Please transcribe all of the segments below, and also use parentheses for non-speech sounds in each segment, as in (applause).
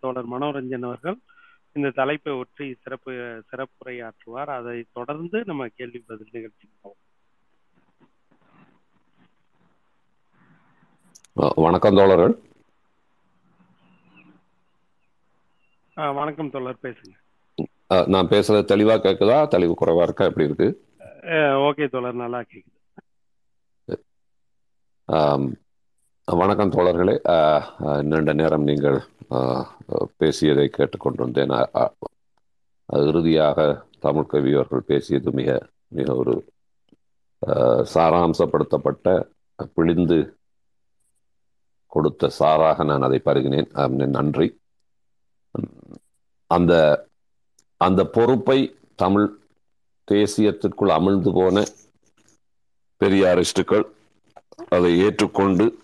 தோழர் மனோரஞ்சன் அவர்கள் இந்த தலைப்பை ஒற்றி சிறப்பு சிறப்புரையாற்றுவார். அதை தொடர்ந்து நம்ம கேள்வி பதில் நிகழ்ச்சி போவோம். அஹ் வணக்கம் தோழர்கள். வணக்கம் தோழர் பேசுங்க. நான் பேசுறது தெளிவா கேக்குதா? தெளிவு குறைவா இருக்கா? எப்படி இருக்கு? ஓகே தோழர் நல்லா கேக்குது. வணக்கம் தோழர்களே. நீண்ட நேரம் நீங்கள் பேசியதை கேட்டுக்கொண்டிருந்தேன். அ- அது இறுதியாக தமிழ் கவி அவர்கள் பேசியது மிக மிக ஒரு அஹ், சாராம்சப்படுத்தப்பட்ட பிழிந்து கொடுத்த சாராக நான் அதை பருகினேன். நன்றி. அந்த அந்த பொறுப்பை தமிழ் தேசியத்திற்குள் அமிழ்ந்து போன பெரியாரிஸ்டுகள் அதை ஏற்றுக்கொண்டு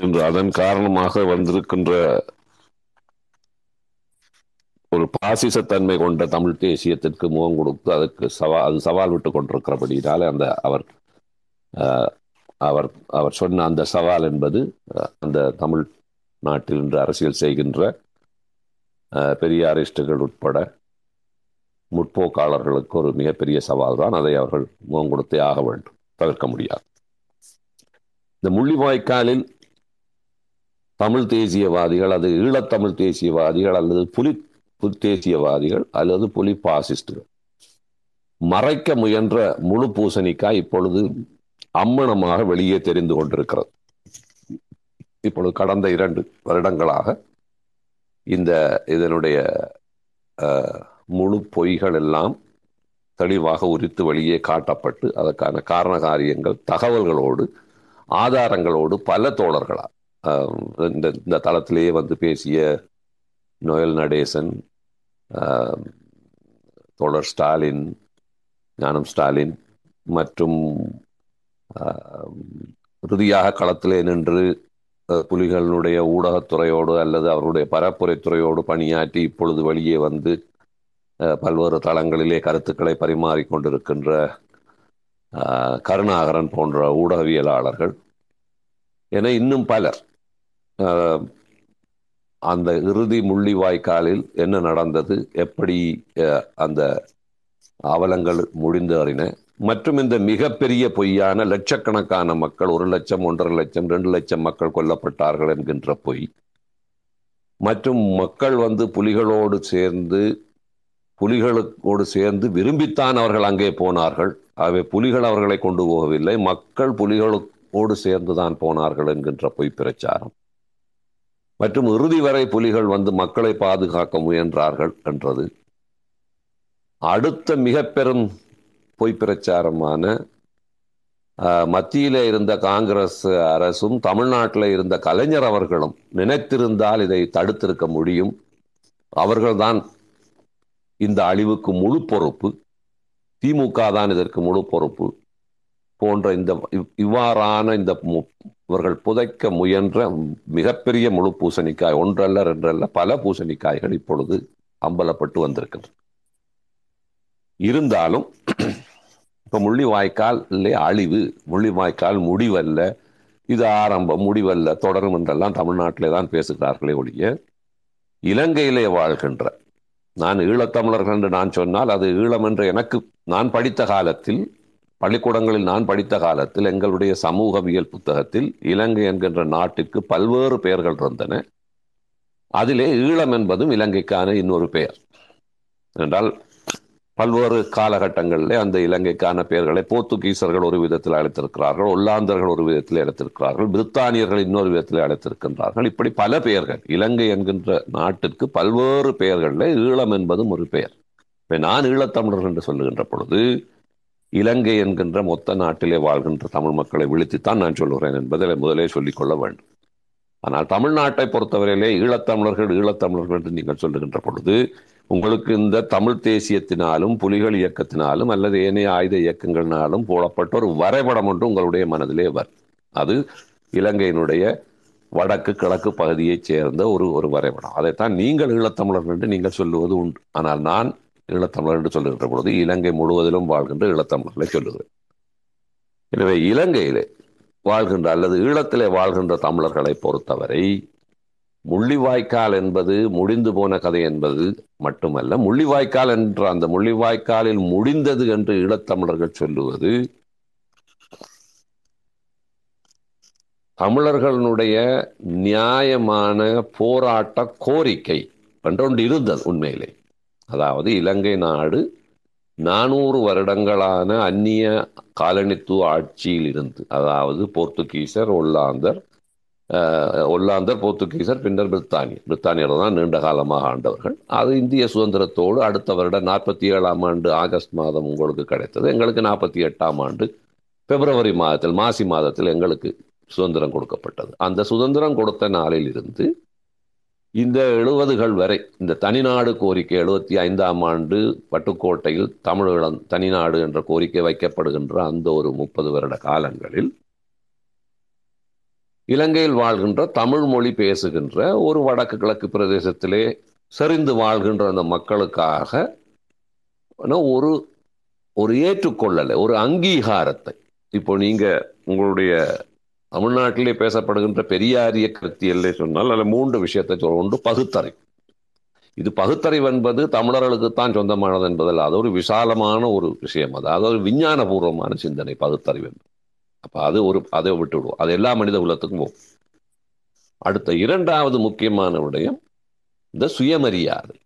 என்று அதன் காரணமாக வந்திருக்கின்ற ஒரு பாசிசத்தன்மை கொண்ட தமிழ் தேசியத்திற்கு முகம் கொடுத்து அதற்கு சவால் அது சவால் விட்டு கொண்டிருக்கிறபடினால அந்த அவர் அவர் அவர் சொன்ன அந்த சவால் என்பது அந்த தமிழ் நாட்டில் இன்று அரசியல் செய்கின்ற பெரியாரிஸ்டுகள் உட்பட முற்போக்காளர்களுக்கு ஒரு மிகப்பெரிய சவால் தான். அதை அவர்கள் முகம் கொடுத்தே ஆக வேண்டும். தவிர்க்க முடியாது. இந்த முள்ளிவாய்க்காலில் தமிழ் தேசியவாதிகள் அது ஈழத்தமிழ் தேசியவாதிகள் அல்லது புலி தேசியவாதிகள் அல்லது புலி பாசிஸ்டுகள். மறைக்க முயன்ற முழு பூசணிக்காய் இப்பொழுது அம்மணமாக வெளியே தெரிந்து கொண்டிருக்கிறது. இப்பொழுது கடந்த இரண்டு வருடங்களாக இந்த இதனுடைய முழு பொய்கள் எல்லாம் தெளிவாக உரித்து வெளியே காட்டப்பட்டு அதற்கான காரண காரியங்கள் தகவல்களோடு ஆதாரங்களோடு பல தோழர்களால் இந்த இந்த தளத்திலேயே வந்து பேசிய நோயல் நடேசன் தொடர் தோழர் ஸ்டாலின் ஞானம் ஸ்டாலின் மற்றும் இறுதியாக களத்திலே நின்று புலிகளினுடைய ஊடகத்துறையோடு அல்லது அவருடைய பரப்புரைத்துறையோடு பணியாற்றி இப்பொழுது வெளியே வந்து பல்வேறு தளங்களிலே கருத்துக்களை பரிமாறிக் கொண்டிருக்கின்ற கருணாகரன் போன்ற ஊடகவியலாளர்கள். என இன்னும் பலர் அந்த இறுதி முள்ளிவாய்க்காலில் என்ன நடந்தது? எப்படி அஹ், அந்த அவலங்கள் முடிந்தறின மற்றும் இந்த மிகப்பெரிய பொய்யான லட்சக்கணக்கான மக்கள் ஒரு லட்சம் ஒன்றரை லட்சம் ரெண்டு லட்சம் மக்கள் கொல்லப்பட்டார்கள் என்கின்ற பொய். மற்றும் மக்கள் வந்து புலிகளோடு சேர்ந்து புலிகளோடு சேர்ந்து விரும்பித்தான் அவர்கள் அங்கே போனார்கள். ஆகவே புலிகள் அவர்களை கொண்டு போகவில்லை. மக்கள் புலிகளோடு சேர்ந்துதான் போனார்கள் என்கின்ற பொய் பிரச்சாரம். மற்றும் இறுதி வரை புலிகள் வந்து மக்களை பாதுகாக்க முயன்றார்கள் என்றது. அடுத்த மிக பெரும் பொய் பிரச்சாரமான மத்தியில் இருந்த காங்கிரஸ் அரசும் தமிழ்நாட்டில் இருந்த கலைஞர் அவர்களும் நினைத்திருந்தால் இதை தடுத்திருக்க முடியும். அவர்கள்தான் இந்த அழிவுக்கு முழு பொறுப்பு. திமுக தான் இதற்கு முழு பொறுப்பு. போன்ற இந்த இவ்- இவ்வாறான இந்த இவர்கள் புதைக்க முயன்ற மிகப்பெரிய முழு பூசணிக்காய் ஒன்றல்ல ரெண்டல்ல பல பூசணிக்காய்கள் இப்பொழுது அம்பலப்பட்டு வந்திருக்கின்றன. இருந்தாலும் இப்போ முள்ளிவாய்க்கால் அழிவு முள்ளிவாய்க்கால் முடிவல்ல இது ஆரம்பம் முடிவல்ல தொடரும் என்றெல்லாம் தமிழ்நாட்டிலே தான் பேசுகிறார்களே ஒழிய இலங்கையிலே வாழ்கின்ற நான் ஈழத்தமிழர்கள் என்று நான் சொன்னால் அது ஈழம் என்று எனக்கு நான் படித்த காலத்தில் பள்ளிக்கூடங்களில் நான் படித்த காலத்தில் எங்களுடைய சமூகவியல் புத்தகத்தில் இலங்கை என்கின்ற நாட்டிற்கு பல்வேறு பெயர்கள் இருந்தன. அதிலே ஈழம் என்பதும் இலங்கைக்கான இன்னொரு பெயர். என்றால் பல்வேறு காலகட்டங்களிலே அந்த இலங்கைக்கான பெயர்களை போர்த்துகீசர்கள் ஒரு விதத்தில் அழைத்திருக்கிறார்கள் ஒல்லாந்தர்கள் ஒரு விதத்தில் அழைத்திருக்கிறார்கள் பிரித்தானியர்கள் இன்னொரு விதத்தில் அழைத்திருக்கின்றார்கள். இப்படி பல பெயர்கள். இலங்கை என்கின்ற நாட்டிற்கு பல்வேறு பெயர்களில் ஈழம் என்பதும் ஒரு பெயர். இப்போ நான் ஈழத்தமிழர் என்று சொல்லுகின்ற பொழுது இலங்கை என்கின்ற மொத்த நாட்டிலே வாழ்கின்ற தமிழ் மக்களை விழித்துத்தான் நான் சொல்லுகிறேன் என்பதை முதலே சொல்லிக்கொள்ள வேண்டும். ஆனால் தமிழ்நாட்டை பொறுத்தவரையிலே ஈழத்தமிழர்கள் ஈழத்தமிழர்கள் என்று நீங்கள் சொல்லுகின்ற பொழுது உங்களுக்கு இந்த தமிழ் தேசியத்தினாலும் புலிகள் இயக்கத்தினாலும் அல்லது ஏனைய ஆயுத இயக்கங்களினாலும் போடப்பட்ட ஒரு வரைபடம் ஒன்று உங்களுடைய மனதிலே வரும் அது இலங்கையினுடைய வடக்கு கிழக்கு பகுதியைச் சேர்ந்த ஒரு ஒரு வரைபடம். அதைத்தான் நீங்கள் ஈழத்தமிழர்கள் என்று நீங்கள் சொல்லுவது உண்டு. ஆனால் நான் ஈழத்தமிழர் என்று சொல்லுகின்ற பொழுது இலங்கை முழுவதிலும் வாழ்கின்ற ஈழத்தமிழர்களை சொல்லுகிறேன் எனவே இலங்கையிலே வாழ்கின்ற அல்லது ஈழத்திலே வாழ்கின்ற தமிழர்களை பொறுத்தவரை முள்ளிவாய்க்கால் என்பது முடிந்து போன கதை என்பது மட்டுமல்ல முள்ளிவாய்க்கால் என்ற அந்த முள்ளிவாய்க்காலில் முடிந்தது என்று ஈழத்தமிழர்கள் சொல்லுவது தமிழர்களுடைய நியாயமான போராட்ட கோரிக்கை என்றொன்று இருந்தது உண்மையிலே. அதாவது இலங்கை நாடு நானூறு வருடங்களான அந்நிய காலனித்துவ ஆட்சியில் இருந்து அதாவது போர்த்துகீசர் ஒல்லாந்தர் ஒல்லாந்தர் போர்த்துகீசர் பின்னர் பிரித்தானியர். பிரித்தானியர் தான் நீண்ட காலமாக ஆண்டவர்கள். அது இந்திய சுதந்திரத்தோடு அடுத்த வருடம் நாற்பத்தி ஏழாம் ஆண்டு ஆகஸ்ட் மாதம் உங்களுக்கு கிடைத்தது. எங்களுக்கு நாற்பத்தி எட்டாம் ஆண்டு பிப்ரவரி மாதத்தில் மாசி மாதத்தில் எங்களுக்கு சுதந்திரம் கொடுக்கப்பட்டது. அந்த சுதந்திரம் கொடுத்த நாளில் இருந்து இந்த எழுபதுகள் வரை இந்த தனிநாடு கோரிக்கை எழுபத்தி ஐந்தாம் ஆண்டு பட்டுக்கோட்டையில் தமிழீழம் தனிநாடு என்ற கோரிக்கை வைக்கப்படுகின்ற அந்த ஒரு முப்பது வருட காலங்களில் இலங்கையில் வாழ்கின்ற தமிழ் மொழி பேசுகின்ற ஒரு வடக்கு கிழக்கு பிரதேசத்திலே செறிந்து வாழ்கின்ற அந்த மக்களுக்காக ஒரு ஒரு ஏற்றுக்கொள்ளலை ஒரு அங்கீகாரத்தை. இப்போ நீங்கள் உங்களுடைய தமிழ்நாட்டிலே பேசப்படுகின்ற பெரியாரிய கருத்தியல்லே சொன்னால் அதில் மூன்று விஷயத்தை சொல்ல ஒன்று பகுத்தறிவு இது பகுத்தறிவு என்பது தமிழர்களுக்குத்தான் சொந்தமானது என்பதில் அது ஒரு விசாலமான ஒரு விஷயம். அது அது ஒரு விஞ்ஞானபூர்வமான சிந்தனை பகுத்தறிவு என்பது. அப்போ அது ஒரு அதை விட்டு விடுவோம் அது எல்லா மனித குலத்துக்கும் போகும். அடுத்த இரண்டாவது முக்கியமான விடயம் இந்த சுயமரியாதை.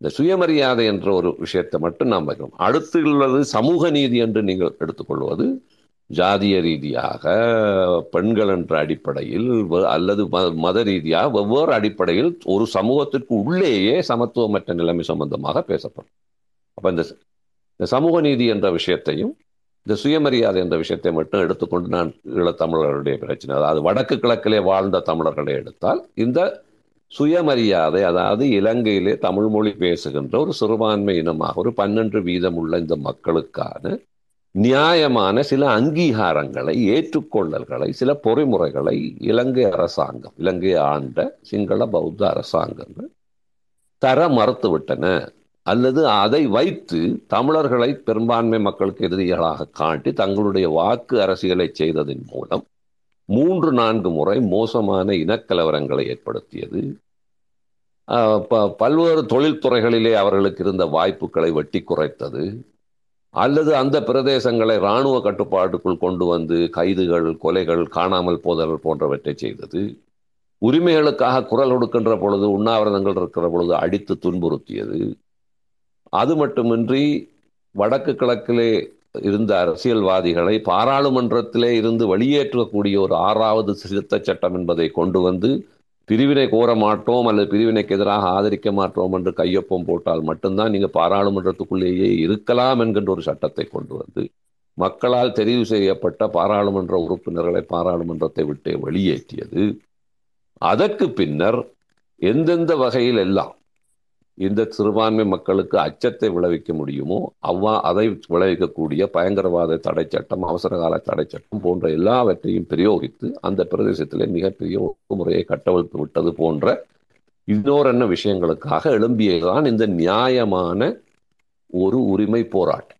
இந்த சுயமரியாதை என்ற ஒரு விஷயத்தை மட்டும் நாம் வைக்கணும். அடுத்து உள்ளது சமூக நீதி என்று நீங்கள் எடுத்துக்கொள்வது ஜாதிய ரீதியாக பெண்கள் என்ற அடிப்படையில் அல்லது மத ரீதியாக வெவ்வேறு அடிப்படையில் ஒரு சமூகத்திற்கு உள்ளேயே சமத்துவமற்ற நிலைமை சம்பந்தமாக பேசப்படும். அப்போ இந்த இந்த சமூக நீதி என்ற விஷயத்தையும் இந்த சுயமரியாதை என்ற விஷயத்தை மட்டும் எடுத்துக்கொண்டு நான் ஈழத்தமிழர்களுடைய பிரச்சனை அதாவது வடக்கு கிழக்கிலே வாழ்ந்த தமிழர்களை எடுத்தால் இந்த சுயமரியாதை அதாவது இலங்கையிலே தமிழ் மொழி பேசுகின்ற ஒரு சிறுபான்மை இனமாக ஒரு பன்னெண்டு வீதம் உள்ள இந்த மக்களுக்கான நியாயமான சில அங்கீகாரங்களை ஏற்றுக்கொள்ளல்களை சில பொறிமுறைகளை இலங்கை அரசாங்கம் இலங்கை ஆண்ட சிங்கள பௌத்த அரசாங்கங்கள் தர மறுத்துவிட்டன. அல்லது அதை வைத்து தமிழர்களை பெரும்பான்மை மக்களுக்கு எதிரிகளாக காட்டி தங்களுடைய வாக்கு அரசியலை செய்ததன் மூலம் மூன்று நான்கு முறை மோசமான இனக்கலவரங்களை ஏற்படுத்தியது. பல்வேறு தொழில்துறைகளிலே அவர்களுக்கு இருந்த வாய்ப்புகளை வெட்டி குறைத்தது. அல்லது அந்த பிரதேசங்களை இராணுவ கட்டுப்பாட்டுக்குள் கொண்டு வந்து கைதுகள் கொலைகள் காணாமல் போதல் போன்றவற்றை செய்தது. உரிமைகளுக்காக குரல் கொடுக்கின்ற பொழுது உண்ணாவிரதங்கள் இருக்கிற பொழுது அடித்து துன்புறுத்தியது. அது மட்டுமின்றி வடக்கு கிழக்கிலே இருந்த அரசியல்வாதிகளை பாராளுமன்றத்திலே இருந்து வெளியேற்றக்கூடிய ஒரு ஆறாவது சிறுத்த சட்டம் என்பதை கொண்டு வந்து பிரிவினை கோர மாட்டோம் அல்லது பிரிவினைக்கு எதிராக ஆதரிக்க மாட்டோம் என்று கையொப்பம் போட்டால் மட்டும்தான் நீங்கள் பாராளுமன்றத்துக்குள்ளேயே இருக்கலாம் என்கின்ற ஒரு சட்டத்தை கொண்டு வந்து மக்களால் தெரிவு செய்யப்பட்ட பாராளுமன்ற உறுப்பினர்களை பாராளுமன்றத்தை விட்டு வெளியேற்றியது. அதற்கு பின்னர் எந்தெந்த வகையில் எல்லாம் இந்த சிறுபான்மை மக்களுக்கு அச்சத்தை விளைவிக்க முடியுமோ அவ்வா அதை விளைவிக்கக்கூடிய பயங்கரவாத தடை சட்டம் அவசரகால தடை சட்டம் போன்ற எல்லாவற்றையும் பிரயோகித்து அந்த பிரதேசத்திலே மிகப்பெரிய ஒழுங்குமுறையை கட்டவிழ்த்து விட்டது போன்ற இன்னொரு விஷயங்களுக்காக எழும்பியதுதான் இந்த நியாயமான ஒரு உரிமை போராட்டம்.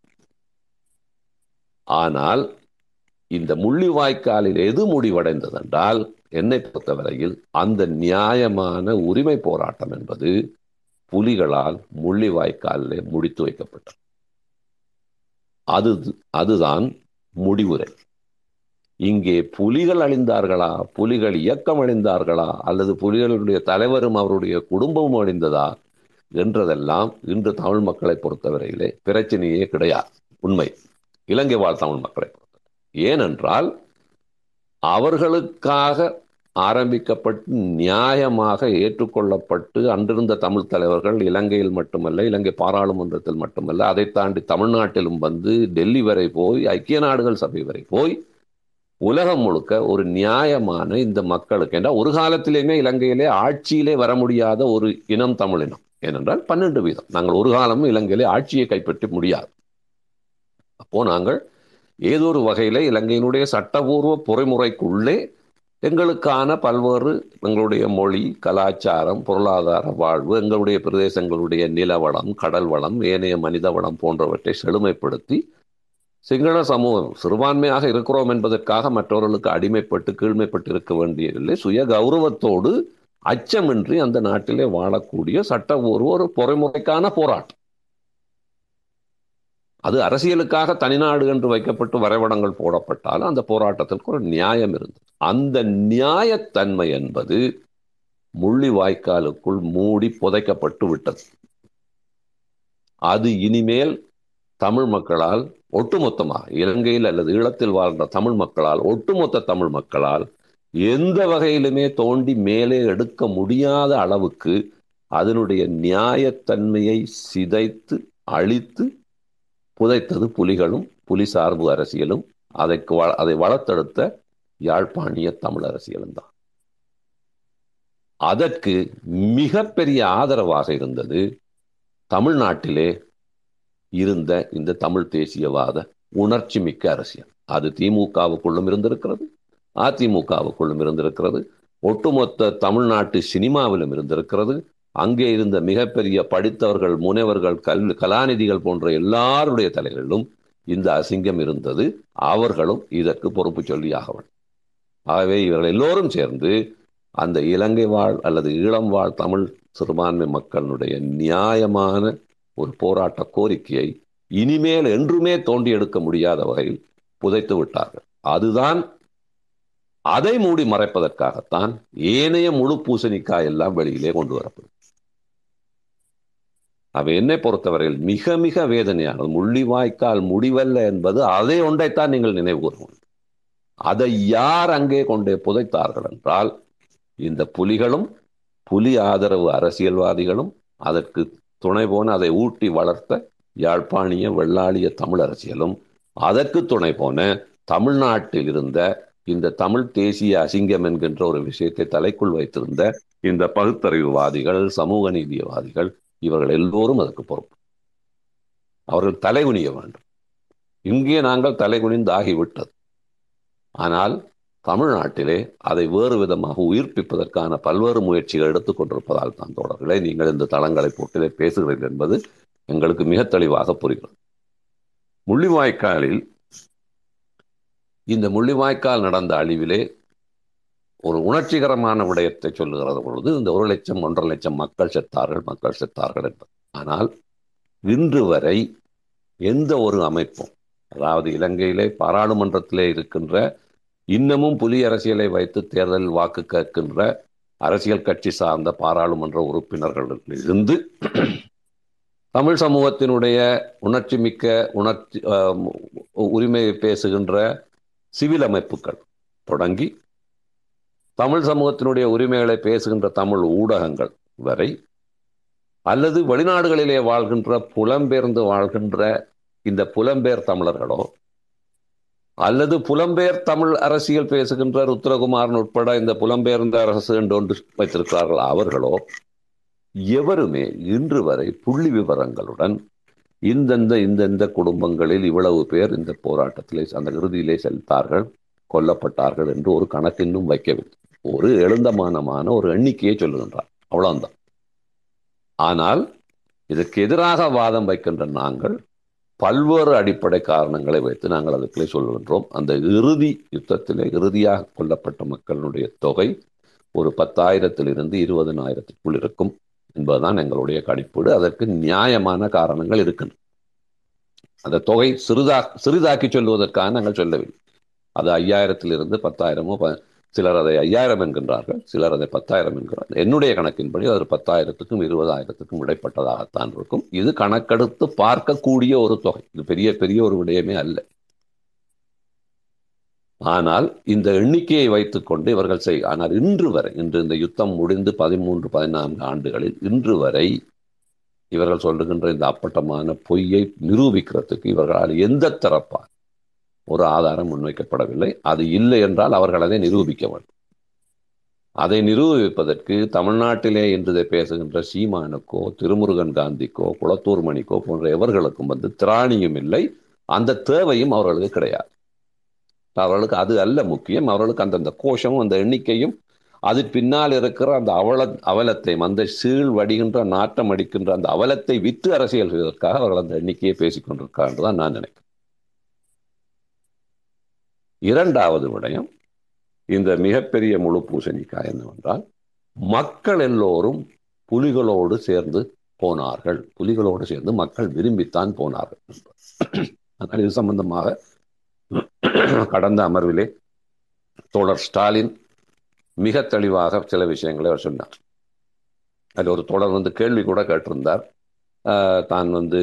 ஆனால் இந்த முள்ளிவாய்க்காலில் எது முடிவடைந்ததென்றால் என்னை பொறுத்தவரையில் அந்த நியாயமான உரிமை போராட்டம் என்பது புலிகளால் முள்ளிவாய்க்காலில் முடித்து வைக்கப்பட்டது. அது அதுதான் முடிவுரை. இங்கே புலிகள் அழிந்தார்களா? புலிகள் இயக்கம் அழிந்தார்களா? அல்லது புலிகளுடைய தலைவரும் அவருடைய குடும்பமும் அழிந்ததா? என்றதெல்லாம் இன்று தமிழ் மக்களை பொறுத்தவரையிலே பிரச்சனையே கிடையாது. உண்மை. இலங்கை வாழ் தமிழ் மக்களை பொறுத்தவரை. ஏனென்றால் அவர்களுக்காக ஆரம்பிக்கப்பட்டு நியாயமாக ஏற்றுக்கொள்ளப்பட்டு அன்றிருந்த தமிழ் தலைவர்கள் இலங்கையில் மட்டுமல்ல இலங்கை பாராளுமன்றத்தில் மட்டுமல்ல அதை தாண்டி தமிழ்நாட்டிலும் வந்து டெல்லி வரை போய் ஐக்கிய நாடுகள் சபை வரை போய் உலகம் முழுக்க ஒரு நியாயமான இந்த மக்களுக்கு என்றால் ஒரு காலத்திலேயுமே இலங்கையிலே ஆட்சியிலே வர முடியாத ஒரு இனம் தமிழினம் ஏனென்றால் பன்னெண்டு வீதம். நாங்கள் ஒரு காலமும் இலங்கையிலே ஆட்சியை கைப்பற்ற முடியாது. அப்போ நாங்கள் ஏதோ ஒரு வகையில் இலங்கையினுடைய சட்டபூர்வ பொறிமுறைக்குள்ளே எங்களுக்கான பல்வேறு எங்களுடைய மொழி கலாச்சாரம் பொருளாதார வாழ்வு எங்களுடைய பிரதேசங்களுடைய நிலவளம் கடல் வளம் ஏனைய மனித வளம் போன்றவற்றை செழுமைப்படுத்தி சிங்கள சமூகம் சிறுபான்மையாக இருக்கிறோம் என்பதற்காக மற்றவர்களுக்கு அடிமைப்பட்டு கீழ்மைப்பட்டு இருக்க வேண்டியதில்லை. சுய கௌரவத்தோடு அச்சமின்றி அந்த நாட்டிலே வாழக்கூடிய சட்டபூர்வ ஒரு பொறைமுறைக்கான போராட்டம். அது அரசியலுக்காக தனிநாடு என்று வைக்கப்பட்டு வரைபடங்கள் போடப்பட்டாலும் அந்த போராட்டத்திற்கு ஒரு நியாயம் இருந்தது. அந்த நியாயத்தன்மை என்பது முள்ளி வாய்க்காலுக்குள் மூடி புதைக்கப்பட்டு விட்டது. அது இனிமேல் தமிழ் மக்களால் ஒட்டுமொத்தமாக இலங்கையில் அல்லது ஈழத்தில் வாழ்ந்த தமிழ் மக்களால் ஒட்டுமொத்த தமிழ் மக்களால் எந்த வகையிலுமே தோண்டி மேலே எடுக்க முடியாத அளவுக்கு அதனுடைய நியாயத்தன்மையை சிதைத்து அழித்து புதைத்தது புலிகளும் புலி சார்பு அரசியலும் அதற்கு அதை வளர்த்தெடுத்த யாழ்ப்பாணிய தமிழ் அரசியலும் தான். அதற்கு மிகப்பெரிய ஆதரவாக இருந்தது தமிழ்நாட்டிலே இருந்த இந்த தமிழ் தேசியவாத உணர்ச்சி மிக்க அரசியல். அது திமுகவுக்குள்ளும் இருந்திருக்கிறது அதிமுகவுக்குள்ளும் இருந்திருக்கிறது ஒட்டுமொத்த தமிழ்நாட்டு சினிமாவிலும் இருந்திருக்கிறது அங்கே இருந்த மிகப்பெரிய படித்தவர்கள் முனைவர்கள் கல் கலாநிதிகள் போன்ற எல்லாருடைய தலைகளிலும் இந்த அசிங்கம் இருந்தது. அவர்களும் இதற்கு பொறுப்பு சொல்லி ஆகவன் ஆகவே இவர்கள் எல்லோரும் சேர்ந்து அந்த இலங்கை வாழ் அல்லது ஈழம் வாழ் தமிழ் சிறுபான்மை மக்களுடைய நியாயமான ஒரு போராட்ட கோரிக்கையை இனிமேல் என்றுமே தோண்டி எடுக்க முடியாத வகையில் புதைத்து விட்டார்கள். அதுதான் அதை மூடி மறைப்பதற்காகத்தான் ஏனைய முழு பூசணிக்காய் எல்லாம் வெளியிலே கொண்டு வரப்படும். அவை என்னை பொறுத்தவரையில் மிக மிக வேதனையானது முள்ளிவாய்க்கால் முடிவல்ல என்பது அதை ஒன்றைத்தான் நீங்கள் நினைவு கூறுவோம். அதை யார் அங்கே கொண்டே புதைத்தார்கள் என்றால் இந்த புலிகளும் புலி ஆதரவு அரசியல்வாதிகளும் அதற்கு துணை போன அதை ஊட்டி வளர்த்த யாழ்ப்பாணிய வெள்ளாளிய தமிழ் அரசியலும் அதற்கு துணை போன தமிழ்நாட்டில் இருந்த இந்த தமிழ் தேசிய அசிங்கம் என்கின்ற ஒரு விஷயத்தை தலைக்குள் வைத்திருந்த இந்த பகுத்தறிவுவாதிகள் சமூக நீதியவாதிகள் இவர்கள் எல்லோரும் அதற்கு பொறுப்பு. அவர்கள் தலைகுனிய வேண்டும். இங்கே நாங்கள் தலைகுனிந்து ஆகிவிட்டது ஆனால் தமிழ்நாட்டிலே அதை வேறு விதமாக உயிர்ப்பிப்பதற்கான பல்வேறு முயற்சிகள் எடுத்துக்கொண்டிருப்பதால் தான் தோழர்களே நீங்கள் இந்த தளங்களை போட்டிலே பேசுகிறீர்கள் என்பது எங்களுக்கு மிக தெளிவாக புரிகிறது. முள்ளிவாய்க்காலில் இந்த முள்ளிவாய்க்கால் நடந்த அழிவிலே ஒரு உணர்ச்சிகரமான விடயத்தை சொல்லுகிறது பொழுது இந்த ஒரு லட்சம் ஒன்றரை லட்சம் மக்கள் செத்தார்கள் மக்கள் செத்தார்கள் என்பது. ஆனால் இன்று வரை எந்த ஒரு அமைப்பும் அதாவது இலங்கையிலே பாராளுமன்றத்திலே இருக்கின்ற இன்னமும் புலி அரசியலை வைத்து தேர்தல் வாக்கு கேட்கின்ற அரசியல் கட்சி சார்ந்த பாராளுமன்ற உறுப்பினர்கள் இருந்து தமிழ் சமூகத்தினுடைய உணர்ச்சி மிக்க உணர்ச்சி உரிமையை பேசுகின்ற சிவில் அமைப்புகள் தொடங்கி தமிழ் சமூகத்தினுடைய உரிமைகளை பேசுகின்ற தமிழ் ஊடகங்கள் வரை அல்லது வெளிநாடுகளிலே வாழ்கின்ற புலம்பெயர்ந்து வாழ்கின்ற இந்த புலம்பெயர் தமிழர்களோ அல்லது புலம்பெயர் தமிழ் அரசியல் பேசுகின்ற ருத்ரகுமாரன் உட்பட இந்த புலம்பெயர்ந்த அரசு என்று ஒன்று வைத்திருக்கிறார்கள் அவர்களோ எவருமே இன்று வரை புள்ளி விவரங்களுடன் இந்தந்த இந்தந்த குடும்பங்களில் இவ்வளவு பேர் இந்த போராட்டத்திலே அந்த இறுதியிலே செலுத்தார்கள் கொல்லப்பட்டார்கள் என்று ஒரு கணக்கு இன்னும் வைக்கவில்லை. ஒரு எழுந்தமானமான ஒரு எண்ணிக்கையை சொல்லுகின்றார். அவ்வளவுதான். ஆனால் இதற்கு எதிராக வாதம் வைக்கின்ற நாங்கள் பல்வேறு அடிப்படை காரணங்களை வைத்து நாங்கள் அதுக்குள்ளே சொல்லுகின்றோம். அந்த இறுதி யுத்தத்திலே இறுதியாக கொல்லப்பட்ட மக்களுடைய தொகை ஒரு பத்தாயிரத்திலிருந்து இருபதனாயிரத்துக்குள் இருக்கும் என்பதுதான் எங்களுடைய கணிப்பீடு. அதற்கு நியாயமான காரணங்கள் இருக்கின்றன. அந்த தொகை சிறிதா சிறிதாக்கி சொல்வதற்காக நாங்கள் சொல்லவில்லை. அது ஐயாயிரத்திலிருந்து பத்தாயிரமோ சிலர் அதை ஐயாயிரம் என்கின்றார்கள் சிலர் அதை பத்தாயிரம் என்கிறார்கள். என்னுடைய கணக்கின்படி அது பத்தாயிரத்துக்கும் இருபதாயிரத்துக்கும் இடைப்பட்டதாகத்தான் இருக்கும். இது கணக்கெடுத்து பார்க்கக்கூடிய ஒரு தொகை. இது பெரிய பெரிய ஒரு விடயமே அல்ல. ஆனால் இந்த எண்ணிக்கையை வைத்துக்கொண்டு இவர்கள் செய் ஆனால் இன்று வரை இன்று இந்த யுத்தம் முடிந்து பதிமூன்று பதினான்கு ஆண்டுகளில் இன்று வரை இவர்கள் சொல்லுகின்ற இந்த அப்பட்டமான பொய்யை நிரூபிக்கிறதுக்கு இவர்களால் எந்த தரப்பால் ஒரு ஆதாரம் முன்வைக்கப்படவில்லை. அது இல்லை என்றால் அவர்கள் அதை நிரூபிக்க வேண்டும். அதை நிரூபிப்பதற்கு தமிழ்நாட்டிலே இன்று பேசுகின்ற சீமானுக்கோ திருமுருகன் காந்திக்கோ குளத்தூர் மணிக்கோ போன்ற எவர்களுக்கும் வந்து திராணியும் இல்லை. அந்த தேவையும் அவர்களுக்கு கிடையாது. அவர்களுக்கு அது அல்ல முக்கியம். அவர்களுக்கு அந்தந்த கோஷமும் அந்த எண்ணிக்கையும் அது பின்னால் இருக்கிற அந்த அவல அவலத்தை அந்த சீழ் வடிகின்ற நாட்டம் அடிக்கின்ற அந்த அவலத்தை விற்று அரசியல் செய்வதற்காக அவர்கள் அந்த எண்ணிக்கையை பேசிக் கொண்டிருக்கார் நான் நினைக்கிறேன். இரண்டாவது விடயம் இந்த மிகப்பெரிய முழு பூசணிக்காய் என்னவென்றால் மக்கள் எல்லோரும் புலிகளோடு சேர்ந்து போனார்கள். புலிகளோடு சேர்ந்து மக்கள் விரும்பித்தான் போனார்கள். அதனால் இது சம்பந்தமாக கடந்த அமர்விலே தோழர் ஸ்டாலின் மிக தெளிவாக சில விஷயங்களை அவர் சொன்னார். அதில் ஒரு தொடர் வந்து கேள்வி கூட கேட்டிருந்தார். தான் வந்து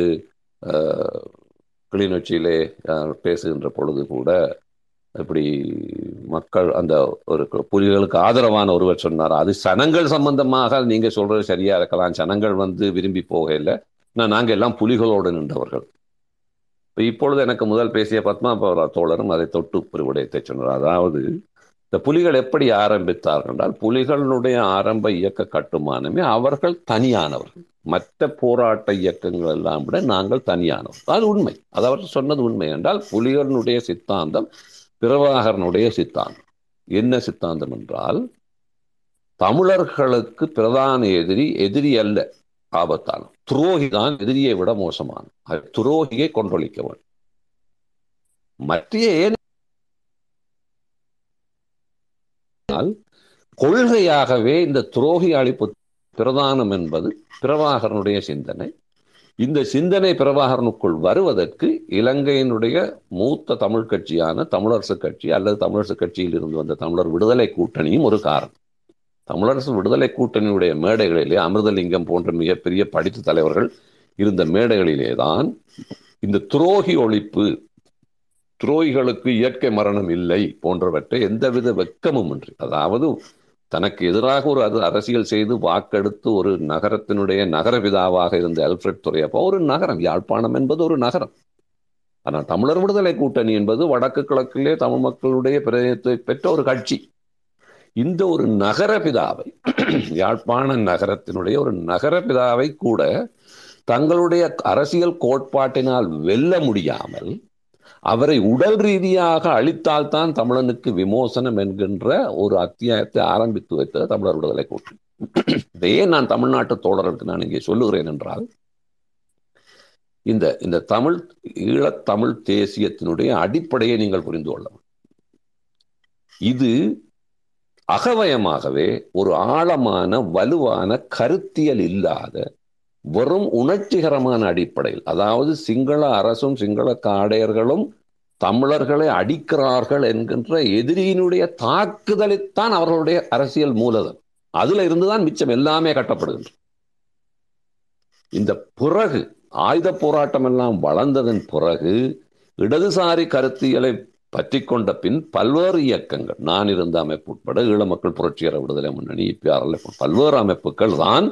கிளிநொச்சியிலே பேசுகின்ற பொழுது கூட இப்படி மக்கள் அந்த ஒரு புலிகளுக்கு ஆதரவான ஒருவர் சொன்னார். அது சனங்கள் சம்பந்தமாக நீங்க சொல்றது சரியா இருக்கலாம். சனங்கள் வந்து விரும்பி போகல நான் நாங்க எல்லாம் புலிகளோடு நின்றவர்கள். இப்போ இப்பொழுது எனக்கு முதல் பேசிய பத்மா தோழரும் அதை தொட்டு ஒரு விடயத்தை சொன்னார். அதாவது இந்த புலிகள் எப்படி ஆரம்பித்தார்கள் என்றால் புலிகளுடைய ஆரம்ப இயக்க கட்டுமானமே அவர்கள் தனியானவர்கள். மற்ற போராட்ட இயக்கங்கள் எல்லாம் விட நாங்கள் தனியானவர்கள். அது உண்மை. அது அவர் சொன்னது உண்மை என்றால் புலிகளினுடைய சித்தாந்தம் பிரபாகரனுடைய சித்தாந்தம். என்ன சித்தாந்தம் என்றால் தமிழர்களுக்கு பிரதான எதிரி எதிரி அல்ல ஆபத்தான. துரோகி தான் எதிரியை விட மோசமான. துரோகியை கொன்றொழிக்க வேண்டும். மற்ற கொள்கையாகவே இந்த துரோகி அழிப்பு பிரதானம் என்பது பிரபாகரனுடைய சிந்தனை. இந்த சிந்தனை பிரபாகரனுக்குள் வருவதற்கு இலங்கையினுடைய மூத்த தமிழ் கட்சியான தமிழரசு கட்சி அல்லது தமிழரசு கட்சியில் இருந்து வந்த தமிழர் விடுதலை கூட்டணியும் ஒரு காரணம். தமிழரசு விடுதலை கூட்டணியுடைய மேடைகளிலே அமிர்தலிங்கம் போன்ற மிகப்பெரிய படித்த தலைவர்கள் இருந்த மேடைகளிலே தான் இந்த துரோகி ஒழிப்பு துரோகிகளுக்கு இயற்கை மரணம் இல்லை போன்றவற்றை எந்தவித வெக்கமும் இன்றி அதாவது தனக்கு எதிராக ஒரு அது அரசியல் செய்து வாக்கெடுத்து ஒரு நகரத்தினுடைய நகரபிதாவாக இருந்த அல்ஃபிரட் துறையப்பா ஒரு நகரம். யாழ்ப்பாணம் என்பது ஒரு நகரம். ஆனால் தமிழர் விடுதலை கூட்டணி என்பது வடக்கு கிழக்கிலே தமிழ் மக்களுடைய பிரதிநிதித்துவை பெற்ற ஒரு கட்சி. இந்த ஒரு நகரபிதாவை யாழ்ப்பாண நகரத்தினுடைய ஒரு நகரபிதாவை கூட தங்களுடைய அரசியல் கோட்பாட்டினால் வெல்ல முடியாமல் அவரை உடல் ரீதியாக அழித்தால்தான் தமிழனுக்கு விமோசனம் என்கின்ற ஒரு அத்தியாயத்தை ஆரம்பித்து வைத்தது தமிழர் விடுதலை கூட்டம் இதையே நான் தமிழ்நாட்டு தோழர்களுக்கு நான் இங்கே சொல்லுகிறேன் என்றால் இந்த இந்த தமிழ் ஈழத்தமிழ் தேசியத்தினுடைய அடிப்படையை நீங்கள் புரிந்து கொள்ளலாம் இது அகவயமாகவே ஒரு ஆழமான வலுவான கருத்தியல் இல்லாத வெறும் உணர்ச்சிகரமான அடிப்படையில் அதாவது சிங்கள அரசும் சிங்கள காடையர்களும் தமிழர்களை அடிக்கிறார்கள் என்கின்ற எதிரியினுடைய தாக்குதலைத்தான் அவர்களுடைய அரசியல் மூலதம் அதுல இருந்துதான் மிச்சம் எல்லாமே கட்டப்படுகின்றது. இந்த பிறகு ஆயுத போராட்டம் எல்லாம் வளர்ந்ததன் பிறகு இடதுசாரி கருத்தியலை பற்றி கொண்ட பின் பல்வேறு இயக்கங்கள் நான் இருந்த அமைப்பு உட்பட ஈழ மக்கள் புரட்சிகர விடுதலை முன்னணி இப்பிஆர்எல் பல்வேறு அமைப்புகள் தான்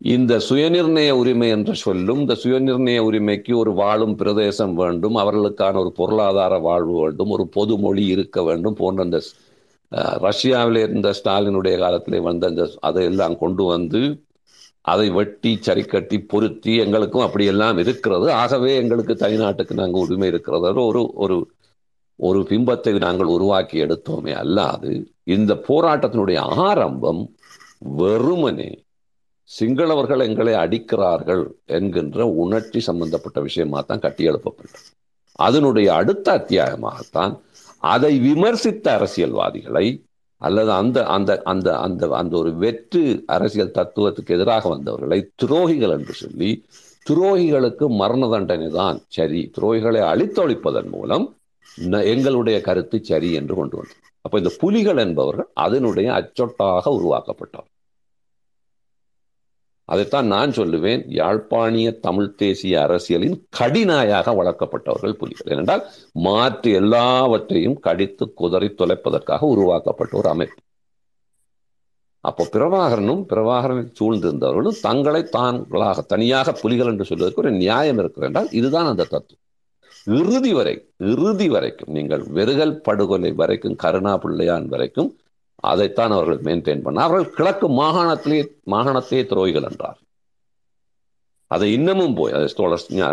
இந்த சுயநிர்ணய உரிமை என்று சொல்லும் இந்த சுயநிர்ணய உரிமைக்கு ஒரு வாழும் பிரதேசம் வேண்டும் அவர்களுக்கான ஒரு பொருளாதார வாழ்வு வேண்டும் ஒரு பொது மொழி இருக்க வேண்டும் போன்ற அந்த ரஷ்யாவில் இருந்த ஸ்டாலினுடைய காலத்தில் வந்த அந்த அதையெல்லாம் கொண்டு வந்து அதை வெட்டி சரி கட்டி பொருத்தி எங்களுக்கும் அப்படியெல்லாம் இருக்கிறது. ஆகவே எங்களுக்கு தனிநாட்டுக்கு நாங்கள் உரிமை இருக்கிறது. ஒரு ஒரு ஒரு பிம்பத்தை நாங்கள் உருவாக்கி எடுத்தோமே அல்லாது இந்த போராட்டத்தினுடைய ஆரம்பம் வெறுமனே சிங்களவர்கள் எங்களை அடிக்கிறார்கள் என்கின்ற உணர்ச்சி சம்பந்தப்பட்ட விஷயமாக தான் கட்டி எழுப்பப்பட்டது அதனுடைய அடுத்த அத்தியாயமாகத்தான் அதை விமர்சித்த அரசியல்வாதிகளை அல்லது அந்த அந்த அந்த அந்த அந்த ஒரு வெற்று அரசியல் தத்துவத்துக்கு எதிராக வந்தவர்களை துரோகிகள் என்று சொல்லி துரோகிகளுக்கு மரண தண்டனை தான் சரி. துரோகிகளை அழித்தொழிப்பதன் மூலம் எங்களுடைய கருத்து சரி என்று கொண்டு வந்தது. அப்போ இந்த புலிகள் என்பவர்கள் அதனுடைய அச்சொட்டாக உருவாக்கப்பட்டவர். அதைத்தான் நான் சொல்லுவேன். யாழ்ப்பாணிய தமிழ் தேசிய அரசியலின் கடிநாயாக வளர்க்கப்பட்டவர்கள் புலிகள். ஏனென்றால் மாற்று எல்லாவற்றையும் கடித்து குதறி தொலைப்பதற்காக உருவாக்கப்பட்ட ஒரு அமைப்பு. அப்போ பிரபாகரனும் பிரபாகரனை சூழ்ந்திருந்தவர்களும் தங்களை தாங்களாக தனியாக புலிகள் என்று சொல்வதற்கு ஒரு நியாயம் இருக்கிறது என்றால் இதுதான் அந்த தத்துவம். இறுதி வரை இறுதி வரைக்கும் நீங்கள் வெறுகல் படுகொலை வரைக்கும் கருணா பிள்ளையான் வரைக்கும் அதைத்தான் அவர்கள் மெயின்டைன் பண்ண அவர்கள் கிழக்கு மாகாணத்திலே மாகாணத்தையே துரோகிகள் என்றார். அதை இன்னமும் போய் அதை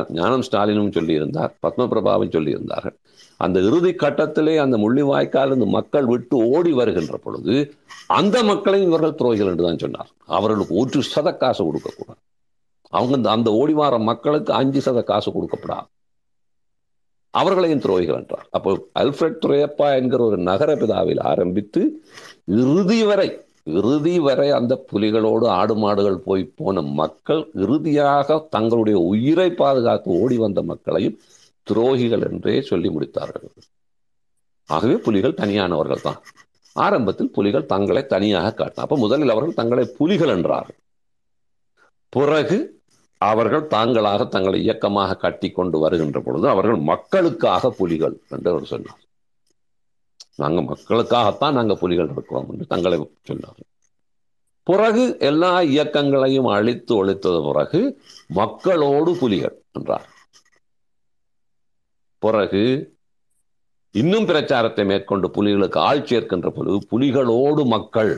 ஞானம் ஸ்டாலினும் சொல்லியிருந்தார் பத்மபிரபாவும் சொல்லியிருந்தார்கள். அந்த இறுதி கட்டத்திலே அந்த முள்ளிவாய்க்காலிருந்து மக்கள் விட்டு ஓடி வருகின்ற பொழுது அந்த மக்களையும் இவர்கள் துரோகிகள் என்று தான் சொன்னார். அவர்களுக்கு ஒரு சத காசு கொடுக்கக்கூடாது. அவங்க அந்த ஓடி வர மக்களுக்கு அஞ்சு சத காசு கொடுக்கப்படாது. அவர்களையும் துரோகிகள் என்றார். அப்போ அல்ஃபிரட் துரையப்பா என்கிற ஒரு நகர பிதாவில் ஆரம்பித்து இறுதி வரை இறுதி வரை அந்த புலிகளோடு ஆடு மாடுகள் போய் போன மக்கள் இறுதியாக தங்களுடைய உயிரை பாதுகாத்து ஓடி வந்த மக்களையும் துரோகிகள் என்றே சொல்லி முடித்தார்கள். ஆகவே புலிகள் தனியானவர்கள் தான். ஆரம்பத்தில் புலிகள் தங்களை தனியாக காட்டின அப்ப முதலில் அவர்கள் தங்களை புலிகள் என்றார்கள். பிறகு அவர்கள் தாங்களாக தங்களை இயக்கமாக கட்டி கொண்டு வருகின்ற பொழுது அவர்கள் மக்களுக்காக புலிகள் என்று அவர் சொன்னார். நாங்க மக்களுக்காகத்தான் நாங்க புலிகள் இருக்கிறோம் என்று தங்களை சொன்னார். பிறகு எல்லா இயக்கங்களையும் அழித்து ஒழித்தது பிறகு மக்களோடு புலிகள் என்றார். பிறகு இன்னும் பிரச்சாரத்தை மேற்கொண்டு புலிகளுக்கு ஆட்சி ஏற்கின்ற பொழுது புலிகளோடு மக்கள்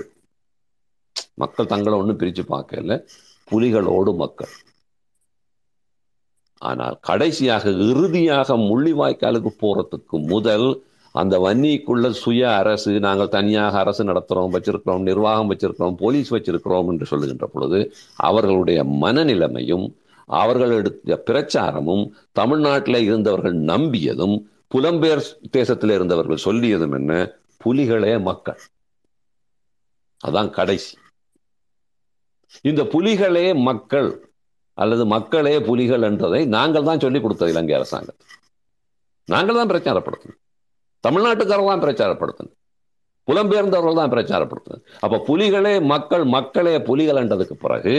மக்கள் தங்களை ஒன்றும் பிரிச்சு பார்க்கல புலிகளோடு மக்கள். ஆனால் கடைசியாக இறுதியாக முள்ளிவாய்க்காலுக்கு போகிறதுக்கு முதல் அந்த வன்னிக்குள்ள சுய அரசு நாங்கள் தனியாக அரசு நடத்துகிறோம் வச்சிருக்கிறோம் நிர்வாகம் வச்சிருக்கிறோம் போலீஸ் வச்சிருக்கிறோம் என்று சொல்லுகின்ற பொழுது அவர்களுடைய மனநிலைமையும் அவர்கள் எடுத்த பிரச்சாரமும் தமிழ்நாட்டில் இருந்தவர்கள் நம்பியதும் புலம்பெயர் தேசத்தில் இருந்தவர்கள் சொல்லியதும் என்ன? புலிகளே மக்கள். அதான் கடைசி. இந்த புலிகளே மக்கள் அல்லது மக்களே புலிகள் என்றதை நாங்கள் தான் சொல்லிக் கொடுத்தது இலங்கை அரசாங்கம். நாங்கள் தான் பிரச்சாரப்படுத்தணும். தமிழ்நாட்டுக்காரர் தான் பிரச்சாரப்படுத்தணும். புலம்பெயர்ந்தவர்கள் தான் பிரச்சாரப்படுத்தணும். அப்போ புலிகளே மக்கள் மக்களே புலிகள் என்றதுக்கு பிறகு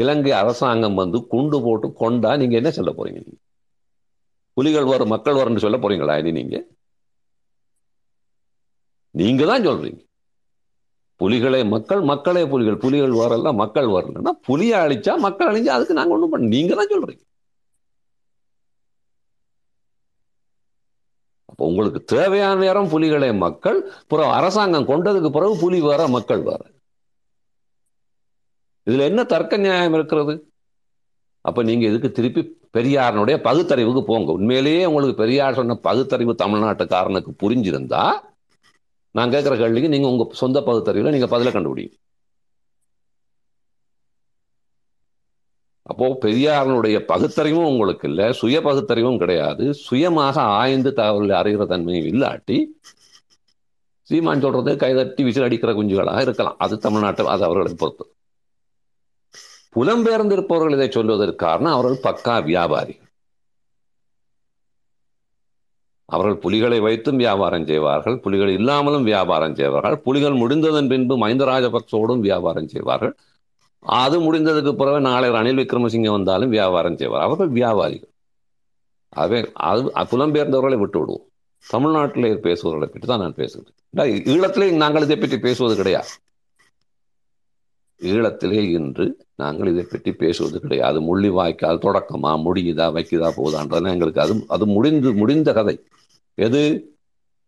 இலங்கை அரசாங்கம் வந்து குண்டு போட்டு கொண்டா நீங்க என்ன சொல்ல போறீங்க? நீங்க புலிகள் வரும் மக்கள் வரும்னு சொல்ல போறீங்களா இனி நீங்க? நீங்க தான் சொல்றீங்க. புலிகளை மக்கள் மக்களே புலிகள். புலிகள் வரல மக்கள் வரலன்னா புலியை அழிச்சா மக்கள் அழிஞ்சா அதுக்கு நாங்கள் ஒன்றும் பண்ண நீங்க தான் சொல்றீங்க. அப்போ உங்களுக்கு தேவையான நேரம் புலிகளே மக்கள் பிறகு அரசாங்கம் கொண்டதுக்கு பிறகு புலி வர மக்கள் வர. இதுல என்ன தர்க்க நியாயம் இருக்கிறது? அப்ப நீங்க இதுக்கு திருப்பி பெரியாரனுடைய பகுத்தறிவுக்கு போங்க. உண்மையிலேயே உங்களுக்கு பெரியார் சொன்ன பகுத்தறிவு தமிழ்நாட்டுக்காரனுக்கு புரிஞ்சிருந்தா நான் கேட்குற கேள்விக்கு நீங்க உங்க சொந்த பகுத்தறிவுல நீங்க பதில கண்டுபிடிங்க. அப்போ பெரியாரனுடைய பகுத்தறிவும் உங்களுக்கு இல்லை சுய பகுத்தறிவும் கிடையாது. சுயமாக ஆய்ந்து தகவல் அறிகிற தன்மையும் இல்லாட்டி சீமான் சொல்கிறது கைதட்டி விசில் அடிக்கிற குஞ்சுகளாக இருக்கலாம். அது தமிழ்நாட்டு அது அவர்களை பொறுத்து. புலம்பெயர்ந்திருப்பவர்கள் இதை சொல்வதற்கு காரணம் அவர்கள் பக்கா வியாபாரி. அவர்கள் புலிகளை வைத்தும் வியாபாரம் செய்வார்கள். புலிகள் இல்லாமலும் வியாபாரம் செய்வார்கள். புலிகள் முடிந்ததன் பின்பு மஹிந்த ராஜபக்சோடும் வியாபாரம் செய்வார்கள். அது முடிந்ததுக்கு பிறகு நாளை ரணில் விக்ரமசிங்க வந்தாலும் வியாபாரம் செய்வார். அவர்கள் வியாபாரிகள். அவை அது புலம்பெயர்ந்தவர்களை விட்டு விடுவோம். தமிழ்நாட்டிலே பேசுவவர்களை பற்றி தான் நான் பேசுகிறேன். ஈழத்திலே நாங்கள் இதை பற்றி பேசுவது கிடையாது. ஈழத்திலே இன்று நாங்கள் இதை பற்றி பேசுவது கிடையாது. முள்ளி வாய்க்கால் தொடக்கமா முடியுதா வைக்குதா போதான்றதுலாம் எங்களுக்கு அது அது முடிந்து முடிந்த கதை. எது?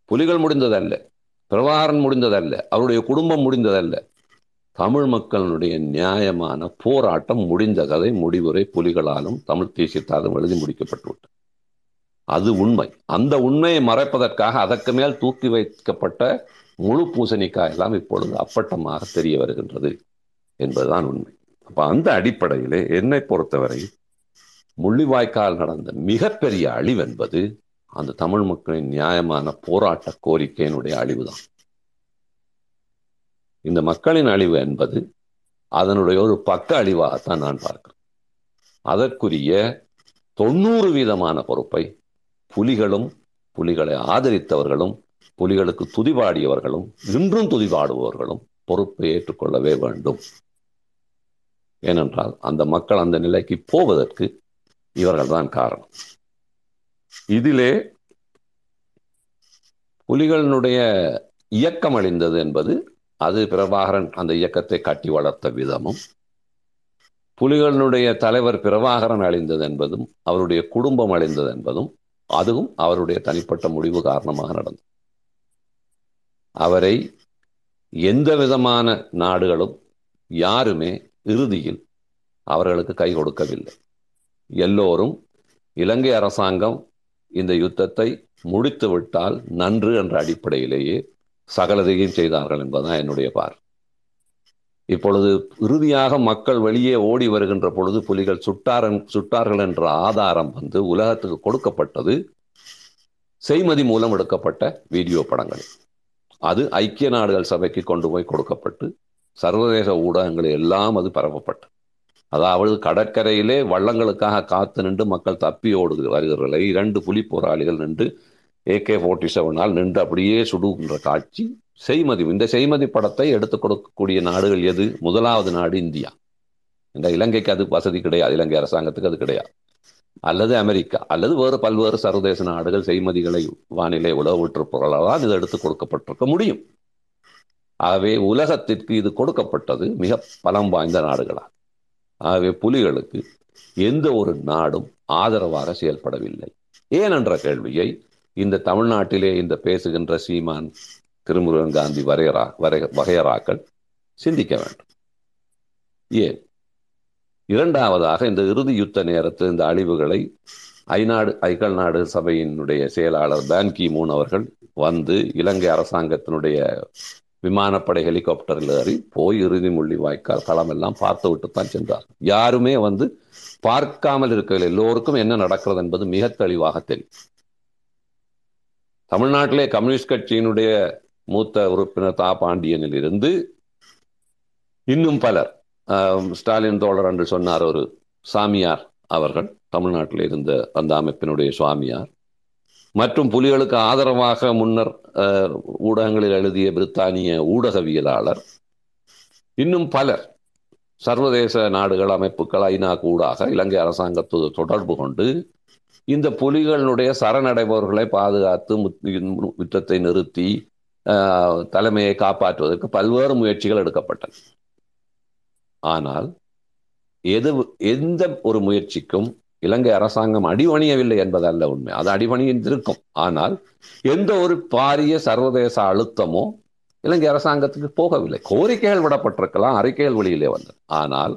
புலிகள் முடிந்ததல்ல. பிரபாகரன் முடிந்ததல்ல. அவருடைய குடும்பம் முடிந்ததல்ல. தமிழ் மக்களுடைய நியாயமான போராட்டம் முடிந்த கதை முடிவுரை புலிகளாலும் தமிழ் தேசியத்தாலும் எழுதி முடிக்கப்பட்டுவிட்டது. அது உண்மை. அந்த உண்மையை மறைப்பதற்காக அதற்கு மேல் தூக்கி வைக்கப்பட்ட முழு பூசணிக்காய் எல்லாம் இப்பொழுது அப்பட்டமாக தெரிய வருகின்றது என்பதுதான் உண்மை. அப்ப அந்த அடிப்படையிலே என்னை பொறுத்தவரை முள்ளிவாய்க்கால் நடந்த மிகப்பெரிய அழிவு என்பது அந்த தமிழ் மக்களின் நியாயமான போராட்ட கோரிக்கையினுடைய அழிவுதான். இந்த மக்களின் அழிவு என்பது அதனுடைய ஒரு பக்க அழிவாகத்தான் நான் பார்க்கிறேன். அதற்குரிய தொண்ணூறு வீதமான பொறுப்பை புலிகளும் புலிகளை ஆதரித்தவர்களும் புலிகளுக்கு துதிபாடியவர்களும் இன்றும் துதிபாடுபவர்களும் பொறுப்பை ஏற்றுக்கொள்ளவே வேண்டும். ஏனென்றால் அந்த மக்கள் அந்த நிலைக்கு போவதற்கு இவர்கள்தான் காரணம். இதிலே புலிகளினுடைய இயக்கம் அழிந்தது என்பது அது பிரபாகரன் அந்த இயக்கத்தை கட்டி வளர்த்த விதமும் புலிகளினுடைய தலைவர் பிரபாகரன் அழிந்தது என்பதும் அவருடைய குடும்பம் அழிந்தது என்பதும் அதுவும் அவருடைய தனிப்பட்ட முடிவு காரணமாக நடந்தது. அவரை எந்த விதமான நாடுகளும் யாருமே இறுதியில் அவர்களுக்கு கை கொடுக்கவில்லை. எல்லோரும் இலங்கை அரசாங்கம் இந்த யுத்தத்தை முடித்து விட்டால் நன்று என்ற அடிப்படையிலேயே சகலதையும் செய்தார்கள் என்பதுதான் என்னுடைய பார் இப்பொழுது இறுதியாக மக்கள் வெளியே ஓடி வருகின்ற பொழுது புலிகள் சுட்டாரன் சுட்டார்கள் என்ற ஆதாரம் வந்து உலகத்துக்கு கொடுக்கப்பட்டது செய்மதி மூலம் எடுக்கப்பட்ட வீடியோ படங்கள். அது ஐக்கிய நாடுகள் சபைக்கு கொண்டு போய் கொடுக்கப்பட்டு சர்வதேச ஊடகங்கள் எல்லாம் அது பரப்பப்பட்டது. அதாவது கடற்கரையிலே வள்ளங்களுக்காக காத்து நின்று மக்கள் தப்பி ஓடு வருகிறார்கள் இரண்டு புலி போராளிகள் நின்று ஏகே ஃபோர்ட்டி செவனால் நின்று அப்படியே சுடுகின்ற காட்சி. செய்மதி இந்த செய்மதி படத்தை எடுத்துக் கொடுக்கக்கூடிய நாடுகள் எது? முதலாவது நாடு இந்தியா. இந்த இலங்கைக்கு அது வசதி கிடையாது. இலங்கை அரசாங்கத்துக்கு அது கிடையாது. அல்லது அமெரிக்கா. அல்லது வேறு பல்வேறு சர்வதேச நாடுகள் செய்மதிகளை வானிலை உழவுற்று பொருளால் இது எடுத்து கொடுக்கப்பட்டிருக்க முடியும். ஆகவே உலகத்திற்கு இது கொடுக்கப்பட்டது மிக பலம் வாய்ந்த நாடுகளாக ஆகவே புலிகளுக்கு எந்த ஒரு நாடும் ஆதரவாக செயல்படவில்லை. ஏன் என்ற கேள்வியை இந்த தமிழ்நாட்டிலே இந்த பேசுகின்ற சீமான் திருமுருகன் காந்தி வரையரா வரை வகையராக்கள் சிந்திக்க வேண்டும். ஏன்? இரண்டாவதாக இந்த இறுதி யுத்த நேரத்தில் இந்த அழிவுகளை ஐநாடு ஐக்கல் நாடு சபையினுடைய செயலாளர் பான் கி மூன் அவர்கள் வந்து இலங்கை அரசாங்கத்தினுடைய விமானப்படை ஹெலிகாப்டரில் ஏறி போய் இறுதி முள்ளி வாய்க்கால் களமெல்லாம் பார்த்து விட்டு தான் சென்றார். யாருமே வந்து பார்க்காமல் இருக்கவில்லை. எல்லோருக்கும் என்ன நடக்கிறது என்பது மிக தெளிவாக தெரியும். தமிழ்நாட்டிலே கம்யூனிஸ்ட் கட்சியினுடைய மூத்த உறுப்பினர் தா. பாண்டியனில் இருந்து இன்னும் பலர் ஸ்டாலின் தோழர் என்று சொன்னார் ஒரு சாமியார் அவர்கள். தமிழ்நாட்டில் இருந்த அந்த அமைப்பினுடைய சுவாமியார். மற்றும் புலிகளுக்கு ஆதரவாக முன்னர் ஊடகங்களில் எழுதிய பிரித்தானிய ஊடகவியலாளர் இன்னும் பலர் சர்வதேச நாடுகள் அமைப்புகள் ஐநா கூடாக இலங்கை அரசாங்கத்தோடு தொடர்பு கொண்டு இந்த புலிகளுடைய சரணடைபவர்களை பாதுகாத்து முற்றத்தை நிறுத்தி தலைமையை காப்பாற்றுவதற்கு பல்வேறு முயற்சிகள் எடுக்கப்பட்டன. ஆனால் எது எந்த ஒரு முயற்சிக்கும் இலங்கை அரசாங்கம் அடிபணியவில்லை என்பதல்ல உண்மை. அது அடிபணியிருக்கும் ஆனால் எந்த ஒரு பாரிய சர்வதேச அழுத்தமோ இலங்கை அரசாங்கத்துக்கு போகவில்லை. கோரிக்கைகள் விடப்பட்டிருக்கலாம் அறிக்கைகள் வெளியிலே வந்தது ஆனால்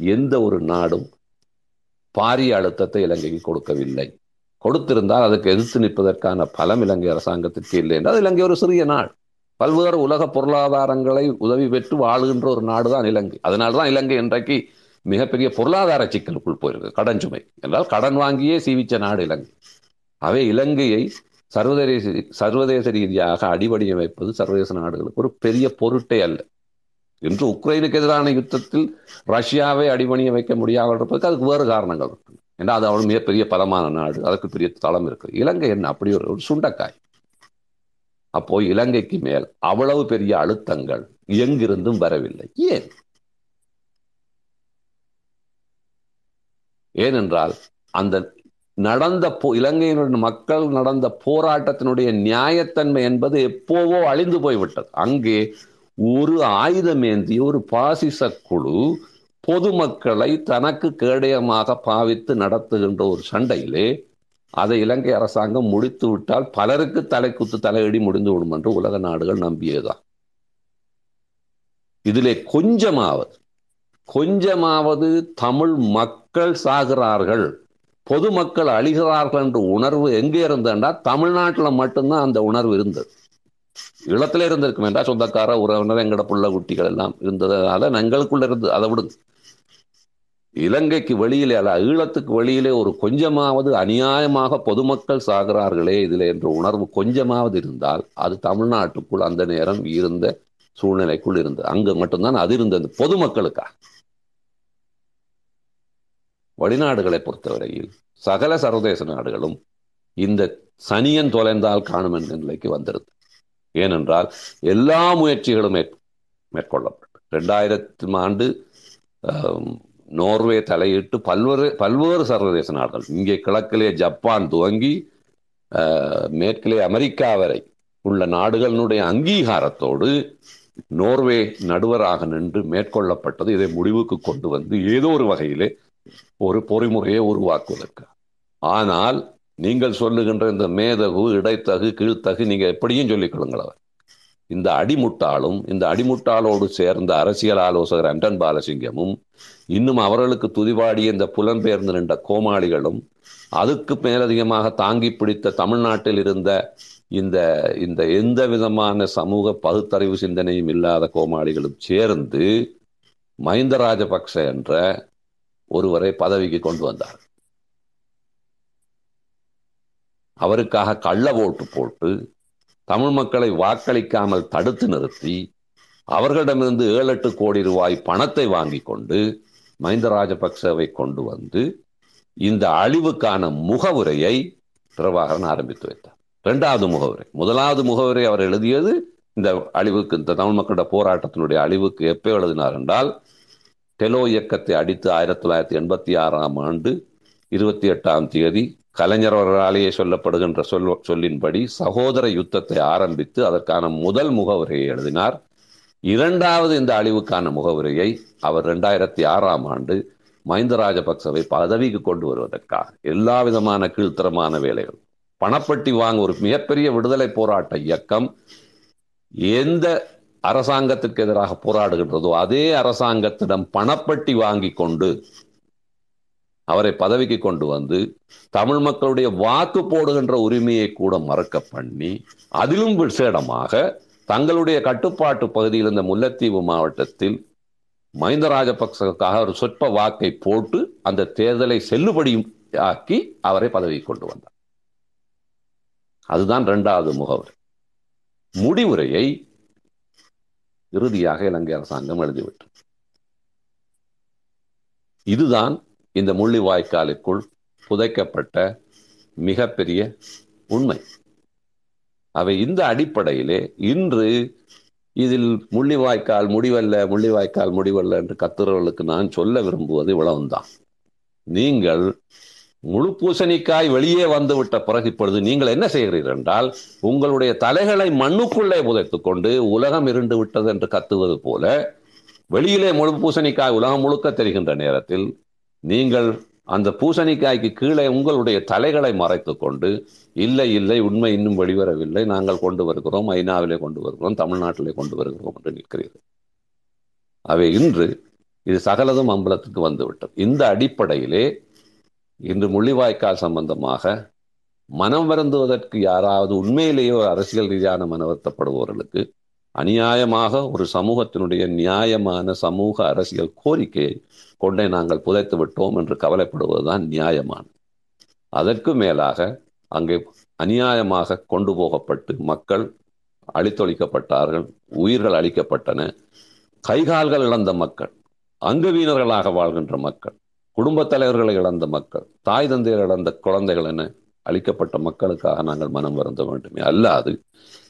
எந்த ஒரு நாடும் பாரிய அழுத்தத்தை இலங்கைக்கு கொடுக்கவில்லை. கொடுத்திருந்தால் அதுக்கு எதிர்த்து நிற்பதற்கான பலம் இலங்கை அரசாங்கத்திற்கு இல்லை என்றால் இலங்கை ஒரு சிறிய நாடு. பல்வேறு உலக பொருளாதாரங்களை உதவி பெற்று வாழுகின்ற ஒரு நாடு தான் இலங்கை. அதனால்தான் இலங்கை இன்றைக்கு மிகப்பெரிய பொருளாதார சிக்கலுக்குள் போயிருக்கு. கடன் சுமை. என்றால் கடன் வாங்கியே சீவிச்ச நாடு இலங்கை. அவை இலங்கையை சர்வதேச சர்வதேச ரீதியாக அடிவடியமைப்பது சர்வதேச நாடுகளுக்கு ஒரு பெரிய பொருட்டே அல்ல. இன்று உக்ரைனுக்கு எதிரான யுத்தத்தில் ரஷ்யாவை அடிபணிய வைக்க முடியாமல் இருப்பதற்கு அதுக்கு வேறு காரணங்கள் இருக்கு. ஏன்னா அது அவள் மிகப்பெரிய பலமான நாடு. அதற்கு பெரிய தளம் இருக்கு. இலங்கை என்ன? அப்படி ஒரு ஒரு சுண்டக்காய். அப்போ இலங்கைக்கு மேல் அவ்வளவு பெரிய அழுத்தங்கள் எங்கிருந்தும் வரவில்லை. ஏன்? ஏனென்றால் அந்த நடந்த போ இலங்கையினுடைய மக்கள் நடந்த போராட்டத்தினுடைய நியாயத்தன்மை என்பது எப்போவோ அழிந்து போய்விட்டது. அங்கே ஒரு ஆயுதமேந்தி ஒரு பாசிச குழு பொதுமக்களை தனக்கு கேடயமாக பாவித்து நடத்துகின்ற ஒரு சண்டையிலே அதை இலங்கை அரசாங்கம் முடித்து விட்டால் பலருக்கு தலைக்குத்து தலையடி முடிந்து விடும் என்று உலக நாடுகள் நம்பியதுதான். இதிலே கொஞ்சமாவது கொஞ்சமாவது தமிழ் மக்கள் சாகிறார்கள். பொதுமக்கள் அழிகிறார்கள் என்ற உணர்வு எங்கே இருந்தேன்டா தமிழ்நாட்டில் மட்டும்தான் அந்த உணர்வு இருந்தது. இளத்துல இருந்திருக்கும் என்றா சொந்தக்கார உறவினர் எங்கட புள்ள குட்டிகள் எல்லாம் இருந்ததுனால எங்களுக்குள்ள இருந்து அதை விடுங்க. இலங்கைக்கு வெளியிலே அல்ல ஈழத்துக்கு வெளியிலே ஒரு கொஞ்சமாவது அநியாயமாக பொதுமக்கள் சாகிறார்களே இதில் என்ற உணர்வு கொஞ்சமாவது இருந்தால் அது தமிழ்நாட்டுக்குள் அந்த நேரம் இருந்த சூழ்நிலைக்குள் இருந்தது. அங்கு மட்டும்தான் அது இருந்தது. பொதுமக்களுக்காக. வெளிநாடுகளை பொறுத்தவரையில் சகல சர்வதேச நாடுகளும் இந்த சனியன் தொலைந்தால் காணும் என்ற நிலைக்கு வந்திருந்தது ஏனென்றால் எல்லா முயற்சிகளும் மேற்கொள்ளப்பட்டு. ரெண்டாயிரத்தி ஆண்டு நோர்வே தலையிட்டு பல்வேறு பல்வேறு சர்வதேச நாடுகள் இங்கே கிழக்கிலே ஜப்பான் துவங்கி மேற்கிலே அமெரிக்கா வரை உள்ள நாடுகளினுடைய அங்கீகாரத்தோடு நோர்வே நடுவராக நின்று மேற்கொள்ளப்பட்டது. இதை முடிவுக்கு கொண்டு வந்து ஏதோ ஒரு வகையிலே ஒரு பொறிமுறையை உருவாக்குவதற்கு. ஆனால் நீங்கள் சொல்லுகின்ற இந்த மேதகு இடைத்தகு கீழ்த்தகு நீங்க எப்படியும் சொல்லிக்கொள்ளுங்கள் அவர். இந்த அடிமுட்டாளும் இந்த அடிமுட்டாளோடு சேர்ந்த அரசியல் ஆலோசகர் அண்டன் பாலசிங்கமும் இன்னும் அவர்களுக்கு துதிவாடிய இந்த புலம்பெயர்ந்து நின்ற கோமாளிகளும் அதுக்கு மேலதிகமாக தாங்கி பிடித்த தமிழ்நாட்டில் இருந்த இந்த இந்த எந்த விதமான சமூக பகுத்தறிவு சிந்தனையும் இல்லாத கோமாளிகளும் சேர்ந்து மஹிந்த ராஜபக்ச என்ற ஒருவரை பதவிக்கு கொண்டு வந்தார். அவருக்காக கள்ள ஓட்டு போட்டு தமிழ் மக்களை வாக்களிக்காமல் தடுத்து நிறுத்தி அவர்களிடமிருந்து ஏழு எட்டு கோடி ரூபாய் பணத்தை வாங்கி கொண்டு மஹிந்த ராஜபக்சவை கொண்டு வந்து இந்த அழிவுக்கான முகவுரையை பிரபாகரன் ஆரம்பித்து வைத்தார். இரண்டாவது முகவுரை முதலாவது முகவுரை அவர் எழுதியது இந்த அழிவுக்கு இந்த தமிழ் மக்களோட போராட்டத்தினுடைய அழிவுக்கு எப்போ எழுதினார் என்றால் டெலோ இயக்கத்தை அடித்து ஆயிரத்தி தொள்ளாயிரத்தி எண்பத்தி ஆறாம் ஆண்டு இருபத்தி எட்டாம் தேதி கலைஞர் அவர்களாலேயே சொல்லப்படுகின்ற சொல் சொல்லின்படி சகோதர யுத்தத்தை ஆரம்பித்து அதற்கான முதல் முகவுரையை எழுதினார். இரண்டாவது இந்த அழிவுக்கான முகவுரையை அவர் இரண்டாயிரத்தி ஆறாம் ஆண்டு மஹிந்த ராஜபக்சவை பதவிக்கு கொண்டு வருவதற்காக எல்லா விதமான கீழ்த்தரமான வேலைகள் பணப்பட்டி வாங்க ஒரு மிகப்பெரிய விடுதலை போராட்ட இயக்கம் எந்த அரசாங்கத்திற்கு எதிராக போராடுகின்றதோ அதே அரசாங்கத்திடம் பணப்பட்டி வாங்கி கொண்டு அவரை பதவிக்கு கொண்டு வந்து தமிழ் மக்களுடைய வாக்கு போடுகின்ற உரிமையை கூட மறக்க பண்ணி அதிலும் விசேடமாக தங்களுடைய கட்டுப்பாட்டு பகுதியில் இந்த முல்லைத்தீவு மாவட்டத்தில் மஹிந்த ராஜபக்சவுக்காக ஒரு சொற்ப வாக்கை போட்டு அந்த தேர்தலை செல்லுபடியும் ஆக்கி அவரை பதவி கொண்டு வந்தார். அதுதான் இரண்டாவது முகவர். முடிவுரையை இறுதியாக இலங்கை அரசாங்கம் எழுதிவிட்டது. இதுதான் இந்த முள்ளிவாய்க்காலுக்குள் புதைக்கப்பட்ட மிகப்பெரிய உண்மை. அவை இந்த அடிப்படையிலே இன்று இதில் முள்ளிவாய்க்கால் முடிவல்ல முள்ளிவாய்க்கால் முடிவல்ல என்று கத்துறவர்களுக்கு நான் சொல்ல விரும்புவது இவ்வளவுதான் நீங்கள் முழு பூசணிக்காய் வெளியே வந்துவிட்ட பிறகு இப்பொழுது நீங்கள் என்ன செய்கிறீர்கள் என்றால் உங்களுடைய தலைகளை மண்ணுக்குள்ளே புதைத்துக் கொண்டு உலகம் இருண்டு விட்டது என்று கத்துவது போல வெளியிலே முழு பூசணிக்காய் உலகம் முழுக்க தெரிகின்ற நேரத்தில் நீங்கள் அந்த பூசணிக்காய்க்கு கீழே உங்களுடைய தலைகளை மறைத்து கொண்டு இல்லை இல்லை உண்மை இன்னும் வெளிவரவில்லை நாங்கள் கொண்டு வருகிறோம் ஐநாவிலே கொண்டு வருகிறோம் தமிழ்நாட்டிலே கொண்டு வருகிறோம் என்று நிற்கிறீர்கள். அவை இன்று இது சகலதும் அம்பலத்துக்கு வந்துவிட்டது இந்த அடிப்படையிலே இன்று முள்ளிவாய்க்கால் சம்பந்தமாக மனம் வருந்துவதற்கு யாராவது உண்மையிலேயே ஒரு அரசியல் ரீதியான மனவருத்தப்படுபவர்களுக்கு அநியாயமாக ஒரு சமூகத்தினுடைய நியாயமான சமூக அரசியல் கோரிக்கையை கொண்டே நாங்கள் புதைத்து விட்டோம் என்று கவலைப்படுவதுதான் நியாயமான அதற்கு மேலாக அங்கே அநியாயமாக கொண்டு போகப்பட்டு மக்கள் அழித்தொழிக்கப்பட்டார்கள் உயிர்கள் அளிக்கப்பட்டன கைகால்கள் இழந்த மக்கள் அங்கவீனர்களாக வாழ்கின்ற மக்கள் குடும்பத் தலைவர்களை இழந்த மக்கள் தாய் தந்தையர் இழந்த குழந்தைகள் என அளிக்கப்பட்ட மக்களுக்காக நாங்கள் மனம் வருந்த வேண்டுமே. அல்லாது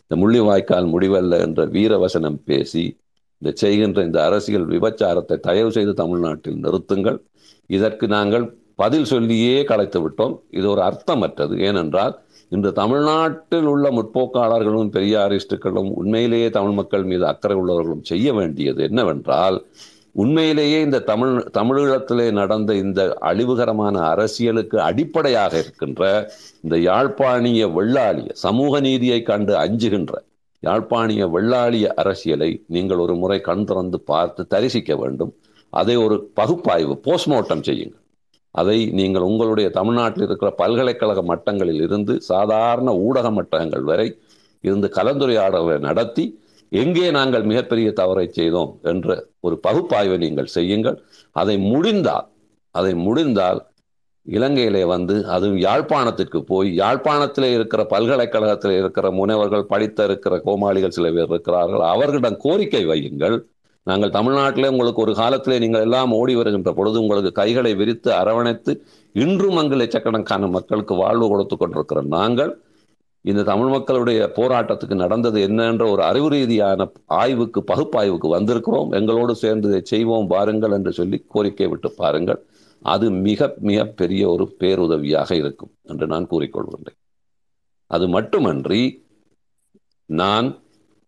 இந்த முள்ளிவாய்க்கால் முடிவல்ல என்ற வீரவசனம் பேசி இந்த செய்கின்ற இந்த அரசியல் விபச்சாரத்தை தயவு செய்து தமிழ்நாட்டில் நிறுத்துங்கள். இதற்கு நாங்கள் பதில் சொல்லியே கலைத்து விட்டோம். இது ஒரு அர்த்தமற்றது. ஏனென்றால் இன்று தமிழ்நாட்டில் உள்ள முற்போக்காளர்களும் பெரியாரிஸ்டுகளும் உண்மையிலேயே தமிழ் மக்கள் மீது அக்கறை உள்ளவர்களும் செய்ய வேண்டியது என்னவென்றால் உண்மையிலேயே இந்த தமிழ் தமிழீழத்திலே நடந்த இந்த அழிவுகரமான அரசியலுக்கு அடிப்படையாக இருக்கின்ற இந்த யாழ்ப்பாணிய வெள்ளாளிய சமூக நீதியை கண்டு அஞ்சுகின்ற யாழ்ப்பாணிய வெள்ளாளிய அரசியலை நீங்கள் ஒரு முறை கண் திறந்து பார்த்து தரிசிக்க வேண்டும். அதை ஒரு பகுப்பாய்வு போஸ்ட்மார்ட்டம் செய்யுங்கள். அதை நீங்கள் உங்களுடைய தமிழ்நாட்டில் இருக்கிற பல்கலைக்கழக மட்டங்களில் இருந்து சாதாரண ஊடக மட்டங்கள் வரை இருந்து கலந்துரையாடலை நடத்தி எங்கே நாங்கள் மிகப்பெரிய தவறை செய்தோம் என்ற ஒரு பகுப்பாய்வை நீங்கள் செய்யுங்கள். அதை முடிந்தால் அதை முடிந்தால் இலங்கையிலே வந்து அதுவும் யாழ்ப்பாணத்திற்கு போய் யாழ்ப்பாணத்தில் இருக்கிற பல்கலைக்கழகத்தில் இருக்கிற முனைவர்கள் படித்த இருக்கிற கோமாளிகள் சில பேர் இருக்கிறார்கள். அவர்களிடம் கோரிக்கை வையுங்கள். நாங்கள் தமிழ்நாட்டிலே உங்களுக்கு ஒரு காலத்திலே நீங்கள் எல்லாம் ஓடி வருகின்ற பொழுது உங்களுக்கு கைகளை விரித்து அரவணைத்து இன்றும் அங்கு லட்சக்கணக்கான மக்களுக்கு வாழ்வு கொடுத்து கொண்டிருக்கிற நாங்கள் இந்த தமிழ் மக்களுடைய போராட்டத்துக்கு நடந்தது என்னன்ற ஒரு அறிவு ரீதியான ஆய்வுக்கு பகுப்பாய்வுக்கு வந்திருக்கிறோம். எங்களோடு சேர்ந்து இதை செய்வோம் பாருங்கள் என்று சொல்லி கோரிக்கை விட்டு பாருங்கள். அது மிக மிக பெரிய ஒரு பேருதவியாக இருக்கும் என்று நான் கூறிக்கொள்கின்றேன். அது மட்டுமன்றி நான்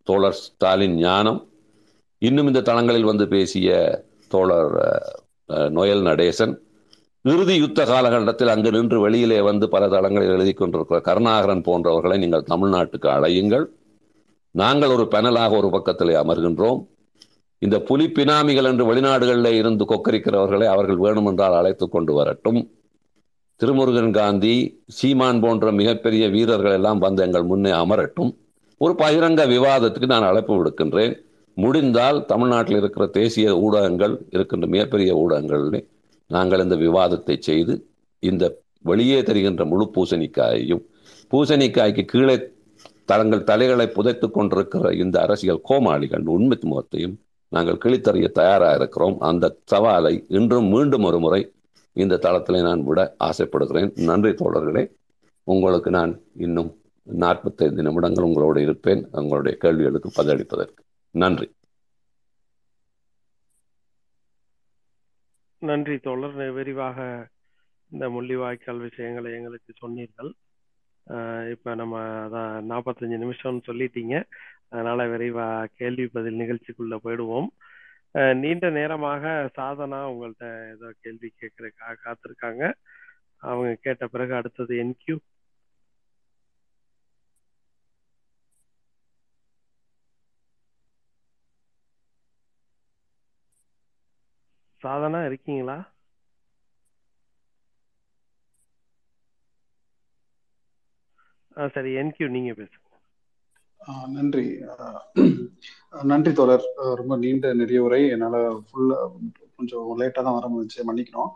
தோழர் ஸ்டாலின் ஞானம் இன்னும் இந்த தளங்களில் வந்து பேசிய தோழர் நொயல் நடேசன் இறுதி யுத்த காலகட்டத்தில் அங்கு நின்று வெளியிலே வந்து பல தளங்களில் எழுதி கொண்டிருக்கிற கருணாகரன் போன்றவர்களை நீங்கள் தமிழ்நாட்டுக்கு அழையுங்கள். நாங்கள் ஒரு பெனலாக ஒரு பக்கத்திலே அமர்கின்றோம். இந்த புலி பினாமிகள் என்று வெளிநாடுகளில் இருந்து கொக்கரிக்கிறவர்களை அவர்கள் வேணுமென்றால் அழைத்து கொண்டு வரட்டும். திருமுருகன் காந்தி சீமான் போன்ற மிகப்பெரிய வீரர்கள் எல்லாம் வந்து எங்கள் முன்னே அமரட்டும். ஒரு பகிரங்க விவாதத்துக்கு நான் அழைப்பு விடுக்கின்றேன். முடிந்தால் தமிழ்நாட்டில் இருக்கிற தேசிய ஊடகங்கள் இருக்கின்ற மிகப்பெரிய ஊடகங்கள்னு நாங்கள் இந்த விவாதத்தை செய்து இந்த வெளியே தெரிகின்ற முழு பூசணிக்காயையும் பூசணிக்காய்க்கு கீழே தங்கள் தலைகளை புதைத்துக் கொண்டிருக்கிற இந்த அரசியல் கோமாளிகள் உண்மை முகத்தையும் நாங்கள் கிழித்தறிய தயாராக இருக்கிறோம். அந்த சவாலை இன்றும் மீண்டும் ஒரு முறை இந்த தளத்தில் நான் விட ஆசைப்படுகிறேன். நன்றி தோழர்களே. உங்களுக்கு நான் இன்னும் நாற்பத்தைந்து நிமிடங்கள் உங்களோடு இருப்பேன். உங்களுடைய கேள்விகளுக்கு பதிலளிப்பதற்கு. நன்றி. நன்றி தோழர். விரிவாக இந்த முள்ளிவாய்க்கால் விஷயங்களை எங்களுக்கு சொன்னீர்கள். இப்ப நம்ம அதான் நாற்பத்தஞ்சு நிமிஷம்னு சொல்லிட்டீங்க. அதனால விரைவா கேள்வி பதில் நிகழ்ச்சிக்குள்ள போயிடுவோம். நீண்ட நேரமாக சாதனா உங்கள்கிட்ட ஏதோ கேள்வி கேட்கறதுக்காக காத்திருக்காங்க. அவங்க கேட்ட பிறகு அடுத்தது என்கியூ. சாதனா இருக்கீங்களா? சரி என்கியூ நீங்க பேசுங்க. நன்றி. நன்றி தோழர். ரொம்ப நீண்ட நிறைய உரை. என்னால் ஃபுல்லாக கொஞ்சம் லேட்டாக தான் வர முடிஞ்சு மன்னிக்கணும்.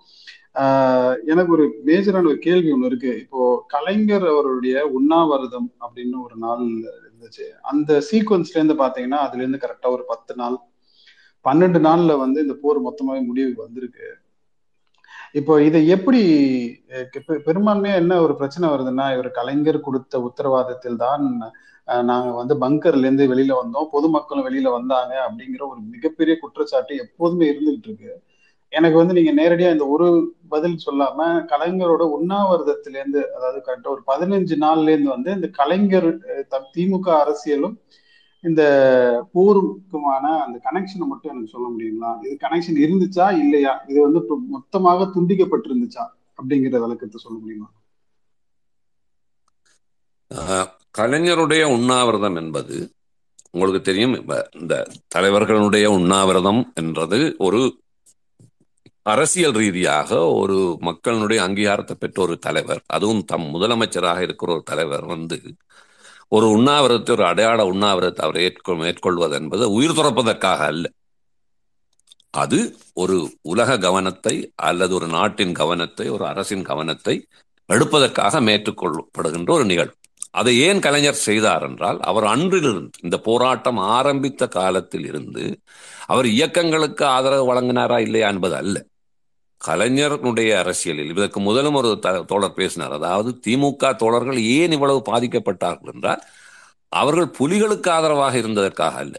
எனக்கு ஒரு மேஜரான ஒரு கேள்வி ஒன்று இருக்கு. இப்போ கலைஞர் அவருடைய உண்ணாவிரதம் அப்படின்னு ஒரு நாள் இருந்துச்சு. அந்த சீக்வன்ஸ்ல இருந்து பாத்தீங்கன்னா அதுல இருந்து கரெக்டா ஒரு பத்து நாள் பன்னெண்டு நாள்ல வந்து இந்த போர் மொத்தமாவே முடிவுக்கு வந்திருக்கு. இப்போ இதை எப்படி பெரும்பான்மையா என்ன ஒரு பிரச்சனை வருதுன்னா இவர் கலைஞர் கொடுத்த உத்தரவாதத்தில் தான் நாங்க வந்து பங்கர்ல இருந்து வெளியில வந்தோம் பொதுமக்களும் வெளியில வந்தாங்க அப்படிங்கிற ஒரு மிகப்பெரிய குற்றச்சாட்டு எப்போதுமே இருந்துகிட்டு இருக்கு. எனக்கு வந்து நீங்க நேரடியா இந்த ஒரு பதில் சொல்லாம கலைஞரோட உண்ணாவிரதத்திலேருந்து அதாவது கரெக்டா ஒரு பதினஞ்சு நாள்ல இருந்து வந்து இந்த கலைஞர் திமுக அரசியலும் இந்த போருக்குமான அந்த கனெக்ஷனை மட்டும் எனக்கு சொல்ல முடியுங்களா? இது கனெக்ஷன் இருந்துச்சா? இல்லையா? இது வந்து மொத்தமாக துண்டிக்கப்பட்டிருந்துச்சா? அப்படிங்கிற விளக்கத்தை சொல்ல முடியுமா? கலைஞருடைய உண்ணாவிரதம் என்பது உங்களுக்கு தெரியும் இந்த தலைவர்களுடைய உண்ணாவிரதம் என்றது ஒரு அரசியல் ரீதியாக ஒரு மக்களுடைய அங்கீகாரத்தை பெற்ற ஒரு தலைவர். அதுவும் தம் முதலமைச்சராக இருக்கிற ஒரு தலைவர் வந்து ஒரு உண்ணாவிரத்தை ஒரு அடையாள உண்ணாவிரத்தை அவர் ஏற்கொள் மேற்கொள்வது என்பது உயிர் துறப்பதற்காக அல்ல. அது ஒரு உலக கவனத்தை அல்லது ஒரு நாட்டின் கவனத்தை ஒரு அரசின் கவனத்தை எடுப்பதற்காக மேற்றுக்கொள்ளப்படுகின்ற ஒரு நிகழ்வு. அதை ஏன் கலைஞர் செய்தார் என்றால் அவர் அன்றிலிருந்து இந்த போராட்டம் ஆரம்பித்த காலத்தில் இருந்து அவர் இயக்கங்களுக்கு ஆதரவு வழங்கினாரா இல்லையா என்பது அல்ல. கலைஞருடைய அரசியலில் இதற்கு முதலும் ஒரு தோழர் பேசினார். அதாவது திமுக தோழர்கள் ஏன் இவ்வளவு பாதிக்கப்பட்டார்கள் என்றால் அவர்கள் புலிகளுக்கு ஆதரவாக இருந்ததற்காக அல்ல.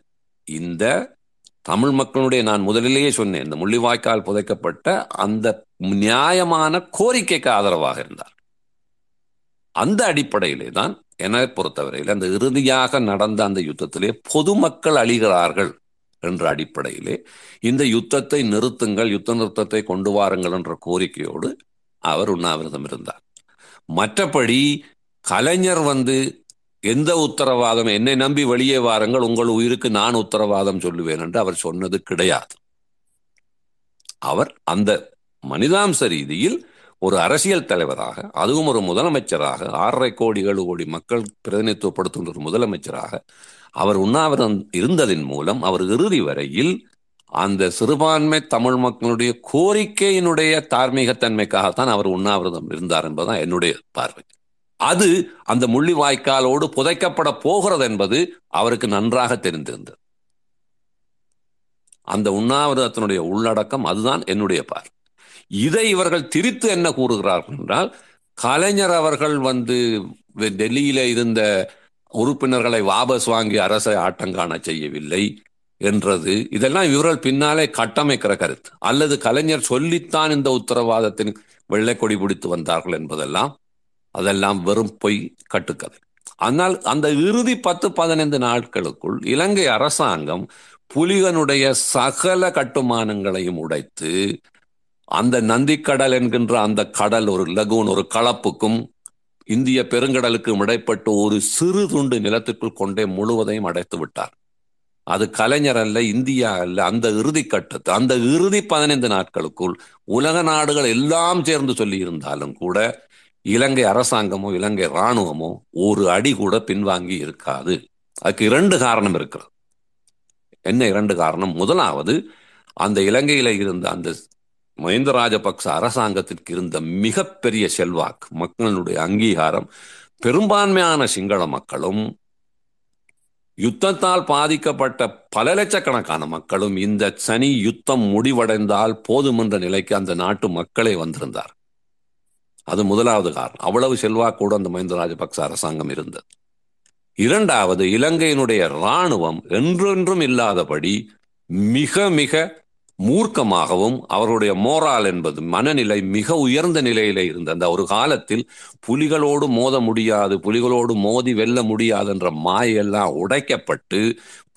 இந்த தமிழ் மக்களுடைய நான் முதலிலேயே சொன்னேன் இந்த முள்ளிவாய்க்கால் புதைக்கப்பட்ட அந்த நியாயமான கோரிக்கைக்கு ஆதரவாக இருந்தார். அந்த அடிப்படையிலே தான் என்னை பொறுத்தவரையில் அந்த இறுதியாக நடந்த அந்த யுத்தத்திலே பொதுமக்கள் அழிகிறார்கள். என்ற அடிப்படையிலே இந்த யுத்தத்தை நிறுத்துங்கள் யுத்த நிறுத்தத்தை கொண்டு வாருங்கள் என்ற கோரிக்கையோடு அவர் உண்ணாவிரதம் இருந்தார். மற்றபடி கலைஞர் வந்து எந்த உத்தரவாதம் என்னை நம்பி வெளியே வாருங்கள் உங்கள் உயிருக்கு நான் உத்தரவாதம் சொல்லுவேன் என்று அவர் சொன்னது கிடையாது. அவர் அந்த மனிதாம்ச ரீதியில் ஒரு அரசியல் தலைவராக அதுவும் ஒரு முதலமைச்சராக ஆறரை கோடி ஏழு கோடி மக்கள் பிரதிநிதித்துவப்படுத்துகின்ற ஒரு முதலமைச்சராக அவர் உண்ணாவிரதம் இருந்ததின் மூலம் அவர் இறுதி வரையில் அந்த சிறுபான்மை தமிழ் மக்களுடைய கோரிக்கையினுடைய தார்மீகத்தன்மைக்காகத்தான் அவர் உண்ணாவிரதம் இருந்தார் என்பதுதான் என்னுடைய பார்வை. அது அந்த முள்ளிவாய்க்காலோடு புதைக்கப்பட போகிறது என்பது அவருக்கு நன்றாக தெரிந்திருந்தது. அந்த உண்ணாவிரதத்தினுடைய உள்ளடக்கம் அதுதான் என்னுடைய பார்வை. இதை இவர்கள் திரித்து என்ன கூறுகிறார்கள் என்றால் கலைஞர் அவர்கள் வந்து டெல்லியில இருந்த உறுப்பினர்களை வாபஸ் வாங்கி அரசை ஆட்டங்காண செய்யவில்லை என்றது. இதெல்லாம் இவர்கள் பின்னாலே கட்டமைக்கிற கருத்து. அல்லது கலைஞர் சொல்லித்தான் இந்த உத்தரவாதத்தின் வெள்ளை கொடி பிடித்து வந்தார்கள் என்பதெல்லாம் அதெல்லாம் வெறும் பொய் கட்டுக்கதை. ஆனால் அந்த இறுதி பத்து பதினைந்து நாட்களுக்குள் இலங்கை அரசாங்கம் புலிகனுடைய சகல கட்டுமானங்களையும் உடைத்து அந்த நந்திக்கடல் என்கின்ற அந்த கடல் ஒரு லகூன் ஒரு கலப்புக்கும் இந்திய பெருங்கடலுக்கும் இடைப்பட்டு ஒரு சிறு துண்டு நிலத்திற்குள் கொண்டே முழுவதையும் அடைத்து விட்டார். அது கலைஞர் அல்ல இந்தியா அல்ல அந்த இறுதி கட்டத்து அந்த இறுதி பதினைந்து நாட்களுக்குள் உலக நாடுகள் எல்லாம் சேர்ந்து சொல்லி இருந்தாலும் கூட இலங்கை அரசாங்கமோ இலங்கை இராணுவமோ ஒரு அடி கூட பின்வாங்கி இருக்காது. அதுக்கு இரண்டு காரணம் இருக்கிறது. என்ன இரண்டு காரணம்? முதலாவது அந்த இலங்கையில இருந்த அந்த மஹிந்த ராஜபக்ச அரசாங்கத்திற்கு இருந்த மிகப்பெரிய செல்வாக்கு மக்களுடைய அங்கீகாரம் பெரும்பான்மையான சிங்கள மக்களும் யுத்தத்தால் பாதிக்கப்பட்ட பல லட்சக்கணக்கான மக்களும் இந்த சனி யுத்தம் முடிவடைந்தால் போதும் என்ற நிலைக்கு அந்த நாட்டு மக்களே வந்திருந்தார். அது முதலாவது காரணம். அவ்வளவு செல்வாக்கூட அந்த மஹிந்த ராஜபக்ச அரசாங்கம் இருந்தது. இரண்டாவது இலங்கையினுடைய இராணுவம் என்றென்றும் இல்லாதபடி மிக மிக மூர்க்கமாகவும் அவருடைய மோரால் என்பது மனநிலை மிக உயர்ந்த நிலையில இருந்த அந்த ஒரு காலத்தில் புலிகளோடு மோத முடியாது புலிகளோடு மோதி வெல்ல முடியாது என்ற மாயெல்லாம் உடைக்கப்பட்டு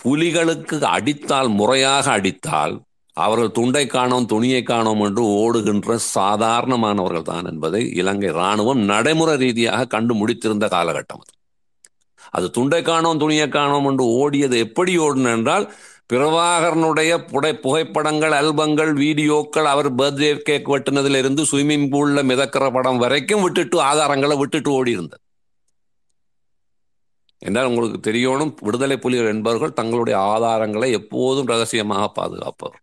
புலிகளுக்கு அடித்தால் முறையாக அடித்தால் அவர்கள் துண்டை காணோம் துணியை காணோம் என்று ஓடுகின்ற சாதாரணமானவர்கள் தான் என்பதை இலங்கை இராணுவம் நடைமுறை ரீதியாக கண்டு முடித்திருந்த காலகட்டம் அது. அது துண்டை காணோம் துணியை காணோம் என்று ஓடியது எப்படி ஓடுன என்றால் பிரபாகரனுடைய புடை புகைப்படங்கள் ஆல்பங்கள் வீடியோக்கள் அவர் பர்த்டே கேக் வெட்டினதிலிருந்து ஸ்விம்மிங் பூலில் மிதக்கிற படம் வரைக்கும் விட்டுட்டு ஆதாரங்களை விட்டுட்டு ஓடி இருந்தது என்றால் உங்களுக்கு தெரியணும் விடுதலை புலிகள் என்பவர்கள் தங்களுடைய ஆதாரங்களை எப்போதும் ரகசியமாக பாதுகாப்பவர்.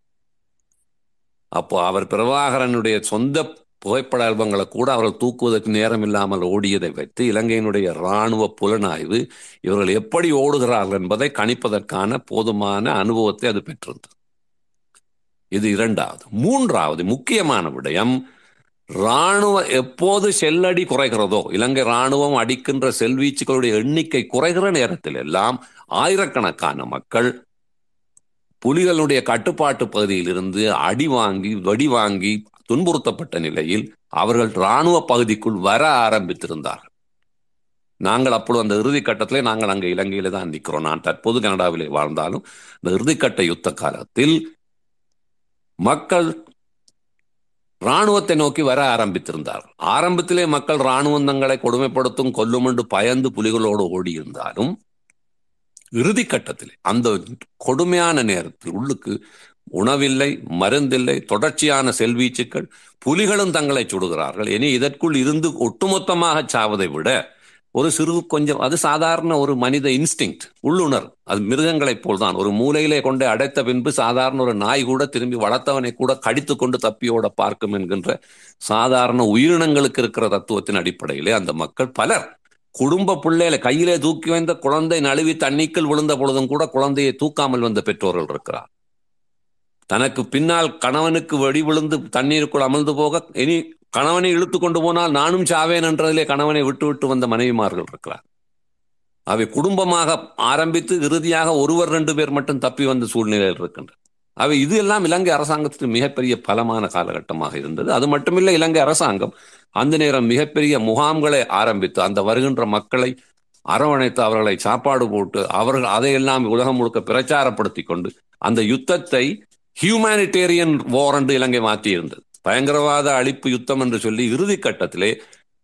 அப்போ அவர் பிரபாகரனுடைய சொந்த புகைப்பட ஆல்பங்களை கூட அவர்கள் தூக்குவதற்கு நேரம் இல்லாமல் ஓடியதை வைத்து இலங்கையினுடைய இராணுவ புலனாய்வு இவர்கள் எப்படி ஓடுகிறார்கள் என்பதை கணிப்பதற்கான போதுமான அனுபவத்தை அது பெற்றிருந்தது. இது இரண்டாவது. மூன்றாவது முக்கியமான விடயம் இராணுவ எப்போது செல்லடி குறைகிறதோ இலங்கை இராணுவம் அடிக்கின்ற செல்வீச்சுகளுடைய எண்ணிக்கை குறைகிற நேரத்தில் எல்லாம் ஆயிரக்கணக்கான மக்கள் புலிகளுடைய கட்டுப்பாட்டு பகுதியில் இருந்து அடி வாங்கி வடி வாங்கி துன்புறுத்தப்பட்ட நிலையில் அவர்கள் இராணுவ பகுதிக்குள் வர ஆரம்பித்திருந்தார்கள். நாங்கள் அப்பொழுது அந்த இறுதி கட்டத்திலே நாங்கள் அங்கே இலங்கையில தான் நிற்கிறோம். நான் தற்போது கனடாவிலே வாழ்ந்தாலும் இந்த இறுதிக்கட்ட யுத்த காலத்தில் மக்கள் இராணுவத்தை நோக்கி வர ஆரம்பித்திருந்தார் ஆரம்பத்திலே மக்கள் இராணுவம் தங்களை கொடுமைப்படுத்தும் கொல்லும் என்று பயந்து புலிகளோடு ஓடியிருந்தாலும் இறுதி கட்டத்தில் அந்த கொடுமையான நேரத்தில் உள்ளுக்கு உணவில்லை மருந்தில்லை தொடர்ச்சியான செல்வீச்சுக்கள் புலிகளும் தங்களை சுடுகிறார்கள். இனி இதற்குள் இருந்து ஒட்டுமொத்தமாக சாவதை விட ஒரு சிறு கொஞ்சம் அது சாதாரண ஒரு மனித இன்ஸ்டிங் உள்ளுணர் அது மிருகங்களைப் போல்தான். ஒரு மூலையிலே கொண்டு அடைத்த பின்பு சாதாரண ஒரு நாய் கூட திரும்பி வளர்த்தவனை கூட கடித்து கொண்டு தப்பியோட பார்க்கும் என்கின்ற சாதாரண உயிரினங்களுக்கு இருக்கிற தத்துவத்தின் அடிப்படையிலே அந்த மக்கள் பலர் குடும்ப பிள்ளைகளை கையிலே தூக்கி வந்த குழந்தை நழுவி தண்ணிக்குள் விழுந்த பொழுதும் கூட குழந்தையை தூக்காமல் வந்த பெற்றோர்கள் இருக்கிறார். தனக்கு பின்னால் கணவனுக்கு வெடி விழுந்து தண்ணீருக்குள் அமர்ந்து போக இனி கணவனை இழுத்து கொண்டு போனால் நானும் சாவேன் என்றதிலே கணவனை விட்டு விட்டு வந்த மனைவிமார்கள் இருக்கிறார். அவை குடும்பமாக ஆரம்பித்து இறுதியாக ஒருவர் ரெண்டு பேர் மட்டும் தப்பி வந்த சூழ்நிலையில் இருக்கின்றன அவை இது எல்லாம் இலங்கை அரசாங்கத்துக்கு மிகப்பெரிய பலமான காலகட்டமாக இருந்தது. அது மட்டுமில்லை இலங்கை அரசாங்கம் அந்த நேரம் மிகப்பெரிய முகாம்களை ஆரம்பித்து அந்த வருகின்ற மக்களை அரவணைத்து அவர்களை சாப்பாடு போட்டு அவர்கள் அதையெல்லாம் உலகம் முழுக்க பிரச்சாரப்படுத்தி கொண்டு அந்த யுத்தத்தை ஹியூமானிட்டேரியன் வார் என்று இலங்கை மாற்றியிருந்தது. பயங்கரவாத அழிப்பு யுத்தம் என்று சொல்லி இறுதி கட்டத்திலே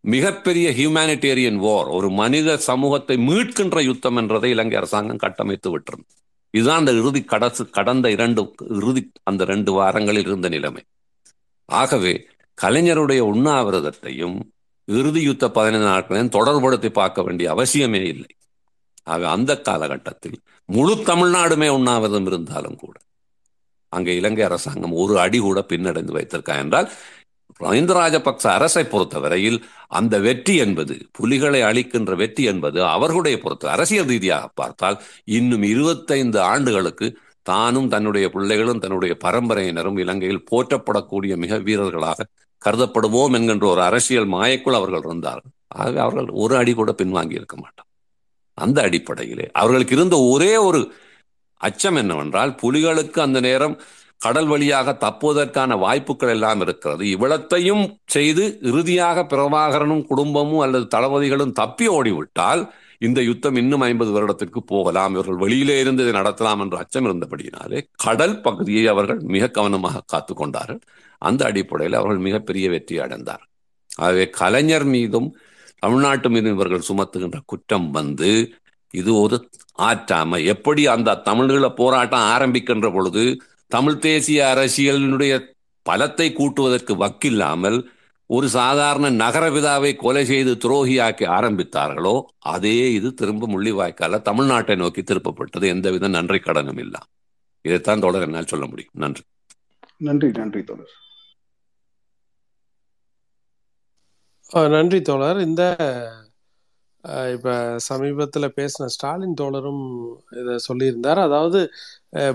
மிகப்பெரிய ஹியூமானிட்டேரியன் வார் ஒரு மனித சமூகத்தை மீட்கின்ற யுத்தம் என்றதை இலங்கை அரசாங்கம் கட்டமைத்து விட்டிருந்தது. இதுதான் அந்த இறுதி கடசு கடந்த இரண்டு இறுதி அந்த ரெண்டு வாரங்களில் இருந்த நிலைமை. ஆகவே கலைஞருடைய உண்ணாவிரதத்தையும் இறுதி யுத்த பதினைந்து நாட்களையும் தொடர்படுத்தி பார்க்க வேண்டிய அவசியமே இல்லை. ஆக அந்த காலகட்டத்தில் முழு தமிழ்நாடுமே உண்ணாவிரதம் இருந்தாலும் கூட அங்கே இலங்கை அரசாங்கம் ஒரு அடி கூட பின்னடைந்து வைத்திருக்கா என்றால் மஹிந்த ராஜபக்ச அரசை பொறுத்தவரையில் அந்த வெற்றி என்பது புலிகளை அளிக்கின்ற வெற்றி என்பது அவர்களுடைய பொறுத்த. அரசியல் ரீதியாக பார்த்தால் இன்னும் இருபத்தைந்து ஆண்டுகளுக்கு தானும் தன்னுடைய பிள்ளைகளும் தன்னுடைய பரம்பரையினரும் இலங்கையில் போற்றப்படக்கூடிய மிக வீரர்களாக கருதப்படுவோம் என்கின்ற ஒரு அரசியல் மாயக்குள் அவர்கள் இருந்தார்கள். ஆகவே அவர்கள் ஒரு அடி கூட பின்வாங்கி இருக்க மாட்டார் அந்த அடிப்படையிலே அவர்களுக்கு இருந்த ஒரே ஒரு அச்சம் என்னவென்றால் புலிகளுக்கு அந்த நேரம் கடல் வழியாக தப்புவதற்கான வாய்ப்புகள் எல்லாம் இருக்கிறது. இவ்வளத்தையும் செய்து இறுதியாக பிரபாகரனும் குடும்பமும் அல்லது தளபதிகளும் தப்பி ஓடிவிட்டால் இந்த யுத்தம் இன்னும் ஐம்பது வருடத்திற்கு போகலாம். இவர்கள் வெளியிலே இருந்து இதை நடத்தலாம் என்ற அச்சம் இருந்தபடியினாலே கடல் பகுதியை அவர்கள் மிக கவனமாக காத்து கொண்டார்கள். அந்த அடிப்படையில் அவர்கள் மிகப்பெரிய வெற்றி அடைந்தார். ஆகவே கலைஞர் மீதும் தமிழ்நாட்டு மீதும் இவர்கள் சுமத்துகின்ற குற்றம் வந்து இது ஒரு ஆற்றாமை. எப்படி அந்த தமிழீழ போராட்டம் ஆரம்பிக்கின்ற பொழுது தமிழ் தேசிய அரசியலினுடைய பலத்தை கூட்டுவதற்கு வக்கில்லாமல் ஒரு சாதாரண நகரபிதாவை கொலை செய்து துரோகியாக்கி ஆரம்பித்தார்களோ அதே இது திரும்ப முள்ளிவாய்க்கால தமிழ்நாட்டை நோக்கி திருப்பப்பட்டது. எந்தவித நன்றி கடனும் இல்லா. இதைத்தான் தொடர் என்னால் சொல்ல முடியும். நன்றி. நன்றி நன்றி தொடர் நன்றி தோழர். இந்த இப்ப சமீபத்துல பேசின ஸ்டாலின் தோழரும் இத சொல்லியிருந்தார். அதாவது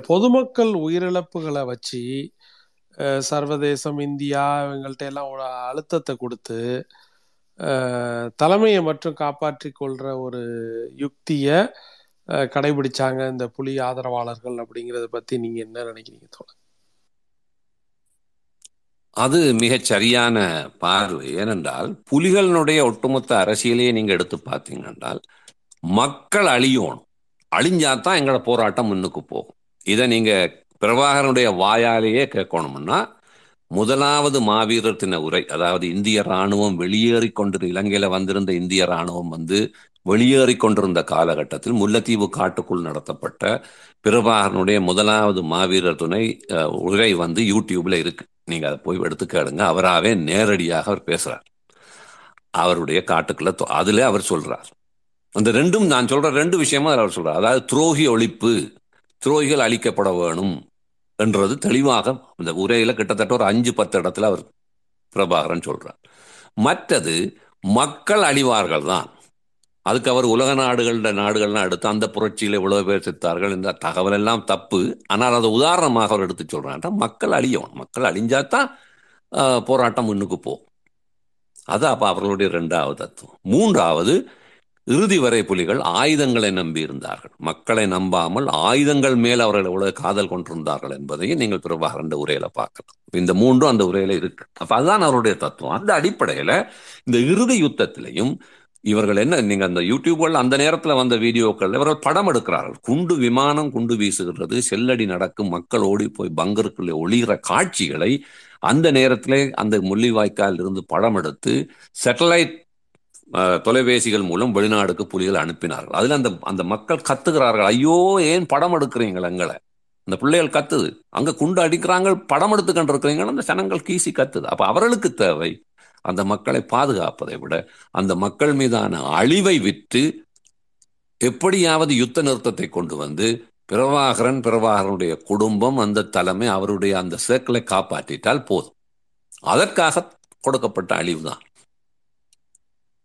பொதுமக்கள் உயிரிழப்புகளை வச்சு சர்வதேசம் இந்தியா இவங்கள்ட்ட எல்லாம் ஒரு அழுத்தத்தை கொடுத்து தலைமையை மட்டும் காப்பாற்றி கொள்ற ஒரு யுக்திய கடைபிடிச்சாங்க இந்த புலி ஆதரவாளர்கள் அப்படிங்கறத பத்தி நீங்க என்ன நினைக்கிறீங்க தோழர்? அது மிகச் சரியான பார்வை. ஏனென்றால் புலிகளினுடைய ஒட்டுமொத்த அரசியலையே நீங்க எடுத்து பார்த்தீங்க என்றால் மக்கள் அழியணும். அழிஞ்சாதான் எங்களோட போராட்டம் முன்னுக்கு போகும். இதை நீங்க பிரபாகரனுடைய வாயாலேயே கேட்கணும்னா முதலாவது மாவீரர் தின உரை அதாவது இந்திய ராணுவம் வெளியேறி கொண்டிருந்த இலங்கையில வந்திருந்த இந்திய ராணுவம் வந்து வெளியேறிக் கொண்டிருந்த காலகட்டத்தில் முல்லைத்தீவு காட்டுக்குள் நடத்தப்பட்ட பிரபாகரனுடைய முதலாவது மாவீரர் துணை உரை வந்து யூடியூப்ல இருக்கு. நீங்க அதை போய் எடுத்து கேளுங்க. அவராகவே நேரடியாக அவர் பேசுறார். அவருடைய காட்டுக்குள்ள அதுல அவர் சொல்றார். அந்த ரெண்டும் நான் சொல்ற ரெண்டு விஷயமா அவர் சொல்றார். அதாவது துரோகி ஒழிப்பு துரோகிகள் அழிக்கப்பட வேணும் என்றது தெளிவாக இந்த உரையில கிட்டத்தட்ட ஒரு அஞ்சு பத்து இடத்துல அவர் பிரபாகரன் சொல்றார். மற்றது மக்கள் அழிவார்கள் தான் அதுக்கு அவர் உலக நாடுகள நாடுகள்லாம் எடுத்து அந்த புரட்சியில இவ்வளவு பேர் செத்தார்கள். இந்த தகவல் எல்லாம் தப்பு. ஆனால் அதை உதாரணமாக அவர் எடுத்து சொல்றாங்க மக்கள் அழியும். மக்கள் அழிஞ்சாதான் ஆஹ், போராட்டம் முன்னுக்கு போகும். அது அப்போ அவர்களுடைய ரெண்டாவது தத்துவம். மூன்றாவது இறுதி வரை புலிகள் ஆயுதங்களை நம்பி இருந்தார்கள். மக்களை நம்பாமல் ஆயுதங்கள் மேல் அவர்கள் எவ்வளவு காதல் கொண்டிருந்தார்கள் என்பதையும் நீங்கள் பிரபாகரன் உரையில பார்க்கலாம். இந்த மூன்றும் அந்த உரையில இருக்கு. அப்ப அதுதான் அவருடைய தத்துவம். அந்த அடிப்படையில இந்த இறுதி யுத்தத்திலையும் இவர்கள் என்ன நீங்க அந்த யூடியூப்கள் அந்த நேரத்துல வந்த வீடியோக்கள் இவர்கள் படம் எடுக்கிறார்கள். குண்டு விமானம் குண்டு வீசுகிறது செல்லடி நடக்கும் மக்கள் ஓடி போய் பங்கருக்குள்ளே ஒளிகிற காட்சிகளை அந்த நேரத்திலே அந்த முள்ளிவாய்க்கால் இருந்து படம் எடுத்து சேட்டலைட் தொலைபேசிகள் மூலம் வெளிநாடுக்கு புலிகள் அனுப்பினார்கள். அதுல அந்த அந்த மக்கள் கத்துகிறார்கள் ஐயோ ஏன் படம் எடுக்கிறீங்கள் எங்களை? அந்த பிள்ளைகள் கத்துது. அங்க குண்டு அடிக்கிறாங்க படம் எடுத்துக்கிட்டு இருக்கிறீங்க அந்த சனங்கள் கீசி கத்துது. அப்ப அவர்களுக்கு தேவை அந்த மக்களை பாதுகாப்பதை விட அந்த மக்கள் மீதான அழிவை விற்று எப்படியாவது யுத்த நிறுத்தத்தை கொண்டு வந்து பிரபாகரன் பிரபாகரனுடைய குடும்பம் அந்த தலைமை அவருடைய அந்த சேர்க்கலை காப்பாற்றிட்டால் போதும். அதற்காக கொடுக்கப்பட்ட அழிவுதான்.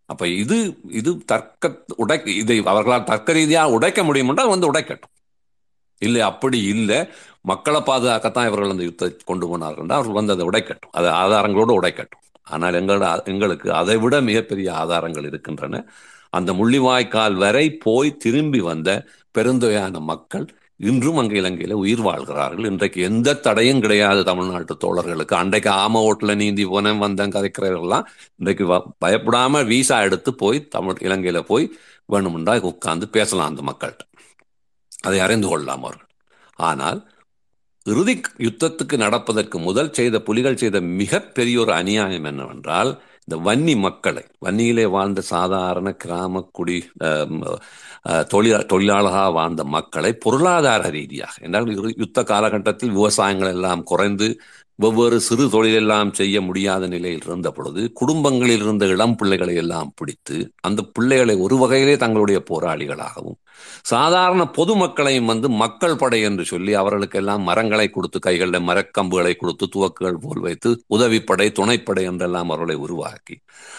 அப்ப இது இது தர்க்க உடை இதை அவர்களால் தர்க்க ரீதியாக உடைக்க முடியும் என்றால் வந்து உடைக்கட்டும். இல்லை அப்படி இல்லை. மக்களை பாதுகாக்கத்தான் இவர்கள் அந்த யுத்தத்தை கொண்டு போனார்கள் அவர்கள் வந்து அதை உடைக்கட்டும். அதை ஆதாரங்களோடு உடைக்கட்டும். ஆனால் எங்களோட எங்களுக்கு அதை விட மிகப்பெரிய ஆதாரங்கள் இருக்கின்றன. அந்த முள்ளிவாய்க்கால் வரை போய் திரும்பி வந்த பெருந்தொகையான மக்கள் இன்றும் அங்கே இலங்கையில் உயிர் வாழ்கிறார்கள். இன்றைக்கு எந்த தடையும் கிடையாது தமிழ்நாட்டு தோழர்களுக்கு. அன்றைக்கு ஆம ஓட்டுல நீந்தி போனேன் வந்தேன் கதைக்கிறவர்கள்லாம் இன்றைக்கு வ- பயப்படாம வீசா எடுத்து போய் தமிழ் இலங்கையில் போய் வேணுமென்றா உட்கார்ந்து பேசலாம் அந்த மக்கள்கிட்ட. அதை அறிந்து கொள்ளலாம் அவர்கள். ஆனால் இறுதி யுத்தத்துக்கு நடப்பதற்கு முதல் செய்த புலிகள் செய்த மிகப்பெரிய ஒரு அநியாயம் என்னவென்றால் இந்த வன்னி மக்களை வன்னியிலே வாழ்ந்த சாதாரண கிராம குடி அஹ், அஹ், தொழிலா தொழிலாளராக வாழ்ந்த மக்களை பொருளாதார ரீதியாக என்றால் யுத்த காலகட்டத்தில் விவசாயங்கள் எல்லாம் குறைந்து வெவ்வேறு சிறு தொழிலெல்லாம் செய்ய முடியாத நிலையில் இருந்த பொழுது குடும்பங்களில் இருந்த இளம் பிள்ளைகளை எல்லாம் பிடித்து அந்த பிள்ளைகளை ஒரு வகையிலே தங்களுடைய போராளிகளாகவும் சாதாரண பொதுமக்களையும் வந்து மக்கள் படை என்று சொல்லி அவர்களுக்கெல்லாம் மரங்களை கொடுத்து கைகளில் மரக்கம்புகளை கொடுத்து துவக்குகள் போல் வைத்து உதவிப்படை துணைப்படை என்றெல்லாம் அவர்களை உருவாக்கி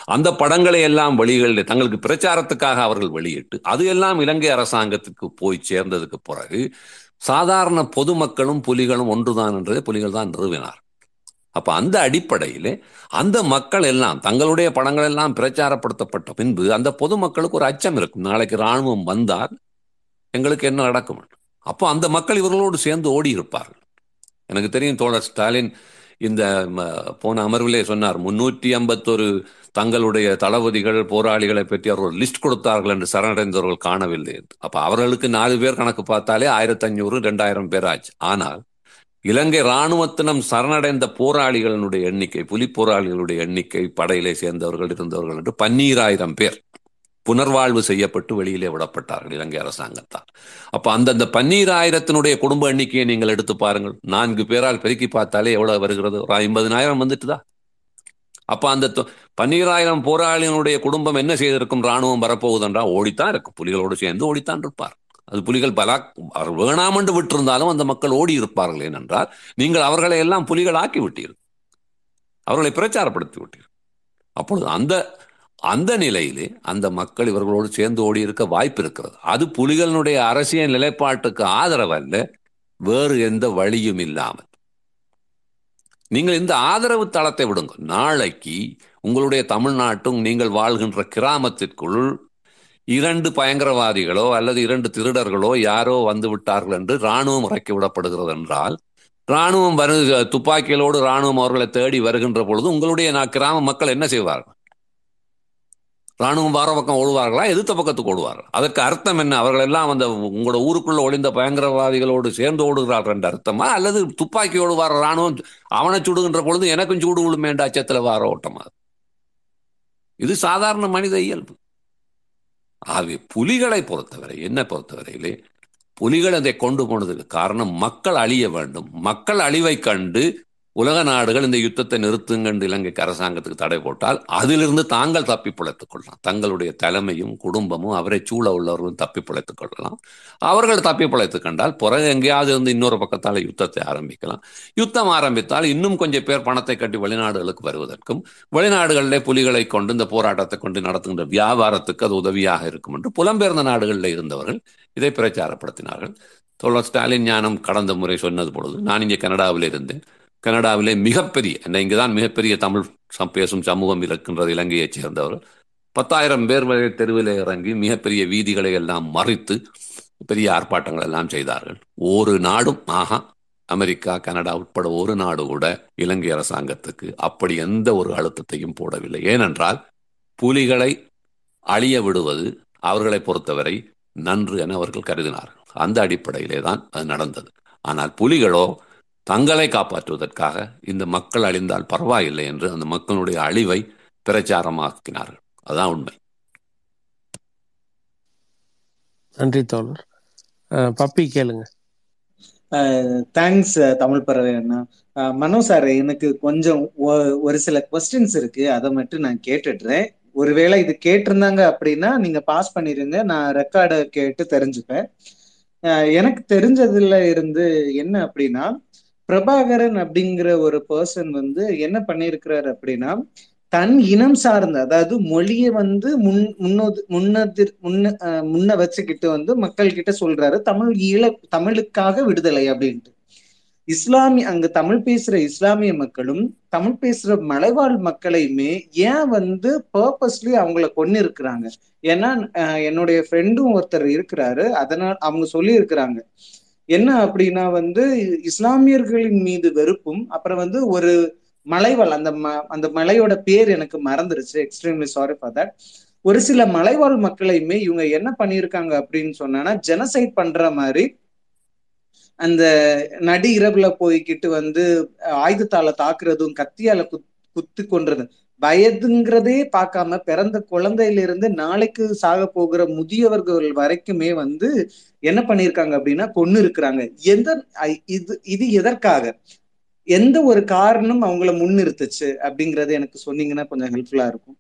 அந்த படங்களை எல்லாம் வெளிகளில் தங்களுக்கு பிரச்சாரத்துக்காக அவர்கள் வெளியிட்டு அது எல்லாம் இலங்கை அரசாங்கத்துக்கு போய் சேர்ந்ததுக்கு பிறகு சாதாரண பொதுமக்களும் புலிகளும் ஒன்றுதான் என்றதை புலிகள் தான் நிறுவினார் அப்ப அந்த அடிப்படையிலே அந்த மக்கள் எல்லாம் தங்களுடைய படங்கள் எல்லாம் பிரச்சாரப்படுத்தப்பட்ட பின்பு அந்த பொதுமக்களுக்கு ஒரு அச்சம் இருக்கும். நாளைக்கு ராணுவம் வந்தால் எங்களுக்கு என்ன நடக்கும்? அப்போ அந்த மக்கள் இவர்களோடு சேர்ந்து ஓடி இருப்பார்கள் எனக்கு தெரியும் தோழர் ஸ்டாலின் இந்த போன அமர்விலே சொன்னார் முன்னூற்றி ஐம்பத்தொரு தங்களுடைய தளபதிகள் போராளிகளை பற்றி அவர்கள் லிஸ்ட் கொடுத்தார்கள் என்று சரணடைந்தவர்கள் காணவில்லை அப்போ அப்ப அவர்களுக்கு நாலு பேர் கணக்கு பார்த்தாலே ஆயிரத்தி ஐநூறு ரெண்டாயிரம் பேர் ஆச்சு. ஆனால் இலங்கை இராணுவத்தினம் சரணடைந்த போராளிகளினுடைய எண்ணிக்கை புலி போராளிகளுடைய எண்ணிக்கை படையிலே சேர்ந்தவர்கள் இருந்தவர்கள் என்று பன்னீராயிரம் பேர் புனர்வாழ்வு செய்யப்பட்டு வெளியிலே விடப்பட்டார்கள் இலங்கை அரசாங்கத்தால். அப்ப அந்தந்த பன்னீராயிரத்தினுடைய குடும்ப எண்ணிக்கையை நீங்கள் எடுத்து பாருங்கள். நான்கு பேரால் பெருக்கி பார்த்தாலே எவ்வளவு வருகிறது? ஒரு ஐம்பதினாயிரம் வந்துட்டுதா? அப்ப அந்த தொ- பன்னீராயிரம் போராளிகளுடைய குடும்பம் என்ன செய்திருக்கும்? ராணுவம் வரப்போகுதுன்றா ஓடித்தான் இருக்கும். புலிகளோடு சேர்ந்து ஓடித்தான் இருப்பார். அது புலிகள் பலா அவர் வேணாமென்று விட்டிருந்தாலும் அந்த மக்கள் ஓடி இருப்பார்கள் ஏனென்றால் நீங்கள் அவர்களை எல்லாம் புலிகள் ஆக்கி விட்டீர்கள். அவர்களை பிரச்சாரப்படுத்தி விட்டீர்கள். அப்பொழுது அந்த அந்த நிலையிலே அந்த மக்கள் இவர்களோடு சேர்ந்து ஓடி இருக்க வாய்ப்பு இருக்கிறது அது புலிகளினுடைய அரசியல் நிலைப்பாட்டுக்கு ஆதரவல்ல வேறு எந்த வழியும் இல்லாமல். நீங்கள் இந்த ஆதரவு தளத்தை விடுங்க நாளைக்கு உங்களுடைய தமிழ்நாட்டும் நீங்கள் வாழ்கின்ற கிராமத்திற்குள் இரண்டு பயங்கரவாதிகளோ அல்லது இரண்டு திருடர்களோ யாரோ வந்து விட்டார்கள் என்று இராணுவம் இறக்கி விடப்படுகிறது என்றால் இராணுவம் வரு துப்பாக்கிகளோடு இராணுவம் அவர்களை தேடி வருகின்ற பொழுது உங்களுடைய நான் கிராம மக்கள் என்ன செய்வார்கள்? ராணுவம் வார பக்கம் ஓடுவார்களா? எதிர்த்த பக்கத்துக்கு ஓடுவார்கள். அதற்கு அர்த்தம் என்ன? அவர்கள் எல்லாம் அந்த உங்களோட ஊருக்குள்ள ஒளிந்த பயங்கரவாதிகளோடு சேர்ந்து ஓடுகிறார்கள் என்ற அர்த்தமா? அல்லது துப்பாக்கியோடு வார ராணுவம் அவனை சுடுகின்ற பொழுது எனக்கும் சூடு விழுமேண்ட அச்சத்தில் வார ஓட்டமா? இது சாதாரண மனித இயல்பு. ஆகவே புலிகளை பொறுத்தவரை என்ன பொறுத்தவரையிலே புலிகள் அதை கொண்டு போனதுக்கு காரணம் மக்கள் அழிய வேண்டும். மக்கள் அழிவை கண்டு உலக நாடுகள் இந்த யுத்தத்தை நிறுத்துங்கன்று இலங்கைக்கு அரசாங்கத்துக்கு தடை போட்டால் அதிலிருந்து தாங்கள் தப்பி பிழைத்துக் கொள்ளலாம். தங்களுடைய தலைமையும் குடும்பமும் அவரை சூழ உள்ளவர்களும் தப்பி பிழைத்துக் கொள்ளலாம். அவர்கள் தப்பி பிழைத்துக் கண்டால் பிறகு எங்கேயாவது இருந்து இன்னொரு பக்கத்தால் யுத்தத்தை ஆரம்பிக்கலாம். யுத்தம் ஆரம்பித்தால் இன்னும் கொஞ்சம் பேர் பணத்தை கட்டி வெளிநாடுகளுக்கு வருவதற்கும் வெளிநாடுகளிலே புலிகளை கொண்டு இந்த போராட்டத்தை கொண்டு நடத்துகின்ற வியாபாரத்துக்கு அது உதவியாக இருக்கும் என்று புலம்பெயர்ந்த நாடுகளில் இருந்தவர்கள் இதை பிரச்சாரப்படுத்தினார்கள். தோழர் ஸ்டாலின் ஞானம் கடந்த முறை சொன்னது பொழுது நான் இங்கே கனடாவில் இருந்தேன். கனடாவிலே மிகப்பெரிய இங்கே தான் மிகப்பெரிய தமிழ் பேசும் சமூகம் இருக்கின்றது இலங்கையைச் சேர்ந்தவர்கள். பத்தாயிரம் பேர் வரை தெருவில் இறங்கி மிகப்பெரிய வீதிகளை எல்லாம் மறித்து பெரிய ஆர்ப்பாட்டங்கள் எல்லாம் செய்தார்கள். ஒரு நாடும் ஆகா அமெரிக்கா கனடா உட்பட ஒரு நாடு கூட இலங்கை அரசாங்கத்துக்கு அப்படி எந்த ஒரு அழுத்தத்தையும் போடவில்லை. ஏனென்றால் புலிகளை அழிய விடுவது அவர்களை பொறுத்தவரை நன்று என அவர்கள் கருதினார்கள். அந்த அடிப்படையிலே தான் அது நடந்தது. ஆனால் புலிகளோ தங்களை காப்பாற்றுவதற்காக இந்த மக்கள் அழிந்தால் பரவாயில்லை என்று அந்த மக்களுடைய அழிவை பிரச்சாரமாக்கினார்கள். அதான் உண்மை. நன்றி தோழர். பப்பி கேளுங்க. தேங்க்ஸ் தமிழ் பறவை அண்ணா. மனோ சார் எனக்கு கொஞ்சம் ஒரு சில கொஸ்டின்ஸ் இருக்கு. அதை மட்டும் நான் கேட்டுடுறேன். ஒருவேளை இது கேட்டிருந்தாங்க அப்படின்னா நீங்க பாஸ் பண்ணிருங்க. நான் ரெக்கார்டை கேட்டு தெரிஞ்சுப்பேன். எனக்கு தெரிஞ்சதுல இருந்து என்ன அப்படின்னா பிரபாகரன் அப்படிங்கிற ஒரு பர்சன் வந்து என்ன பண்ணிருக்கிறாரு அப்படின்னா தன் இனம் சார்ந்த அதாவது மொழியை வந்து முன் முன்னோது முன்னதிர் முன்ன முன்ன வச்சுக்கிட்டு வந்து மக்கள் கிட்ட சொல்றாரு தமிழ் ஈழ தமிழுக்காக விடுதலை அப்படின்ட்டு. இஸ்லாமிய அங்க தமிழ் பேசுற இஸ்லாமிய மக்களும் தமிழ் பேசுற மலைவாழ் மக்களையுமே ஏன் வந்து பர்பஸ்லி அவங்கள கொண்டு இருக்கிறாங்க ஏன்னா என்னுடைய ஃப்ரெண்டும் ஒருத்தர் இருக்கிறாரு அதனால் அவங்க சொல்லி இருக்கிறாங்க என்ன அப்படின்னா வந்து இஸ்லாமியர்களின் மீது வெறுப்பும் அப்புறம் வந்து ஒரு மலைவாழ் அந்த ம அந்த மலையோட பேர் எனக்கு மறந்துருச்சு. எக்ஸ்ட்ரீம்லி சாரி ஃபார் தட் ஒரு சில மலைவாழ் மக்களையுமே இவங்க என்ன பண்ணியிருக்காங்க அப்படின்னு சொன்னா ஜெனசைட் பண்ற மாதிரி அந்த நடி இரவுல போய்கிட்டு வந்து ஆயுதத்தால தாக்குறதும் கத்தியால குத் குத்து கொன்றது. வயதுங்கிறதே பார்க்காம பிறந்த குழந்தையிலிருந்து நாளைக்கு சாக போகிற முதியவர்கள் வரைக்குமே வந்து என்ன பண்ணியிருக்காங்க அப்படின்னா கொண்டு இருக்கிறாங்க. எந்த இது இது எதற்காக? எந்த ஒரு காரணம் அவங்கள முன்னிறுத்துச்சு அப்படிங்கறது எனக்கு சொன்னீங்கன்னா கொஞ்சம் ஹெல்ப்ஃபுல்லா இருக்கும்.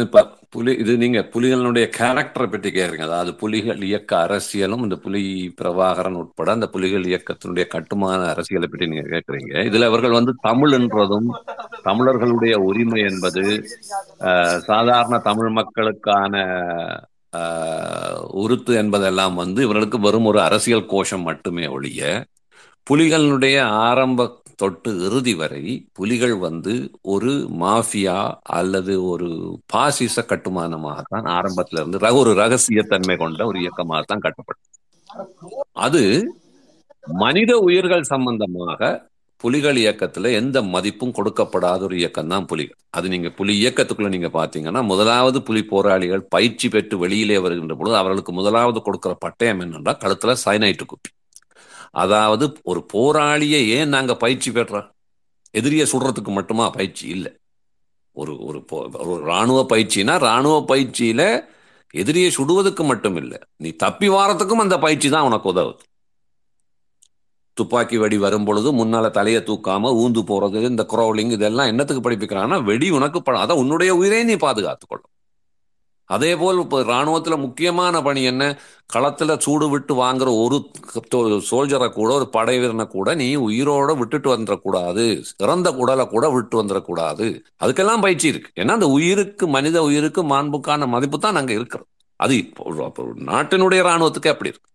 இப்போ புலி இது நீங்க புலிகளினுடைய கேரக்டரை பற்றி கேக்குறீங்க. அதாவது புலிகள் இயக்க அரசியலும் இந்த புலி பிரபாகரன் உட்பட அந்த புலிகள் இயக்கத்தினுடைய கட்டுமான அரசியலை பற்றி நீங்க கேட்குறீங்க இதுல அவர்கள் வந்து தமிழ் என்றதும் தமிழர்களுடைய உரிமை என்பது சாதாரண தமிழ் மக்களுக்கான உருத்து என்பதெல்லாம் வந்து இவர்களுக்கு வெறும் ஒரு அரசியல் கோஷம் மட்டுமே ஒழிய புலிகளினுடைய ஆரம்ப தொட்டு இறுதி வரை புலிகள் வந்து ஒரு மாஃபியா அல்லது ஒரு பாசிச கட்டுமானமாகத்தான் ஆரம்பத்துல இருந்து ஒரு ரகசியத்தன்மை கொண்ட ஒரு இயக்கமாகத்தான் கட்டப்பட்டது. அது மனித உயிர்கள் சம்பந்தமாக புலிகள் இயக்கத்துல எந்த மதிப்பும் கொடுக்கப்படாத ஒரு இயக்கம் தான் புலிகள். அது நீங்க புலி இயக்கத்துக்குள்ள நீங்க பாத்தீங்கன்னா முதலாவது புலி போராளிகள் பயிற்சி பெற்று வெளியிலே வருகின்ற பொழுது அவர்களுக்கு முதலாவது கொடுக்கிற பட்டயம் என்னன்னா கழுத்துல சைனைட்டு குப்பி. அதாவது ஒரு போராளியை ஏன் நாங்க பயிற்சி பெற்றோம்? எதிரியை சுடுறதுக்கு மட்டுமா பயிற்சி இல்லை. ஒரு ஒரு ஒரு ராணுவ பயிற்சினா ராணுவ பயிற்சியில எதிரியை சுடுவதற்கு மட்டும் இல்லை. நீ தப்பி வாரத்துக்கும் அந்த பயிற்சி தான் உனக்கு உதவுது. துப்பாக்கி வெடி வரும் பொழுது முன்னால தலையை தூக்காம ஊந்து போறது இந்த குரோலிங் இதெல்லாம் என்னத்துக்கு படிப்பிக்கிறாங்கன்னா வெடி உனக்கு படம் அதான் உன்னுடைய உயிரை நீ பாதுகாத்துக்கொள்ளும். அதே போல் இப்போ இராணுவத்தில் முக்கியமான பணி என்ன? களத்தில் சூடு விட்டு வாங்குற ஒரு சோல்ஜரை கூட ஒரு படை வீரனை கூட நீ உயிரோட விட்டுட்டு வந்துடக்கூடாது. சிறந்த குடலை கூட விட்டு வந்துடக்கூடாது. அதுக்கெல்லாம் பயிற்சி இருக்கு. ஏன்னா அந்த உயிருக்கு மனித உயிருக்கு மாண்புக்கான மதிப்பு தான் அங்கே இருக்கிறது. அது இப்போ நாட்டினுடைய ராணுவத்துக்கு அப்படி இருக்கு.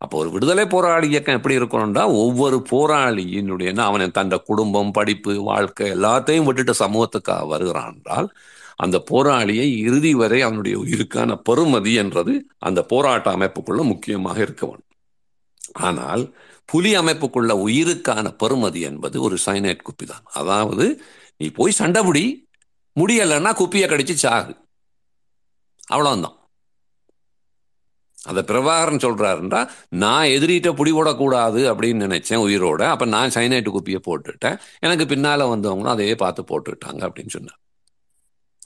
அப்போ ஒரு விடுதலை போராளி இயக்கம் எப்படி இருக்கணும்டா ஒவ்வொரு போராளியினுடைய அவன் தன் குடும்பம் படிப்பு வாழ்க்கை எல்லாத்தையும் விட்டுட்டு சமூகத்துக்காக வருகிறான் என்றால் அந்த போராளியை இறுதி வரை அவனுடைய உயிருக்கான பெருமதி என்றது அந்த போராட்ட அமைப்புக்குள்ள முக்கியமாக இருக்க வேண்டும். ஆனால் புலி அமைப்புக்குள்ள உயிருக்கான பெருமதி என்பது ஒரு சைனைட் குப்பி தான் அதாவது நீ போய் சண்டைபுடி முடியலைன்னா குப்பியை கடிச்சு சாகு. அவ்வளோதான் அந்த பிரபாகரன் சொல்றாருன்றா நான் எதிரிட்ட புடி போடக்கூடாது அப்படின்னு நினைச்சேன் உயிரோட அப்ப நான் சைனைட்டு குப்பியை போட்டுட்டேன். எனக்கு பின்னால வந்தவங்களும் அதையே பார்த்து போட்டுட்டாங்க அப்படின்னு சொன்னார்.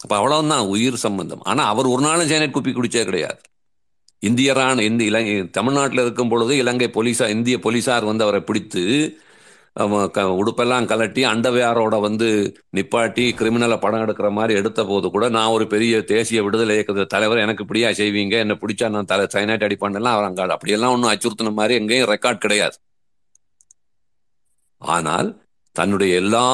அப்போ அவ்வளோதான் உயிர் சம்பந்தம். ஆனால் அவர் ஒரு நாளும் சைனைட் குப்பி குடிச்சே கிடையாது. இந்தியரான இந்த இலங்கை தமிழ்நாட்டில் இருக்கும் பொழுது இலங்கை போலீஸார் இந்திய போலீஸார் வந்து அவரை பிடித்து உடுப்பெல்லாம் கலட்டி அண்டவையாரோட வந்து நிப்பாட்டி கிரிமினலை படம் எடுக்கிற மாதிரி எடுத்த போது கூட நான் ஒரு பெரிய தேசிய விடுதலை இயக்கத்தில் தலைவர் எனக்கு இப்படியா செய்வீங்க? என்னை பிடிச்சா நான் தலை சைனாட் அடிப்பான்லாம் அவர் அங்காடு அப்படியெல்லாம் ஒன்றும் அச்சுறுத்தின மாதிரி எங்கேயும் ரெக்கார்ட் கிடையாது. ஆனால் தன்னுடைய எல்லா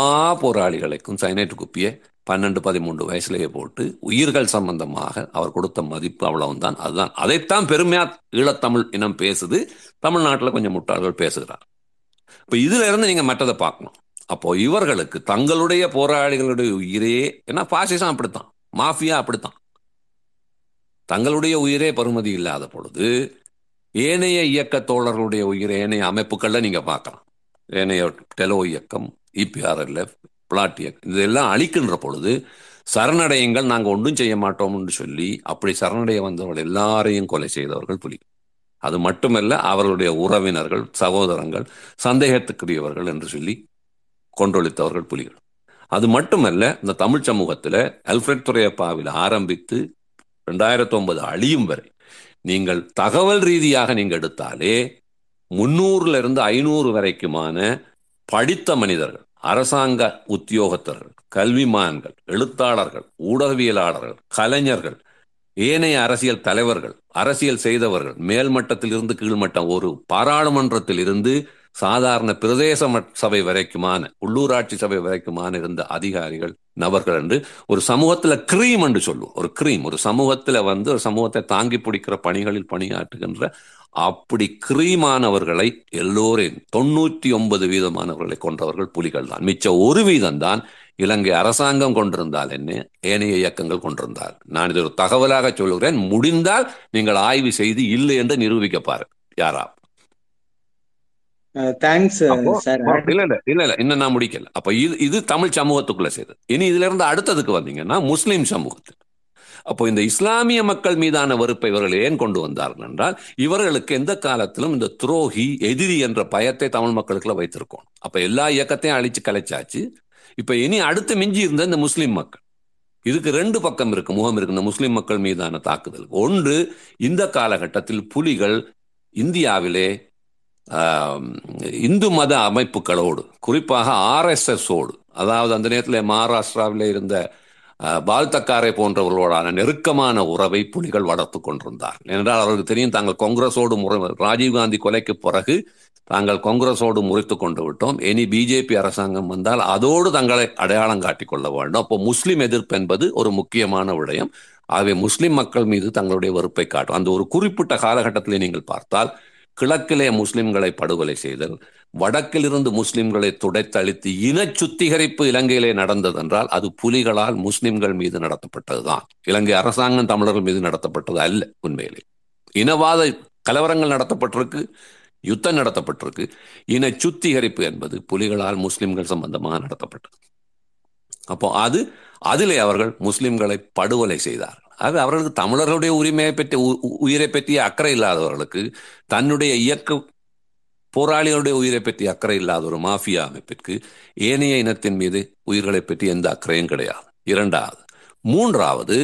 போராளிகளுக்கும் சைனைட் குப்பியை பன்னெண்டு பதிமூன்று வயசுலேயே போட்டு உயிர்கள் சம்பந்தமாக அவர் கொடுத்த மதிப்பு அவ்வளவுதான். அதுதான். அதைத்தான் பெருமையா ஈழத்தமிழ் இனம் பேசுது. தமிழ்நாட்டில் கொஞ்சம் முட்டாள்கள் பேசுகிறார். இப்போ இதுல இருந்து நீங்க மற்றதை பார்க்கணும். அப்போ இவர்களுக்கு தங்களுடைய போராளிகளுடைய உயிரே ஏன்னா பாசிசம் அப்படித்தான். மாஃபியா அப்படித்தான். தங்களுடைய உயிரே பருமதி இல்லாத பொழுது ஏனைய இயக்க தோழர்களுடைய உயிர் ஏனைய அமைப்புகள்ல நீங்க பார்க்கலாம். ஏனைய டெலோ இயக்கம் இபிஆர்எல்எஃப் பிளாட் இதெல்லாம் அழிக்கின்ற பொழுது சரணடையுங்கள் நாங்கள் ஒன்றும் செய்ய மாட்டோம்னு சொல்லி அப்படி சரணடைய வந்தவர்கள் எல்லாரையும் கொலை செய்தவர்கள் புலி. அது மட்டுமல்ல அவர்களுடைய உறவினர்கள் சகோதரங்கள் சந்தேகத்துக்குரியவர்கள் என்று சொல்லி கொன்றொழித்தவர்கள் புலிகள். அது மட்டுமல்ல இந்த தமிழ் சமூகத்தில் அல்ஃபிரட் துறையப்பாவில் ஆரம்பித்து ரெண்டாயிரத்தி ஒன்பது அழியும் வரை நீங்கள் தகவல் ரீதியாக நீங்க எடுத்தாலே முன்னூறுல இருந்து ஐநூறு வரைக்குமான படித்த மனிதர்கள் அரசாங்க உத்தியோகத்தர்கள் கல்விமான்கள் எழுத்தாளர்கள் ஊடகவியலாளர்கள் கலைஞர்கள் ஏனைய அரசியல் தலைவர்கள் அரசியல் செய்தவர்கள் மேல்மட்டத்தில் இருந்து கீழ்மட்டம் ஒரு பாராளுமன்றத்தில் இருந்து சாதாரண பிரதேச சபை வரைக்குமான உள்ளூராட்சி சபை வரைக்குமான இருந்த அதிகாரிகள் நபர்கள் என்று ஒரு சமூகத்தில் கிரீம் என்று சொல்லுவோம். ஒரு கிரீம் ஒரு சமூகத்தில் வந்து ஒரு சமூகத்தை தாங்கி பிடிக்கிற பணிகளில் பணியாற்றுகின்ற அப்படி கிரீமானவர்களை எல்லோரையும் தொண்ணூற்றி ஒன்பது வீதமானவர்களை கொன்றவர்கள் புலிகள் தான். மிச்ச ஒரு வீதம் தான் இலங்கை அரசாங்கம் கொண்டிருந்தால் என்ன? ஏனைய இயக்கங்கள் கொண்டிருந்தால். நான் இது ஒரு தகவலாக சொல்லுகிறேன். முடிந்தால் நீங்கள் ஆய்வு செய்து இல்லை என்று நிரூபிக்கப்பாரு யாரா? தேங்க்ஸ் சார் இல்ல இல்ல இல்ல இல்ல இன்னும் நான் முடிக்கல. அப்ப இது இது தமிழ் சமூகத்துக்குள்ள செய்தது இனி இதுல இருந்து அடுத்ததுக்கு வந்தீங்கன்னா முஸ்லிம் சமூகத்துக்கு அப்போ இந்த இஸ்லாமிய மக்கள் மீதான வெறுப்பை இவர்கள் ஏன் கொண்டு வந்தார்கள் என்றால் இவர்களுக்கு எந்த காலத்திலும் இந்த துரோகி எதிரி என்ற பயத்தை தமிழ் மக்களுக்குள்ள வைத்திருக்கோம் அப்ப எல்லா இயக்கத்தையும் அழிச்சு கலைச்சாச்சு. இப்ப இனி அடுத்து மிஞ்சி இருந்த இந்த முஸ்லிம் மக்கள். இதுக்கு ரெண்டு பக்கம் இருக்கு முகம் இருக்கு. இந்த முஸ்லிம் மக்கள் மீதான தாக்குதல். ஒன்று இந்த காலகட்டத்தில் புலிகள் இந்தியாவிலே இந்து மத அமைப்புகளோடு குறிப்பாக ஆர்எஸ்எஸோடு அதாவது அந்த நேரத்தில் மகாராஷ்டிராவில் இருந்த பால்தக்காரை போன்றவர்களோடான நெருக்கமான உறவை புலிகள் வளர்த்து கொண்டிருந்தார் என்றால் அவர்களுக்கு தெரியும் தாங்கள் காங்கிரஸோடு முறை ராஜீவ்காந்தி கொலைக்கு பிறகு தாங்கள் காங்கிரஸோடு முறித்து கொண்டு விட்டோம். இனி பிஜேபி அரசாங்கம் வந்தால் அதோடு தங்களை அடையாளம் காட்டிக் கொள்ள வேண்டும். அப்போ முஸ்லீம் எதிர்ப்பு என்பது ஒரு முக்கியமான விடயம். ஆகவே முஸ்லீம் மக்கள் மீது தங்களுடைய வெறுப்பை காட்டும். அந்த ஒரு குறிப்பிட்ட காலகட்டத்திலே நீங்கள் பார்த்தால் கிழக்கிலே முஸ்லிம்களை படுகொலை செய்தல் வடக்கிலிருந்து முஸ்லிம்களை துடைத்தளித்து இன சுத்திகரிப்பு இலங்கையிலே நடந்ததென்றால் அது புலிகளால் முஸ்லிம்கள் மீது நடத்தப்பட்டதுதான். இலங்கை அரசாங்கம் தமிழர்கள் மீது நடத்தப்பட்டது அல்ல உண்மையிலே. இனவாத கலவரங்கள் நடத்தப்பட்டிருக்கு யுத்தம் நடத்தப்பட்டிருக்கு. இன சுத்திகரிப்பு என்பது புலிகளால் முஸ்லிம்கள் சம்பந்தமாக நடத்தப்பட்டது. அப்போ அது அதிலே அவர்கள் முஸ்லிம்களை படுகொலை செய்தார்கள். அது அவர்களுக்கு தமிழர்களுடைய உரிமையை பற்றி உயிரை பற்றிய அக்கறை இல்லாதவர்களுக்கு தன்னுடைய இயக்க போராளிகளுடைய உயிரை பற்றி அக்கறை இல்லாத ஒரு மாஃபியா அமைப்பிற்கு ஏனைய இனத்தின் மீது உயிர்களை பற்றி எந்த அக்கறையும் கிடையாது. இரண்டாவது மூன்றாவது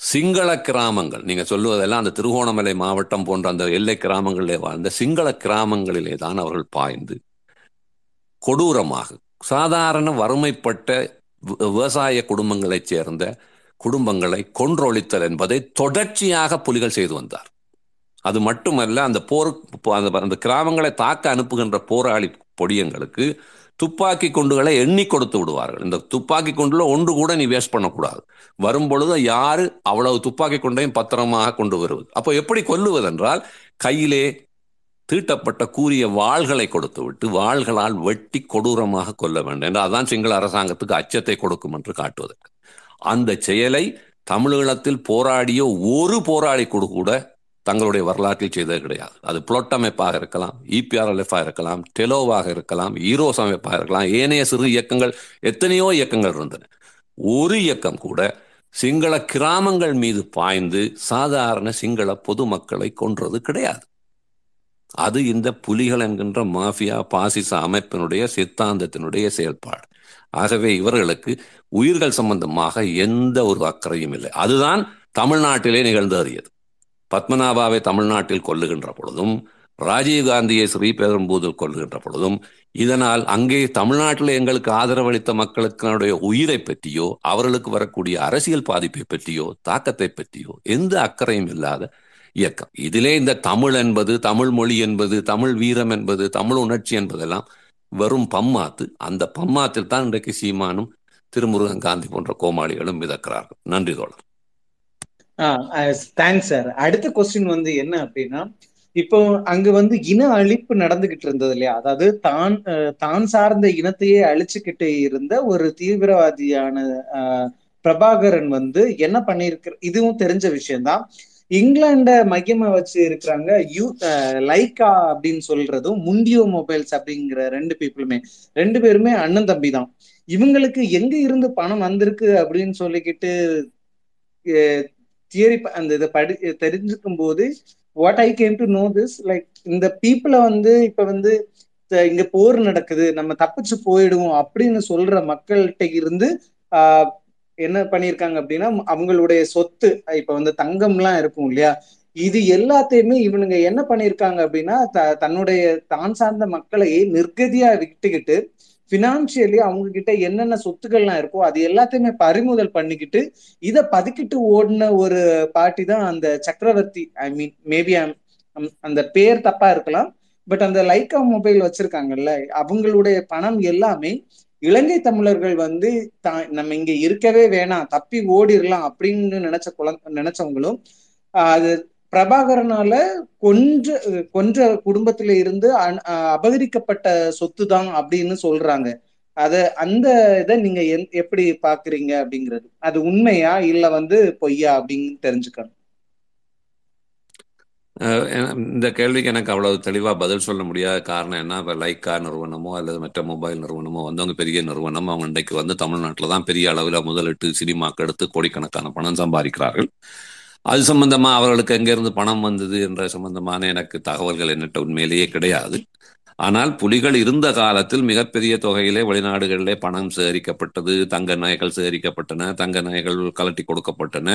சிங்கள கிராமங்கள் நீங்க சொல்லுவதெல்லாம் அந்த திருகோணமலை மாவட்டம் போன்ற அந்த எல்லை கிராமங்களிலே வாழ்ந்த சிங்கள கிராமங்களிலே தான் அவர்கள் பாய்ந்து கொடூரமாக சாதாரண வறுமைப்பட்ட விவசாய குடும்பங்களைச் சேர்ந்த குடும்பங்களை கொன்றொழித்தல் என்பதை தொடர்ச்சியாக புலிகள் செய்து வந்தார். அது மட்டுமல்ல அந்த போர் அந்த அந்த கிராமங்களை தாக்க அனுப்புகின்ற போராளி பொடியங்களுக்கு துப்பாக்கி குண்டுகளை எண்ணி கொடுத்து விடுவார்கள். இந்த துப்பாக்கி குண்டுல ஒன்று கூட நீ வேஸ்ட் பண்ணக்கூடாது. வரும் பொழுது யாரு அவ்வளவு துப்பாக்கி குண்டையும் பத்திரமாக கொண்டு வருவது? அப்போ எப்படி கொல்லுவதென்றால் கையிலே தீட்டப்பட்ட கூறிய வாள்களை கொடுத்து விட்டு வாள்களால் வெட்டி கொடூரமாக கொல்ல வேண்டும். என்று அதான் சிங்கள அரசாங்கத்துக்கு அச்சத்தை கொடுக்கும் என்று காட்டுவதற்கு. அந்த செயலை தமிழீழத்தில் போராடிய ஒரு போராளி கூட கூட தங்களுடைய வரலாற்றில் செய்தது கிடையாது. அது புளொட் அமைப்பாக இருக்கலாம் இபிஆர்எல்எஃபாக இருக்கலாம் டெலோவாக இருக்கலாம் ஈரோஸ் அமைப்பாக இருக்கலாம் ஏனைய சிறு இயக்கங்கள் எத்தனையோ இயக்கங்கள் இருந்தன. ஒரு இயக்கம் கூட சிங்கள கிராமங்கள் மீது பாய்ந்து சாதாரண சிங்கள பொதுமக்களை கொன்றது கிடையாது. அது இந்த புலிகள் என்கின்ற மாஃபியா பாசிச அமைப்பினுடைய சித்தாந்தத்தினுடைய செயல்பாடு. ஆகவே இவர்களுக்கு உயிர்கள் சம்பந்தமாக எந்த ஒரு அக்கறையும் இல்லை. அதுதான் தமிழ்நாட்டிலே நிகழ்ந்தறியது. பத்மநாபாவை தமிழ்நாட்டில் கொல்லுகின்ற பொழுதும் ராஜீவ்காந்தியை ஸ்ரீபெரும்பூதில் கொள்கின்ற பொழுதும் இதனால் அங்கே தமிழ்நாட்டில் எங்களுக்கு ஆதரவளித்த மக்களுக்கினுடைய உயிரை பற்றியோ அவர்களுக்கு வரக்கூடிய அரசியல் பாதிப்பை பற்றியோ தாக்கத்தை பற்றியோ எந்த அக்கறையும் இல்லாத இயக்கம். இதிலே இந்த தமிழ் என்பது தமிழ் மொழி என்பது தமிழ் வீரம் என்பது தமிழ் உணர்ச்சி என்பதெல்லாம் வெறும் பம்மாத்து. அந்த பம்மாத்தில் தான் இன்றைக்கு சீமானும் திருமுருகன் காந்தி போன்ற கோமாளிகளும் மிதக்கிறார்கள். நன்றி தோழர். தேங்க்ஸ் சார் அடுத்த கொஸ்டின் வந்து என்ன அப்படின்னா இப்போ அங்க வந்து இன அழிப்பு நடந்துகிட்டு இருந்தது இல்லையா? அதாவது தான் தான் சார்ந்த இனத்தையே அழிச்சுக்கிட்டு இருந்த ஒரு தீவிரவாதியான பிரபாகரன் வந்து என்ன பண்ணிருக்கிற இதுவும் தெரிஞ்ச விஷயம்தான். இங்கிலாண்ட மையமா வச்சு இருக்கிறாங்க யூ லைக்கா அப்படின்னு சொல்றதும் முண்டியோ மொபைல்ஸ் அப்படிங்கிற ரெண்டு பீப்புளுமே ரெண்டு பேருமே அண்ணன் தம்பி தான் இவங்களுக்கு எங்க இருந்து பணம் வந்திருக்கு அப்படின்னு சொல்லிக்கிட்டு தியரி அந்த இதை படி தெரிஞ்சுக்கும் போது what I came to know this like இந்த பீப்புளை வந்து இப்ப வந்து இங்க போர் நடக்குது நம்ம தப்பிச்சு போயிடுவோம் அப்படின்னு சொல்ற மக்கள்கிட்ட இருந்து ஆஹ் என்ன பண்ணிருக்காங்க அப்படின்னா அவங்களுடைய சொத்து இப்ப வந்து தங்கம்லாம் இருக்கும் இல்லையா? இது எல்லாத்தையுமே இவனுங்க என்ன பண்ணிருக்காங்க அப்படின்னா த தன்னுடைய தான் சார்ந்த மக்களை நிர்கதியா விட்டுக்கிட்டு பினான்சியலி அவங்க கிட்ட என்னென்ன சொத்துக்கள்லாம் இருக்கோ அது எல்லாத்தையுமே பறிமுதல் பண்ணிக்கிட்டு இதை பதுக்கிட்டு ஓடின ஒரு பார்ட்டி தான் அந்த சக்கரவர்த்தி. ஐ மீன் மேபி அந்த பேர் தப்பா இருக்கலாம். பட் அந்த லைக்கா மொபைல் வச்சிருக்காங்கல்ல அவங்களுடைய பணம் எல்லாமே இலங்கை தமிழர்கள் வந்து நம்ம இங்க இருக்கவே வேணாம் தப்பி ஓடிடலாம் அப்படின்னு நினைச்ச குழந்தை நினைச்சவங்களும் அது பிரபாகரனால கொன்ற கொன்ற குடும்பத்துல இருந்து அபகரிக்கப்பட்ட சொத்து தான் அப்படின்னு சொல்றாங்க. அத அந்த இதை நீங்க எப்படி பாக்குறீங்க அப்படிங்கிறது. அது உண்மையா இல்ல வந்து பொய்யா அப்படின்னு தெரிஞ்சுக்கணும். இந்த கேள்விக்கு எனக்கு அவ்வளவு தெளிவா பதில் சொல்ல முடியாத காரணம் என்ன? இப்போ லைக்கா நிறுவனமோ அல்லது மற்ற மொபைல் நிறுவனமோ வந்தவங்க பெரிய நிறுவனம் அவங்க இன்றைக்கு வந்து தமிழ்நாட்டில் தான் பெரிய அளவில் முதலிட்டு சினிமாக்கு எடுத்து கோடிக்கணக்கான பணம் சம்பாதிக்கிறார்கள். அது சம்பந்தமா அவர்களுக்கு எங்கிருந்து பணம் வந்தது என்ற சம்பந்தமான எனக்கு தகவல்கள் என்னட்ட உண்மையிலேயே கிடையாது. ஆனால் புலிகள் இருந்த காலத்தில் மிகப்பெரிய தொகையிலே வெளிநாடுகளிலே பணம் சேகரிக்கப்பட்டது தங்க நகைகள் சேகரிக்கப்பட்டன தங்க நகைகள் கலட்டி கொடுக்கப்பட்டன.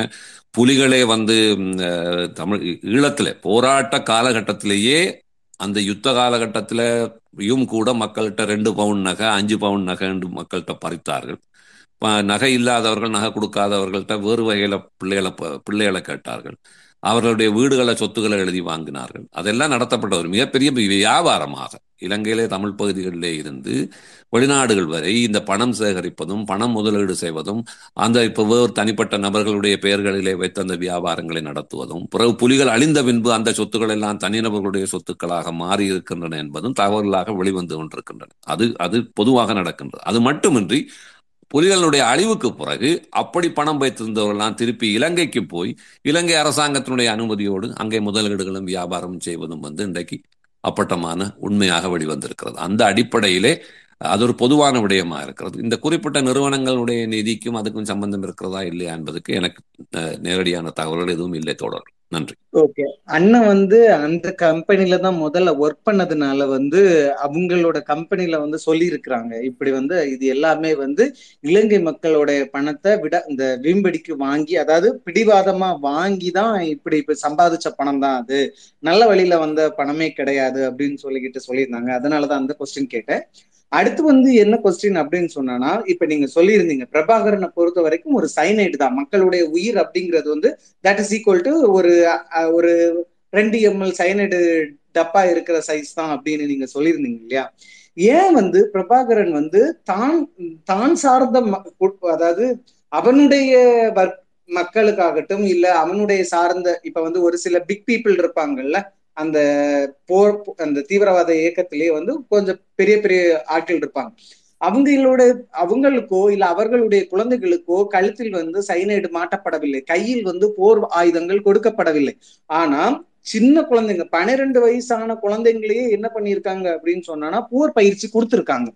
புலிகளே வந்து தமிழ் ஈழத்துல போராட்ட காலகட்டத்திலேயே அந்த யுத்த காலகட்டத்திலையும் கூட மக்கள்கிட்ட ரெண்டு பவுன் நகை அஞ்சு பவுன் நகை என்று மக்கள்கிட்ட பறித்தார்கள். நகை இல்லாதவர்கள் நகை கொடுக்காதவர்கள்ட்ட வேறு வகையில பிள்ளைகளை பிள்ளைகளை கேட்டார்கள். அவர்களுடைய வீடுகளை சொத்துக்களை எழுதி வாங்கினார்கள். அதெல்லாம் நடத்தப்பட்ட ஒரு மிகப்பெரிய வியாபாரமாக. இலங்கையிலே தமிழ் பகுதிகளிலே இருந்து வெளிநாடுகள் வரை இந்த பணம் சேகரிப்பதும் பணம் முதலீடு செய்வதும் அந்த இப்போ வேறு தனிப்பட்ட நபர்களுடைய பெயர்களிலே வைத்து அந்த வியாபாரங்களை நடத்துவதும் பிறகு புலிகள் அழிந்த பின்பு அந்த சொத்துக்கள் எல்லாம் தனிநபர்களுடைய சொத்துக்களாக மாறி இருக்கின்றன என்பதும் தகவல்களாக வெளிவந்து கொண்டிருக்கின்றன. அது அது பொதுவாக நடக்கின்றது. அது மட்டுமின்றி புலிகளுடைய அழிவுக்கு பிறகு அப்படி பணம் வைத்திருந்தவர்கள்லாம் திருப்பி இலங்கைக்கு போய் இலங்கை அரசாங்கத்தினுடைய அனுமதியோடு அங்கே முதலீடுகளும் வியாபாரம் செய்வதும் வந்து இன்றைக்கு அப்பட்டமான உண்மையாக வெளிவந்திருக்கிறது. அந்த அடிப்படையிலே அது ஒரு பொதுவான விடயமா இருக்கிறது. இந்த குறிப்பிட்ட நிறுவனங்களுடைய நிதிக்கும் அதுக்கும் சம்பந்தம் இருக்கிறதா இல்லையா என்பதுக்கு எனக்கு நேரடியான தகவல்கள் எதுவும் இல்லை தொடர் நன்றி. ஓகே. அண்ணன் வந்து அந்த கம்பெனில தான் முதல்ல ஒர்க் பண்ணதுனால வந்து அவங்களோட கம்பெனில வந்து சொல்லி இருக்கிறாங்க இப்படி வந்து இது எல்லாமே வந்து இலங்கை மக்களுடைய பணத்தை விட இந்த வீம்படிக்கு வாங்கி அதாவது பிடிவாதமா வாங்கி தான் இப்படி இப்ப சம்பாதிச்ச பணம் தான் அது. நல்ல வழியில வந்த பணமே கிடையாது அப்படின்னு சொல்லிக்கிட்டு சொல்லியிருந்தாங்க. அதனாலதான் அந்த கொஸ்டின் கேட்டேன். அடுத்து வந்து என்ன கொஸ்டின் அப்படின்னு சொன்னா இப்ப நீங்க சொல்லியிருந்தீங்க பிரபாகரனை பொறுத்த வரைக்கும் ஒரு சைனைடு தான். மக்களுடைய உயிர் அப்படிங்கிறது வந்து தட் இஸ் ஈக்குவல் டு ஒரு ஒரு ரெண்டு எம்எல் சைனைடு டப்பா இருக்கிற சைஸ் தான் அப்படின்னு நீங்க சொல்லியிருந்தீங்க இல்லையா? ஏன் வந்து பிரபாகரன் வந்து தான் தான் சார்ந்த அதாவது அவனுடைய மக்களுக்காகட்டும் இல்ல அவனுடைய சார்ந்த இப்ப வந்து ஒரு சில பிக் பீப்புள் இருப்பாங்கல்ல அந்த போர் அந்த தீவிரவாத இயக்கத்திலேயே வந்து கொஞ்சம் பெரிய பெரிய ஆட்கள் இருப்பாங்க. அவங்களோட அவங்களுக்கோ இல்ல அவர்களுடைய குழந்தைகளுக்கோ கழுத்தில் வந்து சைனைடு மாட்டப்படவில்லை. கையில் வந்து போர் ஆயுதங்கள் கொடுக்கப்படவில்லை. ஆனா சின்ன குழந்தைங்க பனிரெண்டு வயசான குழந்தைங்களையே என்ன பண்ணியிருக்காங்க அப்படின்னு சொன்னா போர் பயிற்சி கொடுத்துருக்காங்க.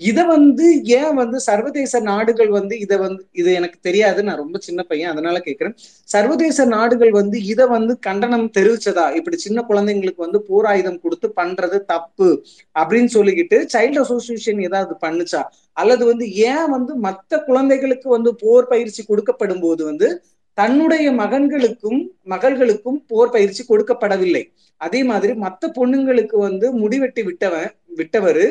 இதை வந்து ஏன் வந்து சர்வதேச நாடுகள் வந்து இதை வந்து இது எனக்கு தெரியாது நான் ரொம்ப சின்ன பையன் அதனால கேட்கிறேன் சர்வதேச நாடுகள் வந்து இதை வந்து கண்டனம் தெரிவிச்சதா? இப்படி சின்ன குழந்தைங்களுக்கு வந்து போர் ஆயுதம் கொடுத்து பண்றது தப்பு அப்படின்னு சொல்லிக்கிட்டு சைல்டு அசோசியேஷன் ஏதாவது பண்ணுச்சா? அல்லது வந்து ஏன் வந்து மற்ற குழந்தைகளுக்கு வந்து போர் பயிற்சி கொடுக்கப்படும் போது வந்து தன்னுடைய மகன்களுக்கும் மகள்களுக்கும் போர் பயிற்சி கொடுக்கப்படவில்லை. அதே மாதிரி மற்ற பொண்ணுங்களுக்கு வந்து முடிவெட்டி விட்டவன் விட்டவர்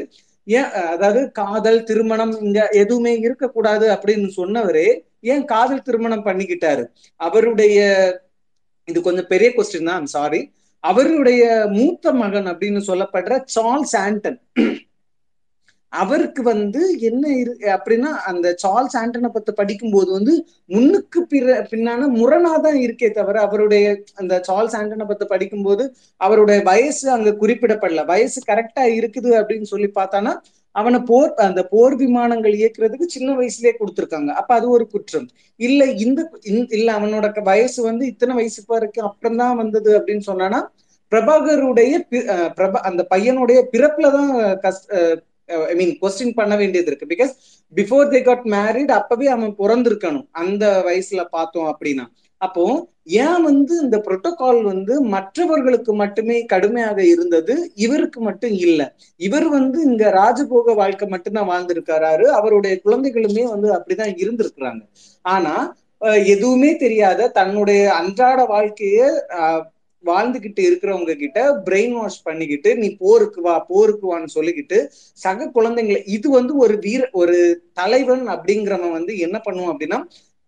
ஏன் அதாவது காதல் திருமணம் இங்க எதுவுமே இருக்கக்கூடாது அப்படின்னு சொன்னவரே ஏன் காதல் திருமணம் பண்ணிக்கிட்டாரு? அவருடைய இது கொஞ்சம் பெரிய கொஸ்டின் தான் சாரி அவருடைய மூத்த மகன் அப்படின்னு சொல்லப்படுற சார்ல்ஸ் ஆண்டன். அவருக்கு வந்து என்ன இரு அப்படின்னா அந்த சார்ல்ஸ் ஆண்டனை பத்தி படிக்கும்போது வந்து முன்னுக்கு பிற பின்னான முரணாதான் இருக்கே தவிர அவருடைய அந்த சார்ல்ஸ் ஆண்டனை பத்தி படிக்கும்போது அவருடைய வயசு அங்க குறிப்பிடப்படல. வயசு கரெக்டா இருக்குது அப்படின்னு சொல்லி பார்த்தானா அவனை போர் அந்த போர் விமானங்கள் இயக்குறதுக்கு சின்ன வயசுலயே கொடுத்துருக்காங்க. அப்ப அது ஒரு குற்றம். இல்ல இந்த இல்ல அவனோட வயசு வந்து இத்தனை வயசு வரைக்கும் அப்புறம் தான் வந்தது அப்படின்னு சொன்னானா பிரபாகருடைய பிரபா அந்த பையனுடைய பிறப்புலதான் கஷ்ட ஐ மீன் கொஸ்டின் பண்ண வேண்டியது இருக்கு. Because before they got married அப்பவே அவன் பிறந்திருக்கணும். அந்த வயசுல பார்த்தோம் அப்படின்னா. அப்போ ஏன் வந்து இந்த புரோட்டோகால் வந்து மற்றவர்களுக்கு மட்டுமே கடுமையாக இருந்தது? இவருக்கு மட்டும் இல்ல. இவர் வந்து இங்க ராஜபோக வாழ்க்கை மட்டும்தான் வாழ்ந்திருக்காரு அவருடைய குழந்தைகளுமே வந்து அப்படிதான் இருந்திருக்கிறாங்க. ஆனா uh, எதுவுமே தெரியாத தன்னுடைய அன்றாட வாழ்க்கைய uh, வாழ்ந்துகிட்டு இருக்கிறவங்க கிட்ட பிரெயின் வாஷ் பண்ணிக்கிட்டு நீ போருக்கு வா போருக்கு வான்னு சொல்லிக்கிட்டு சக குழந்தைங்களை இது வந்து ஒரு வீர ஒரு தலைவன் அப்படிங்கிறவன் வந்து என்ன பண்ணுவான் அப்படின்னா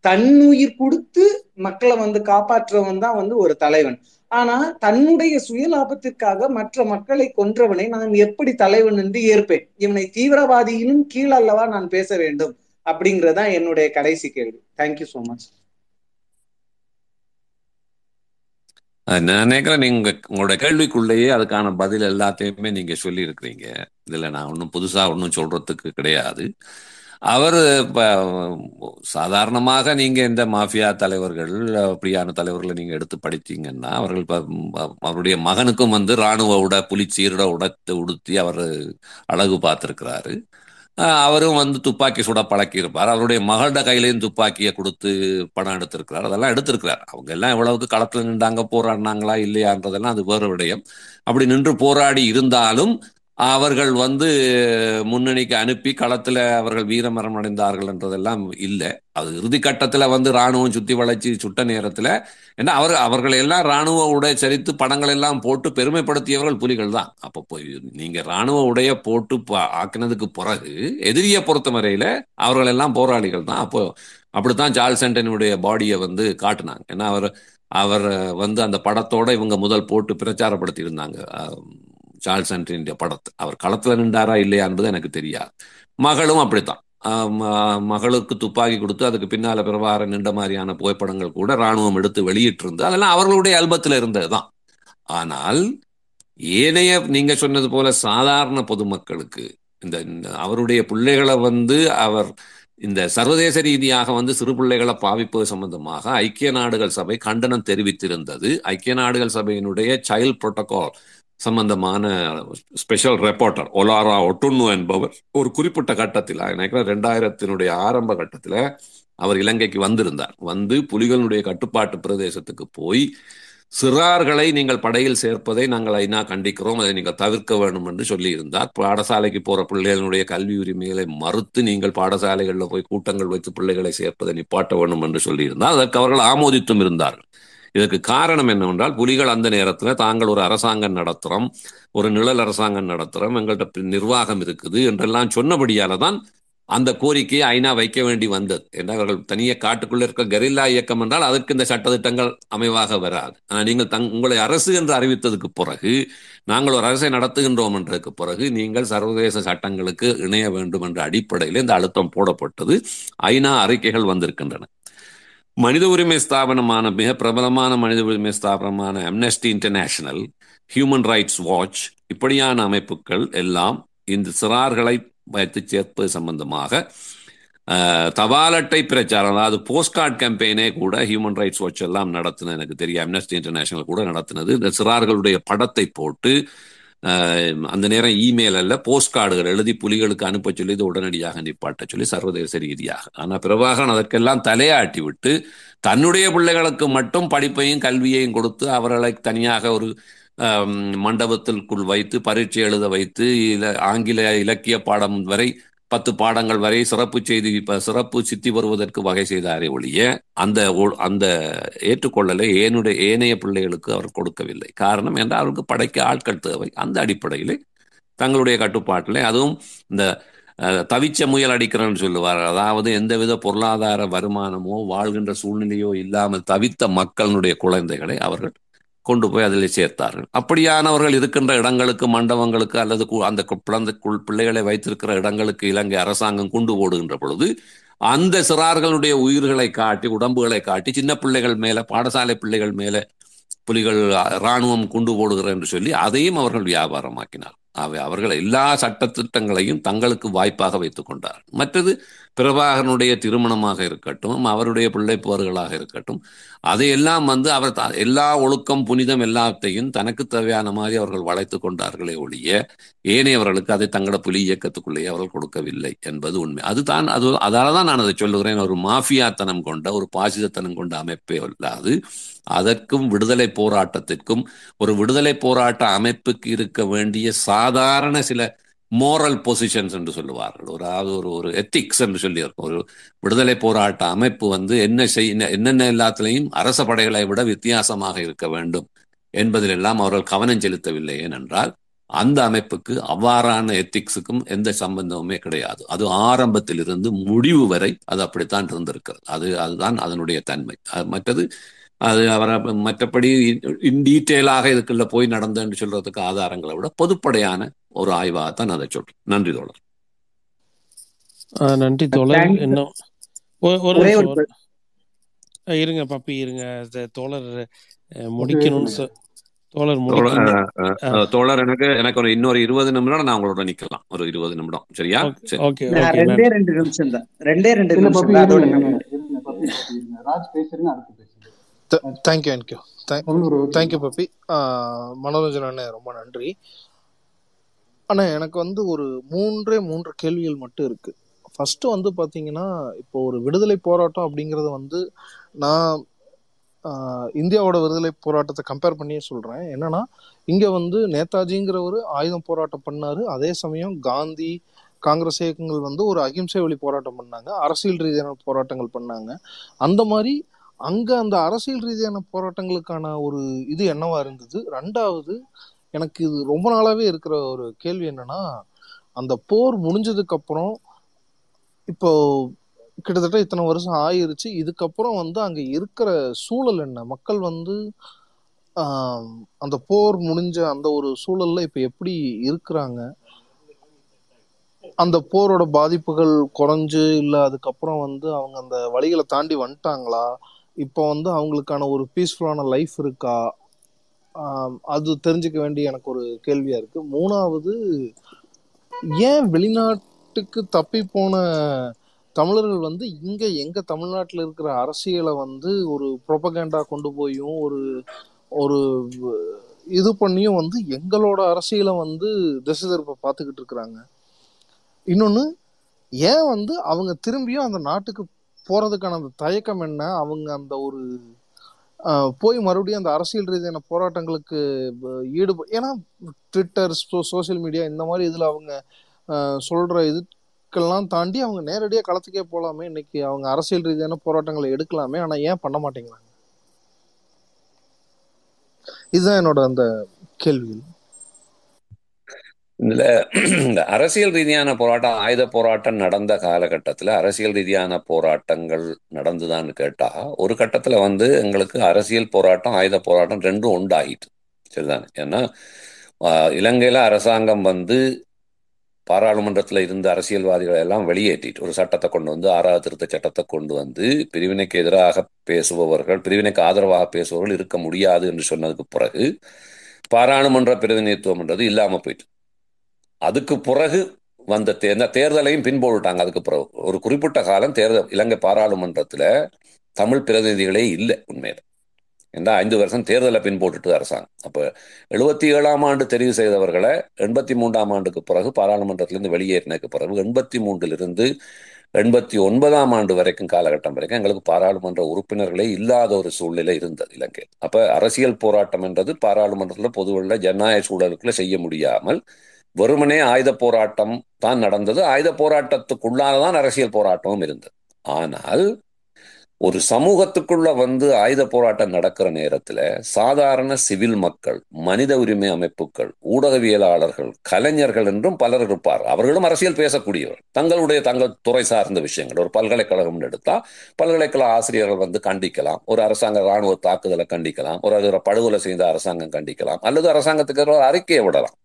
தன்னுயிர் கொடுத்து மக்களை வந்து காப்பாற்றுறவன் தான் வந்து ஒரு தலைவன். ஆனா தன்னுடைய சுயலாபத்திற்காக மற்ற மக்களை கொன்றவனை நான் எப்படி தலைவன் என்று ஏற்பேன்? இவனை தீவிரவாதியிலும் கீழல்லவா நான் பேச வேண்டும்? அப்படிங்கறதான் என்னுடைய கடைசி கேள்வி. தேங்க்யூ சோ மச் நான் நினைக்கிறேன் நீங்க உங்களோட கேள்விக்குள்ளேயே அதுக்கான பதில் எல்லாத்தையுமே நீங்க சொல்லி இருக்கிறீங்க இதுல நான் ஒன்றும் புதுசா ஒன்றும் சொல்றதுக்கு கிடையாது. அவர் இப்போ சாதாரணமாக நீங்க இந்த மாஃபியா தலைவர்கள் அப்படியான தலைவர்களை நீங்க எடுத்து படித்தீங்கன்னா அவர்கள் இப்போ அவருடைய மகனுக்கும் வந்து ராணுவ உட புலிச்சீரோட உடத்து உடுத்தி அவர் அழகு பார்த்திருக்கிறாரு. அவரும் வந்து துப்பாக்கி சுட பழக்கி இருப்பார் அவருடைய மகளோட கையிலையும் துப்பாக்கியை கொடுத்து பணம் எடுத்திருக்கிறார். அதெல்லாம் எடுத்திருக்கிறார். அவங்க எல்லாம் எவ்வளவுக்கு களத்துல நின்றாங்க போராடினாங்களா இல்லையான்றதெல்லாம் அது வேறு விடயம். அப்படி நின்று போராடி இருந்தாலும் அவர்கள் வந்து முன்னணிக்கு அனுப்பி களத்துல அவர்கள் வீரமரம் அடைந்தார்கள் என்றதெல்லாம் இல்லை. அது இறுதி கட்டத்துல வந்து ராணுவம் சுத்தி வளைச்சி சுட்ட நேரத்துல ஏன்னா அவர் அவர்கள் எல்லாம் ராணுவ உடை சரித்து படங்கள் எல்லாம் போட்டு பெருமைப்படுத்தியவர்கள் புலிகள் தான். அப்போ போய் நீங்க ராணுவ உடைய போட்டு ஆக்கினதுக்கு பிறகு எதிரியை பொறுத்த வரையில அவர்கள் எல்லாம் போராளிகள் தான். அப்போ அப்படித்தான் ஜார்ல் சென்டனுடைய பாடியை வந்து காட்டினாங்க. ஏன்னா அவர் அவர் வந்து அந்த படத்தோட இவங்க முதல் போட்டு பிரச்சாரப்படுத்தி இருந்தாங்க சார்ல்ஸ் ஆண்டனிய படத்தை. அவர் களத்துல நின்றாரா இல்லையா என்பது எனக்கு தெரியாது. மகளும் அப்படித்தான். மகளுக்கு துப்பாக்கி கொடுத்து அதுக்கு பின்னால பிரபாரம் நின்ற மாதிரியான புகைப்படங்கள் கூட ராணுவம் எடுத்து வெளியிட்டிருந்து அதெல்லாம் அவர்களுடைய அல்பத்தில் இருந்தது தான் ஆனால் ஏனைய நீங்க சொன்னது போல சாதாரண பொதுமக்களுக்கு இந்த அவருடைய பிள்ளைகளை வந்து அவர் இந்த சர்வதேச ரீதியாக வந்து சிறு பிள்ளைகளை பாவிப்பது சம்பந்தமாக ஐக்கிய நாடுகள் சபை கண்டனம் தெரிவித்திருந்தது. ஐக்கிய நாடுகள் சபையினுடைய சைல்ட் புரோட்டோகால் சம்பந்தமான ஸ்பெஷல் ரெப்போர்ட்டர் ஒலாரா ஒட்டுன்னு என்பவர் ஒரு குறிப்பிட்ட கட்டத்தில் நினைக்கிறேன் ரெண்டாயிரத்தினுடைய ஆரம்ப கட்டத்தில் அவர் இலங்கைக்கு வந்திருந்தார். வந்து புலிகளுடைய கட்டுப்பாட்டு பிரதேசத்துக்கு போய் சிறார்களை நீங்கள் படையில் சேர்ப்பதை நாங்கள் ஐநா கண்டிக்கிறோம் அதை நீங்கள் தவிர்க்க வேண்டும் என்று சொல்லியிருந்தார். பாடசாலைக்கு போற பிள்ளைகளுடைய கல்வி உரிமைகளை மறுத்து நீங்கள் பாடசாலைகளில் போய் கூட்டங்கள் வைத்து பிள்ளைகளை சேர்ப்பதை நிப்பாட்ட வேண்டும் என்று சொல்லியிருந்தார். அதற்கு அவர்கள் ஆமோதித்தும் இருந்தார்கள். இதற்கு காரணம் என்னவென்றால் புலிகள் அந்த நேரத்தில் தாங்கள் ஒரு அரசாங்கம் நடத்துகிறோம் ஒரு நிழல் அரசாங்கம் நடத்துகிறோம் எங்கள்கிட்ட நிர்வாகம் இருக்குது என்றெல்லாம் சொன்னபடியால தான் அந்த கோரிக்கையை ஐநா வைக்க வேண்டி வந்தது. என்றால் அவர்கள் தனியே காட்டுக்குள்ளே இருக்க கெரில்லா இயக்கம் என்றால் அதற்கு இந்த சட்டத்திட்டங்கள் அமைவாக வராது. ஆனால் நீங்கள் தங் உங்களை அரசு என்று அறிவித்ததுக்கு பிறகு நாங்கள் ஒரு அரசை நடத்துகின்றோம் என்றதுக்கு பிறகு நீங்கள் சர்வதேச சட்டங்களுக்கு இணைய வேண்டும் என்ற அடிப்படையில் இந்த அழுத்தம் போடப்பட்டது. ஐநா அறிக்கைகள் வந்திருக்கின்றன. மனித உரிமை ஸ்தாபனமான மிக பிரபலமான மனித உரிமை ஸ்தாபனமான Amnesty International Human Rights Watch இப்படியான அமைப்புகள் எல்லாம் இந்த சிறார்களை வைத்து சேர்ப்பது சம்பந்தமாக தபால் அட்டை பிரச்சாரம் அதாவது போஸ்ட்கார்டு கேம்பெயினே கூட ஹியூமன் ரைட்ஸ் வாட்ச் எல்லாம் நடத்தின எனக்கு தெரியும் அம்னஸ்டி இன்டர்நேஷனல் கூட நடத்தினது. இந்த சிறார்களுடைய படத்தை போட்டு அந்த நேரம் இமெயில் அல்ல போஸ்ட் கார்டுகள் எழுதி புலிகளுக்கு அனுப்ப சொல்லி இது உடனடியாக நிப்பாட்ட சொல்லி சர்வதேச ரீதியாக. ஆனால் பிரபாகரன் அதற்கெல்லாம் தலையாட்டி விட்டு தன்னுடைய பிள்ளைகளுக்கு மட்டும் படிப்பையும் கல்வியையும் கொடுத்து அவர்களை தனியாக ஒரு மண்டபத்திற்குள் வைத்து பரீட்சை எழுத வைத்து ஆங்கில இலக்கிய பாடம் வரை பத்து பாடங்கள் வரை சிறப்பு செய்தி சிறப்பு சித்தி வருவதற்கு வகை செய்தாரே ஒழிய அந்த அந்த ஏற்றுக்கொள்ளலை ஏனுடைய ஏனைய பிள்ளைகளுக்கு அவர் கொடுக்கவில்லை. காரணம் என்றால் அவருக்கு படைக்க ஆட்கள் தேவை. அந்த அடிப்படையிலே தங்களுடைய கட்டுப்பாட்டிலே அதுவும் இந்த தவிச்ச முயல் அடிக்கிறேன்னு சொல்லுவார். அதாவது எந்தவித பொருளாதார வருமானமோ வாழ்கின்ற சூழ்நிலையோ இல்லாமல் தவித்த மக்களுடைய குழந்தைகளை அவர்கள் கொண்டு போய் அதில் சேர்த்தார்கள். அப்படியானவர்கள் இருக்கின்ற இடங்களுக்கு மண்டபங்களுக்கு அல்லது அந்த குழந்தைக்குள் பிள்ளைகளை வைத்திருக்கிற இடங்களுக்கு இலங்கை அரசாங்கம் கொண்டு போடுகின்ற பொழுது அந்த சிறார்களுடைய உயிர்களை காட்டி உடம்புகளை காட்டி சின்ன பிள்ளைகள் மேல பாடசாலை பிள்ளைகள் மேல புலிகள் இராணுவம் கொண்டு போடுகிற என்று சொல்லி அதையும் அவர்கள் வியாபாரமாக்கினார் அவை அவர்கள் எல்லா சட்டத்திட்டங்களையும் தங்களுக்கு வாய்ப்பாக வைத்துக் கொண்டார். மற்றது பிரபாகரனுடைய திருமணமாக இருக்கட்டும் அவருடைய பிள்ளை போர்களாக இருக்கட்டும் அதையெல்லாம் வந்து அவர் எல்லா ஒழுக்கம் புனிதம் எல்லாத்தையும் தனக்கு தேவையான மாதிரி அவர்கள் வளைத்து கொண்டார்களே ஒழிய ஏனையவர்களுக்கு அதை தங்களோட புலி இயக்கத்துக்குள்ளேயே அவர்கள் கொடுக்கவில்லை என்பது உண்மை. அதுதான் அது அதால தான் நான் அதை சொல்லுகிறேன். ஒரு மாஃபியாத்தனம் கொண்ட ஒரு பாசிதத்தனம் கொண்ட அமைப்பே அல்லாது அதற்கும் விடுதலை போராட்டத்திற்கும் ஒரு விடுதலை போராட்ட அமைப்புக்கு இருக்க வேண்டிய சா சாதாரண சில மோரல் பொசிஷன்ஸ் என்று சொல்லுவார்கள். ஒரு ஒரு ஒரு எத்திக்ஸ் என்று சொல்லி இருக்கும் ஒரு விடுதலை போராட்ட அமைப்பு வந்து என்ன செய் என்னென்ன எல்லாத்திலையும் அரச படைகளை விட வித்தியாசமாக இருக்க வேண்டும் என்பதிலெல்லாம் அவர்கள் கவனம் செலுத்தவில்லை. ஏனென்றால் அந்த அமைப்புக்கு அவ்வாறான எத்திக்ஸுக்கும் எந்த சம்பந்தமுமே கிடையாது. அது ஆரம்பத்திலிருந்து முடிவு வரை அது அப்படித்தான் இருந்திருக்கிறது. அது அதுதான் அதனுடைய தன்மை. மற்றது அது அவரை மற்றபடி இன் டீட்டெயிலாக இதுக்குள்ள போய் நடந்தேன்னு சொல்றதுக்கு ஆதாரங்களை விட பொதுப்படையான ஒரு ஆய்வாகத்தான் அதை சொல்றேன் நன்றி தோழர். நன்றி தோழர். இன்னும் ஒரு இருங்க பப்பி இருங்க. தோழர் முடிக்கணும்னு தோழர் தோழர் எனக்கு எனக்கு ஒரு இன்னொரு இருபது நிமிடம் நான் உங்களோட நிக்கலாம். ஒரு இருபது நிமிடம். சரியா? ஓகே ரெண்டே ரெண்டு நிமிஷம் தான். ரெண்டே ரெண்டு நிமிஷம் ராஜ் பேசுறீங்க அடுத்து thank you thank you thank you Pappi Manoranjan அண்ணே ரொம்ப நன்றி. அண்ணா எனக்கு வந்து ஒரு மூன்றே மூன்று கேள்விகள் மட்டும் இருக்கு. ஃபர்ஸ்ட் வந்து பாத்தீங்கன்னா இப்போ ஒரு விடுதலை போராட்டம் அப்படிங்கறது வந்து நான் இந்தியாவோட விடுதலை போராட்டத்தை கம்பேர் பண்ணியே சொல்றேன். என்னன்னா இங்க வந்து நேதாஜிங்கிறவர் ஆயுதம் போராட்டம் பண்ணாரு. அதே சமயம் காந்தி காங்கிரஸ் இயக்கங்கள் வந்து ஒரு அகிம்சை வழி போராட்டம் பண்ணாங்க. அரசியல் ரீதியான போராட்டங்கள் பண்ணாங்க. அந்த மாதிரி அங்க அந்த அரசியல் ரீதியான போராட்டங்களுக்கான ஒரு இது என்னவா இருந்தது? ரெண்டாவது எனக்கு இது ரொம்ப நாளாவே இருக்கிற ஒரு கேள்வி என்னன்னா அந்த போர் முடிஞ்சதுக்கு அப்புறம் இப்போ கிட்டத்தட்ட இத்தனை வருஷம் ஆயிருச்சு. இதுக்கப்புறம் வந்து அங்க இருக்கிற சூழல் என்ன? மக்கள் வந்து அந்த போர் முடிஞ்ச அந்த ஒரு சூழல்ல இப்ப எப்படி இருக்கிறாங்க? அந்த போரோட பாதிப்புகள் குறைஞ்சு இல்ல அதுக்கப்புறம் வந்து அவங்க அந்த வழிகளை தாண்டி வந்துட்டாங்களா? இப்போ வந்து அவங்களுக்கான ஒரு பீஸ்ஃபுல்லான லைஃப் இருக்கா? அது தெரிஞ்சுக்க வேண்டிய எனக்கு ஒரு கேள்வியா இருக்கு. மூணாவது ஏன் வெளிநாட்டுக்கு தப்பி போன தமிழர்கள் வந்து இங்க எங்க தமிழ்நாட்டில் இருக்கிற அரசியலை வந்து ஒரு ப்ரொபகேண்டா கொண்டு போயும் ஒரு ஒரு இது பண்ணியும் வந்து எங்களோட அரசியலை வந்து திசை திருப்ப பார்த்துக்கிட்டு இருக்கிறாங்க. இன்னொன்று ஏன் வந்து அவங்க திரும்பியும் அந்த நாட்டுக்கு போறதுக்கான அந்த தயக்கம் என்ன? அவங்க அந்த ஒரு போய் மறுபடியும் அந்த அரசியல் ரீதியான போராட்டங்களுக்கு ஈடுப ஏன்னா ட்விட்டர் சோசியல் மீடியா இந்த மாதிரி இதில் அவங்க சொல்ற இதுக்கெல்லாம் தாண்டி அவங்க நேரடியாக களத்துக்கே போகலாமே இன்னைக்கு அவங்க அரசியல் ரீதியான போராட்டங்களை எடுக்கலாமே. ஆனால் ஏன் பண்ண மாட்டேங்கிறாங்க? இதுதான் என்னோட அந்த கேள்விகள். இதுல இந்த அரசியல் ரீதியான போராட்டம் ஆயுத போராட்டம் நடந்த காலகட்டத்தில் அரசியல் ரீதியான போராட்டங்கள் நடந்துதான்னு கேட்டா ஒரு கட்டத்துல வந்து எங்களுக்கு அரசியல் போராட்டம் ஆயுத போராட்டம் ரெண்டும் உண்டாயிட்டு சரிதானே? ஏன்னா ஆஹ், இலங்கையில அரசாங்கம் வந்து பாராளுமன்றத்தில் இருந்த அரசியல்வாதிகளை எல்லாம் வெளியேற்றிட்டு ஒரு சட்டத்தை கொண்டு வந்து ஆறாவது திருத்த சட்டத்தை கொண்டு வந்து பிரிவினைக்கு எதிராக பேசுபவர்கள் பிரிவினைக்கு ஆதரவாக பேசுபவர்கள் இருக்க முடியாது என்று சொன்னதுக்கு பிறகு பாராளுமன்ற பிரதிநிதித்துவம் என்றது இல்லாம போயிட்டு அதுக்கு பிறகு வந்த தேர்ந்த தேர்தலையும் பின்போட்டாங்க அதுக்கு பிறகு ஒரு குறிப்பிட்ட காலம் தேர்தல் இலங்கை பாராளுமன்றத்தில் தமிழ் பிரதிநிதிகளே இல்லை உண்மையில். ஏன்னா ஐந்து வருஷம் தேர்தலை பின்போட்டுட்டு அரசாங்கம். அப்போ எழுபத்தி ஏழாம் ஆண்டு தெரிவு செய்தவர்களை எண்பத்தி மூன்றாம் ஆண்டுக்கு பிறகு பாராளுமன்றத்திலிருந்து வெளியேறினதுக்கு பிறகு எண்பத்தி மூன்றிலிருந்து எண்பத்தி ஒன்பதாம் ஆண்டு வரைக்கும் காலகட்டம் வரைக்கும் எங்களுக்கு பாராளுமன்ற உறுப்பினர்களே இல்லாத ஒரு சூழ்நிலை இருந்தது இலங்கை அப்போ அரசியல் போராட்டம் என்றது பாராளுமன்றத்தில் பொதுவில் ஜனநாயக சூழலுக்குள்ள செய்ய முடியாமல் வெறுமனே ஆயுத போராட்டம் தான் நடந்தது. ஆயுத போராட்டத்துக்குள்ளானதான் அரசியல் போராட்டமும் இருந்தது. ஆனால் ஒரு சமூகத்துக்குள்ள வந்து ஆயுத போராட்டம் நடக்கிற நேரத்துல சாதாரண சிவில் மக்கள் மனித உரிமை அமைப்புகள் ஊடகவியலாளர்கள் கலைஞர்கள் என்றும் பலர் இருப்பார். அவர்களும் அரசியல் பேசக்கூடியவர். தங்களுடைய தங்கள் துறை சார்ந்த விஷயங்கள். ஒரு பல்கலைக்கழகம் எடுத்தா பல்கலைக்கழக ஆசிரியர்கள் வந்து கண்டிக்கலாம். ஒரு அரசாங்க ராணுவ தாக்குதலை கண்டிக்கலாம். ஒரு ஒரு படுகொலை செய்த அரசாங்கம் கண்டிக்கலாம். அல்லது அரசாங்கத்துக்கு ஒரு அறிக்கையை விடலாம்.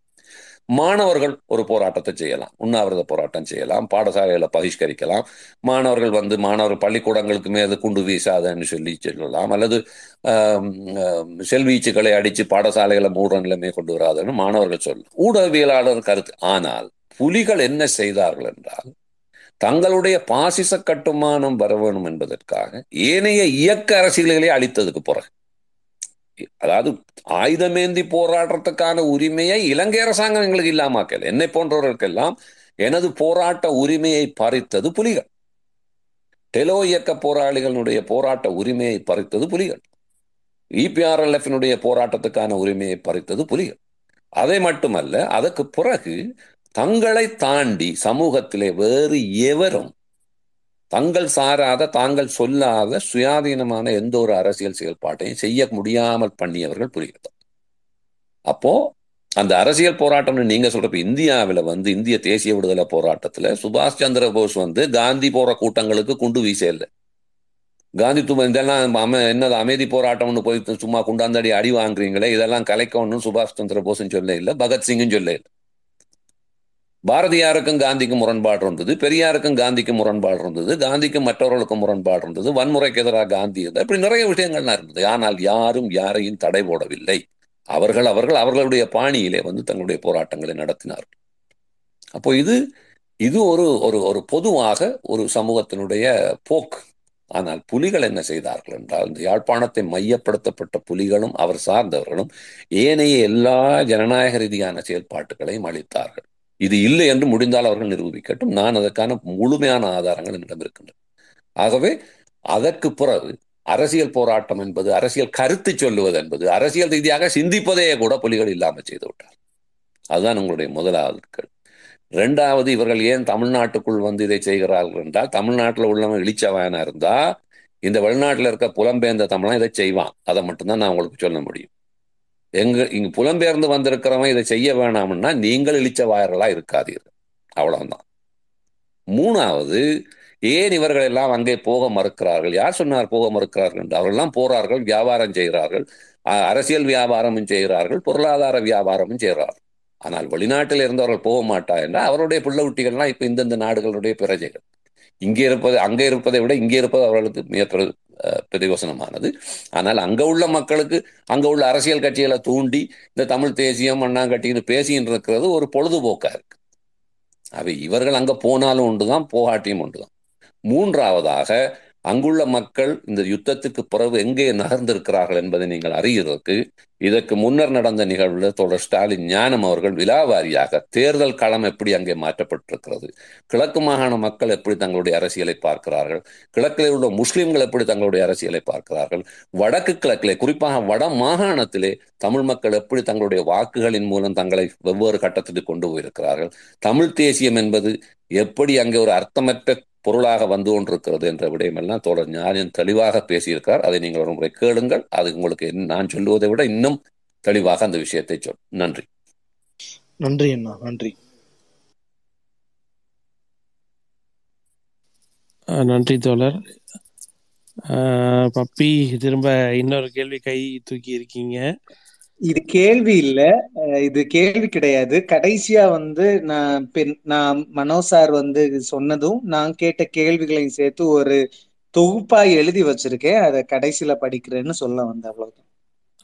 மாணவர்கள் ஒரு போராட்டத்தை செய்யலாம் உண்ணாவிரத போராட்டம் செய்யலாம் பாடசாலைகளை பகிஷ்கரிக்கலாம். மாணவர்கள் வந்து மாணவர் பள்ளிக்கூடங்களுக்கு மேது குண்டு வீசாதன்னு சொல்லி சொல்லலாம். அல்லது செல்வீச்சுகளை அடிச்சு பாடசாலைகளை மூட நிலைமை கொண்டு வராதுன்னு மாணவர்கள் சொல்லலாம். ஊடகவியலாளர் கருத்து. ஆனால் புலிகள் என்ன செய்தார்கள் என்றால் தங்களுடைய பாசிச கட்டுமானம் வர வேணும் என்பதற்காக ஏனைய இயக்க அரசியல்களை அளித்ததுக்கு பிறகு அதாவது ஆயுதமேந்தி போராடுறதுக்கான உரிமையை இலங்கை அரசாங்கம் எங்களுக்கு இல்லாமக்கல. என்னை போன்றவர்களுக்கெல்லாம் எனது போராட்ட உரிமையை பறித்தது புலிகள். டெலோ இயக்க போராளிகளுடைய போராட்ட உரிமையை பறித்தது புலிகள். இபிஆர்எல்எஃபினுடைய போராட்டத்துக்கான உரிமையை பறித்தது புலிகள். அதை மட்டுமல்ல அதற்கு பிறகு தங்களை தாண்டி சமூகத்திலே வேறு எவரும் தங்கள் சாராத தாங்கள் சொல்லாத சுயாதீனமான எந்த ஒரு அரசியல் செயல்பாட்டையும் செய்ய முடியாமல் பண்ணியவர்கள் புரிகிறது? அப்போ அந்த அரசியல் போராட்டம்னு நீங்க சொல்றப்ப இந்தியாவில் வந்து இந்திய தேசிய விடுதலை போராட்டத்துல சுபாஷ் சந்திர போஸ் வந்து காந்தி போற கூட்டங்களுக்கு குண்டு வீச இல்லை. காந்தி தும இதெல்லாம் அம என்னது அமைதி போராட்டம்னு போய் சும்மா குண்டாந்தடி அடி வாங்குறீங்களே இதெல்லாம் கலைக்கணும்னு சுபாஷ் சந்திர போஸ்ன்னு சொல்ல இல்லை பகத்சிங்கும் சொல்ல இல்லை. பாரதியாருக்கும் காந்திக்கும் முரண்பாடு இருந்தது பெரியாருக்கும் காந்திக்கும் முரண்பாடு இருந்தது காந்திக்கும் மற்றவர்களுக்கும் முரண்பாடு இருந்தது வன்முறைக்கு எதிராக காந்தி இருந்தது இப்படி நிறைய விஷயங்கள்லாம் இருந்தது. ஆனால் யாரும் யாரையும் தடை போடவில்லை. அவர்கள் அவர்கள் அவர்களுடைய பாணியிலே வந்து தங்களுடைய போராட்டங்களை நடத்தினார்கள். அப்போ இது இது ஒரு ஒரு ஒரு பொதுவாக ஒரு சமூகத்தினுடைய போக்கு. ஆனால் புலிகள் என்ன செய்தார்கள் என்றால் இந்த யாழ்ப்பாணத்தை மையப்படுத்தப்பட்ட புலிகளும் அவர் சார்ந்தவர்களும் ஏனைய எல்லா ஜனநாயக ரீதியான செயல்பாட்டுகளையும் அளித்தார்கள் இது இல்லை என்று முடிந்தால் அவர்கள் நிரூபிக்கட்டும். நான் அதற்கான முழுமையான ஆதாரங்கள் என்னிடம் இருக்கின்றன. ஆகவே அதற்கு பிறகு அரசியல் போராட்டம் என்பது அரசியல் கருத்து சொல்லுவது என்பது அரசியல் ரீதியாக சிந்திப்பதையே கூட புலிகள் இல்லாமல் செய்து விட்டார் அதுதான் உங்களுடைய முதலாவது கேள்வி. ரெண்டாவது இவர்கள் ஏன் தமிழ்நாட்டுக்குள் வந்து இதை செய்கிறார்கள் என்றால் தமிழ்நாட்டில் உள்ளவன் இழிச்சவாயனா இருந்தா இந்த வெளிநாட்டில் இருக்க புலம்பெயர்ந்த தமிழன் இதை செய்வான். அதை மட்டும்தான் நான் உங்களுக்கு சொல்ல முடியும். எங்க இங்க புலம்பெயர்ந்து வந்திருக்கிறவன் இதை செய்ய வேணாம்னா நீங்கள் இழிச்சவாயர்களா இருக்காதீர்கள் அவ்வளவுதான். மூணாவது ஏன் இவர்கள் எல்லாம் அங்கே போக மறுக்கிறார்கள்? யார் சொன்னார் போக மறுக்கிறார்கள் என்று? அவர்கள்லாம் போறார்கள் வியாபாரம் செய்கிறார்கள் அரசியல் வியாபாரமும் செய்கிறார்கள் பொருளாதார வியாபாரமும் செய்கிறார்கள். ஆனால் வெளிநாட்டில் இருந்தவர்கள் போக மாட்டா என்றால் அவருடைய பிள்ளை குட்டிகள்லாம் இப்ப இந்தந்த நாடுகளுடைய பிரஜைகள். இங்கே இருப்பது அங்கே இருப்பதை விட இங்கே இருப்பது அவர்களுக்கு மிக பிரயோசனமானது ஆனால் அங்க உள்ள மக்களுக்கு அங்க உள்ள அரசியல் கட்சிகளை தூண்டி இந்த தமிழ் தேசியம் அண்ணாங்கட்டின்னு பேசின்னு இருக்கிறது ஒரு பொழுதுபோக்கா இருக்கு. அவை இவர்கள் அங்க போனாலும் உண்டுதான் போகாட்டியும் உண்டுதான். மூன்றாவதாக அங்குள்ள மக்கள் இந்த யுத்தத்துக்கு பிறகு எங்கே நகர்ந்திருக்கிறார்கள் என்பதை நீங்கள் அறிகிறதுக்கு இதற்கு முன்னர் நடந்த நிகழ்வில் தொடர் ஸ்டாலின் ஞானம் அவர்கள் விலாவாரியாக தேர்தல் களம் எப்படி அங்கே மாற்றப்பட்டிருக்கிறது கிழக்கு மாகாண மக்கள் எப்படி தங்களுடைய அரசியலை பார்க்கிறார்கள் கிழக்கில் உள்ள முஸ்லிம்கள் எப்படி தங்களுடைய அரசியலை பார்க்கிறார்கள் வடக்கு கிழக்கிலே குறிப்பாக வட மாகாணத்திலே தமிழ் மக்கள் எப்படி தங்களுடைய வாக்குகளின் மூலம் தங்களை வெவ்வேறு கட்டத்துக்கு கொண்டு போயிருக்கிறார்கள் தமிழ் தேசியம் என்பது எப்படி அங்கே ஒரு அர்த்தமற்ற பொருளாக வந்து கொண்டிருக்கிறது என்ற விடயமெல்லாம் தோழர் ஞானியன் தெளிவாக பேசியிருக்கார். அதை நீங்கள் ஒரு முறை கேளுங்கள். அது உங்களுக்கு நான் சொல்லுவதை விட இன்னும் தெளிவாக அந்த விஷயத்தை சொல் நன்றி. நன்றி அண்ணா நன்றி. நன்றி தோழர். பப்பி திரும்ப இன்னொரு கேள்வி கை தூக்கி இருக்கீங்க. இது கேள்வி இல்ல. இது கேள்வி கிடையாது. கடைசியா வந்து நான் பெண் நான் மனோ சார் வந்து சொன்னதும் நான் கேட்ட கேள்விகளையும் சேர்த்து ஒரு தொகுப்பா எழுதி வச்சிருக்கேன். அதை கடைசியில படிக்கிறேன்னு சொல்ல வந்தேன். அவ்வளவுதான்.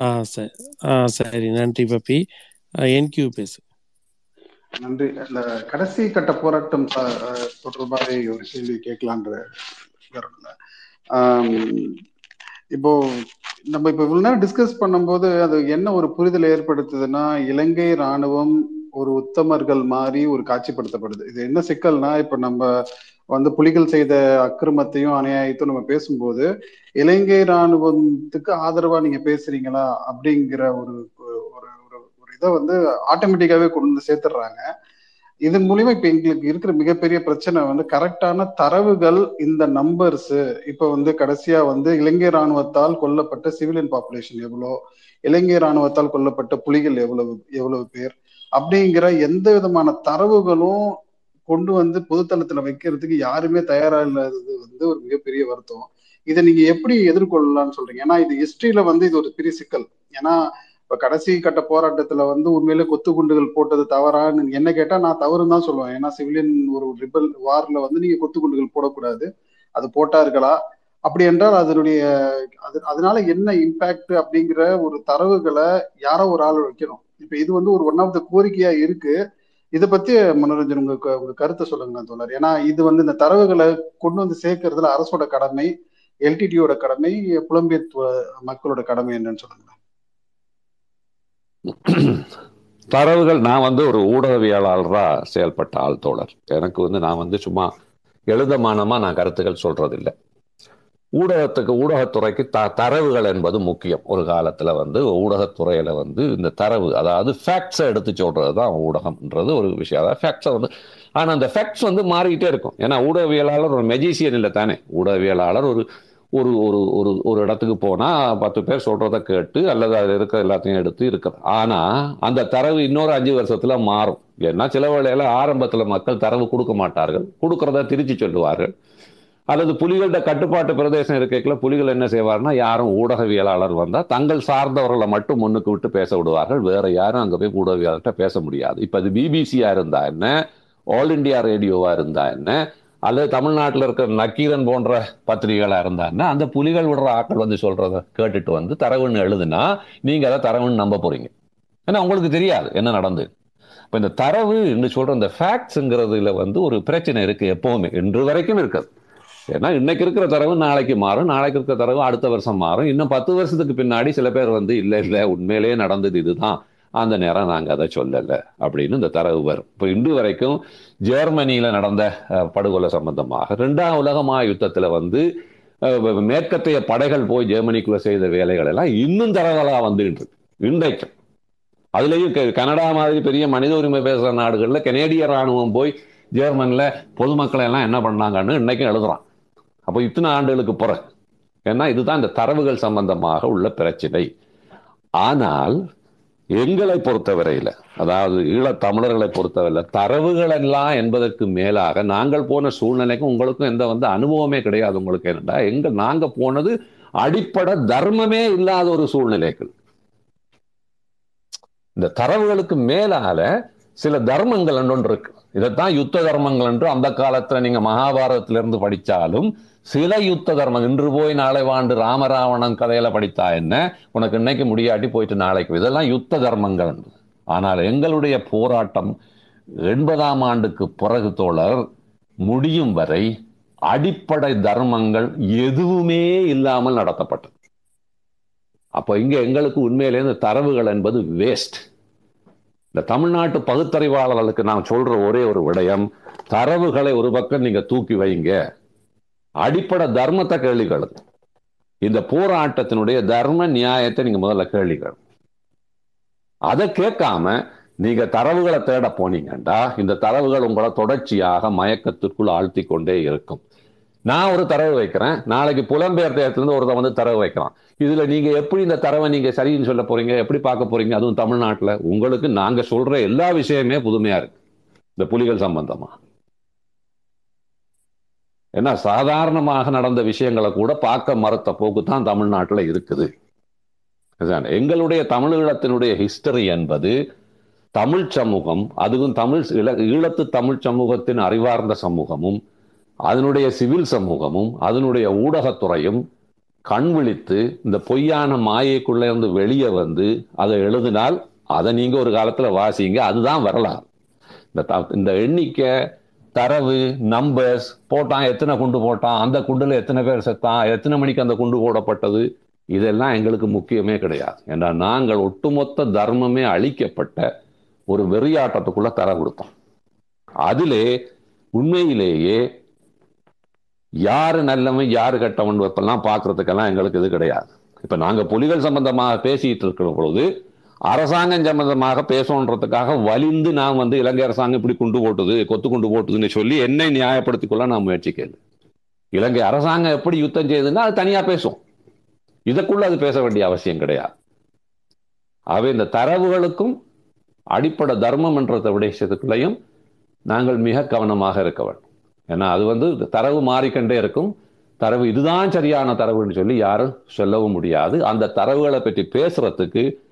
ஆ சரி ஆ சரி. நன்றி பப்பி. என்கியூ பேசு. நன்றி. இந்த கடைசி கட்ட போராட்டம் தொடர்பாக ஒரு கேள்வி கேட்கலான்ற இப்போ நம்ம இப்ப இவ்வளவு நேரம் டிஸ்கஸ் பண்ணும்போது அது என்ன ஒரு புரிதலை ஏற்படுத்துதுன்னா இலங்கை ராணுவம் ஒரு உத்தமர்கள் மாதிரி ஒரு காட்சிப்படுத்தப்படுது. இது என்ன சிக்கல்னா இப்ப நம்ம வந்து புலிகள் செய்த அக்கிரமத்தையும் அநியாயத்தையும் நம்ம பேசும்போது இலங்கை ராணுவத்துக்கு ஆதரவா நீங்க பேசுறீங்களா அப்படிங்கிற ஒரு ஒரு ஒரு ஒரு இதை வந்து ஆட்டோமேட்டிக்காவே கொண்டு வந்து சேர்த்துடுறாங்க. இதன் மூலியமா இப்ப எங்களுக்கு இருக்கிற மிகப்பெரிய பிரச்சனை வந்து கரெக்டான தரவுகள் இந்த நம்பர்ஸ் இப்ப வந்து கடைசியா வந்து இலங்கை ராணுவத்தால் கொல்லப்பட்ட சிவிலியன் பாப்புலேஷன் எவ்வளோ? இலங்கை ராணுவத்தால் கொல்லப்பட்ட புலிகள் எவ்வளவு எவ்வளவு பேர்? அப்படிங்கிற எந்த விதமான தரவுகளும் கொண்டு வந்து பொதுத்தளத்துல வைக்கிறதுக்கு யாருமே தயாரா இல்லாதது வந்து ஒரு மிகப்பெரிய வருத்தம். இதை நீங்க எப்படி எதிர்கொள்ளலாம்னு சொல்றீங்க? ஏன்னா இது ஹிஸ்டரியில வந்து இது ஒரு பெரிய சிக்கல். ஏன்னா இப்ப கடைசி கட்ட போராட்டத்துல வந்து உண்மையிலே கொத்து குண்டுகள் போட்டது தவறான்னு என்ன கேட்டா நான் தவறுன்னு தான் சொல்லுவேன். ஏன்னா சிவிலியன் ஒரு ரிபல் வார்ல வந்து நீங்க கொத்து குண்டுகள் போடக்கூடாது. அது போட்டார்களா அப்படி என்றால் அதனுடைய அது அதனால என்ன இம்பாக்ட் அப்படிங்கிற ஒரு தரவுகளை யாரோ ஒரு ஆள் வைக்கணும். இப்ப இது வந்து ஒரு ஒன் ஆஃப் த கோரிக்கையா இருக்கு. இதை பத்தி மனோரஞ்சன் உங்க உங்க கருத்தை சொல்லுங்க தோழர். ஏன்னா இது வந்து இந்த தரவுகளை கொண்டு வந்து சேர்க்கறதுல அரசோட கடமை எல்டிடியோட கடமை புலம்பெயர் மக்களோட கடமை என்னன்னு சொல்லுங்க (clears throat) தரவுகள் நான் வந்து ஒரு ஊடகவியலாளராக செயல்பட்ட ஆள் தோழர். எனக்கு வந்து நான் வந்து சும்மா எழுதமானமாக நான் கருத்துக்கள் சொல்கிறதில்லை ஊடகத்துக்கு ஊடகத்துறைக்கு த தரவுகள் என்பது முக்கியம். ஒரு காலத்தில் வந்து ஊடகத்துறையில் வந்து இந்த தரவு அதாவது ஃபேக்ட்ஸை எடுத்து சொல்கிறது தான் ஊடகம்ன்றது ஒரு விஷயம். அதாவது ஃபேக்ட்ஸை வந்து ஆனால் அந்த ஃபேக்ட்ஸ் வந்து மாறிக்கிட்டே இருக்கும். ஏன்னா ஊடகவியலாளர் ஒரு மெஜிசியன் இல்லை தானே. ஊடகவியலாளர் ஒரு ஒரு ஒரு ஒரு ஒரு இடத்துக்கு போனால் பத்து பேர் சொல்கிறத கேட்டு அல்லது அதில் இருக்கிற எல்லாத்தையும் எடுத்து இருக்கிறது ஆனால் அந்த தரவு இன்னொரு அஞ்சு வருஷத்தில் மாறும். ஏன்னா சில வேளையில் ஆரம்பத்தில் மக்கள் தரவு கொடுக்க மாட்டார்கள். கொடுக்குறத திருச்சி சொல்லுவார்கள். அல்லது புலிகளோட கட்டுப்பாட்டு பிரதேசம் இருக்கைக்குள்ள புலிகள் என்ன செய்வார்னா யாரும் ஊடகவியலாளர் வந்தால் தங்கள் சார்ந்தவர்களை மட்டும் முன்னுக்கு விட்டு பேச விடுவார்கள். வேற யாரும் அங்கே போய் ஊடகவியலாளர்கிட்ட பேச முடியாது. இப்போ அது பிபிசியாக இருந்தா என்ன? ஆல் இந்தியா ரேடியோவாக இருந்தா என்ன? அல்லது தமிழ்நாட்டில் இருக்கிற நக்கீரன் போன்ற பத்திரிகைகளாக இருந்தான்னா அந்த புலிகள் விடுற ஆட்கள் வந்து சொல்கிறத கேட்டுட்டு வந்து தரவுன்னு எழுதுனா நீங்கள் அதை தரவுன்னு நம்ப போறீங்க. ஏன்னா உங்களுக்கு தெரியாது என்ன நடந்து இப்போ இந்த தரவு என்று சொல்கிற இந்த ஃபேக்ட்ஸுங்கிறதுல வந்து ஒரு பிரச்சனை இருக்குது எப்போவுமே. இன்று வரைக்கும் இருக்குது. ஏன்னா இன்னைக்கு இருக்கிற தரவு நாளைக்கு மாறும். நாளைக்கு இருக்கிற தரவு அடுத்த வருஷம் மாறும். இன்னும் பத்து வருஷத்துக்கு பின்னாடி சில பேர் வந்து இல்லை இல்லை உண்மையிலேயே நடந்தது இதுதான். அந்த நேரம் நாங்கள் அதை சொல்லலை அப்படின்னு இந்த தரவு வரும். இப்போ இன்று வரைக்கும் ஜெர்மனியில் நடந்த படுகொலை சம்பந்தமாக ரெண்டாம் உலக யுத்தத்துல வந்து மேற்கத்தைய படைகள் போய் ஜெர்மனிக்குள்ளே செய்த வேலைகள் எல்லாம் இன்னும் தரவலாக வந்துகிட்டு இருக்கு. இன்றைக்கும். அதுலேயும் கெ- கனடா மாதிரி பெரிய மனித உரிமை பேசுகிற நாடுகளில் கெனேடிய ராணுவம் போய் ஜெர்மனில் பொதுமக்களை எல்லாம் என்ன பண்ணாங்கன்னு இன்றைக்கும் எழுதுறான். அப்போ இத்தனை ஆண்டுகளுக்கு பிறகு. ஏன்னா இதுதான் இந்த தரவுகள் சம்பந்தமாக உள்ள பிரச்சனை. ஆனால் எங்களை பொறுத்தவரையில அதாவது ஈழ தமிழர்களை பொறுத்தவரையில தரவுகள் எல்லாம் என்பதற்கு மேலாக நாங்கள் போன சூழ்நிலைக்கும் உங்களுக்கும் எந்த வந்து அனுபவமே கிடையாது உங்களுக்கு என்னடா எங்க நாங்க போனது அடிப்படை தர்மமே இல்லாத ஒரு சூழ்நிலைகள். இந்த தரவுகளுக்கு மேலால சில தர்மங்கள் ஒன்று இருக்கு. இதைத்தான் யுத்த தர்மங்கள் என்று அந்த காலத்துல நீங்க மகாபாரதத்துல இருந்து படிச்சாலும் சில யுத்த தர்மம். இன்று போய் நாளை வாண்டு ராமராவணன் கதையில படித்தா என்ன? உனக்கு இன்னைக்கு முடியாட்டி போயிட்டு நாளைக்கு இதெல்லாம் யுத்த தர்மங்கள். ஆனால் எங்களுடைய போராட்டம் எண்பதாம் ஆண்டுக்கு பிறகு தோழர் முடியும் வரை அடிப்படை தர்மங்கள் எதுவுமே இல்லாமல் நடத்தப்பட்டது. அப்போ இங்க எங்களுக்கு உண்மையிலே இந்த தரவுகள் என்பது வேஸ்ட் இந்த தமிழ்நாட்டு பகுத்தறிவாளர்களுக்கு நான் சொல்ற ஒரே ஒரு விடயம் தரவுகளை ஒரு பக்கம் நீங்க தூக்கி வைங்க. அடிப்படை தர்மத்தை கேள்வி கேளுங்க. இந்த போராட்டத்தினுடைய தர்ம நியாயத்தை நீங்க முதல்ல கேள்வி கேளுங்க. அதை கேட்காம நீங்க தரவுகளை தேட போனீங்கண்டா இந்த தரவுகள் உங்களை தொடர்ச்சியாக மயக்கத்திற்குள் ஆழ்த்தி கொண்டே இருக்கும். நான் ஒரு தரவு வைக்கிறேன். நாளைக்கு புலம்பெயர் தேசத்துலேருந்து ஒருத்தன் வந்து தரவு வைக்கிறான். இதுல நீங்க எப்படி இந்த தரவை நீங்க சரின்னு சொல்ல போறீங்க? எப்படி பார்க்க போறீங்க? அதுவும் தமிழ்நாட்டில். உங்களுக்கு நாங்க சொல்ற எல்லா விஷயமே புதுமையா இருக்கு. இந்த புலிகள் சம்பந்தமா. ஏன்னா சாதாரணமாக நடந்த விஷயங்களை கூட பார்க்க மறுத்த போக்கு தான் தமிழ்நாட்டில் இருக்குது. எங்களுடைய தமிழீழத்தினுடைய ஹிஸ்டரி என்பது தமிழ் சமூகம் அதுவும் தமிழ் ஈழ- ஈழத்து தமிழ் சமூகத்தின் அறிவார்ந்த சமூகமும் அதனுடைய சிவில் சமூகமும் அதனுடைய ஊடகத்துறையும் கண் விழித்து இந்த பொய்யான மாயைக்குள்ளே இருந்து வெளியே வந்து அதை எழுதினால் அதை நீங்கள் ஒரு காலத்தில் வாசிங்க அதுதான் வரலாறு. இந்த த- இந்த எண்ணிக்கை தரவு நம்பர்ஸ் போட்டான் எத்தனை குண்டு போட்டான் அந்த குண்டில் எத்தனை பேர் செத்தான் எத்தனை மணிக்கு அந்த குண்டு போடப்பட்டது இதெல்லாம் எங்களுக்கு முக்கியமே கிடையாது. ஏன்னா நாங்கள் ஒட்டுமொத்த தர்மமே அழிக்கப்பட்ட ஒரு வெறியாட்டத்துக்குள்ள தர கொடுத்தோம். அதிலே உண்மையிலேயே யாரு நல்லவன் யாரு கெட்டவன் இப்பெல்லாம் பார்க்கறதுக்கெல்லாம் எங்களுக்கு இது கிடையாது. இப்போ நாங்கள் புலிகள் சம்பந்தமாக பேசிட்டு இருக்கிற பொழுது அரசாங்கம் சம்பந்தமாக பேசணுன்றதுக்காக வலிந்து நான் வந்து இலங்கை அரசாங்கம் இப்படி குண்டு போட்டுது கொத்து குண்டு போட்டுதுன்னு சொல்லி என்னை நியாயப்படுத்திக் கொள்ள நான் முயற்சிக்கல இலங்கை அரசாங்கம் எப்படி யுத்தம் செய்யுதுன்னா அது தனியா பேசும். இதற்குள்ள அது பேச வேண்டிய அவசியம் கிடையாது. ஆகவே இந்த தரவுகளுக்கும் அடிப்படை தர்மம் என்ற விடயத்துக்குள்ளேயும் நாங்கள் மிக கவனமாக இருக்க வேண்டும். ஏன்னா அது வந்து தரவு மாறிக்கொண்டே இருக்கும். தரவு இதுதான் சரியான தரவுன்னு சொல்லி யாரும் சொல்லவும் முடியாது. அந்த தரவுகளை பற்றி பேசுறதுக்கு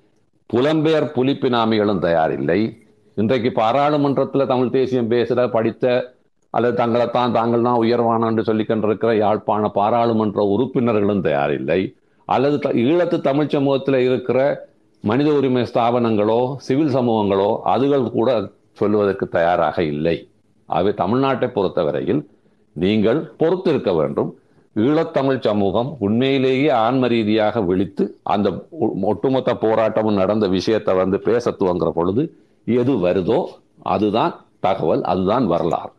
புலம்பெயர் புலிப்பினாமிகளும் தயாரில்லை. இன்றைக்கு பாராளுமன்றத்தில் தமிழ் தேசியம் பேசுகிற படித்த அல்லது தங்களைத்தான் தாங்கள் தான் உயர்வானன்று சொல்லிக்கொண்டிருக்கிற யாழ்ப்பாண பாராளுமன்ற உறுப்பினர்களும் தயாரில்லை. அல்லது த- ஈழத்து தமிழ் சமூகத்தில் இருக்கிற மனித உரிமை ஸ்தாபனங்களோ சிவில் சமூகங்களோ அதுகள் கூட சொல்லுவதற்கு தயாராக இல்லை. ஆகவே தமிழ்நாட்டை பொறுத்தவரையில் நீங்கள் பொறுத்திருக்க வேண்டும். ஈழத்தமிழ் சமூகம் உண்மையிலேயே ஆன்ம ரீதியாக விழித்து அந்த ஒ- ஒட்டுமொத்த போராட்டமும் நடந்த விஷயத்தை வந்து பேச துவங்குற பொழுது எது வருதோ அதுதான் தகவல் அதுதான் வரலாறு.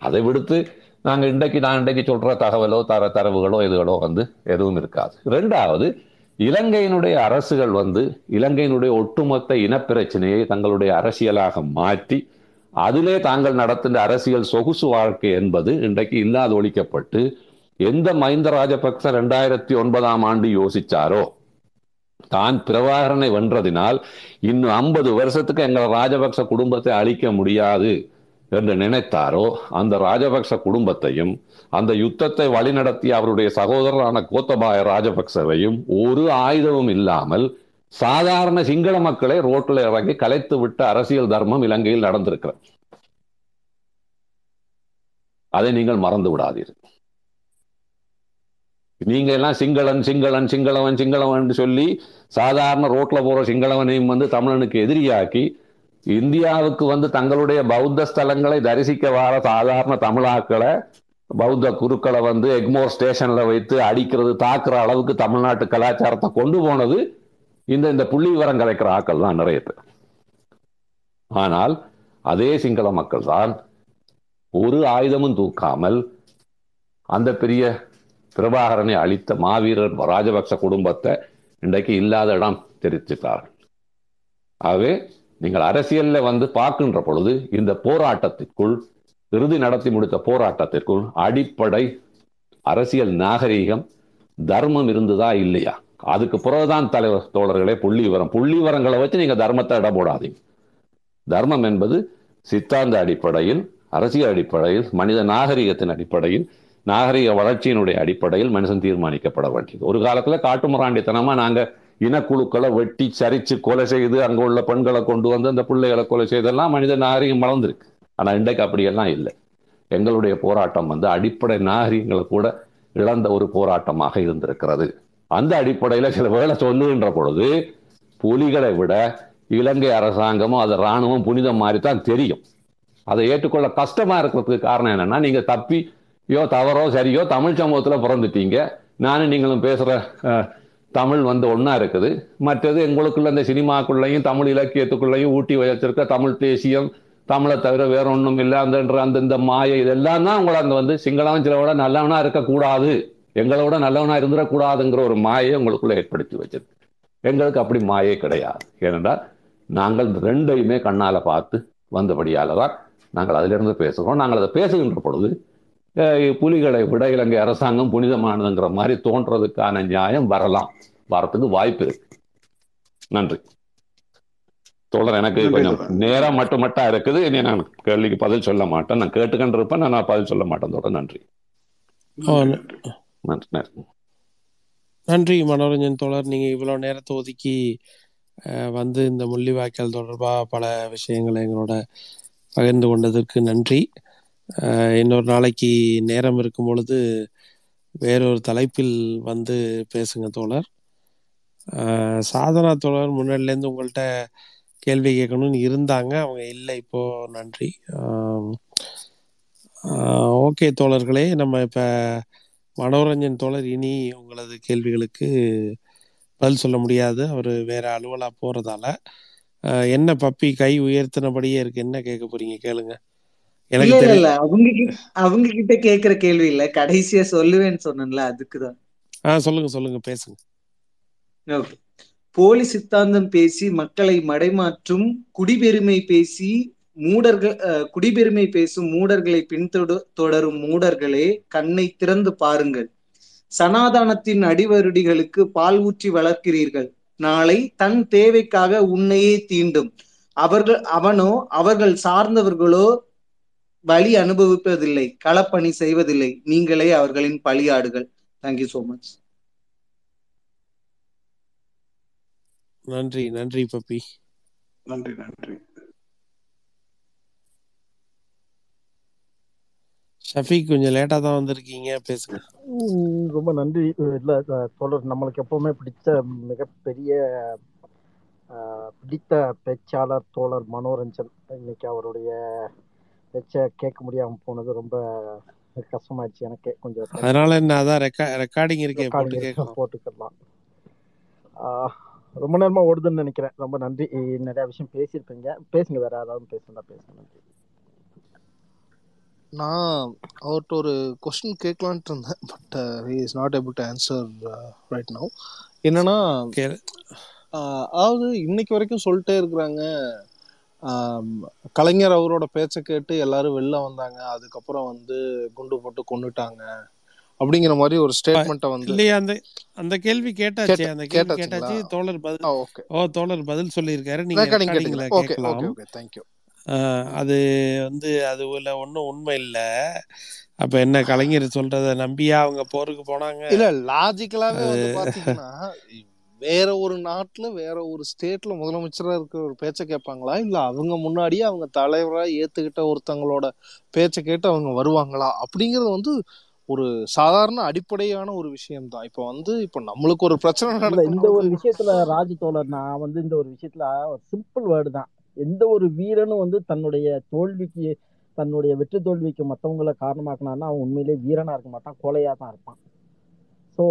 அதை விடுத்து நாங்கள் இன்றைக்கு நான் இன்றைக்கு சொல்கிற தகவலோ தர தரவுகளோ இதுகளோ வந்து எதுவும் இருக்காது. ரெண்டாவது இலங்கையினுடைய அரசுகள் வந்து இலங்கையினுடைய ஒட்டுமொத்த இனப்பிரச்சனையை தங்களுடைய அரசியலாக மாற்றி அதிலே தாங்கள் நடத்துகிற அரசியல் சொகுசு வாழ்க்கை என்பது இன்றைக்கு இல்லாது ஒழிக்கப்பட்டு எந்த மஹிந்த ராஜபக்ச ரெண்டாயிரத்தி ஒன்பதாம் ஆண்டு யோசிச்சாரோ தான் பிரபாகரனை வென்றதினால் இன்னும் ஐம்பது வருஷத்துக்கு எங்கள் ராஜபக்ச குடும்பத்தை அழிக்க முடியாது என்று நினைத்தாரோ அந்த ராஜபக்ச குடும்பத்தையும் அந்த யுத்தத்தை வழிநடத்திய அவருடைய சகோதரரான கோத்தபாய ராஜபக்சவையும் ஒரு ஆயுதமும் இல்லாமல் சாதாரண சிங்கள மக்களை ரோட்டில் இறங்கி கலைத்து விட்ட அரசியல் தர்மம் இலங்கையில் நடந்திருக்கிறது. அதை நீங்கள் மறந்து விடாதீர்கள். நீங்க எல்லாம் சிங்களன் சிங்களன் சிங்களவன் சிங்களவன் சொல்லி சாதாரண ரோட்ல போற சிங்களவனையும் வந்து தமிழனுக்கு எதிரியாக்கி இந்தியாவுக்கு வந்து தங்களுடைய பௌத்த ஸ்தலங்களை தரிசிக்க வர சாதாரண தமிழாக்களை பௌத்த குருக்களை வந்து எக்மோர் ஸ்டேஷன்ல வைத்து அடிக்கிறது தாக்குற அளவுக்கு தமிழ்நாட்டு கலாச்சாரத்தை கொண்டு போனது இந்த இந்த புள்ளி விவரம் கலைக்கிற ஆக்கள் தான் நிறைய பேர். ஆனால் அதே சிங்கள மக்கள் தான் ஒரு ஆயுதமும் தூக்காமல் அந்த பெரிய பிரபாகரனை அழித்த மாவீரர் ராஜபக்ச குடும்பத்தை இன்றைக்கு இல்லாத இடம் தெரிவிச்சிட்டார்கள் ஆகவே நீங்கள் அரசியல்ல வந்து பார்க்கின்ற பொழுது இந்த போராட்டத்திற்குள் இறுதி நடத்தி முடித்த போராட்டத்திற்குள் அடிப்படை அரசியல் நாகரீகம் தர்மம் இருந்ததா இல்லையா? அதுக்கு பிறகுதான் தலைவர் தோழர்களே புள்ளி விவரம் புள்ளி விவரங்களை வச்சு நீங்க தர்மத்தை இடம் போடாதீங்க. தர்மம் என்பது சித்தாந்த அடிப்படையில் அரசியல் அடிப்படையில் மனித நாகரிகத்தின் அடிப்படையில் நாகரிக வளர்ச்சியினுடைய அடிப்படையில் மனுஷன் தீர்மானிக்கப்பட வேண்டியது. ஒரு காலத்தில் காட்டுமிராண்டித்தனமா நாங்கள் இனக்குழுக்களை வெட்டி சரித்து கொலை செய்து அங்கே உள்ள பெண்களை கொண்டு வந்து அந்த பிள்ளைகளை கொலை செய்தெல்லாம் மனித நாகரிகம் வளர்ந்துருக்கு ஆனால் இன்றைக்கு அப்படியெல்லாம் இல்லை. எங்களுடைய போராட்டம் வந்து அடிப்படை நாகரிகங்களை கூட இழந்த ஒரு போராட்டமாக இருந்திருக்கிறது. அந்த அடிப்படையில் சில வேளை சொல்லுகின்ற பொழுது புலிகளை விட இலங்கை அரசாங்கமும் அது இராணுவம் புனிதம் மாதிரி தான் தெரியும். அதை ஏற்றுக்கொள்ள கஷ்டமாக இருக்கிறதுக்கு காரணம் என்னென்னா நீங்கள் தப்பி யோ தவறோ சரியோ தமிழ் சமூகத்தில் பிறந்துட்டீங்க. நானும் நீங்களும் பேசுகிற தமிழ் வந்து ஒன்றா இருக்குது. மற்றது எங்களுக்குள்ள இந்த சினிமாக்குள்ளேயும் தமிழ் இலக்கியத்துக்குள்ளேயும் ஊட்டி வச்சிருக்க தமிழ் தேசியம் தமிழை தவிர வேற ஒன்றும் இல்லை. அந்த அந்த இந்த மாயை இதெல்லாம் தான் உங்களை அந்த வந்து சிங்களவன் சில விட நல்லவனா இருக்கக்கூடாது. எங்களை விட நல்லவனா இருந்துடக்கூடாதுங்கிற ஒரு மாயை உங்களுக்குள்ள ஏற்படுத்தி வச்சிருக்கு. எங்களுக்கு அப்படி மாயே கிடையாது. ஏனென்றால் நாங்கள் ரெண்டையுமே கண்ணால் பார்த்து வந்தபடியால் தான் நாங்கள் அதிலிருந்து பேசுகிறோம். நாங்கள் அதை பேசுகின்ற பொழுது புலிகளை விட இலங்கை அரசாங்கம் புனிதமானதுங்கிற மாதிரி தோன்றதுக்கான நியாயம் வரலாம். வரத்துக்கு வாய்ப்பு இருக்கு. நன்றி. தோழர் எனக்கு கொஞ்சம். நேரம் மட்டும் மட்டும் இருக்குது. இனி நான் கேள்விக்கு பதில் சொல்ல மாட்டேன். நான் கேட்டுக்கொண்டு இருப்பேன். நான் பதில் சொல்ல மாட்டேன் தோழர். நன்றி. நன்றி, நன்றி. மனோரஞ்சன் தோழர். நீங்க இவ்வளவு நேரத்தை ஒதுக்கி அஹ், வந்து இந்த முள்ளிவாய்க்கால் தொடர்பா பல விஷயங்களை எங்களோட பகிர்ந்து கொண்டதற்கு நன்றி. இன்னொரு நாளைக்கு நேரம் இருக்கும் பொழுது வேறொரு தலைப்பில் வந்து பேசுங்க தோழர். சாதனா தோழர் முன்னாடிலேருந்து உங்கள்கிட்ட கேள்வி கேட்கணும்னு இருந்தாங்க அவங்க இல்லை இப்போ நன்றி. ஓகே தோழர்களே நம்ம இப்போ மனோரஞ்சன் தோழர் இனி உங்களது கேள்விகளுக்கு பதில் சொல்ல முடியாது அவர் வேற அலுவலா போகிறதால என்ன பப்பி கை உயர்த்தினபடியே இருக்கு என்ன கேட்க போறீங்க கேளுங்க. எனக்கு இல்ல அவங்க அவங்க கிட்ட கேக்குற கேள்வி இல்ல. கடைசியா சொல்லுவேன்னு சொன்னேன்ல அதுக்குதான். ஆ சொல்லுங்க சொல்லுங்க பேசுங்க. Okay. போலி சித்தாந்தம் பேசி மக்களை மடைமாற்றும் குடிபெருமை பேசி மூடர்கள் குடிபெருமை பேசும் மூடர்களை பின்தொட தொடரும் மூடர்களே கண்ணை திறந்து பாருங்கள். சனாதானத்தின் அடிவருடிகளுக்கு பால் ஊற்றி வளர்க்கிறீர்கள். நாளை தன் தேவைக்காக உன்னையே தீண்டும். அவர்கள் அவனோ அவர்கள் சார்ந்தவர்களோ பலி அனுபவிப்பதில்லை களப்பணி செய்வதில்லை. நீங்களே அவர்களின் பலியாடுகள் தேங்க்யூ சோ மச் நன்றி நன்றி பப்பி. நன்றி நன்றி. ஷஃபீக் கொஞ்சம் லேட்டா தான் வந்திருக்கீங்க. பேசுங்க. ரொம்ப நன்றி. இல்லை தொடர் நம்மளுக்கு எப்பவுமே பிடிச்ச மிகப்பெரிய பிடித்த பேச்சாளர் தோழர் மனோரஞ்சன். இன்னைக்கு அவருடைய பேச்சை கேட்க முடியாம போனது ரொம்ப கஷ்டமாயிடுச்சு. எனக்கு கொஞ்சம் அதனால என்ன அதான் ரெக்கா ரெக்கார்டிங் இருக்கே போட்டுக்கலாம். ரொம்ப நேரமா ஓடுதுன்னு நினைக்கிறேன். ரொம்ப நன்றி. நிறைய விஷயம் பேசியிருப்பீங்க. பேசுங்க வேற யாராவது பேசுனா பேசுங்க. நன்றி. நான் அவர்கிட்ட ஒரு கொஸ்டின் கேட்கலான்ட்டு இருந்தேன். But he is not able to answer right now என்னன்னா அதாவது இன்னைக்கு வரைக்கும் சொல்லிட்டே இருக்கிறாங்க. கலைஞர் அவரோட பேச்சை கேட்டு எல்லாரும் வெளில வந்தாங்க. அதுக்கப்புறம் வந்து குண்டு போட்டு கொன்னுட்டாங்க. அப்படிங்கிற மாதிரி ஒரு ஸ்டேட்மெண்ட்டை வந்து இல்லையா அந்த அந்த கேள்வி கேட்டாச்சு. கேட்ட- அந்த கேள்வி? கேட்டாச்சு. தோழர் பதில் ஓகே. ஓ தோழர் பதில் சொல்லியிருக்காரு. நீங்க கேட்டீங்களா? ஓகே தேங்க்யூ ஆஹ் அது வந்து அது உள்ள ஒன்றும் உண்மை இல்லை. அப்ப என்ன கலைஞர் சொல்றத நம்பியா அவங்க போருக்கு போனாங்க? இல்ல லாஜிக்கலாவே வந்து பாத்தீங்கன்னா வேற ஒரு நாட்டுல வேற ஒரு ஸ்டேட்ல முதலமைச்சரா இருக்கிற ஒரு பேச்சை கேட்பாங்களா? இல்ல அவங்க முன்னாடியே அவங்க தலைவரா ஏத்துக்கிட்ட ஒருத்தங்களோட பேச்சை கேட்டு அவங்க வருவாங்களா? அப்படிங்கறது வந்து ஒரு சாதாரண அடிப்படையான ஒரு விஷயம் தான் இப்ப வந்து இப்ப நம்மளுக்கு ஒரு பிரச்சனை இல்ல இந்த ஒரு நடக்கும் விஷயத்துல ராஜ் தோழர் நான் வந்து இந்த ஒரு விஷயத்துல சிம்பிள் வேர்டு தான். எந்த ஒரு வீரனும் வந்து தன்னுடைய தோல்விக்கு தன்னுடைய வெற்றி தோல்விக்கு மற்றவங்களை காரணமாக்கினான்னா அவன் உண்மையிலேயே வீரனா இருக்க மாட்டான் கோழையா தான் இருப்பான். ஸோ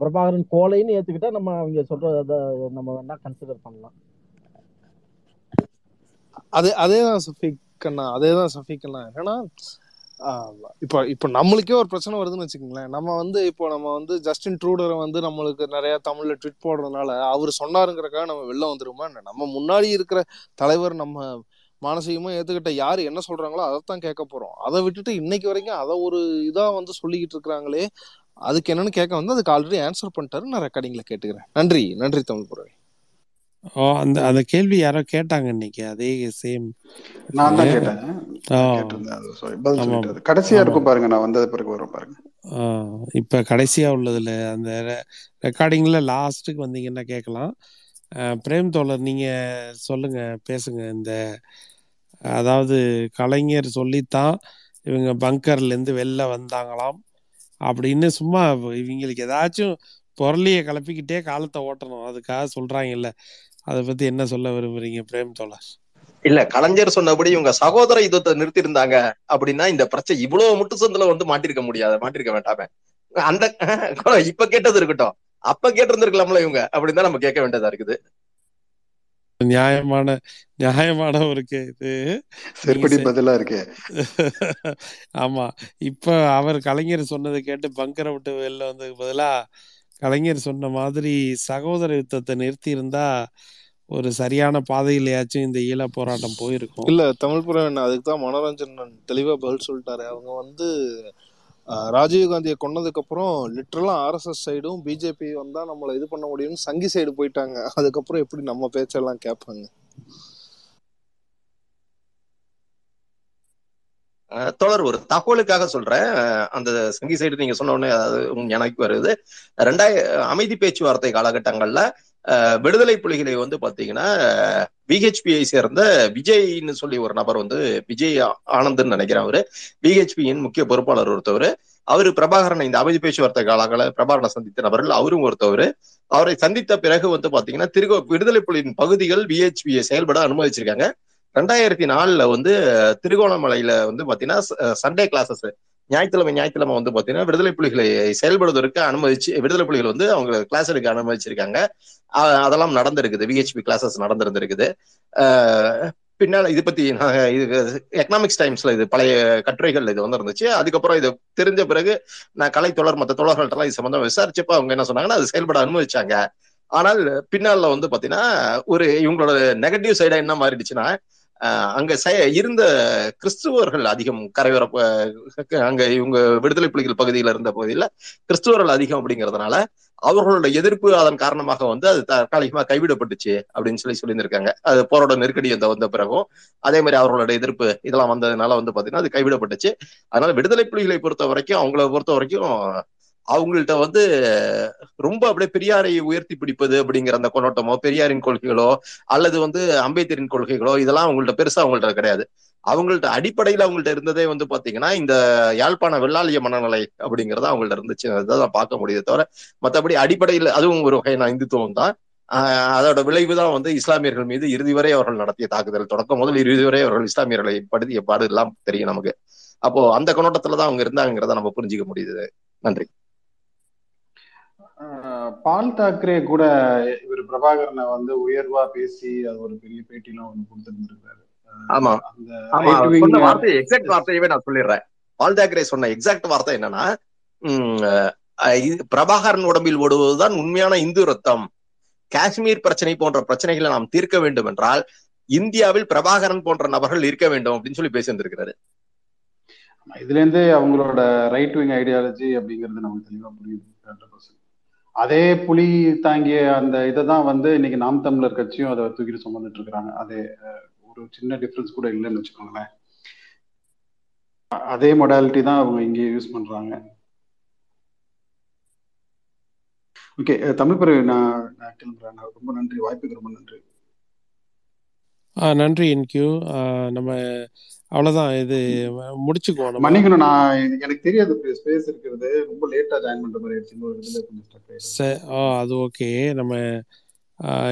பிரபாகரன் கோலைன்னு ஏத்துக்கிட்டா நம்ம அவங்க சொல்றத நம்ம வேணா கன்சிடர் பண்ணலாம். அதே அதேதான் சஃபிக் அண்ணா அதேதான் சஃபிக் அண்ணா ஏன்னா இப்போ இப்ப இப்ப நம்மளுக்கே ஒரு பிரச்சனை வருதுன்னு வச்சுக்கோங்களேன். நம்ம வந்து இப்போ நம்ம வந்து ஜஸ்டின் ட்ரூடரை வந்து நம்மளுக்கு நிறைய தமிழ்ல ட்விட் போடுறதுனால அவர் சொன்னாருங்கிறக்காக நம்ம வெளில வந்துருமா என்ன? நம்ம முன்னாடி இருக்கிற தலைவர் நம்ம மானசீகமா ஏத்துக்கிட்ட யாரு என்ன சொல்றாங்களோ அதைத்தான் கேட்க போறோம். அதை விட்டுட்டு இன்னைக்கு வரைக்கும் அதை ஒரு இதா வந்து சொல்லிக்கிட்டு இருக்கிறாங்களே அதுக்கு என்னன்னு கேட்க வந்து அதுக்கு ஆல்ரெடி ஆன்சர் பண்ணிட்டாரு. நான் ரெக்கார்டிங்ல கேட்டுக்கிறேன். நன்றி. நன்றி தமிழ் புறவை ஓ அந்த அந்த கேள்வி யாரோ கேட்டாங்க இன்னைக்கு. அதே சேம் நான் தான் கேட்டேன். கடைசியா. இருக்கும் பாருங்க. நான் வந்தது பிறகு வரும் பாருங்க. இப்போ கடைசியா உள்ளதுல அந்த ரெக்கார்டிங்ல லாஸ்ட்டுக்கு வந்தீங்கன்னா கேட்கலாம். பிரேம் தோழர் நீங்க சொல்லுங்க பேசுங்க. இந்த அதாவது கலைஞர் சொல்லித்தான் இவங்க பங்கர்ல இருந்து வெளில வந்தாங்களாம். அப்படின்னு சும்மா இவங்களுக்கு ஏதாச்சும் பொருளிய கிளப்பிக்கிட்டே காலத்தை ஓட்டணும். அதுக்காக சொல்றாங்கல்ல. அதை பத்தி என்ன சொல்ல விரும்புறீங்க பிரேம் தோழர்? இல்ல கலைஞர் சொன்னபடி இவங்க சகோதர யுத்தத்தை நிறுத்தி இருந்தாங்க அப்படின்னா இந்த பிரச்சனை இவ்வளவு முட்டு சந்தில வந்து மாட்டிருக்க முடியாது மாட்டிருக்க வேண்டாமே. அந்த (laughs) இப்ப கேட்டது இருக்கட்டும். அப்ப கேட்டிருந்திருக்கலாம்ல இவங்க அப்படின்னு தான் நம்ம கேட்க வேண்டியதா இருக்குது. நியாயமான நியாயமான ஒரு கே- இது செருப்படி பதிலா இருக்கு. (laughs) ஆமா. இப்ப அவர் கலைஞர் சொன்னதை கேட்டு பங்கரை விட்டு வெளில வந்ததுக்கு பதிலா கலைஞர் சொன்ன மாதிரி சகோதர யுத்தத்தை நிறுத்தி இருந்தா ஒரு சரியான பாதையிலயாச்சும் இந்த ஈழ போராட்டம் போயிருக்கும். இல்ல தமிழ் புறவன் அதுக்கு தான் மனோரஞ்சன் தெளிவா பதில் சொல்லிட்டாரு. அவங்க வந்து ஆஹ் ராஜீவ் காந்தியை கொன்னதுக்கு அப்புறம் லிட்டரலா ஆர்எஸ்எஸ் சைடும் பிஜேபி வந்தா நம்மளை இது பண்ண முடியும்னு சங்கி சைடு போயிட்டாங்க. அதுக்கப்புறம் எப்படி நம்ம பேச்செல்லாம் கேட்பாங்க? தொடர் ஒரு தகவலுக்காக சொல்றேன். அந்த சங்கி சைடு நீங்க சொன்ன உடனே அதாவது எனக்கு வருது. ரெண்டாய அமைதி பேச்சுவார்த்தை காலகட்டங்கள்ல விடுதலை புலிகளை வந்து பாத்தீங்கன்னா விஹெச்பியை சேர்ந்த விஜய்னு சொல்லி ஒரு நபர் வந்து விஜய் ஆனந்த்னு நினைக்கிறேன் அவரு. பிஹெச்பியின் முக்கிய பொறுப்பாளர் ஒருத்தவர். அவரு பிரபாகரனை இந்த அமைதி பேச்சுவார்த்தை காலங்கள பிரபாகரனை சந்தித்த நபர்கள் அவரும் ஒருத்தவர். அவரை சந்தித்த பிறகு வந்து பாத்தீங்கன்னா திருகோ விடுதலை புலியின் பகுதிகள் விஹெச்பியை செயல்பட அனுமதிச்சிருக்காங்க. ரெண்டாயிரத்தி நாலுல வந்து திருகோணமலையில வந்து பாத்தீங்கன்னா சண்டே கிளாஸஸ் ஞாயிற்றுக்கிழமை ஞாயிற்றுக்கிழமை வந்து பாத்தீங்கன்னா விடுதலை புலிகளை செயல்படுவதற்கு அனுமதிச்சு விடுதலை புலிகள் வந்து அவங்க கிளாஸ் எடுக்க அனுமதிச்சிருக்காங்க. அதெல்லாம் நடந்திருக்குது. விஹெச்பி கிளாஸஸ் நடந்திருந்திருக்குது. பின்னால் இது பத்தி நான் இது எக்கனாமிக்ஸ் டைம்ஸ்ல இது பழைய கட்டுரைகள் இது வந்து இருந்துச்சு அதுக்கப்புறம் இது தெரிஞ்ச பிறகு நான் கலை தொடர் மற்ற தோழர்கள்ட்ட எல்லாம் இது சம்பந்தம் விசாரிச்சப்ப அவங்க என்ன சொன்னாங்கன்னா அது செயல்பட அனுமதிச்சாங்க. ஆனால் பின்னால வந்து பாத்தீங்கன்னா ஒரு இவங்களோட நெகட்டிவ் சைடா என்ன மாறிடுச்சுன்னா அங்க இருந்த கிறிஸ்துவர்கள் அதிகம் கரையோர அங்க இவங்க விடுதலை புலிகள் பகுதியில இருந்த பகுதியில கிறிஸ்துவர்கள் அதிகம் அப்படிங்கறதுனால அவர்களோட எதிர்ப்பு அதன் காரணமாக வந்து அது தற்காலிகமா கைவிடப்பட்டுச்சு அப்படின்னு சொல்லி சொல்லியிருந்திருக்காங்க. அது போரோட நெருக்கடி வந்த வந்த பிறகும் அதே மாதிரி அவர்களோட எதிர்ப்பு இதெல்லாம் வந்ததுனால வந்து பாத்தீங்கன்னா அது கைவிடப்பட்டுச்சு. அதனால விடுதலை புலிகளை பொறுத்த வரைக்கும் அவங்கள பொறுத்த வரைக்கும் அவங்கள்ட்ட வந்து ரொம்ப அப்படியே பெரியாரை உயர்த்தி பிடிப்பது அப்படிங்கிற அந்த கொண்டாட்டமோ பெரியாரின் கொள்கைகளோ அல்லது வந்து அம்பேத்கரின் கொள்கைகளோ இதெல்லாம் அவங்கள்ட்ட பெருசா அவங்கள்ட்ட கிடையாது. அவங்கள்ட்ட அடிப்படையில அவங்கள்ட்ட இருந்ததே வந்து பாத்தீங்கன்னா இந்த யாழ்ப்பாண வெள்ளாளிய மனநிலை அப்படிங்கறத அவங்கள்ட்ட இருந்துச்சு. அதான் பார்க்க முடியுது தவிர மத்தபடி அடிப்படையில் அதுவும் ஒரு வகையான இந்துத்துவம் தான். ஆஹ் அதோட விளைவுதான் வந்து இஸ்லாமியர்கள் மீது இறுதி வரை அவர்கள் நடத்திய தாக்குதல். தொடக்கம் முதல் இறுதி வரை அவர்கள் இஸ்லாமியர்களை படுத்திய பாடு எல்லாம் தெரியும் நமக்கு. அப்போ அந்த கண்ணோட்டத்துல தான் அவங்க இருந்தாங்கிறத நம்ம புரிஞ்சுக்க முடியுது. நன்றி. பால் தாக்கரே கூட இவர் பிரபாகரனை வந்து உயர்வா பேசி அது ஒரு பெரிய பேட்டிலாம் ஒண்ணு கொடுத்துருந்துருக்காரு. ஆமா. அந்த வார்த்தை எக்ஸாக்ட் வார்த்தையவே நான் சொல்லிடுறேன். பால் தாக்கரே சொன்ன எக்ஸாக்ட் வார்த்தை என்னன்னா பிரபாகரன் உடம்பில் ஓடுவதுதான் உண்மையான இந்து ரத்தம். காஷ்மீர் பிரச்சனை போன்ற பிரச்சனைகளை நாம் தீர்க்க வேண்டும் என்றால் இந்தியாவில் பிரபாகரன் போன்ற நபர்கள் இருக்க வேண்டும் அப்படின்னு சொல்லி பேசியிருந்திருக்கிறாரு. இதுல இருந்தே அவங்களோட ரைட் விங் ஐடியாலஜி அப்படிங்கிறது நமக்கு தெளிவா புரியுது. 100%. அதே புலி தாங்கிய அந்த இதை தான் வந்து இன்னைக்கு நாம் தமிழர் கட்சியும் அதை தூக்கிட்டு சுமந்துட்டு இருக்கிறாங்க. அதே ஒரு சின்ன டிஃபரன்ஸ் கூட இல்லைன்னு வச்சுக்கோங்களேன். அதே மொடாலிட்டி தான் அவங்க இங்கே யூஸ் பண்றாங்க. ஓகே தமிழ் பிறகு நான் நான் கிளம்புறேன். ரொம்ப நன்றி. வாய்ப்புக்கு ரொம்ப நன்றி. நன்றி என்கியூ நம்ம அவ்வளோதான் இது முடிச்சுக்குவோம் நம்ம. மன்னிக்கணும் நான் எனக்கு தெரியாது ஸ்பேஸ் இருக்கிறது. ரொம்ப லேட்டா ஜாயின் பண்ற மாதிரி ஆயிடுச்சு. இதுல கொஞ்சம் ச- ஆ அது ஓகே நம்ம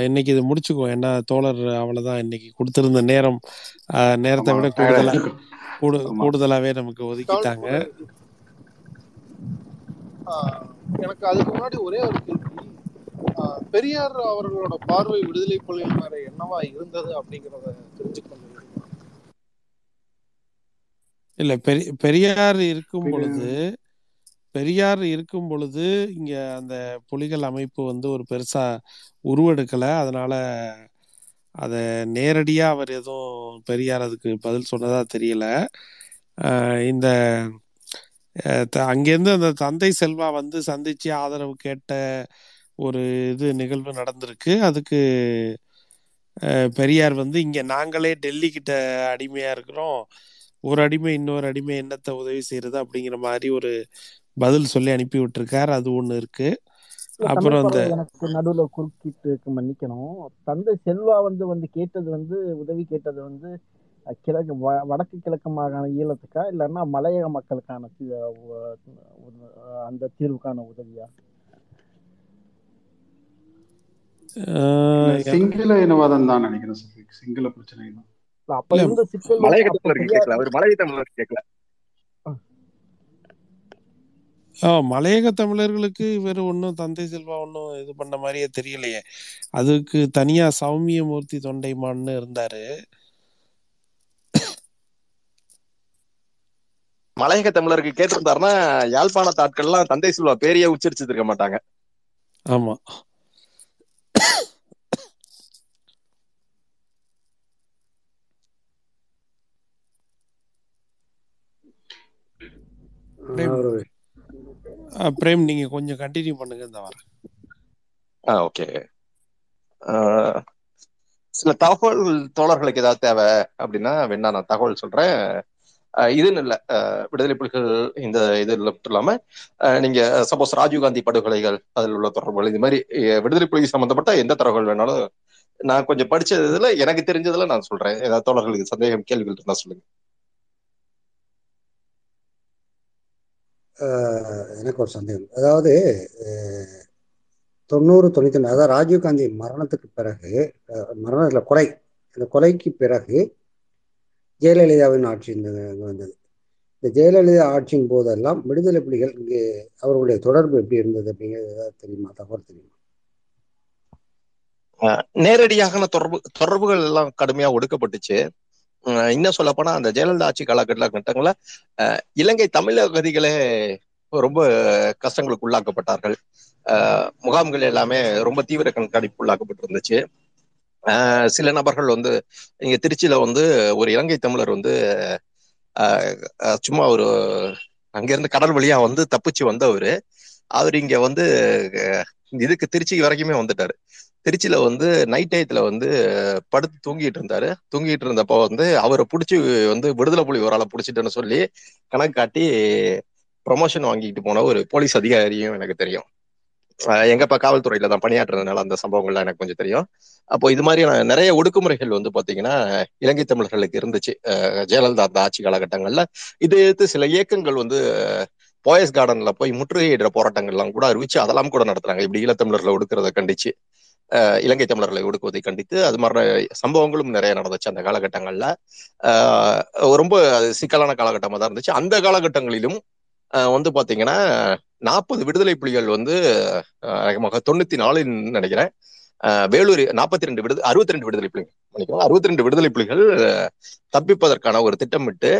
இன்னைக்கு இது முடிச்சுக்குவோம். ஏன்னா தோழர் அவ்வளோதான் இன்னைக்கு கொடுத்திருந்த நேரம். நேரத்தை விட கூடுதலா கூடு கூடுதலாவே நமக்கு ஒதுக்கிட்டாங்க. ஆஹ் எனக்கு அதுக்கு முன்னாடி ஒரே ஒரு கேள்வி. பெரியார் அவர்களோட பார்வை விடுதலை புலிகள் மேல என்னவா இருந்தது அப்படிங்கிறத தெரிஞ்சுக்கணும். இல்ல பெரி பெரியார் இருக்கும் பெரிய பொழுது பெரியார் இருக்கும் பொழுது இங்க அந்த புலிகள் அமைப்பு வந்து ஒரு பெருசா உருவெடுக்கல. அதனால அத நேரடியா அவர் எதுவும் பெரியார் அதுக்கு பதில் சொன்னதா தெரியல. இந்த அங்கேருந்து அந்த தந்தை செல்வா வந்து சந்திச்சு ஆதரவு கேட்ட ஒரு இது நிகழ்வு நடந்திருக்கு. அதுக்கு பெரியார் வந்து இங்க நாங்களே டெல்லி கிட்ட அடிமையா இருக்கிறோம். ஒரு அடிமை இன்னொரு அடிமை என்னத்த உதவி செய்யறது அப்படிங்கிற மாதிரி ஒரு பதில் சொல்லி அனுப்பி விட்டுருக்கார். அது ஒண்ணு இருக்கு. அப்புறம் அந்த எனக்கு நடுவுல குறுக்கிட்டு மன்னிக்கணும். தந்தை செல்வா வந்து வந்து கேட்டது வந்து உதவி கேட்டது வந்து கிழக்கு வ- வடக்கு கிழக்கு மாகாண ஈழத்துக்கா? இல்லைன்னா மலையக மக்களுக்கான அந்த தீர்வுக்கான உதவியா? சிங்கள இனவாதம் தான் நினைக்கிறேன். சிங்கள பிரச்சனை தான் இல்ல, அப்ப இருந்த சிக்கல் மலையக பெரியார் கேட்கல அவர் மலைய தமிழர்கள் கேட்கல ஆ, மலையக தமிழர்களுக்கு இவர் ஒன்றும் தந்தை செல்வா ஒன்றும் இது பண்ண மாதிரியே தெரியலையே. அதுக்கு தனியா சௌமியமூர்த்தி தொண்டைமான்னு இருந்தாரு. மலையக தமிழர்கள் கேட்டிருந்தாருன்னா யாழ்ப்பாணத்து ஆட்கள்லாம் தந்தை செல்வா பேரையே உச்சரிச்சிருக்க மாட்டாங்க. ஆமா. பிரேம் நீங்க கொஞ்சம் கண்டினியூ பண்ணுங்க இந்த வரேன் ஆ ஓகே சில தகவல் தோழர்களுக்கு ஏதாவது தேவை அப்படின்னா வேணா நான் தகவல் சொல்றேன். இதுன்னு இல்ல. விடுதலை புலிகள் இந்த இது மட்டும் இல்லாம நீங்க சப்போஸ் ராஜீவ்காந்தி படுகொலைகள் அதில் உள்ள தொடர்புகள் இது மாதிரி விடுதலை புலிகள் சம்பந்தப்பட்ட எந்த தகவல் வேணாலும் நான் கொஞ்சம் படிச்சதுல எனக்கு தெரிஞ்சதுல நான் சொல்றேன். ஏதாவது தோழர்களுக்கு சந்தேகம் கேள்விகள் இருந்தா சொல்லுங்க. எனக்கு ஒரு சந்தேகம். அதாவது தொண்ணூறு தொண்ணூத்தி ஒன்று அதாவது ராஜீவ்காந்தி மரணத்துக்கு பிறகு அஹ், மரணம் இல்லை கொலை. இந்த கொலைக்கு பிறகு ஜெயலலிதாவின் ஆட்சி வந்தது. இந்த ஜெயலலிதா ஆட்சியின் போதெல்லாம் விடுதலை புலிகள் இங்கே அவர்களுடைய தொடர்பு எப்படி இருந்தது அப்படிங்கிறது ஏதாவது தெரியுமா? தகவல் தெரியுமா? நேரடியாக தொடர்பு தொடர்புகள் எல்லாம் கடுமையா ஒடுக்கப்பட்டுச்சு. இன்னும் சொல்ல போனா அந்த ஜெயலலிதா ஆட்சி காலகட்டங்கள்ல கட்டங்கள இலங்கை தமிழக அகதிகளே ரொம்ப கஷ்டங்களுக்கு உள்ளாக்கப்பட்டார்கள். முகாம்கள் எல்லாமே ரொம்ப தீவிர கண்காணிப்பு உள்ளாக்கப்பட்டிருந்துச்சு. இருந்துச்சு சில நபர்கள் வந்து இங்க திருச்சியில வந்து ஒரு இலங்கை தமிழர் வந்து சும்மா ஒரு அங்கிருந்து கடல் வழியா வந்து தப்பிச்சு வந்தவர். அவர் இங்க வந்து இதுக்கு திருச்சி வரைக்குமே வந்துட்டாரு. திருச்சியில வந்து நைட் டயத்துல வந்து படுத்து தூங்கிட்டு இருந்தாரு. தூங்கிட்டு இருந்தப்போ வந்து அவரை பிடிச்சி வந்து விடுதலை புலி ஒரு ஆளை பிடிச்சிட்டுன்னு சொல்லி கணக்கு காட்டி ப்ரொமோஷன் வாங்கிட்டு போன ஒரு போலீஸ் அதிகாரியும் எனக்கு தெரியும். அஹ் எங்கப்பா காவல்துறையில தான் பணியாற்றுறதுனால அந்த சம்பவங்கள்லாம் எனக்கு கொஞ்சம் தெரியும். அப்போ இது மாதிரியான நிறைய ஒடுக்குமுறைகள் வந்து பாத்தீங்கன்னா இலங்கை தமிழர்களுக்கு இருந்துச்சு. ஜெயலலிதா அந்த ஆட்சி காலகட்டங்கள்ல. இதை எடுத்து சில இயக்கங்கள் வந்து போயஸ் கார்டன்ல போய் முற்றுகையிடுற போராட்டங்கள்லாம் கூட அறிவிச்சு அதெல்லாம் கூட நடத்துறாங்க. இப்படி ஈழத்தமிழர்களை ஒடுக்கிறத கண்டிச்சு. இலங்கை தமிழர்களை ஒடுக்குவதை கண்டித்து அது மாதிரி சம்பவங்களும் நிறைய நடந்துச்சு அந்த காலகட்டங்கள்ல. ஆஹ் ரொம்ப சிக்கலான காலகட்டமா தான் இருந்துச்சு. அந்த காலகட்டங்களிலும் ஆஹ் வந்து பாத்தீங்கன்னா நாற்பது விடுதலை புலிகள் வந்து தொண்ணூத்தி நாலுன்னு நினைக்கிறேன். ஆஹ் வேலூர் நாற்பத்தி ரெண்டு விடுதலை அறுபத்தி ரெண்டு விடுதலை புலிகள் மன்னிக்கவும் அறுபத்தி ரெண்டு விடுதலை புலிகள் தப்பிப்பதற்கான ஒரு திட்டமிட்டு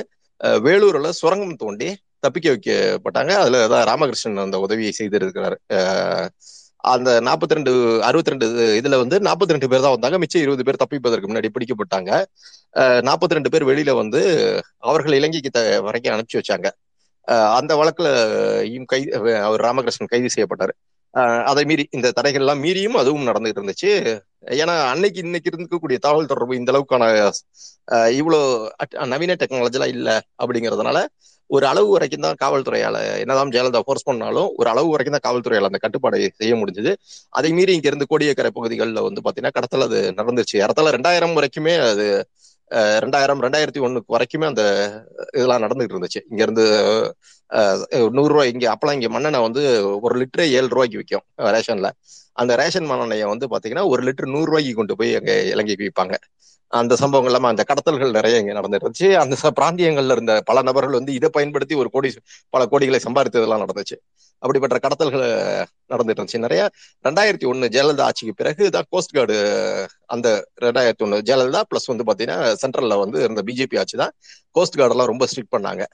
வேலூர்ல சுரங்கம் தோண்டி தப்பிக்க வைக்கப்பட்டாங்க. அதுல தான் ராமகிருஷ்ணன் அந்த உதவியை செய்திருக்கிறார் அந்த நாற்பத்தி ரெண்டு அறுபத்தி ரெண்டு இதுல வந்து நாற்பத்தி ரெண்டு பேர் தான் வந்தாங்க. மிச்சம் இருபது பேர் தப்பிப்பதற்கு முன்னாடி பிடிக்கப்பட்டாங்க. நாற்பத்தி ரெண்டு பேர் வெளியில வந்து அவர்கள் இலங்கைக்கு த வரைக்கும் அனுப்பிச்சு வச்சாங்க. அந்த வழக்குல இம் கைது அவர் ராமகிருஷ்ணன் கைது செய்யப்பட்டாரு. அதை மீறி இந்த தடைகள்லாம் மீறியும் அதுவும் நடந்துகிட்டு இருந்துச்சு. ஏன்னா அன்னைக்கு இன்னைக்கு இருக்கக்கூடிய தகவல் தொடர்பு இந்த அளவுக்கான இவ்வளோ அட்- நவீன டெக்னாலஜிலாம் இல்லை அப்படிங்கிறதுனால ஒரு அளவு வரைக்கும் தான் காவல்துறையால என்னதான் ஜெயலலிதா ஃபோர்ஸ் பண்ணாலும் ஒரு அளவு வரைக்கும் தான் காவல்துறையால அந்த கட்டுப்பாடை செய்ய முடிஞ்சது. அதை மீறி இங்க இருந்து கோடியக்கரை பகுதிகளில் வந்து பாத்தீங்கன்னா கடத்தல் அது நடந்துச்சு இடத்துல ரெண்டாயிரம் வரைக்குமே அது அஹ், ரெண்டாயிரம் ரெண்டாயிரத்தி ஒண்ணுக்கு வரைக்குமே அந்த இதெல்லாம் நடந்துட்டு இருந்துச்சு. இங்க இருந்து அஹ், நூறு ரூபாய் இங்க அப்பெல்லாம் இங்க மண்ணெண்ணெய் வந்து ஒரு லிட்டரே ஏழு ரூபாய்க்கு விற்கும் ரேஷன்ல. அந்த ரேஷன் மண்ணெண்ணெயை வந்து பாத்தீங்கன்னா ஒரு லிட்டர் நூறு ரூபாய்க்கு கொண்டு போய் அங்க இலங்கைக்கு விற்பாங்க அந்த சம்பவங்கள் இல்லாம அந்த கடத்தல்கள் நிறைய இங்க நடந்துருந்துச்சு. அந்த பிராந்தியங்கள்ல இருந்த பல நபர்கள் வந்து இதை பயன்படுத்தி ஒரு கோடி பல கோடிகளை சம்பாதித்ததெல்லாம் நடந்துச்சு. அப்படிப்பட்ட கடத்தல்கள் நடந்துட்டு இருந்துச்சு நிறைய. ரெண்டாயிரத்தி ஒண்ணு ஜெயலலிதா ஆட்சிக்கு பிறகு தான் கோஸ்ட் கார்டு அந்த ரெண்டாயிரத்தி ஒண்ணு ஜெயலலிதா பிளஸ் வந்து பாத்தீங்கன்னா சென்ட்ரல்ல வந்து இருந்த பிஜேபி ஆட்சி தான். கோஸ்ட் கார்டு எல்லாம் ரொம்ப ஸ்ட்ரிக்ட் பண்ணாங்க.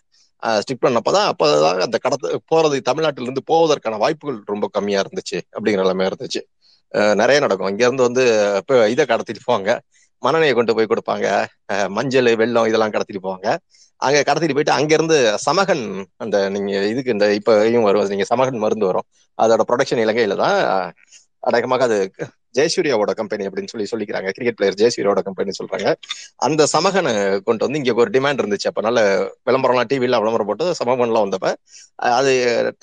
ஸ்ட்ரிக்ட் பண்ணப்பதான் அப்பதான் அந்த கடத்த போறது தமிழ்நாட்டில இருந்து போவதற்கான வாய்ப்புகள் ரொம்ப கம்மியா இருந்துச்சு அப்படிங்கிற நிலைமை இருந்துச்சு. நிறைய நடக்கும். இங்க இருந்து வந்து இப்ப இதை கடத்திட்டு போவாங்க. மனநையை கொண்டு போய் கொடுப்பாங்க. மஞ்சள் வெள்ளம் இதெல்லாம் கடத்திட்டு போவாங்க. அங்க கடத்திட்டு போயிட்டு அங்க இருந்து சமகன் அந்த நீங்க இதுக்கு இந்த இப்பயும் வரும். நீங்க சமகன் மருந்து வரும். அதோட ப்ரொடக்ஷன் இலங்கையில தான் அடக்கமாக அது ஜெயசூர்யாவோட கம்பெனி அப்படின்னு சொல்லி சொல்லிக்கிறாங்க. கிரிக்கெட் பிளேயர் ஜெயசூர்யாவோட கம்பெனி சொல்றாங்க. அந்த சமகனை கொண்டு வந்து இங்க ஒரு டிமாண்ட் இருந்துச்சு. அப்ப நல்ல விளம்பரம்லாம் டிவில விளம்பரம் போட்டு சமகன்லாம் வந்தப்ப அது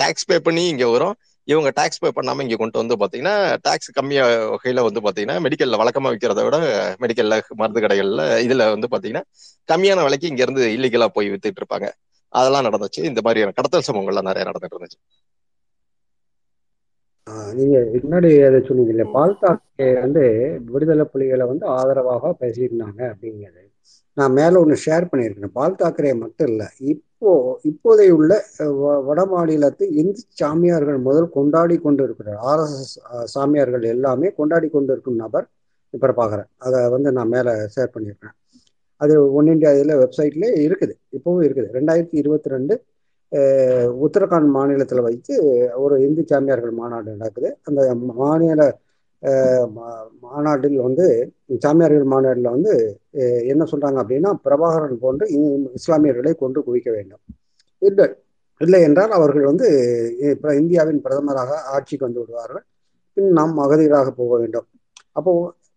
டாக்ஸ் பே பண்ணி இங்க வரும். இவங்க டாக்ஸ் பே பண்ணாம இங்க கொண்டு வந்து பாத்தீங்கன்னா டாக்ஸ் கம்மியா வகையில வந்து பாத்தீங்கன்னா மெடிக்கல்ல வழக்கமா விற்கிறத விட மெடிக்கல்ல மருந்து கடைகள்ல இதுல வந்து பாத்தீங்கன்னா கம்மியான விலைக்கு இங்க இருந்து இல்லீகலா போய் வித்துட்டு இருப்பாங்க. அதெல்லாம் நடந்துச்சு. இந்த மாதிரியான கடத்தல் சம்பவங்கள்லாம் நிறைய நடந்துட்டு இருந்துச்சு. நீங்க முன்னாடி அதை சொன்னீங்க பால் தாக்கரே வந்து விடுதலை புலிகளை வந்து ஆதரவாக பேசியிருந்தாங்க அப்படிங்கிறது. நான் மேலே ஒன்று ஷேர் பண்ணியிருக்கேன் பால் தாக்கரே மட்டும் இல்லை. இப்போ இப்போதைய உள்ள வ- வட மாநிலத்து இந்து சாமியார்கள் முதல் கொண்டாடி கொண்டு இருக்கிறார் ஆர்எஸ்எஸ் சாமியார்கள் எல்லாமே கொண்டாடி கொண்டு இருக்கும் நபர் பிரபாகரன் அதை வந்து நான் மேலே ஷேர் பண்ணியிருக்கிறேன். அது ஒன் இண்டியா இதில் வெப்சைட்லேயே இருக்குது. இப்போவும் இருக்குது. ரெண்டாயிரத்தி இருபத்தி ரெண்டு உத்தரகாண்ட் மாநிலத்தில் வைத்து ஒரு இந்து சாமியார்கள் மாநாடு நடக்குது. அந்த மாநில மாநாட்டில் வந்து சாமியார்கள் மாநாட்டில் வந்து என்ன சொல்றாங்க அப்படின்னா பிரபாகரன் போன்று இ- இஸ்லாமியர்களை கொன்று குவிக்க வேண்டும். இல்லை இல்லை என்றால் அவர்கள் வந்து இப்போ இந்தியாவின் பிரதமராக ஆட்சிக்கு வந்து விடுவார்கள். பின் நாம் அகதிகளாக போக வேண்டும். அப்போ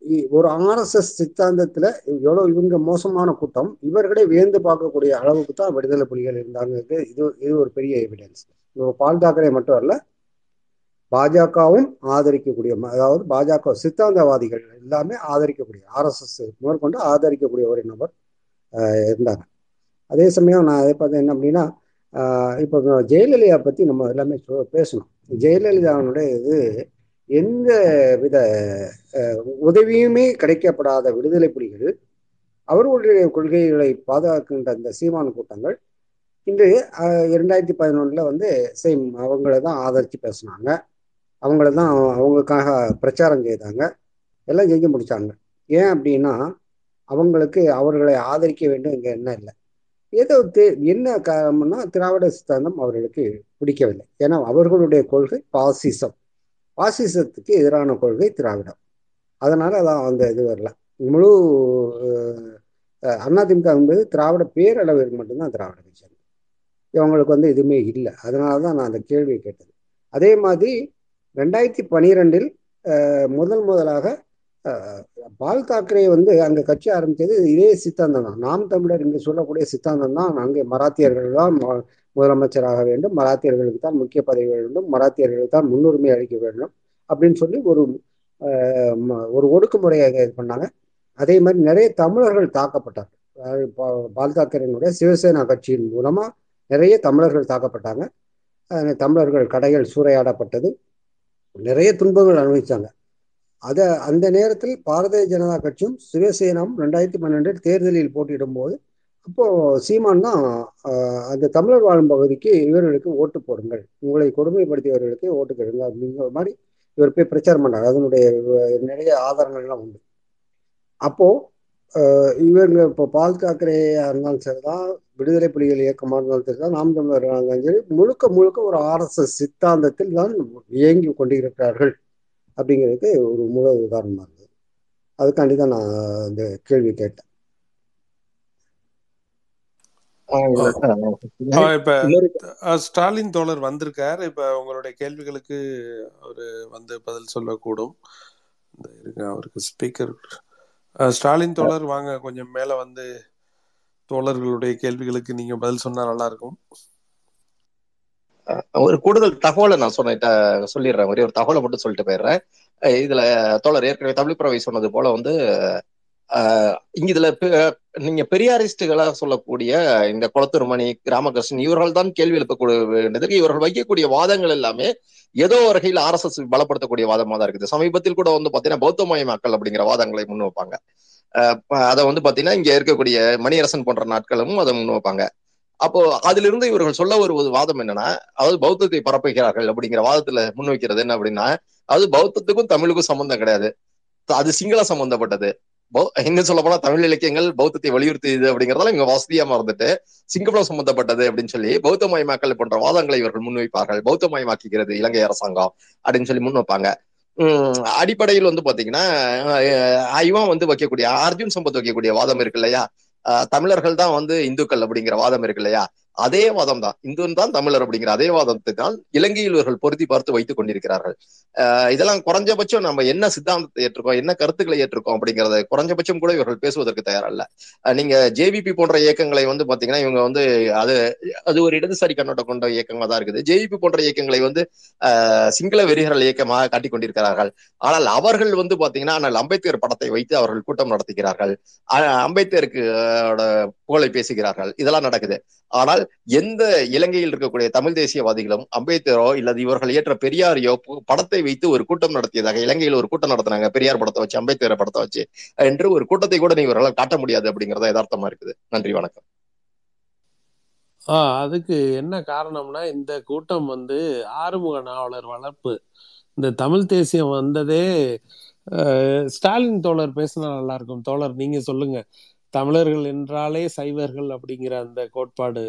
இ- ஒரு ஆர்எஸ்எஸ் சித்தாந்தத்துல எவ்வளவு இவங்க மோசமான கூட்டம் இவர்களே வியந்து பார்க்கக்கூடிய அளவுக்கு தான் விடுதலை புலிகள் இருந்தாங்க இது இது ஒரு பெரிய எவிடன்ஸ் இப்போ பால் தாக்கரே மட்டும் அல்ல பாஜகவும் ஆதரிக்கக்கூடிய ம- அதாவது பாஜக சித்தாந்தவாதிகள் எல்லாமே ஆதரிக்கக்கூடிய ஆர்எஸ்எஸ் முதற்கொண்டு ஆதரிக்கக்கூடிய ஒரு நபர் இருந்தாங்க. அதே சமயம் நான் அதை பார்த்து என்ன அப்படின்னா இப்போ ஜெயலலிதா பற்றி நம்ம எல்லாமே பேசணும். ஜெயலலிதாவுடைய இது எந்த வித உதவியுமே கிடைக்கப்படாத விடுதலை புலிகள் அவர்களுடைய கொள்கைகளை பாதுகாக்கின்ற அந்த சீமான கூட்டங்கள் இன்று இரண்டாயிரத்தி பதினொன்றில் வந்து சேம் அவங்கள தான் ஆதரித்து பேசினாங்க. அவங்கள தான் அவங்களுக்காக பிரச்சாரம் செய்தாங்க. எல்லாம் செஞ்சு முடிச்சாங்க. ஏன் அப்படின்னா அவங்களுக்கு அவர்களை ஆதரிக்க வேண்டும் இங்கே என்ன இல்லை. ஏதோ என்ன காரணம்னா திராவிட சித்தாந்தம் அவர்களுக்கு பிடிக்கவில்லை. ஏன்னா அவர்களுடைய கொள்கை பாசிசம். பாசிசத்துக்கு எதிரான கொள்கை திராவிடம். அதனால அதான் அந்த இது வரல. முழு அதிமுக என்பது திராவிட பேரளவிற்கு மட்டும்தான் திராவிட கட்சி. இவங்களுக்கு வந்து எதுவுமே இல்லை. அதனால தான் நான் அந்த கேள்வியை கேட்டது. அதே மாதிரி ரெண்டாயிரத்தி பனிரெண்டில் முதல் முதலாக பால் தாக்கரே வந்து அங்கே கட்சி ஆரம்பித்தது இதே சித்தாந்தம் தான். நாம் தமிழர் இங்கு சொல்லக்கூடிய சித்தாந்தம் தான். அங்கே மராத்தியர்கள் தான் முதலமைச்சராக வேண்டும். மராத்தியர்களுக்கு தான் முக்கிய பதவி வேண்டும். மராத்தியர்களுக்கு தான் முன்னுரிமை அளிக்க வேண்டும் அப்படின்னு சொல்லி ஒரு ம- ஒரு ஒடுக்குமுறையை இது பண்ணாங்க. அதே மாதிரி நிறைய தமிழர்கள் தாக்கப்பட்டார் பா- பால் தாக்கரேனுடைய சிவசேனா கட்சியின் மூலமாக நிறைய தமிழர்கள் தாக்கப்பட்டாங்க. தமிழர்கள் கடைகள் சூறையாடப்பட்டது. நிறைய துன்பங்கள் அனுபவிச்சாங்க. அத அந்த நேரத்தில் பாரதிய ஜனதா கட்சியும் சிவசேனாவும் ரெண்டாயிரத்தி பன்னெண்டில் தேர்தலில் போட்டியிடும் போது அப்போ சீமான் தான் அந்த தமிழர் வாழும் பகுதிக்கு இவர்களுக்கு ஓட்டு போடுங்கள். உங்களை கொடுமைப்படுத்தியவர்களுக்கு ஓட்டு கேளுங்க அப்படிங்கிற மாதிரி இவர் போய் பிரச்சாரம் பண்ணார். அதனுடைய நிறைய ஆதாரங்கள்லாம் உண்டு. அப்போ இவங்க இப்போ பால் தாக்கரேயா இருந்தாலும் சரிதான் விடுதலை புலிகள் இயக்கமாக இருந்தாலும் சரிதான் நாம் தமிழர் இருந்தாலும் சரி முழுக்க முழுக்க ஒரு ஆர்எஸ்எஸ் சித்தாந்தத்தில் தான் இயங்கி கொண்டிருக்கிறார்கள் அப்படிங்கிறதுக்கு ஒரு முழு உதாரணமா இருந்தது அதுக்காண்டி தான் நான் இந்த கேள்வி கேட்டேன். ஆஹ் இப்ப ஸ்டாலின் தோழர் வந்திருக்கார். இப்ப உங்களுடைய கேள்விகளுக்கு அவரு வந்து பதில் சொல்லக்கூடும். இந்த அவருக்கு ஸ்பீக்கர் ஸ்டாலின் தோழர் வாங்க கொஞ்சம் மேல வந்து தோழர்களுடைய கேள்விகளுக்கு நீங்க பதில் சொன்னா நல்லா இருக்கும். ஒரு கூடுதல் தகவலை நான் சொன்ன சொல்லிடுறேன். ஒரே ஒரு தகவலை மட்டும் சொல்லிட்டு போயிடுறேன். இதுல தோழர் ஏற்கனவே தமிழ்பிரவை சொன்னது போல வந்து இங்க இதுல பெ- நீங்க பெரியாரிஸ்டுகளா சொல்லக்கூடிய இந்த குளத்தூர்மணி ராமகிருஷ்ணன் இவர்கள் தான் கேள்வி எழுப்பக்கூடிய வேண்டியது இவர்கள் வைக்கக்கூடிய வாதங்கள் எல்லாமே ஏதோ ஒரு வகையில் எஸ் பலப்படுத்தக்கூடிய வாதமா தான் இருக்குது. சமீபத்தில் கூட வந்து பாத்தீங்கன்னா பௌத்தமயமாக்கல் அப்படிங்கிற வாதங்களை முன் வைப்பாங்க. அதை வந்து பாத்தீங்கன்னா இங்க இருக்கக்கூடிய மணியரசன் போன்ற நாட்களும் அதை முன் வைப்பாங்க. அப்போ அதிலிருந்து இவர்கள் சொல்ல வருவது வாதம் என்னன்னா அதாவது பௌத்தத்தை பரப்புகிறார்கள் அப்படிங்கிற வாதத்துல முன்வைக்கிறது என்ன அப்படின்னா அது பௌத்தத்துக்கும் தமிழுக்கும் சம்பந்தம் கிடையாது. அது சிங்கள சம்பந்தப்பட்டது. இன்னும் சொல்ல போனா தமிழ் இலக்கியங்கள் பௌத்தத்தை வலியுறுத்தியது அப்படிங்கறதால இவங்க வசதியா மறந்துட்டு சிங்களம் சம்பந்தப்பட்டது அப்படின்னு சொல்லி பௌத்தமயமாக்கல் போன்ற வாதங்களை இவர்கள் முன்வைப்பார்கள். பௌத்தமயமாக்குகிறது இலங்கை அரசாங்கம் அப்படின்னு சொல்லி முன்வைப்பாங்க. உம் அடிப்படையில் வந்து பாத்தீங்கன்னா இவன் வந்து வைக்கக்கூடிய அர்ஜுன் சம்பத் வைக்கக்கூடிய வாதம் இருக்கு இல்லையா? தமிழர்கள் தான் வந்து இந்துக்கள் அப்படிங்கிற வாதம் இருக்கு இல்லையா? அதே வாதம் தான் இந்து தான் தமிழர் அப்படிங்கிற அதே வாதத்தை தான் இலங்கையில் இவர்கள் பொருத்தி பார்த்து வைத்துக் கொண்டிருக்கிறார்கள். இதெல்லாம் குறைஞ்சபட்சம் நம்ம என்ன சித்தாந்தத்தை ஏற்றுக்கோம் என்ன கருத்துக்களை ஏற்றுக்கோம் அப்படிங்கறத குறைஞ்சபட்சம் கூட இவர்கள் பேசுவதற்கு தயாரல்ல. நீங்க ஜேவிபி போன்ற இயக்கங்களை வந்து பாத்தீங்கன்னா இவங்க வந்து அது அது ஒரு இடதுசாரி கண்ணோட்டம் கொண்ட இயக்கமா தான் இருக்குது. ஜேவிபி போன்ற இயக்கங்களை வந்து சிங்கள வெறிகரல் இயக்கமாக காட்டிக் கொண்டிருக்கிறார்கள். ஆனால் அவர்கள் வந்து பாத்தீங்கன்னா ஆனால் அம்பேத்கர் படத்தை வைத்து அவர்கள் கூட்டம் நடத்துகிறார்கள். அம்பேத்கருக்கு புகழை பேசுகிறார்கள். இதெல்லாம் நடக்குது. ஆனால் எந்த இலங்கையில் இருக்கக்கூடிய தமிழ் தேசியவாதிகளும் அம்பேத்கரோ இல்லது இவர்கள் ஏற்ற பெரியாரையோ படத்தை வைத்து ஒரு கூட்டம் நடத்தியதாக இலங்கையில் ஒரு கூட்டம் நடத்தினாங்க. பெரியார் படத்தை வச்சு அம்பேத்கர் படத்தை வச்சு என்று ஒரு கூட்டத்தை கூட நீ இவர்களால் காட்ட முடியாது அப்படிங்கறத யதார்த்தமா இருக்குது. நன்றி வணக்கம். ஆஹ் அதுக்கு என்ன காரணம்னா இந்த கூட்டம் வந்து ஆறுமுக நாவலர் வளர்ப்பு. இந்த தமிழ் தேசியம் வந்ததே ஸ்டாலின் தோழர் பேசினா நல்லா இருக்கும் தோழர் நீங்க சொல்லுங்க. தமிழர்கள் என்றாலே சைவர்கள் அப்படிங்கிற அந்த கோட்பாடு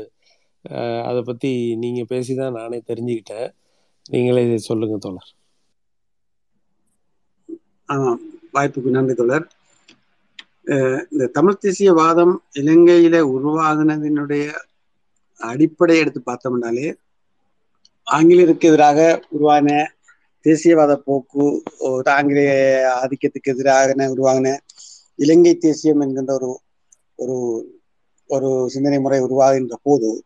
அதை அதை பத்தி நீங்க பேசிதான் நானே தெரிஞ்சுக்கிட்டேன். நீங்களே இதை சொல்லுங்க தோழர். ஆஹ் வாய்ப்புக்கு நன்றி தோழர். அஹ் இந்த தமிழ் தேசியவாதம் இலங்கையில உருவாகினதினுடைய அடிப்படை எடுத்து பார்த்தோம்னாலே ஆங்கிலேயருக்கு எதிராக உருவான தேசியவாத போக்கு ஒரு ஆங்கிலேய ஆதிக்கத்துக்கு எதிராக உருவாகின இலங்கை தேசியம் என்கின்ற ஒரு ஒரு ஒரு சிந்தனை முறை உருவாகின்ற போது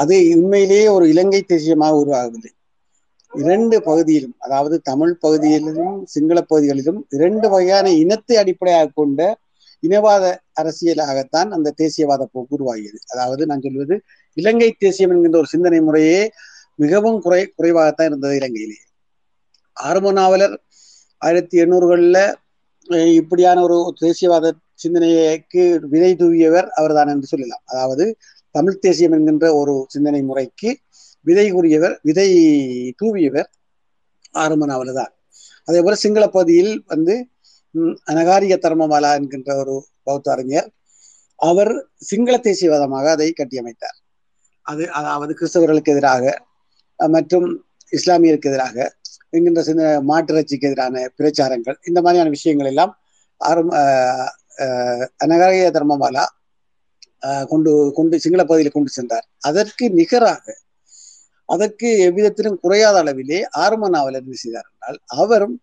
அது உண்மையிலேயே ஒரு இலங்கை தேசியமாக உருவாகவில்லை. இரண்டு பகுதியிலும் அதாவது தமிழ் பகுதியிலும் சிங்கள பகுதிகளிலும் இரண்டு வகையான இனத்தை அடிப்படையாக கொண்ட இனவாத அரசியலாகத்தான் அந்த தேசியவாத போக்கு உருவாகியது. அதாவது நான் சொல்வது இலங்கை தேசியம் என்கின்ற ஒரு சிந்தனை முறையே மிகவும் குறை குறைவாகத்தான் இருந்தது இலங்கையிலேயே ஆரம்ப நாவலர் ஆயிரத்தி எண்ணூறுகளில் இப்படியான ஒரு தேசியவாத சிந்தனைக்கு விதை தூவியவர் அவர்தான் என்று சொல்லலாம். அதாவது தமிழ் தேசியம் என்கின்ற ஒரு சிந்தனை முறைக்கு விதை கூறியவர் விதை தூவியவர் ஆரம்பன் அவர் தான் அதே போல சிங்கள பகுதியில் வந்து அனகாரிய தர்மமாலா என்கின்ற ஒரு பௌத்த அறிஞர் அவர் சிங்கள தேசியவாதமாக அதை கட்டியமைத்தார். அது அதாவது கிறிஸ்தவர்களுக்கு எதிராக மற்றும் இஸ்லாமியருக்கு எதிராக என்கின்ற சிந்த மாட்டிறச்சிக்கு எதிரான பிரச்சாரங்கள் இந்த மாதிரியான விஷயங்கள் எல்லாம் ஆரம் அனகாரிய தர்மமாலா கொண்டு கொண்டு சிங்கள பகுதியில் கொண்டு சென்றார். அதற்கு நிகராக அதற்கு எவ்விதத்திலும் குறையாத அளவிலே ஆரம்ப நாவலர் என்ன செய்தார் என்றால் அவரும்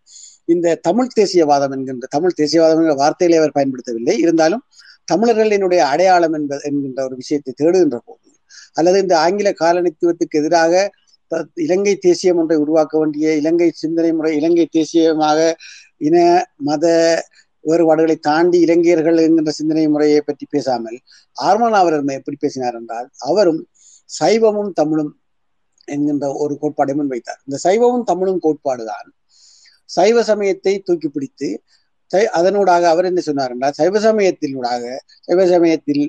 இந்த தமிழ் தேசியவாதம் என்கின்ற தமிழ் தேசியவாதம் என்கிற வார்த்தையிலே அவர் பயன்படுத்தவில்லை. இருந்தாலும் தமிழர்களினுடைய அடையாளம் என்பது என்கின்ற ஒரு விஷயத்தை தேடுகின்ற போது அல்லது இந்த ஆங்கில காலனித்துவத்துக்கு எதிராக இலங்கை தேசியம் ஒன்றை உருவாக்க வேண்டிய இலங்கை சிந்தனை முறை இலங்கை தேசியமாக இன மத வேறுபாடுகளை தாண்டி இலங்கையர்கள் என்கின்ற சிந்தனை முறையை பற்றி பேசாமல் ஆர்மனாவரர் எப்படி பேசினார் என்றால் அவரும் சைவமும் தமிழும் என்கின்ற ஒரு கோட்பாடை முன்வைத்தார். இந்த சைவமும் தமிழும் கோட்பாடுதான். சைவ சமயத்தை தூக்கி பிடித்து அதனூடாக அவர் என்ன சொன்னார் என்றால் சைவ சமயத்தினூடாக சைவ சமயத்தில்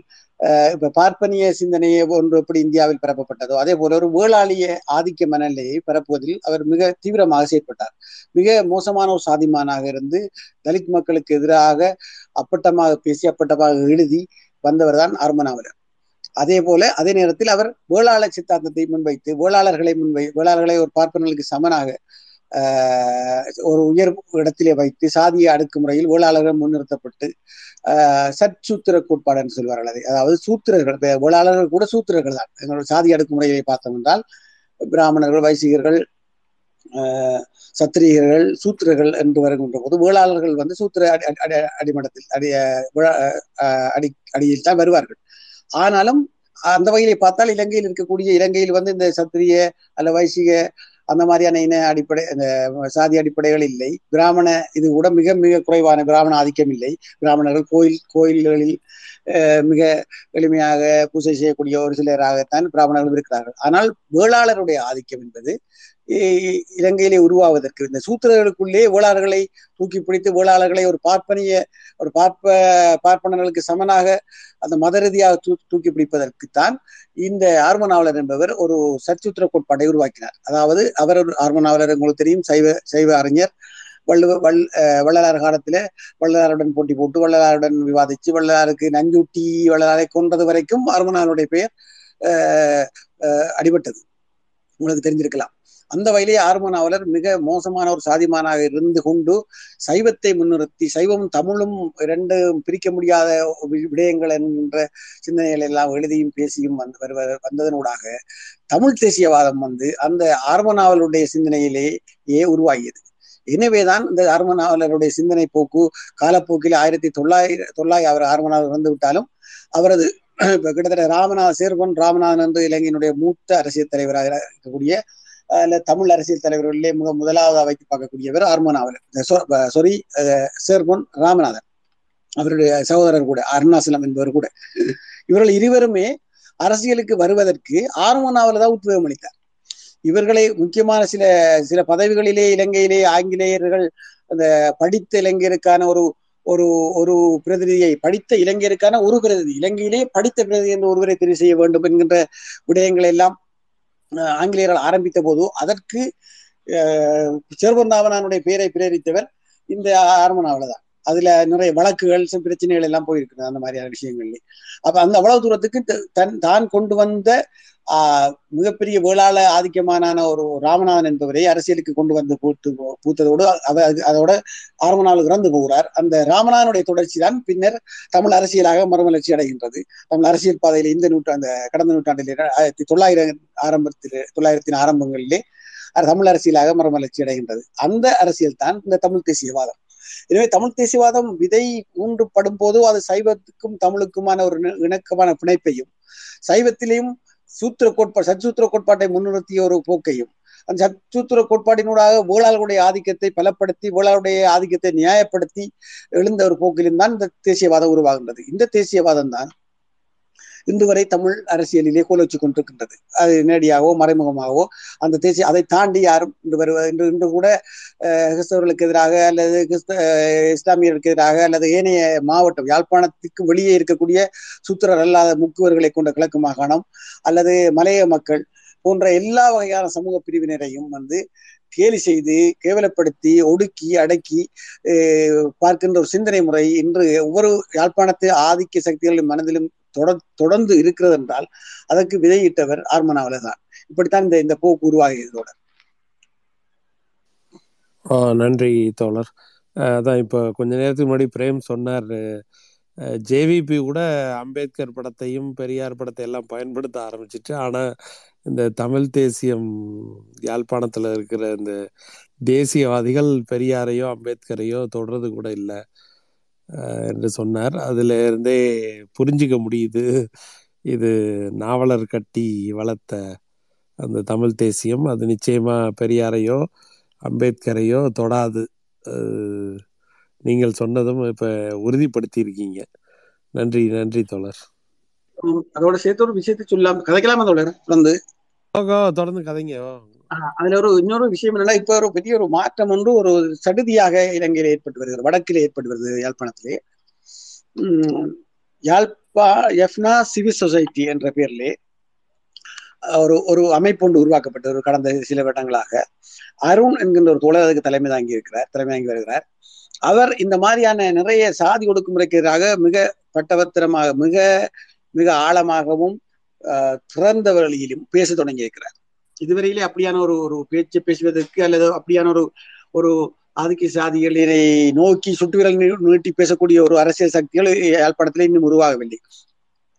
இப்ப பார்ப்பனிய சிந்தனையை ஒன்று எப்படி இந்தியாவில் பரப்பப்பட்டதோ அதே போல ஒரு வேளாளிய ஆதிக்க மனநிலையை பரப்புவதில் அவர் மிக தீவிரமாக செயற்பட்டார். மிக மோசமான ஒரு சாதிமானாக இருந்து தலித் மக்களுக்கு எதிராக அப்பட்டமாக பேசி அப்பட்டமாக எழுதி வந்தவர் தான் அருமனாவலர். அதே போல அதே நேரத்தில் அவர் வேளாள சித்தாந்தத்தை முன்வைத்து வேளாளர்களை முன்வை வேளாளர்களை ஒரு பார்ப்பனர்களுக்கு சமனாக ஒரு உயர் இடத்திலே வைத்து சாதிய அடக்குமுறையில் வேளாளர்கள் முன்னிறுத்தப்பட்டு சற்சூத்திர கோட்பாடுன்னு சொல்வார்கள் அதை. அதாவது சூத்திரர்கள் வேளாளர்கள் கூட சூத்திரர்கள் தான். எங்களோட சாதி அடக்குமுறையை பார்த்தோம் என்றால் பிராமணர்கள் வைசிகர்கள் சத்திரியர்கள் சூத்திரர்கள் என்று வருகின்ற போது வேளாளர்கள் வந்து சூத்திர அடிமடத்தில் அடி அடி அடியில் தான் வருவார்கள். ஆனாலும் அந்த வகையிலே பார்த்தால் இலங்கையில் இருக்கக்கூடிய இலங்கையில் வந்து இந்த சத்திரிய அல்ல வைசிக அந்த மாதிரியான இன அடிப்படை இந்த சாதி அடிப்படைகள் இல்லை. பிராமண இது கூட மிக மிக குறைவான பிராமண ஆதிக்கம் இல்லை. பிராமணர்கள் கோயில் கோயில்களில் மிக எளிமையாக பூஜை செய்யக்கூடிய ஒரு சிலராகத்தான் பிராமணர்கள் இருக்கிறார்கள். ஆனால் வேளாளருடைய ஆதிக்கம் என்பது இலங்கையிலே உருவாவதற்கு. இந்த சூத்திரர்களுக்குள்ளே வேளாளர்களை தூக்கி பிடித்து வேளாளர்களை ஒரு பார்ப்பனிய ஒரு பார்ப்ப பார்ப்பனர்களுக்கு சமனாக அந்த மத ரீதியாக தூ தூக்கி பிடிப்பதற்குத்தான் இந்த ஆர்மனாவலர் என்பவர் ஒரு சச்சுத்திர கோட்பாட்டை உருவாக்கினார். அதாவது அவர் ஒரு ஆர்மனாவலர் உங்களுக்கு தெரியும் சைவ சைவ அறிஞர். வள்ளுவ வள் வள்ளலார் காலத்துல வள்ளலாருடன் போட்டி போட்டு வள்ளலாருடன் விவாதிச்சு வள்ளலாருக்கு நஞ்சூட்டி வள்ளலாரை கொன்றது வரைக்கும் ஆர்மனாவலுடைய பெயர் அடிபட்டது. உங்களுக்கு தெரிஞ்சிருக்கலாம். அந்த வகையிலே ஆர்ம நாவலர் மிக மோசமான ஒரு சாதிமானாக இருந்து கொண்டு சைவத்தை முன்னிறுத்தி சைவம் தமிழும் இரண்டு பிரிக்க முடியாத விடயங்கள் என்ற சிந்தனைகள் எல்லாம் எழுதியும் பேசியும் வந்து வந்ததனூடாக தமிழ் தேசியவாதம் வந்து அந்த ஆர்மனாவலுடைய சிந்தனையிலேயே உருவாகியது. எனவேதான் இந்த ஆர்மனாவலருடைய சிந்தனை போக்கு காலப்போக்கில் ஆயிரத்தி தொள்ளாயிரம் தொள்ளாயிரம் அவர் ஆர்மனாவல் வந்து விட்டாலும் அவரது கிட்டத்தட்ட ராமநாத சேர்வன் ராமநாதன் வந்து இலங்கையினுடைய மூத்த அரசியல் தலைவராக இருக்கக்கூடிய அல்ல தமிழ் அரசியல் தலைவர்களிலே மிக முதலாவதாக வைத்து பார்க்கக்கூடியவர் ஆர்மோனாவலர் சாரி சேர்பொன் ராமநாதன். அவருடைய சகோதரர் கூட அருணாசலம் என்பவர் கூட. இவர்கள் இருவருமே அரசியலுக்கு வருவதற்கு ஆர்மோனாவில் தான் உத்வேகம் அளித்தார். இவர்களை முக்கியமான சில சில பதவிகளிலே இலங்கையிலே ஆங்கிலேயர்கள் அந்த படித்த இளைஞருக்கான ஒரு ஒரு ஒரு பிரதிநிதியை படித்த இளைஞருக்கான ஒரு பிரதிநிதி இலங்கையிலே படித்த பிரதிநிதி என்று ஒருவரை தெரிவு செய்ய வேண்டும் என்கின்ற விடயங்களை எல்லாம் ஆங்கிலேயரால் ஆரம்பித்த போது அதற்கு சேர்வந்தாவனானுடைய பெயரை பிரேரித்தவர் இந்த ஆர்மனாவில் தான் அதுல நிறைய வழக்குகள் சில பிரச்சனைகள் எல்லாம் போயிருக்குது அந்த மாதிரியான விஷயங்கள்ல அப்ப அந்த அவ்வளவு தூரத்துக்கு தன் தான் கொண்டு வந்த ஆஹ் மிகப்பெரிய வேளாள ஆதிக்கமான ஒரு ராமநாதன் என்பவரை அரசியலுக்கு கொண்டு வந்து பூத்து பூத்ததோடு அது- அதோட ஆரம்பநாள் இறந்து போகிறார். அந்த ராமநாதனுடைய தொடர்ச்சி தான் பின்னர் தமிழ் அரசியலாக மறுமலர்ச்சி அடைகின்றது. தமிழ் அரசியல் பாதையில் இந்த நூற்றாண்டு கடந்த நூற்றாண்டிலே ஆயிரத்தி தொள்ளாயிரம் ஆரம்பத்தில் தொள்ளாயிரத்தின் ஆரம்பங்களிலே தமிழ் அரசியலாக மறுமலர்ச்சி அடைகின்றது. அந்த அரசியல் தான் இந்த தமிழ் தேசியவாதம். எனவே தமிழ் தேசியவாதம் விதை ஊன்று படும் போதோ அது சைவத்துக்கும் தமிழுக்குமான ஒரு இணக்கமான பிணைப்பையும் சைவத்திலேயும் சூத்திர கோட்பாடு சச்சூத்திர கோட்பாட்டை முன்னிறுத்திய ஒரு போக்கையும் அந்த சச்சூத்திர கோட்பாட்டினூடாக வேளாளர்களுடைய ஆதிக்கத்தை பலப்படுத்தி வேளாளருடைய ஆதிக்கத்தை நியாயப்படுத்தி எழுந்த ஒரு போக்கிலும் தான் இந்த தேசியவாதம் உருவாகின்றது. இந்த தேசியவாதம் தான் இன்று வரை தமிழ் அரசியலிலே கோலோச்சு கொண்டிருக்கின்றது. அது நேரடியாகவோ மறைமுகமாகவோ அந்த தேசிய அதை தாண்டி யாரும் இன்று வருவ இன்று இன்று கூட கிறிஸ்தவர்களுக்கு எதிராக அல்லது கிறிஸ்த இஸ்லாமியர்களுக்கு எதிராக அல்லது ஏனைய மாவட்டம் யாழ்ப்பாணத்துக்கு வெளியே இருக்கக்கூடிய சுத்திரர் அல்லாத முக்குவர்களை கொண்ட கிழக்கு மாகாணம் அல்லது மலைய மக்கள் போன்ற எல்லா வகையான சமூக பிரிவினரையும் வந்து கேலி செய்து கேவலப்படுத்தி ஒடுக்கி அடக்கி அஹ், பார்க்கின்ற ஒரு சிந்தனை முறை இன்று ஒவ்வொரு யாழ்ப்பாணத்து ஆதிக்க சக்திகளின் மனதிலும் தொட- தொடர்ந்து இருக்கிறது என்றால் அதற்கு விதையிட்டவர் ஆர்மனாவில தான். இப்படித்தான் இந்த இந்த போக்கு உருவாகியதோட தோழர். நன்றி தோழர். அதான் இப்போ கொஞ்ச நேரத்துக்கு முன்னாடி பிரேம் சொன்னார். ஜேவிபி கூட அம்பேத்கர் படத்தையும் பெரியார் படத்தை எல்லாம் பயன்படுத்த ஆரம்பிச்சிட்டு ஆனால் இந்த தமிழ் தேசியம் யாழ்ப்பாணத்தில் இருக்கிற இந்த தேசியவாதிகள் பெரியாரையோ அம்பேத்கரையோ தொடுறது கூட இல்லை. என்று சொன்னார். அதுல இருந்தே புரிஞ்சுக்க முடியுது. இது நாவலர் கட்டி வளர்த்த அந்த தமிழ் தேசியம். அது நிச்சயமா பெரியாரையோ அம்பேத்கரையோ தொடாது. நீங்கள் சொன்னதும் இப்ப உறுதிப்படுத்தி இருக்கீங்க நன்றி நன்றி தோழர். அதோட சேர்த்து ஒரு விஷயத்தை சொல்லலாம் கதைக்கலாமா தோழர்? தொடர்ந்து கதைங்க. அதுல ஒரு இன்னொரு விஷயம் என்னன்னா இப்ப ஒரு பெரிய ஒரு மாற்றம் ஒன்று ஒரு சடுதியாக இலங்கையில் ஏற்பட்டு வருகிறது வடக்கில் ஏற்பட்டு வருகிறது யாழ்ப்பாணத்திலே. உம், யாழ்ப்பா எஃப்னா சிவில் சொசைட்டி என்ற பெயரிலே ஒரு ஒரு அமைப்பு ஒன்று உருவாக்கப்பட்ட ஒரு கடந்த சில வருடங்களாக. அருண் என்கின்ற ஒரு தோழர் அதுக்கு தலைமை தாங்கி இருக்கிறார் தலைமை தாங்கி வருகிறார். அவர் இந்த மாதிரியான நிறைய சாதி ஒடுக்குமுறைக்கு எதிராக மிக பட்டவத்திரமாக மிக மிக ஆழமாகவும் ஆஹ், திறந்த வழியிலும் பேச தொடங்கி இருக்கிறார் இதுவரையிலே அப்படியான ஒரு ஒரு பேச்சு பேசுவதற்கு அல்லது அப்படியான ஒரு ஒரு ஆதிக்க சாதிகளினை நோக்கி சுட்டு விரல் நீட்டி பேசக்கூடிய ஒரு அரசியல் சக்திகள் யாழ்ப்பாணத்திலே இன்னும் உருவாகவில்லை.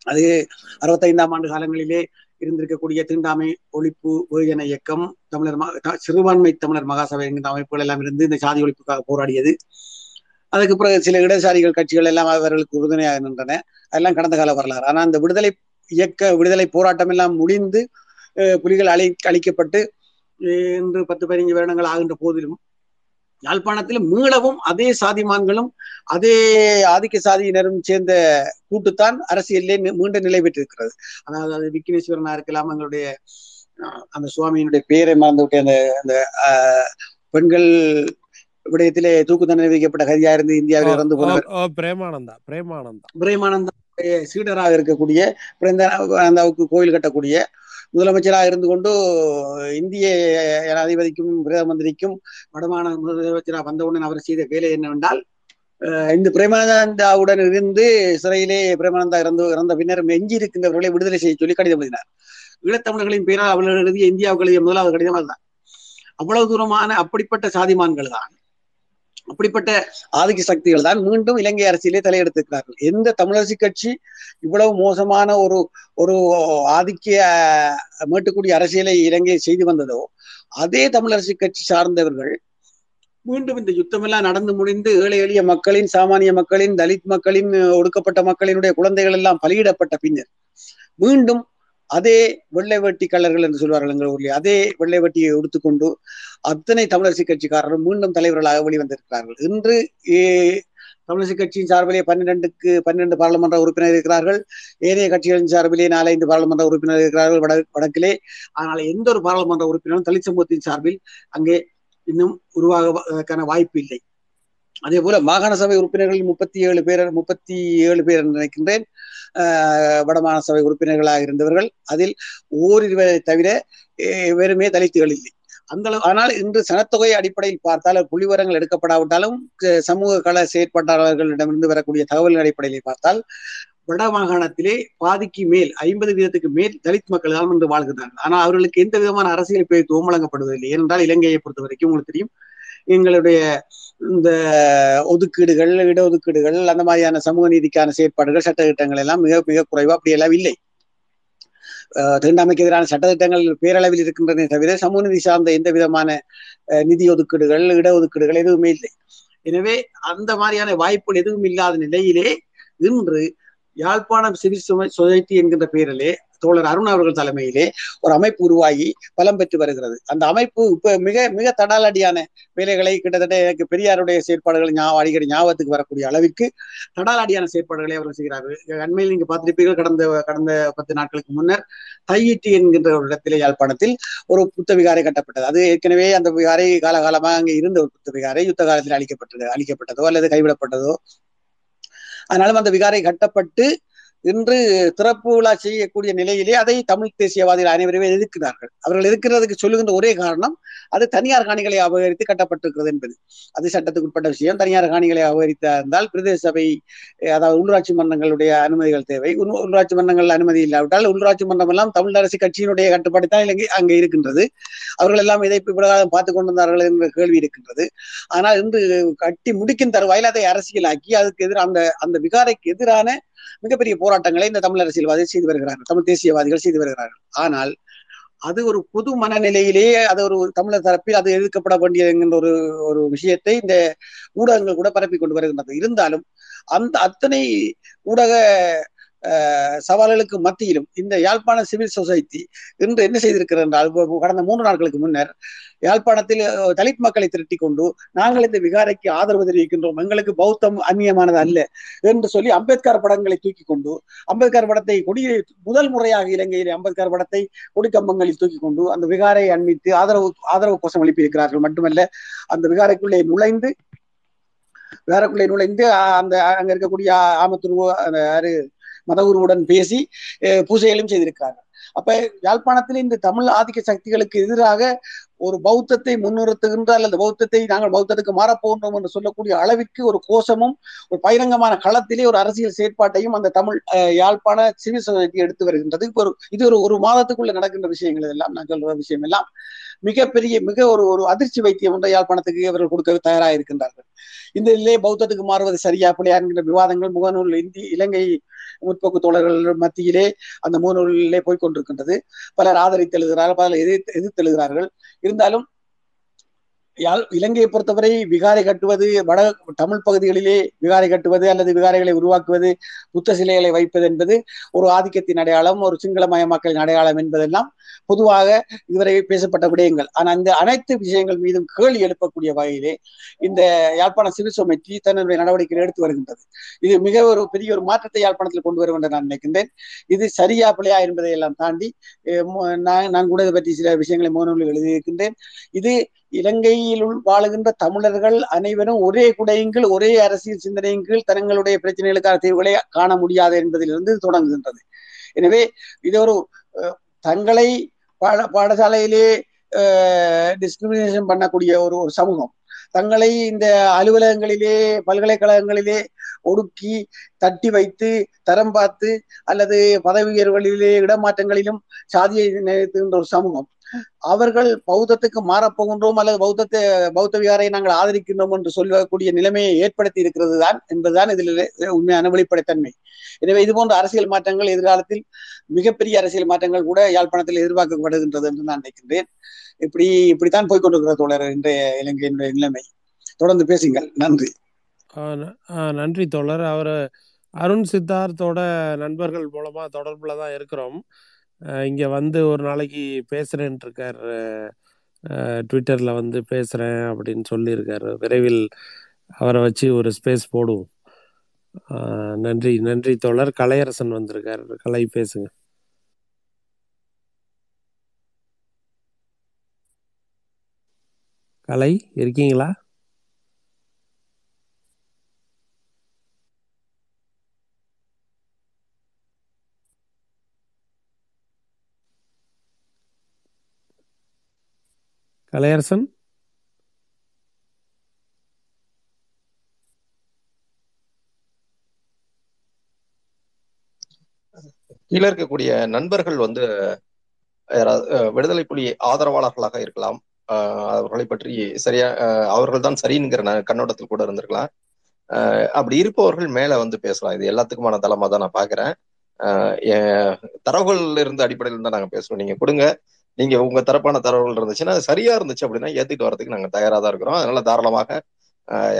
அது அறுபத்தைந்தாம் ஆண்டு காலங்களிலே இருந்திருக்கக்கூடிய தீண்டாமை ஒழிப்பு வெகுஜன இயக்கம் தமிழர் த- சிறுபான்மை தமிழர் மகாசபை என்கின்ற அமைப்புகள் எல்லாம் இருந்து இந்த சாதி ஒழிப்புக்காக போராடியது. அதுக்கு பிறகு சில இடதுசாரிகள் கட்சிகள் எல்லாம் அவர்களுக்கு உறுதுணையாக நின்றன. அதெல்லாம் கடந்த கால வரலாறு. ஆனா அந்த விடுதலை இயக்க விடுதலை போராட்டம் எல்லாம் முடிந்து புலிகள் அழி அழிக்கப்பட்டு இன்று பத்து பதினைஞ்சு வருடங்கள் ஆகின்ற போதிலும் யாழ்ப்பாணத்தில் மீளவும் அதே சாதிமான்களும் அதே ஆதிக்க சாதியினரும் சேர்ந்த கூட்டுத்தான் அரசியலிலே மீ- மீண்டும் நிலை பெற்றிருக்கிறது. அதாவது அது விக்னேஸ்வரனா இருக்கலாம் எங்களுடைய அந்த சுவாமியினுடைய பெயரை மறந்து விட்டு அந்த அந்த பெண்கள் விடயத்திலே தூக்கு தண்டனை விதிக்கப்பட்ட கைதியா இருந்து இந்தியாவில் இறந்து போனவர். பிரேமானந்தா பிரேமானந்தா. பிரேமானந்தா சீடராக இருக்கக்கூடிய பிறந்தாவுக்கு கோயில் கட்டக்கூடிய முதலமைச்சராக இருந்து கொண்டு இந்திய ஜனாதிபதிக்கும் பிரதம மந்திரிக்கும் வடமான முதலமைச்சராக வந்தவுடன் அவர் செய்த வேலை என்னவென்றால் அஹ் இந்த பிரேமானந்தாவுடன் இருந்து சிறையிலே பிரேமானந்தா இறந்து இறந்த பின்னர் எஞ்சி இருக்கின்றவர்களை விடுதலை செய்ய சொல்லி கடிதம் எழுதினார். ஈழத்தமிழர்களின் பெயரால் அவர்கள் எழுதிய இந்தியாவுக்கு எழுதிய முதலாவது கடிதம் அதுதான். அவ்வளவு தூரமான அப்படிப்பட்ட சாதிமான்கள் தான் அப்படிப்பட்ட ஆதிக்க சக்திகள் தான் மீண்டும் இலங்கை அரசியலே தலையெடுத்திருக்கிறார்கள். எந்த தமிழரசு கட்சி இவ்வளவு மோசமான ஒரு ஒரு ஆதிக்க மேட்டுக்குடி அரசியலை இலங்கை செய்து வந்ததோ அதே தமிழரசு கட்சி சார்ந்தவர்கள் மீண்டும் இந்த யுத்தமெல்லாம் நடந்து முடிந்து ஏழை எளிய மக்களின் சாமானிய மக்களின் தலித் மக்களின் ஒடுக்கப்பட்ட மக்களினுடைய குழந்தைகள் எல்லாம் பலியிடப்பட்ட பின்னர் மீண்டும் அதே வெள்ளை வேட்டி என்று சொல்வார்கள் எங்கள் ஊரில் அதே வெள்ளை வேட்டியை எடுத்துக்கொண்டு அத்தனை தமிழரசு கட்சிக்காரர்கள் மீண்டும் தலைவர்களாக வெளிவந்திருக்கிறார்கள். இன்று ஏ- கட்சியின் சார்பிலே பன்னிரெண்டுக்கு பன்னிரண்டு பாராளுமன்ற உறுப்பினர் இருக்கிறார்கள். ஏனைய கட்சிகளின் சார்பிலே நாலஞ்சு பாராளுமன்ற உறுப்பினர் இருக்கிறார்கள் வட வடக்கிலே. ஆனால் எந்த ஒரு பாராளுமன்ற உறுப்பினரும் தலித் சமூகத்தின் சார்பில் அங்கே இன்னும் உருவாக வாய்ப்பு இல்லை. அதே போல மாகாண சபை உறுப்பினர்கள் முப்பத்தி ஏழு பேர் முப்பத்தி ஏழு பேர் என்று நினைக்கின்றேன். வடமான சபை உறுப்பினர்களாக இருந்தவர்கள் அதில் ஓரிருவரை தவிர வெறுமே தலித்துகள் இல்லை. அந்த அளவு ஆனால் இன்று சனத்தொகை அடிப்படையில் பார்த்தால் புள்ளிவரங்கள் எடுக்கப்படாவிட்டாலும் சமூக கள செயற்பாட்டாளர்களிடமிருந்து வரக்கூடிய தகவல்கள் அடிப்படையில் பார்த்தால் வட மாகாணத்திலே பாதிக்கு மேல் ஐம்பது வீதத்துக்கு மேல் தலித் மக்கள் தான் இன்று வாழ்கிறார்கள். ஆனால் அவர்களுக்கு எந்த விதமான அரசியல் பேத்துவம் வழங்கப்படுவதில்லை. ஏனென்றால் இலங்கையை பொறுத்த வரைக்கும் உங்களுக்கு தெரியும் எங்களுடைய இந்த ஒதுக்கீடுகள் இடஒதுக்கீடுகள் அந்த மாதிரியான சமூக நீதிக்கான செயற்பாடுகள் சட்டத்திட்டங்கள் எல்லாம் மிக மிக குறைவா. அப்படி எல்லாம் இல்லை. அஹ் தீண்டாமைக்கு எதிரான சட்டத்திட்டங்கள் பேரளவில் இருக்கின்றன தவிர சமூக நிதி சார்ந்த எந்த விதமான அஹ், நிதி ஒதுக்கீடுகள் இடஒதுக்கீடுகள் எதுவுமே இல்லை. எனவே அந்த மாதிரியான வாய்ப்புகள் எதுவும் இல்லாத நிலையிலே இன்று யாழ்ப்பாணம் சிவில் சொசைட்டி என்கின்ற பெயரிலே தோழர் அருண் அவர்கள் தலைமையிலே ஒரு அமைப்பு உருவாகி பலம் பெற்று வருகிறது. அந்த அமைப்பு இப்ப மிக மிக தடாலடியான வேலைகளை கிட்டத்தட்ட எனக்கு பெரியாருடைய செயற்பாடுகள் ஞாபகம் அடிக்கடி ஞாபகத்துக்கு வரக்கூடிய அளவிற்கு தடாலடியான செயற்பாடுகளை அவர்கள் செய்கிறார்கள். அண்மையில் நீங்க பார்த்திருப்பீர்கள் கடந்த கடந்த பத்து நாட்களுக்கு முன்னர் தையிட்டி என்கின்ற ஒரு இடத்திலே யாழ்ப்பாணத்தில் ஒரு புத்த விகாரை கட்டப்பட்டது. அது ஏற்கனவே அந்த விகாரை காலகாலமாக அங்கே இருந்த ஒரு புத்த விகாரை யுத்த காலத்தில் அழிக்கப்பட்டது அழிக்கப்பட்டதோ அல்லது கைவிடப்பட்டதோ அதனால அந்த விகாரை கட்டப்பட்டு இன்று திறப்பு விழா செய்யக்கூடிய நிலையிலே அதை தமிழ் தேசியவாதிகள் அனைவருமே எதிர்க்கிறார்கள். அவர்கள் எதிர்க்கிறதுக்கு சொல்லுகின்ற ஒரே காரணம் அது தனியார் காணிகளை அபகரித்து கட்டப்பட்டிருக்கிறது என்பது. அது சட்டத்துக்குட்பட்ட விஷயம். தனியார் காணிகளை அபகரித்தா இருந்தால் பிரதேச சபை அதாவது உள்ளாட்சி மன்றங்களுடைய அனுமதிகள் தேவை. உள்- உள்ளாட்சி மன்றங்கள் அனுமதி இல்லாவிட்டால் உள்ளாட்சி மன்றம் எல்லாம் தமிழ் அரசு கட்சியினுடைய கட்டுப்பாடு தான் இலங்கை அங்கே இருக்கின்றது. அவர்கள் எல்லாம் இதை இவ்வளவு பார்த்து கொண்டிருந்தார்கள் என்ற கேள்வி இருக்கின்றது. ஆனால் இன்று கட்டி முடிக்கும் தருவாயில் அதை அரசியலாக்கி அதுக்கு எதிராக அந்த அந்த விகாரைக்கு எதிரான மிகப்பெரிய போராட்டங்களை இந்த தமிழ் அரசியல்வாதிகள் செய்து வருகிறார்கள். தமிழ் தேசியவாதிகள் செய்து வருகிறார்கள். ஆனால் அது ஒரு பொது மனநிலையிலேயே அது ஒரு தமிழர் தரப்பில் அது எதிர்க்கப்பட வேண்டிய என்கின்ற ஒரு ஒரு விஷயத்தை இந்த ஊடகங்கள் கூட பரப்பி கொண்டு வருகின்றது. இருந்தாலும் அந்த அத்தனை ஊடக சவால்களுக்கு மத்தியிலும் இந்த யாழ்ப்பாண சிவில் சொசைட்டி இன்று என்ன செய்திருக்கிறது என்றால் கடந்த மூன்று நாட்களுக்கு முன்னர் யாழ்ப்பாணத்தில் தலித் மக்களை திரட்டி கொண்டு நாங்கள் இந்த விகாரைக்கு ஆதரவு தெரிவிக்கின்றோம் எங்களுக்கு பௌத்தம் அந்நியமானது அல்ல என்று சொல்லி அம்பேத்கர் படங்களை தூக்கி கொண்டு அம்பேத்கர் படத்தை கொடி முதல் முறையாக இலங்கையில் அம்பேத்கர் படத்தை கொடிக்கம்பங்களில் தூக்கி கொண்டு அந்த விகாரை அண்மித்து ஆதரவு ஆதரவு கோஷம் எழுப்பியிருக்கிறார்கள். மட்டுமல்ல அந்த விகாரைக்குள்ளே நுழைந்து விகாரைக்குள்ளே நுழைந்து அந்த அங்க இருக்கக்கூடிய ஆமத்துருவோ அந்த யாரு மதகுருவுடன் பேசி பூஜைகளையும் பூஜைகளும் அப்ப யாழ்ப்பாணத்தில் இந்த தமிழ் ஆதிக்க சக்திகளுக்கு எதிராக ஒரு பௌத்தத்தை முன்னிறுத்துகின்ற அல்லது பௌத்தத்தை நாங்கள் பௌத்தத்துக்கு மாறப்போகின்றோம் என்று சொல்லக்கூடிய அளவிற்கு ஒரு கோஷமும் ஒரு பகிரங்கமான களத்திலே ஒரு அரசியல் செயற்பாட்டையும் அந்த தமிழ் யாழ்ப்பாண சிவில் சொசைட்டி எடுத்து வருகின்றது. இப்போ ஒரு இது ஒரு ஒரு மாதத்துக்குள்ள நடக்கின்ற விஷயங்கள் இதெல்லாம். நான் சொல்ற விஷயம் எல்லாம் மிகப்பெரிய மிக ஒரு ஒரு அதிர்ச்சி வைத்தியம் ஒன்றை யாழ்ப்பாணத்துக்கு அவர்கள் கொடுக்க தயாராக இருக்கின்றார்கள். இந்த இல்லையே பௌத்தத்துக்கு மாறுவது சரியா பிள்ளையா என்கிற விவாதங்கள் முகநூல் இந்தி இலங்கை முற்போக்கு தோழர்கள் மத்தியிலே அந்த முகநூலிலே போய்கொண்டிருக்கின்றது பலர் ஆதரித்து எழுதுகிறார்கள் பலர் எதிர்த்து எதிர்த்து எழுதுகிறார்கள் இருந்தாலும் யாழ் இலங்கையை பொறுத்தவரை விகாரை கட்டுவது வட தமிழ் பகுதிகளிலே விகாரை கட்டுவது அல்லது விகாரைகளை உருவாக்குவது புத்த சிலைகளை வைப்பது என்பது ஒரு ஆதிக்கத்தின் அடையாளம் ஒரு சிங்களமயமாக்கலின் அடையாளம் என்பதெல்லாம் பொதுவாக இதுவரை பேசப்பட்ட விடயங்கள். ஆனால் இந்த அனைத்து விஷயங்கள் மீதும் கேள்வி எழுப்பக்கூடிய வகையிலே இந்த யாழ்ப்பாண சிவில் தன்னுடைய நடவடிக்கைகள் எடுத்து வருகின்றது. இது மிக ஒரு பெரிய ஒரு மாற்றத்தை யாழ்ப்பாணத்தில் கொண்டு வரும் என்று நான் நினைக்கின்றேன். இது சரியா பிள்ளையா என்பதை எல்லாம் தாண்டி நான் நான் கூட இதை பற்றி சில விஷயங்களை மோனூலில் எழுதியிருக்கின்றேன். இது இலங்கையில் வாழுகின்ற தமிழர்கள் அனைவரும் ஒரே குடையின் ஒரே அரசியல் சிந்தனையின் கீழ் தங்களுடைய பிரச்சனைகளுக்கான தீர்வுகளை காண முடியாது என்பதிலிருந்து தொடங்குகின்றது. எனவே இது ஒரு அஹ், தங்களை பாட பாடசாலையிலே டிஸ்கிரிமினேஷன் பண்ணக்கூடிய ஒரு ஒரு சமூகம். தங்களை இந்த அலுவலகங்களிலே பல்கலைக்கழகங்களிலே ஒடுக்கி தட்டி வைத்து தரம் பார்த்து அல்லது பதவி உயர்வுகளிலே இடமாற்றங்களிலும் சாதியை நினைத்துகின்ற ஒரு சமூகம். அவர்கள் பௌத்தத்துக்கு மாறப்போகின்றோம் அல்லது பௌத்தத்தை பௌத்த விகாரை நாங்கள் ஆதரிக்கின்றோம் என்று சொல்லக்கூடிய நிலைமையை ஏற்படுத்தி இருக்கிறது தான் என்பதுதான் இதில் உண்மையான வெளிப்படைத்தன்மை. எனவே இது போன்ற அரசியல் மாற்றங்கள் எதிர்காலத்தில் மிகப்பெரிய அரசியல் மாற்றங்கள் கூட யாழ்ப்பாணத்தில் எதிர்பார்க்கப்படுகின்றது என்று நான் நினைக்கின்றேன். இப்படி இப்படித்தான் போய்கொண்டிருக்கிற தோழர் இன்றைய இலங்கையினுடைய நிலைமை. தொடர்ந்து பேசுங்கள். நன்றி. ஆ, ந- ஆ, நன்றி தோழர். அவர் அருண் சித்தார்த்தோட நண்பர்கள் மூலமா தொடர்புல தான் இருக்கிறோம். இங்க வந்து ஒரு நாளைக்கு பேசுறேன்ட்டு இருக்காரு ட்விட்டர்ல வந்து பேசுறேன் அப்படின்னு சொல்லியிருக்காரு. விரைவில் அவரை வச்சு ஒரு ஸ்பேஸ் போடுவோம். நன்றி நன்றி தோழர். கலையரசன் வந்திருக்காரு. கலை பேசுங்க. கலை இருக்கீங்களா? கலையரசன்? கீழே இருக்கக்கூடிய நண்பர்கள் வந்து விடுதலை புலி ஆதரவாளர்களாக இருக்கலாம். அவர்களை பற்றி சரியா அவர்கள் தான் சரிங்கிற கண்ணோட்டத்தில் கூட இருந்திருக்கலாம். அப்படி இருப்பவர்கள் மேல வந்து பேசலாம். இது எல்லாத்துக்குமான தளமா தான் நான் பாக்குறேன். தரவுகள் இருந்த அடிப்படையில் தான் நாங்க பேசுறோம். நீங்க கொடுங்க. நீங்க உங்க தரப்பான தரவுகள் இருந்துச்சுன்னா அது சரியா இருந்துச்சு அப்படின்னா ஏத்துட்டு வரதுக்கு நாங்க தயாரா தான் இருக்கிறோம். அதனால தாராளமாக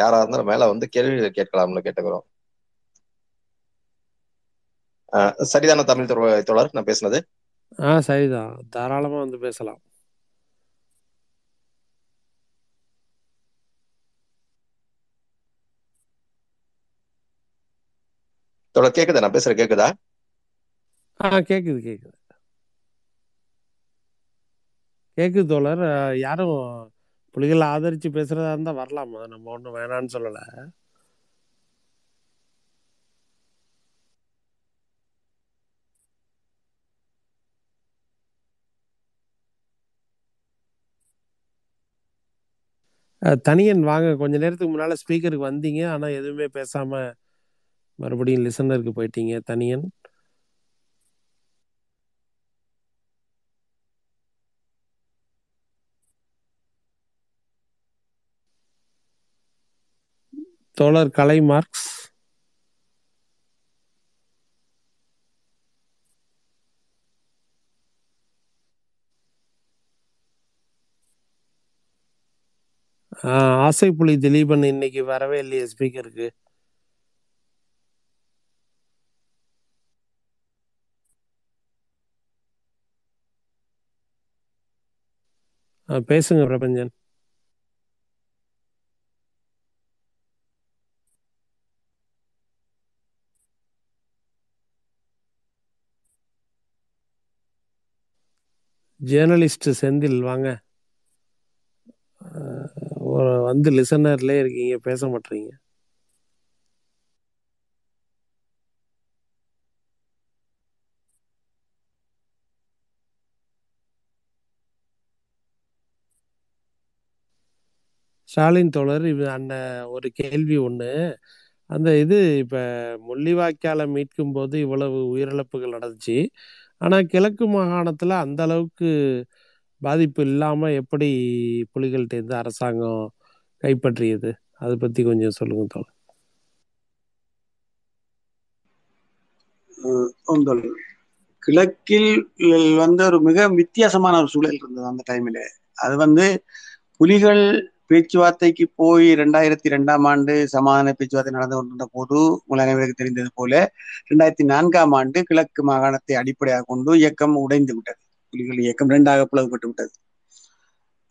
யாரா இருந்தாலும் மேல வந்து கேள்விகளை கேட்கலாம்னு கேட்டுக்கிறோம். சரிதான தமிழ் தோழ- தோழர்? நான் பேசுனது? சரிதான். தாராளமா வந்து பேசலாம். தொடர் கேக்குதா? நான் பேசுற கேக்குதா? ஆ கேக்குது கேக்குது. கேக்குது தோழர். யாரும் புலிகளை ஆதரிச்சு பேசுறதா இருந்தா வரலாமா. நம்ம ஒன்றும் வேணான்னு சொல்லல. தனியன் வாங்க. கொஞ்ச நேரத்துக்கு முன்னால ஸ்பீக்கருக்கு வந்தீங்க. ஆனா எதுவுமே பேசாம மறுபடியும் லிசனருக்கு போயிட்டீங்க தனியன்? தோழர் கலை மார்க்ஸ். ஆஹ் ஆசைப்புலி திலீபன் இன்னைக்கு வரவே இல்லையே ஸ்பீக்கருக்கு பேசுங்க பிரபஞ்சன். ஜேர்னலிஸ்ட் செந்தில் வாங்க. வந்து லிசனர்லேயே இருக்கீங்க பேச மாட்டீங்க. ஸ்டாலின் தோழர் இவ அந்த ஒரு கேள்வி ஒன்று அந்த இது இப்போ முள்ளிவாய்க்கால மீட்கும் போது இவ்வளவு உயிரிழப்புகள் நடந்துச்சு. ஆனால் கிழக்கு மாகாணத்தில் அந்த அளவுக்கு பாதிப்பு இல்லாமல் எப்படி புலிகள்கிட்ட இருந்து அரசாங்கம் கைப்பற்றியது? அதை பற்றி கொஞ்சம் சொல்லுங்க தோழர். கிழக்கில் வந்து ஒரு மிக வித்தியாசமான ஒரு சூழல் இருந்தது அந்த டைமில் அது வந்து புலிகள் பேச்சுவார்த்தைக்கு போய் ரெண்டாயிரத்தி ரெண்டாம் ஆண்டு சமாதான பேச்சுவார்த்தை நடந்து கொண்டிருந்த போது உங்கள் அனைவருக்கு தெரிந்தது போல இரண்டாயிரத்தி நான்காம் ஆண்டு கிழக்கு மாகாணத்தை அடிப்படையாக கொண்டு இயக்கம் உடைந்து விட்டது. புலிகள் இயக்கம் இரண்டாக பிளவுபட்டு விட்டது.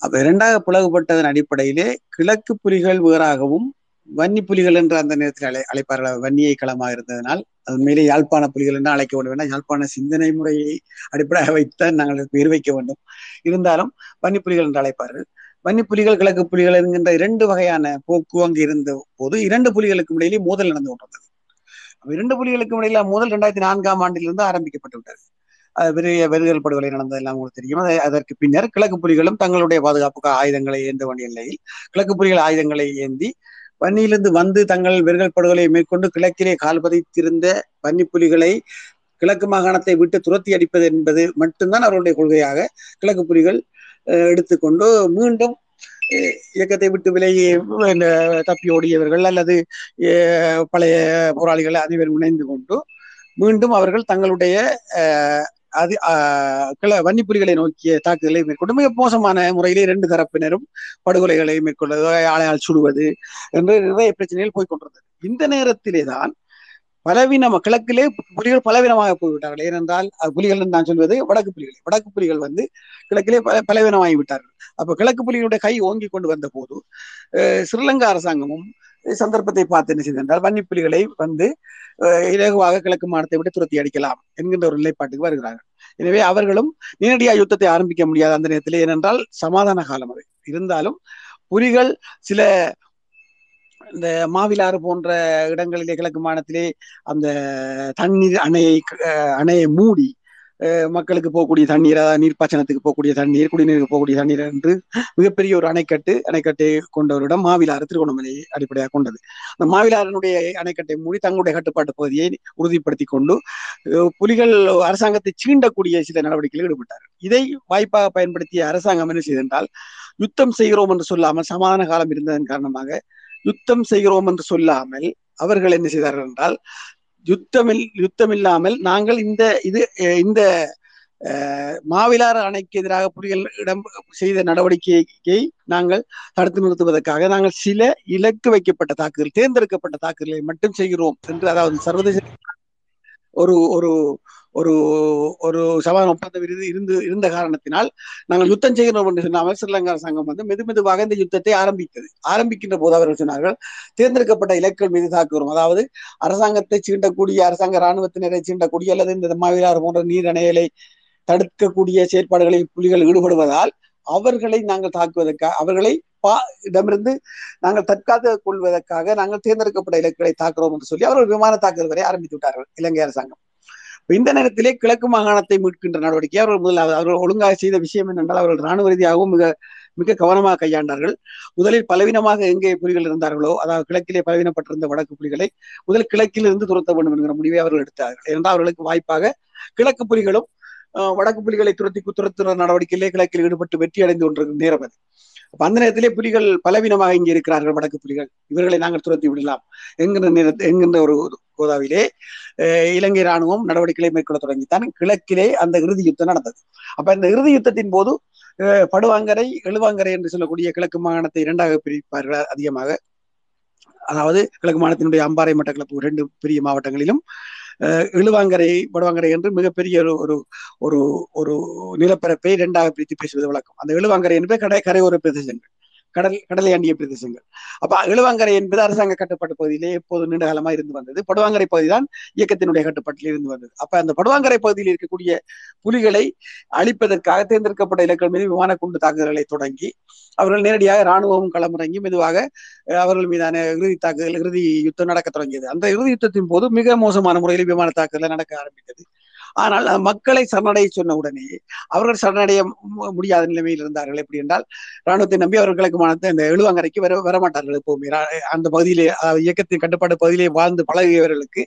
அப்ப இரண்டாக பிளவுபட்டதன் அடிப்படையிலே கிழக்கு புலிகள் வேறாகவும் வன்னி புலிகள் என்று அந்த நேரத்தில் அழை அழைப்பார்கள். வன்னியை களமாக இருந்ததனால் அது உண்மையிலே யாழ்ப்பாண புலிகள் என்று அழைக்க வேண்டும். யாழ்ப்பாண சிந்தனை முறையை அடிப்படையாக வைத்துதான் நாங்கள் பேர் வைக்க வேண்டும். இருந்தாலும் வன்னி புலிகள் என்று அழைப்பார்கள். வன்னி புலிகள் கிழக்கு புலிகள் என்கின்ற இரண்டு வகையான போக்கு அங்கு இருந்த போது இரண்டு புலிகளுக்கும் இடையிலே மோதல் நடந்து கொண்டிருந்தது. இரண்டு புலிகளுக்கும் இடையில மோதல் இரண்டாயிரத்தி நான்காம் ஆண்டிலிருந்து ஆரம்பிக்கப்பட்டு விட்டது. பெரிய வெறுகல் படுகொலை நடந்ததெல்லாம் உங்களுக்கு தெரியும். அதற்கு பின்னர் கிழக்கு புலிகளும் தங்களுடைய பாதுகாப்புக்கு ஆயுதங்களை ஏந்த வேண்டிய நிலையில் கிழக்கு புலிகள் ஆயுதங்களை ஏந்தி வன்னியிலிருந்து வந்து தங்கள் வெறுகல் படுகொலையை மேற்கொண்டு கிழக்கிலே கால் பதித்திருந்த வன்னி புலிகளை கிழக்கு மாகாணத்தை விட்டு துரத்தி அடிப்பது என்பது மட்டும்தான் அவருடைய கொள்கையாக கிழக்கு புலிகள் எடுத்துக்கொண்டு மீண்டும் இயக்கத்தை விட்டு விலகி தப்பி ஓடியவர்கள் அல்லது பழைய போராளிகள் அனைவரும் இணைந்து கொண்டு மீண்டும் அவர்கள் தங்களுடைய அஹ், அது ஆஹ், கிள வன்னிப்புலிகளை நோக்கிய தாக்குதலை மேற்கொண்டு மிக மோசமான முறையிலே இரண்டு தரப்பினரும் படுகொலைகளை மேற்கொள்வது ஆளையால் சுடுவது என்று நிறைய பிரச்சனைகள் போய்கொண்டிருந்தது இந்த நேரத்திலே தான் பலவீனம் கிழக்கிலே புலிகள் பலவீனமாக போய்விட்டார்கள். ஏனென்றால் புலிகள் நான் சொல்வது வடக்கு புலிகள். வடக்கு புலிகள் வந்து கிழக்கிலே பல பலவீனமாகி விட்டார்கள். அப்ப கிழக்கு புலிகளுடைய கை ஓங்கி கொண்டு வந்த போது அஹ், ஸ்ரீலங்கா அரசாங்கமும் சந்தர்ப்பத்தை பார்த்து என்ன செய்தென்றால் வன்னி புலிகளை வந்து அஹ், இலகுவாக கிழக்கு மாநிலத்தை விட்டு துரத்தி அடிக்கலாம் என்கின்ற ஒரு நிலைப்பாட்டுக்கு வருகிறார்கள். எனவே அவர்களும் நேரடியாக யுத்தத்தை ஆரம்பிக்க முடியாது அந்த நேரத்தில். ஏனென்றால் சமாதான காலம் அது. இருந்தாலும் புலிகள் சில இந்த மாவிலாறு போன்ற இடங்களிலே கிழக்கு மாநிலத்திலே அந்த தண்ணீர் அணையை அணையை மூடி மக்களுக்கு போகக்கூடிய தண்ணீர் அதாவது நீர்ப்பாசனத்துக்கு போகக்கூடிய தண்ணீர் குடிநீருக்கு போகக்கூடிய தண்ணீர் என்று மிகப்பெரிய ஒரு அணைக்கட்டு அணைக்கட்டை கொண்ட ஒரு இடம் மாவிலாறு திருகோணமலையை அடிப்படையாக கொண்டது. அந்த மாவிலாறினுடைய அணைக்கட்டை மூடி தங்களுடைய கட்டுப்பாட்டு பகுதியை உறுதிப்படுத்தி கொண்டு புலிகள் அரசாங்கத்தை சீண்டக்கூடிய சில நடவடிக்கைகளில் ஈடுபட்டார். இதை வாய்ப்பாக பயன்படுத்திய அரசாங்கம் என்ன செய்தென்றால் யுத்தம் செய்கிறோம் என்று சொல்லாமல் சமாதான காலம் இருந்ததன் காரணமாக யுத்தம் செய்கிறோம் என்று சொல்லாமல் அவர்கள் என்ன செய்தார்கள் என்றால் யுத்தமில் யுத்தம் இல்லாமல் நாங்கள் இந்த இது இந்த அஹ், மாவிலாறு அணைக்கு எதிராக புலிகள் இடம் செய்த நடவடிக்கையை நாங்கள் தடுத்து நிறுத்துவதற்காக நாங்கள் சில இலக்கு வைக்கப்பட்ட தாக்குதல் தேர்ந்தெடுக்கப்பட்ட தாக்குதலை மட்டும் செய்கிறோம் என்று அதாவது சர்வதேச ஒரு ஒரு ஒரு ஒரு சமாதான ஒப்பந்தம் இருந்து இருந்து இருந்த காரணத்தினால் நாங்கள் யுத்தம் செய்கிறோம் என்று சொன்னாமல் ஸ்ரீலங்கா அரசாங்கம் வந்து மெது மெதுவாக இந்த யுத்தத்தை ஆரம்பித்தது. ஆரம்பிக்கின்ற போது அவர்கள் சொன்னார்கள் தேர்ந்தெடுக்கப்பட்ட இலக்குகள் மீது தாக்குகிறோம் அதாவது அரசாங்கத்தை சீண்டக்கூடிய அரசாங்க இராணுவத்தினரை சீண்டக்கூடிய அல்லது இந்த மாவிலாறு போன்ற நீர் அணைகளை தடுக்கக்கூடிய செயற்பாடுகளில் புலிகள் ஈடுபடுவதால் அவர்களை நாங்கள் தாக்குவதற்காக அவர்களை பா இடமிருந்து நாங்கள் தற்காத்துக் கொள்வதற்காக நாங்கள் தேர்ந்தெடுக்கப்பட்ட இலக்குகளை தாக்குறோம் என்று சொல்லி அவர்கள் விமான தாக்குதல் வரை ஆரம்பித்து விட்டார்கள் இலங்கை அரசாங்கம். இந்த நேரத்திலே கிழக்கு மாகாணத்தை மீட்கின்ற நடவடிக்கை அவர்கள் முதல் அவர்கள் ஒழுங்காக செய்த விஷயம் என்னென்றால் அவர்கள் ராணுவ ரீதியாகவும் மிக மிக கவனமாக கையாண்டார்கள். முதலில் பலவீனமாக எங்கே புலிகள் இருந்தார்களோ அதாவது கிழக்கிலே பலவீனப்பட்டிருந்த வடக்கு புலிகளை முதல் கிழக்கில் இருந்து துரத்த வேண்டும் என்கிற முடிவை அவர்கள் எடுத்தார்கள். என்றால் அவர்களுக்கு வாய்ப்பாக கிழக்கு புலிகளும் வடக்கு புலிகளை துரத்தி துரத்துற நடவடிக்கையிலே கிழக்கில் ஈடுபட்டு வெற்றி அடைந்து கொண்டிருக்கும் நேரம் அது. அப்ப அந்த நேரத்திலே புலிகள் பலவீனமாக இங்கே இருக்கிறார்கள் வடக்கு புலிகள். இவர்களை நாங்கள் துரத்தி விடலாம். என்கின்ற நேரத்தை என்கின்ற ஒரு கோதாவிலே இலங்கை ராணுவம் நடவடிக்கைகளை மேற்கொள்ள தொடங்கித்தான். கிழக்கிலே அந்த இறுதி யுத்தம் நடந்தது. அப்ப இந்த இறுதி யுத்தத்தின் போது அஹ், படுவாங்கரை எழுவாங்கரை என்று சொல்லக்கூடிய கிழக்கு மாகாணத்தை இரண்டாக பிரிப்பார்கள் அதிகமாக. அதாவது கிழக்கு மாநிலத்தினுடைய அம்பாறை மட்டக்களப்பு ரெண்டு பெரிய மாவட்டங்களிலும் இழுவாங்கரை படுவாங்கரை என்று மிகப்பெரிய ஒரு ஒரு ஒரு ஒரு நிலப்பரப்பை இரண்டாக பிரித்து பேசுவது வழக்கம். அந்த இழுவாங்கரை என்பது கடை கரையோர பிரதேசங்கள். கடல் கடலை அண்டிய பிரதேசங்கள். அப்ப எழுவாங்கரை என்பது அரசாங்க கட்டுப்பாட்டு பகுதியிலே எப்போது நீண்ட காலமா இருந்து வந்தது. படுவாங்கரை பகுதி தான் இயக்கத்தினுடைய கட்டுப்பாட்டில் இருந்து வந்தது. அப்ப அந்த படுவாங்கரை பகுதியில் இருக்கக்கூடிய புலிகளை அழிப்பதற்காக தேர்ந்தெடுக்கப்பட்ட இலக்கள் மீது விமான குண்டு தாக்குதல்களை தொடங்கி அவர்கள் நேரடியாக ராணுவமும் களமிறங்கி மெதுவாக அவர்கள் மீதான இறுதி தாக்குதல் இறுதி யுத்தம் நடக்க தொடங்கியது. அந்த இறுதி யுத்தத்தின் போது மிக மோசமான முறையில் விமான தாக்குதல் நடக்க ஆரம்பித்தது. ஆனால் மக்களை சரணடைய சொன்ன உடனே அவர்கள் சரணடைய மு- முடியாத நிலைமையில் இருந்தார்கள். எப்படி என்றால் ராணுவத்தை நம்பி அவர்கள் கிழக்கு இந்த எழுவாங்கரைக்கு வர வரமாட்டார்கள் எப்பவுமே. அந்த பகுதியிலே இயக்கத்தின் கட்டுப்பாட்டு பகுதியிலே வாழ்ந்து பழகியவர்களுக்கு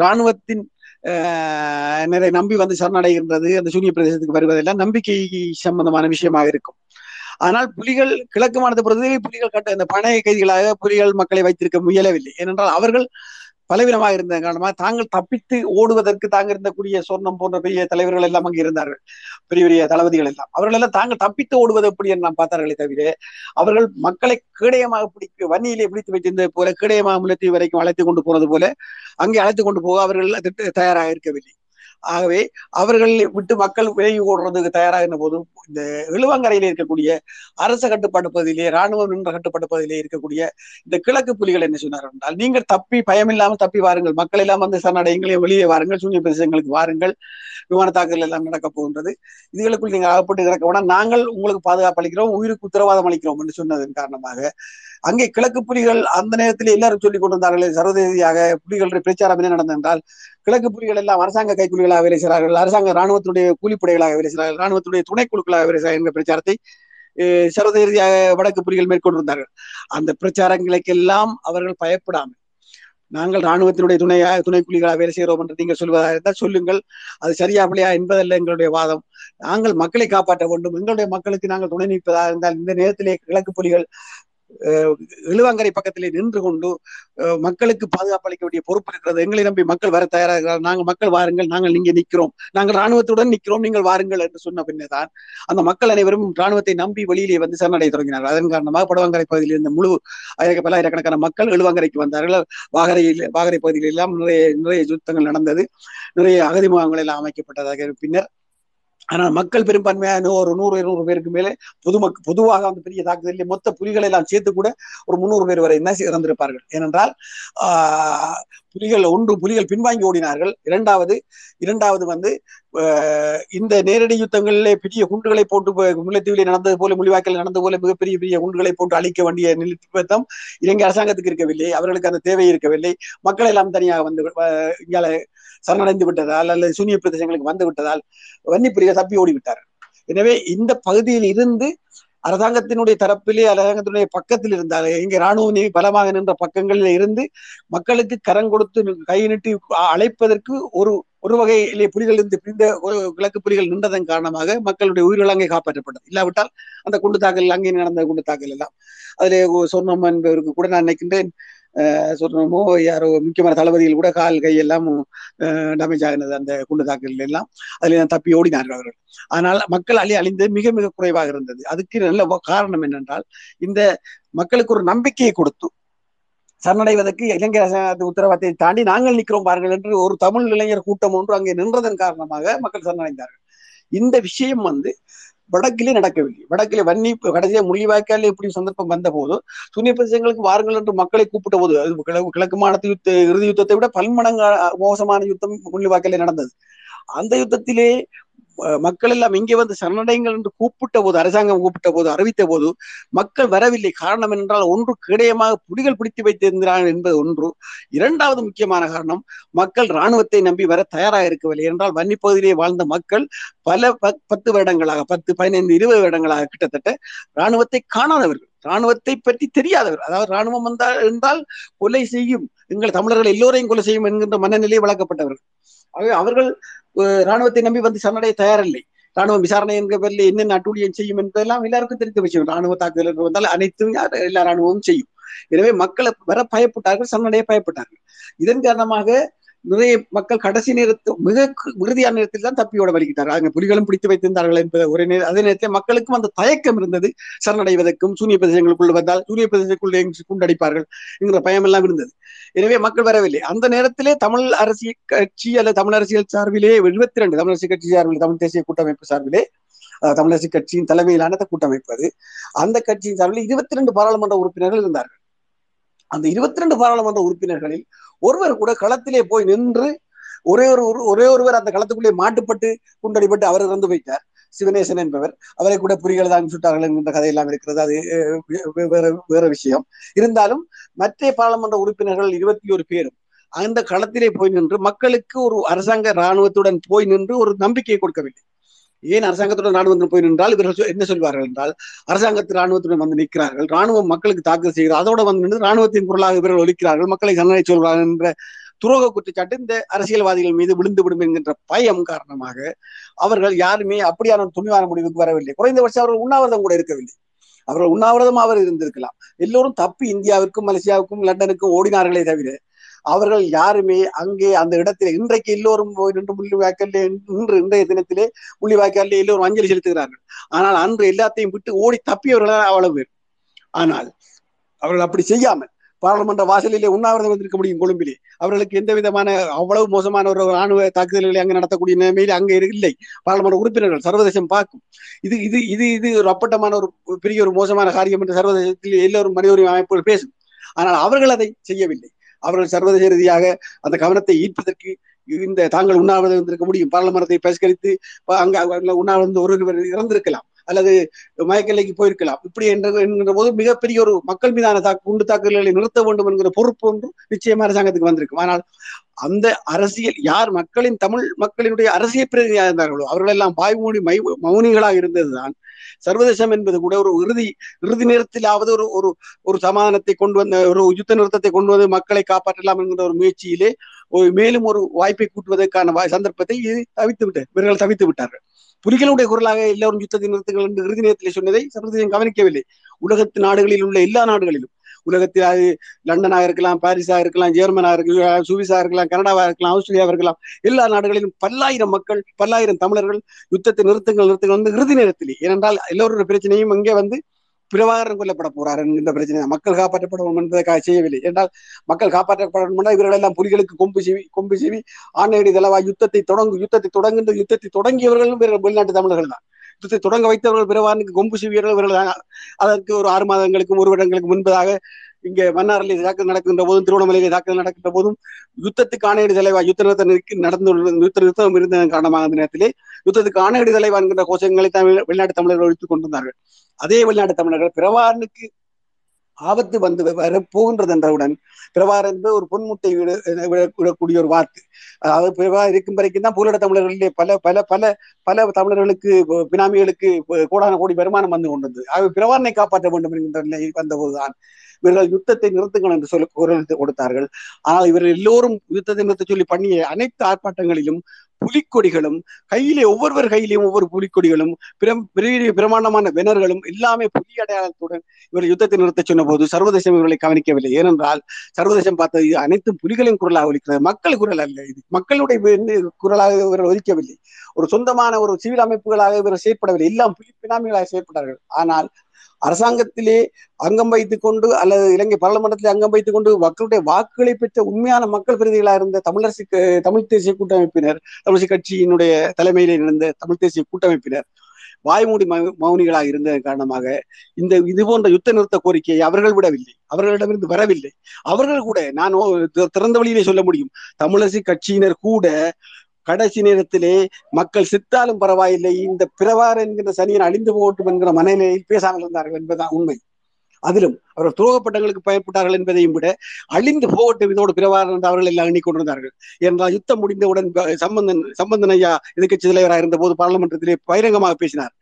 ராணுவத்தின் ஆஹ், நிறைய நம்பி வந்து சரணடைகின்றது அந்த சூனிய பிரதேசத்துக்கு வருவதெல்லாம் நம்பிக்கை சம்பந்தமான விஷயமாக இருக்கும். ஆனால் புலிகள் கிழக்கு மாநில பிரதேசத்தில் புலிகள் கட்ட இந்த பணைய கைதிகளாக புலிகள் மக்களை வைத்திருக்க முயலவில்லை. ஏனென்றால் அவர்கள் பலவீனமாக இருந்த காரணமாக தாங்கள் தப்பித்து ஓடுவதற்கு தாங்க இருந்தக்கூடிய சொர்ணம் போன்ற பெரிய தலைவர்கள் எல்லாம் அங்கே இருந்தார்கள். பெரிய பெரிய தளபதிகள் எல்லாம். அவர்கள் எல்லாம் தாங்கள் தப்பித்து ஓடுவது எப்படி என்று நாம் பார்த்தார்களே தவிர அவர்கள் மக்களை கேடயமாக பிடிக்க வன்னியிலே பிடித்து வைத்திருந்தது போல கேடயமாக முல்லத்தீவு வரைக்கும் அழைத்து கொண்டு போனது போல அங்கே அழைத்து கொண்டு போக அவர்கள் அதற்கு தயாராக இருக்கவில்லை. ஆகவே அவர்கள் விட்டு மக்கள் விலகி ஓடுறதுக்கு தயாராக இருந்த போது இந்த இழுவங்கரையில் இருக்கக்கூடிய அரச கட்டுப்பாட்டு பகுதியிலே ராணுவம் நின்ற கட்டுப்பாட்டு பகுதியிலே இருக்கக்கூடிய இந்த கிழக்கு புலிகள் என்ன சொன்னார் என்றால் நீங்கள் தப்பி பயமில்லாமல் தப்பி வாருங்கள். மக்கள் எல்லாம் வந்து சரணடையங்களையும் வெளியே வாருங்கள். சூன்ய பிரதேசங்களுக்கு வாருங்கள். விமான தாக்குதல் எல்லாம் நடக்க போகின்றது. இதுகளுக்குள் நீங்கள் அகப்பட்டு கிடக்க வேணாம். நாங்கள் உங்களுக்கு பாதுகாப்பு அளிக்கிறோம். உயிருக்கு உத்தரவாதம் அளிக்கிறோம் என்று சொன்னதன் காரணமாக அங்கே கிழக்கு புலிகள் அந்த நேரத்தில் எல்லாரும் சொல்லிக் கொண்டிருந்தார்கள் சர்வதேசியாக புலிகளுடைய பிரச்சாரம் என்ன நடந்தென்றால் கிழக்கு புலிகள் எல்லாம் அரசாங்க கைக்குலிகளாக வேலை செய்கிறார்கள் அரசாங்க ராணுவத்துடைய கூலிப்படைகளாக வேலை செய்கிறார்கள் ராணுவத்துடைய துணைக்குழுக்களாக வேலை செய்கிறார்கள் என்ற பிரச்சாரத்தை அஹ், சர்வதேச ரீதியாக வடக்கு புலிகள் மேற்கொண்டிருந்தார்கள். அந்த பிரச்சாரங்களுக்கெல்லாம் அவர்கள் பயப்படாமல் நாங்கள் ராணுவத்தினுடைய துணையா துணைக்குழிகளாக வேலை செய்கிறோம் என்று நீங்கள் சொல்வதாக இருந்தால் சொல்லுங்கள். அது சரியா பிள்ளையா என்பதல்ல எங்களுடைய வாதம். நாங்கள் மக்களை காப்பாற்ற வேண்டும். எங்களுடைய மக்களுக்கு நாங்கள் துணை நிற்பதாக இருந்தால் இந்த நேரத்திலே கிழக்கு புலிகள் எழுவாங்கரை பக்கத்திலே நின்று கொண்டு மக்களுக்கு பாதுகாப்பு அளிக்க வேண்டிய பொறுப்பு இருக்கிறது. எங்களை நம்பி மக்கள் வர தயாராகிறார் நாங்கள் மக்கள் வாருங்கள். நாங்கள் இங்கே நிற்கிறோம் நாங்கள் ராணுவத்துடன் நிற்கிறோம் நீங்கள் வாருங்கள் என்று சொன்ன பின்னர் தான் அந்த மக்கள் அனைவரும் ராணுவத்தை நம்பி வெளியிலே வந்து சரணடைய தொடங்கினார்கள். அதன் காரணமாக படவங்கரை பகுதியில் இருந்த முழு ஆயிரக்க பல்லாயிரக்கணக்கான மக்கள் எழுவாங்கரைக்கு வந்தார்கள். வாகரையில் வாகரை பகுதியில் எல்லாம் நிறைய நிறைய யுத்தங்கள் நடந்தது. நிறைய அகதி முகாம்கள் எல்லாம் அமைக்கப்பட்டதாக. பின்னர் ஆனால் மக்கள் பெரும்பான்மையான ஒரு நூறு இருநூறு பேருக்கு மேலே பொதுமக் பொதுவாக அந்த பெரிய தாக்குதலில் மொத்த புலிகளை எல்லாம் சேர்த்து கூட ஒரு முந்நூறு பேர் வரை என்ன இறந்திருப்பார்கள்? ஏனென்றால் ஆஹ், புலிகள் ஒன்று புலிகள் பின்வாங்கி ஓடினார்கள். இரண்டாவது இரண்டாவது வந்து இந்த நேரடி யுத்தங்களிலே பெரிய குண்டுகளை போட்டு முல்லைத்தீவிலே நடந்தது போல முள்ளிவாய்க்கால் நடந்தது போல மிகப்பெரிய பெரிய குண்டுகளை போட்டு அழிக்க வேண்டிய நிலைத்தம் இலங்கை அரசாங்கத்துக்கு இருக்கவில்லை. அவர்களுக்கு அந்த தேவை இருக்கவில்லை. மக்கள் எல்லாம் தனியாக வந்து இங்கே சரணடைந்து விட்டதால் அல்லது சூனிய பிரதேசங்களுக்கு வந்து விட்டதால் வன்னிப்புலிகள் தப்பி ஓடிவிட்டார் எனவே இந்த பகுதியில் இருந்து அரசாங்கத்தினுடைய தரப்பிலே அரசாங்கத்தினுடைய பக்கத்தில் இருந்தார் இங்கே இராணுவ பலமாக நின்ற பக்கங்களில் இருந்து மக்களுக்கு கரம் கொடுத்து கை நீட்டி அழைப்பதற்கு ஒரு ஒரு வகையிலே புலிகள் இருந்து பிரிந்த ஒரு கிழக்கு புலிகள் நின்றதன் காரணமாக மக்களுடைய உயிர்கள் அங்கே காப்பாற்றப்பட்டது. இல்லாவிட்டால் அந்த குண்டு தாக்கல் அங்கே நடந்த குண்டு தாக்கல் எல்லாம். அதிலே ஒரு சொர்ணம் என்பவருக்கு கூட நான் நினைக்கின்றேன். சொல்றோமோ யாரோ முக்கியமான தளபதிகள் கூட கால் கை எல்லாம் டேமேஜ் ஆகினது அந்த குண்டு தாக்கல் எல்லாம். அதில் தப்பி ஓடினார்கள் அவர்கள். ஆனால் மக்கள் அழி அழிந்து மிக மிக குறைவாக இருந்தது. அதுக்கு நல்ல காரணம் என்னென்றால் இந்த மக்களுக்கு ஒரு நம்பிக்கையை கொடுத்து சரணடைவதற்கு இலங்கை உத்தரவாதத்தை தாண்டி நாங்கள் நிற்கிறோம் பாருங்கள் என்று ஒரு தமிழ் இளைஞர் கூட்டம் ஒன்று அங்கே நின்றதன் காரணமாக மக்கள் சரணடைந்தார்கள். இந்த விஷயம் வந்து வடக்கிலே நடக்கவில்லை. வடக்கிலே வன்னி கடைசியாக முள்ளிவாய்க்கால இப்படி சந்தர்ப்பம் வந்த போது சூனிய பிரதேசங்களுக்கு வாருங்கள் என்று மக்களை கூப்பிட்ட போது அது கிழக்கு கிழக்கு மாநில யுத்த இறுதி யுத்தத்தை விட பன்மடங்கு மோசமான யுத்தம் முள்ளிவாய்க்காலே நடந்தது. அந்த யுத்தத்திலே மக்கள் எல்லாம் இங்கே வந்து சரணடைங்கள் என்று கூப்பிட்ட போது அரசாங்கம் கூப்பிட்ட போது அறிவித்த போது மக்கள் வரவில்லை. காரணம் என்றால் ஒன்று கிடையமாக புலிகள் பிடித்து வைத்திருந்தார்கள் என்பது ஒன்று. இரண்டாவது முக்கியமான காரணம் மக்கள் ராணுவத்தை நம்பி வர தயாராக இருக்கவில்லை. என்றால் வன்னிப்பகுதியிலே வாழ்ந்த மக்கள் பல பத்து வருடங்களாக பத்து பதினைந்து இருபது வருடங்களாக கிட்டத்தட்ட ராணுவத்தை காணாதவர்கள். ராணுவத்தை பற்றி தெரியாதவர். அதாவது ராணுவம் வந்தால் என்றால் கொலை செய்யும் எங்கள் தமிழர்கள் எல்லோரையும் கொலை செய்யும் என்கின்ற மனநிலையை வழங்கப்பட்டவர்கள் ஆகவே அவர்கள் ராணுவத்தை நம்பி வந்து சரணடைய தயாரில்லை. ராணுவம் விசாரணை என்கிற பேரில் என்னென்ன அட்டூழியம் செய்யும் என்பதெல்லாம் எல்லாருக்கும் தெரிந்த விஷயம். ராணுவ தாக்குதல் என்று வந்தால் அனைத்தும் யார் எல்லா ராணுவமும் செய்யும். எனவே மக்களை வர பயப்பட்டார்கள் சரணடைய பயப்பட்டார்கள். இதன் காரணமாக நிறைய மக்கள் கடைசி நேரத்து மிக உறுதியான நேரத்தில் தான் தப்பியோட வலிக்கிட்டார்கள். அங்க புலிகளும் பிடித்து வைத்திருந்தார்கள் என்பது ஒரே நேரம் அதே நேரத்தில் மக்களுக்கும் அந்த தயக்கம் இருந்தது. சரணடைவதற்கும் சூரிய பிரதேசங்களுக்குள் வந்தால் சூரிய பிரதேசங்களுக்குள் எங்கு குண்டடிப்பார்கள் என்கிற பயம் எல்லாம் இருந்தது. எனவே மக்கள் வரவில்லை. அந்த நேரத்திலே தமிழ் அரசியல் கட்சி அல்ல தமிழ் அரசியல் சார்பிலே எழுபத்தி ரெண்டு தமிழ் அரசியல் கட்சி சார்பில் தமிழ் தேசிய கூட்டமைப்பு சார்பிலே தமிழரசு கட்சியின் தலைமையிலான கூட்டமைப்பு அது. அந்த கட்சியின் சார்பில் இருபத்தி ரெண்டு பாராளுமன்ற உறுப்பினர்கள் இருந்தார்கள். அந்த இருபத்தி ரெண்டு பாராளுமன்ற உறுப்பினர்களில் ஒருவர் கூட களத்திலே போய் நின்று ஒரே ஒரு ஒரே ஒருவர் அந்த களத்துக்குள்ளே மாட்டுப்பட்டு குண்டடிப்பட்டு அவர் இறந்து போயிட்டார். சிவனேசன் என்பவர். அவரை கூட புலிகள் தான் சுட்டார்கள் என்கின்ற கதையெல்லாம் இருக்கிறது. அது வேற வேற விஷயம். இருந்தாலும் மற்ற பாராளுமன்ற உறுப்பினர்கள் இருபத்தி ஒரு பேரும் அந்த களத்திலே போய் நின்று மக்களுக்கு ஒரு அரசாங்க இராணுவத்துடன் போய் நின்று ஒரு நம்பிக்கையை கொடுக்கவில்லை. ஏன் அரசாங்கத்துடன் ராணுவத்துடன் போய் நின்றால்? இவர்கள் சொ- என்ன சொல்வார்கள் என்றால் அரசாங்கத்து ராணுவத்துடன் வந்து நிற்கிறார்கள். ராணுவம் மக்களுக்கு தாக்குதல் செய்கிறார் அதோட வந்து நின்று ராணுவத்தின் குரலாக இவர்கள் ஒலிக்கிறார்கள். மக்களை சந்தனை சொல்கிறார்கள் என்ற துரோக குற்றச்சாட்டு இந்த அரசியல்வாதிகள் மீது விழுந்து விடும் என்கின்ற பயம் காரணமாக அவர்கள் யாருமே அப்படியான துணிவான முடிவுக்கு வரவில்லை. குறைந்தபட்சம் அவர்கள் உண்ணாவிரதம் கூட இருக்கவில்லை. அவர்கள் உண்ணாவிரதமாக அவர் இருந்திருக்கலாம். எல்லோரும் தப்பி இந்தியாவிற்கும் மலேசியாவுக்கும் லண்டனுக்கும் ஓடினார்களே தவிர அவர்கள் யாருமே அங்கே அந்த இடத்தில் இன்றைக்கு எல்லோரும் போய் நின்று முள்ளிவாய்க்காலே இன்று இன்றைய தினத்திலே முள்ளிவாய்க்காலே எல்லோரும் அஞ்சலி செலுத்துகிறார்கள். ஆனால் அன்று எல்லாத்தையும் விட்டு ஓடி தப்பியவர்கள் அவ்வளவு பேர். ஆனால் அவர்கள் அப்படி செய்யாமல் பாராளுமன்ற வாசலிலே உண்ணாவிரதம் வந்திருக்க முடியும் கொழும்பிலே. அவர்களுக்கு எந்த விதமான அவ்வளவு மோசமான ஒரு ராணுவ தாக்குதல்களை அங்கு நடத்தக்கூடிய நிலைமையில் அங்கே இல்லை. பாராளுமன்ற உறுப்பினர்கள் சர்வதேசம் பார்க்கும். இது இது இது இது ஒரு அப்பட்டமான ஒரு பெரிய ஒரு மோசமான காரியம் என்று சர்வதேசத்தில் எல்லோரும் மனித உரிமை அமைப்புகள் பேசும். ஆனால் அவர்கள் அதை செய்யவில்லை. அவர்கள் சர்வதேச ரீதியாக அந்த கவனத்தை ஈர்ப்பதற்கு இந்த தாங்கள் உண்ணாவிரதம் இருந்திருக்க முடியும். பாராளுமன்றத்தை பரிஷ்கரித்து ப- அங்க அங்க உண்ணாவிரதம் ஒருவர் இறந்திருக்கலாம். அல்லது மயக்கலைக்கு போயிருக்கலாம். இப்படி என்ற என்கிற போது மிகப்பெரிய ஒரு மக்கள் மீதான தாக்கு குண்டு தாக்குதல்களை நிறுத்த வேண்டும் என்கிற பொறுப்பு ஒன்று நிச்சயமா அரசாங்கத்துக்கு வந்திருக்கும். ஆனால் அந்த அரசியல் யார் மக்களின் தமிழ் மக்களினுடைய அரசியல் பிரதிநிதியாக இருந்தார்களோ அவர்களெல்லாம் எல்லாம் மை மௌனிகளாக இருந்ததுதான் சர்வதேசம் என்பது கூட ஒரு இறுதி இறுதி நேரத்திலாவது ஒரு ஒரு ஒரு சமாதானத்தை கொண்டு வந்த ஒரு யுத்த நிறுத்தத்தை கொண்டு வந்து மக்களை காப்பாற்றலாம் என்கிற ஒரு முயற்சியிலே மேலும் ஒரு வாய்ப்பை கூட்டுவதற்கான சந்தர்ப்பத்தை இது தவித்து விட்டு இவர்கள் தவித்து விட்டார்கள். புலிகளுடைய குரலாக எல்லோரும் யுத்தத்தை நிறுத்துங்கள் என்று இறுதி நேரத்தில் சொன்னதை சர்வதேசம் கவனிக்கவில்லை. உலகத்து நாடுகளில் உள்ள எல்லா நாடுகளிலும் உலகத்தில் அது லண்டனாக இருக்கலாம் பாரிஸாக இருக்கலாம் ஜெர்மனாக இருக்கலாம் சுவிஸா இருக்கலாம் கனடாவா இருக்கலாம் ஆஸ்திரேலியாவாக இருக்கலாம். எல்லா நாடுகளிலும் பல்லாயிரம் மக்கள் பல்லாயிரம் தமிழர்கள் யுத்தத்தை நிறுத்துங்கள் நிறுத்துங்கள் வந்து இறுதி நேரத்திலே. ஏனென்றால் எல்லோருடைய பிரச்சனையும் இங்கே வந்து பிரபாகரன் கொல்லப்பட போறார் என்கின்ற பிரச்சனை. மக்கள் காப்பாற்றப்படும் என்பதற்காக செய்யவில்லை. என்றால் மக்கள் காப்பாற்றப்படும் இவர்கள் எல்லாம் புலிகளுக்கு கொம்பு செவி கொம்பு செவி ஆணையடி தளவா யுத்தத்தை தொடங்கு யுத்தத்தை தொடங்குகின்ற யுத்தத்தை தொடங்கியவர்களும் வெளிநாட்டு தமிழர்கள் தான். யுத்தத்தை தொடங்க வைத்தவர்கள் பிறவானுக்கு கொம்பு வீரர்கள் இவர்கள் அதற்கு ஒரு ஆறு மாதங்களுக்கும் ஒரு வருடங்களுக்கு முன்பதாக இங்க மன்னாரிலே தாக்கல் நடக்கின்ற போதும் திருவண்ணாமலையிலே தாக்கல் நடக்கின்ற போதும் யுத்தத்துக்கு ஆணையடி தலைவா யுத்த நிறுத்தம் நடந்து யுத்த நிறுத்தம் இருந்த காரணமாக அந்த நேரத்திலே யுத்தத்துக்கு ஆணையடி தலைவா என்கின்ற கோஷங்களை தமிழ் வெளிநாட்டு தமிழர்கள் ஒழித்துக் கொண்டிருந்தார்கள் அதே வெளிநாட்டு தமிழர்கள் பிரபாரனுக்கு ஆபத்து வந்து வர போகின்றது என்றவுடன் பிரவார் என்பது ஒரு பொன்முட்டை விட விட- விடக்கூடிய ஒரு வார்த்தை அதாவது பிரபார் இருக்கும் வரைக்கும் தான் பூலட தமிழர்களிலே பல பல பல பல தமிழர்களுக்கு பினாமிகளுக்கு கோடான கோடி வருமானம் வந்து கொண்டது ஆகவே பிரவாரனை காப்பாற்ற வேண்டும் என்கின்ற நிலை வந்தபோதுதான் இவர்கள் யுத்தத்தை நிறுத்துங்கள் என்று சொல்லி குரல் கொடுத்தார்கள். ஆனால் இவர்கள் எல்லோரும் யுத்தத்தை நிறுத்த சொல்லி பண்ணிய அனைத்து ஆர்ப்பாட்டங்களிலும் புலிக்கொடிகளும் கையிலே ஒவ்வொருவர் கையிலேயும் ஒவ்வொரு புலிக்கொடிகளும் பெரிய பிரமாண்டமான பெனர்களும் எல்லாமே புலி அடையாளத்துடன் இவர் யுத்தத்தை நிறுத்த சொன்ன போது சர்வதேசம் இவர்களை கவனிக்கவில்லை. ஏனென்றால் சர்வதேசம் பார்த்தது இது அனைத்தும் புலிகளின் குரலாக ஒலிக்கிறது. மக்கள் குரல் அல்ல இது. மக்களுடைய குரலாக இவர்கள் ஒலிக்கவில்லை. ஒரு சொந்தமான ஒரு சிவில் அமைப்புகளாக இவர் செயற்படவில்லை. எல்லாம் புலி பினாமிகளாக செயற்பட்டார்கள். ஆனால் அரசாங்கத்திலே அங்கம் வைத்துக் கொண்டு அல்லது இலங்கை பாராளுமன்றத்திலே அங்கம் வைத்துக் கொண்டு மக்களுடைய வாக்குகளை பெற்ற உண்மையான மக்கள் பிரதிகளாக இருந்த தமிழரசு தமிழ் தேசிய கூட்டமைப்பினர் தமிழரசு கட்சியினுடைய தலைமையிலே இருந்த தமிழ் தேசிய கூட்டமைப்பினர் வாய்மூடி மௌனிகளாக இருந்ததன் காரணமாக இந்த இது போன்ற யுத்த நிறுத்த கோரிக்கையை அவர்கள் விடவில்லை. அவர்களிடமிருந்து வரவில்லை. அவர்கள் கூட நான் ஓ- திறந்த வழியிலே சொல்ல முடியும் தமிழரசு கட்சியினர் கூட கடைசி நேரத்திலே மக்கள் சித்தாலும் பரவாயில்லை இந்த பிரவார் என்கின்ற சனியன் அழிந்து போகட்டும் என்கிற மனநிலையில் பேசாமல் இருந்தார்கள் என்பதுதான் உண்மை. அதிலும் அவர்கள் துரோகப்பட்டங்களுக்கு பயப்பட்டார்கள் என்பதையும் விட அழிந்து போகட்டும் இதோடு பிரவாரம் என்று அவர்கள் எல்லாம் எண்ணிக்கொண்டிருந்தார்கள் என்றால் யுத்தம் முடிந்தவுடன் சம்பந்தன் சம்பந்தன் ஐயா எதிர்கட்சி தலைவராக இருந்த போது பாராளுமன்றத்திலே பகிரங்கமாக பேசினார்.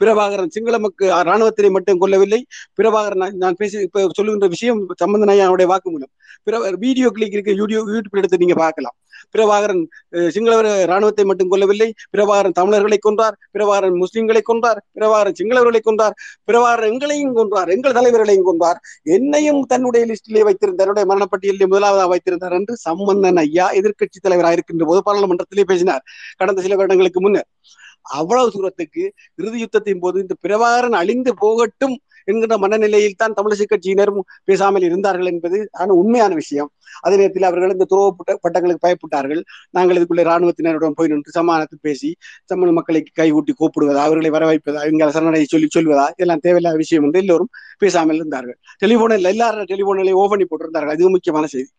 பிரபாகரன் சிங்கள மக்கு ராணுவத்தினை மட்டும் கொல்லவில்லை. பிரபாகரன் நான் பேசி இப்ப சொல்லுகின்ற விஷயம் சம்பந்தன் ஐயாவுடைய வாக்குமூலம் பிற வீடியோ கிளிக் இருக்கு யூடியூப் யூடியூப் எடுத்து நீங்க பார்க்கலாம். பிரபாகரன் சிங்களவர் இராணுவத்தை மட்டும் கொல்லவில்லை. பிரபாகரன் தமிழர்களை கொன்றார். பிரபாகரன் முஸ்லிம்களை கொன்றார். பிரபாகரன் சிங்களவர்களை கொன்றார். பிரபாகரன் எங்களையும் கொன்றார். எங்கள் தலைவர்களையும் கொன்றார். என்னையும் தன்னுடைய லிஸ்டிலே வைத்திருந்தார். தன்னுடைய மரணப்பட்டியலில் முதலாவதாக வைத்திருந்தார் என்று சம்பந்தன் ஐயா எதிர்க்கட்சி தலைவராக இருக்கின்ற போது பாராளுமன்றத்திலே பேசினார். கடந்த சில வருடங்களுக்கு முன்னர். அவ்வளவு தூரத்துக்கு இறுதி யுத்தத்தின் போது இந்த பிரபாகரன் அழிந்து போகட்டும் என்கின்ற மனநிலையில் தான் தமிழிசை கட்சியினரும் பேசாமல் இருந்தார்கள் என்பது ஆன உண்மையான விஷயம். அதே நேரத்தில் அவர்கள் இந்த துறவு பட்டங்களுக்கு பயப்பட்டார்கள். நாங்கள் இதுக்குள்ளே ராணுவத்தினருடன் போய் நின்று சமாதானத்தில் பேசி தமிழ் மக்களை கைகூட்டி கூப்பிடுவதா அவர்களை வரவைப்பதா இங்கே சரணடையை சொல்லி சொல்வதா இதெல்லாம் தேவையில்லாத விஷயம் என்று எல்லோரும் பேசாமல் இருந்தார்கள். டெலிபோனில் எல்லாரும் டெலிபோனிலே ஓபனி போட்டிருந்தார்கள். அதுவும் முக்கியமான செய்தி.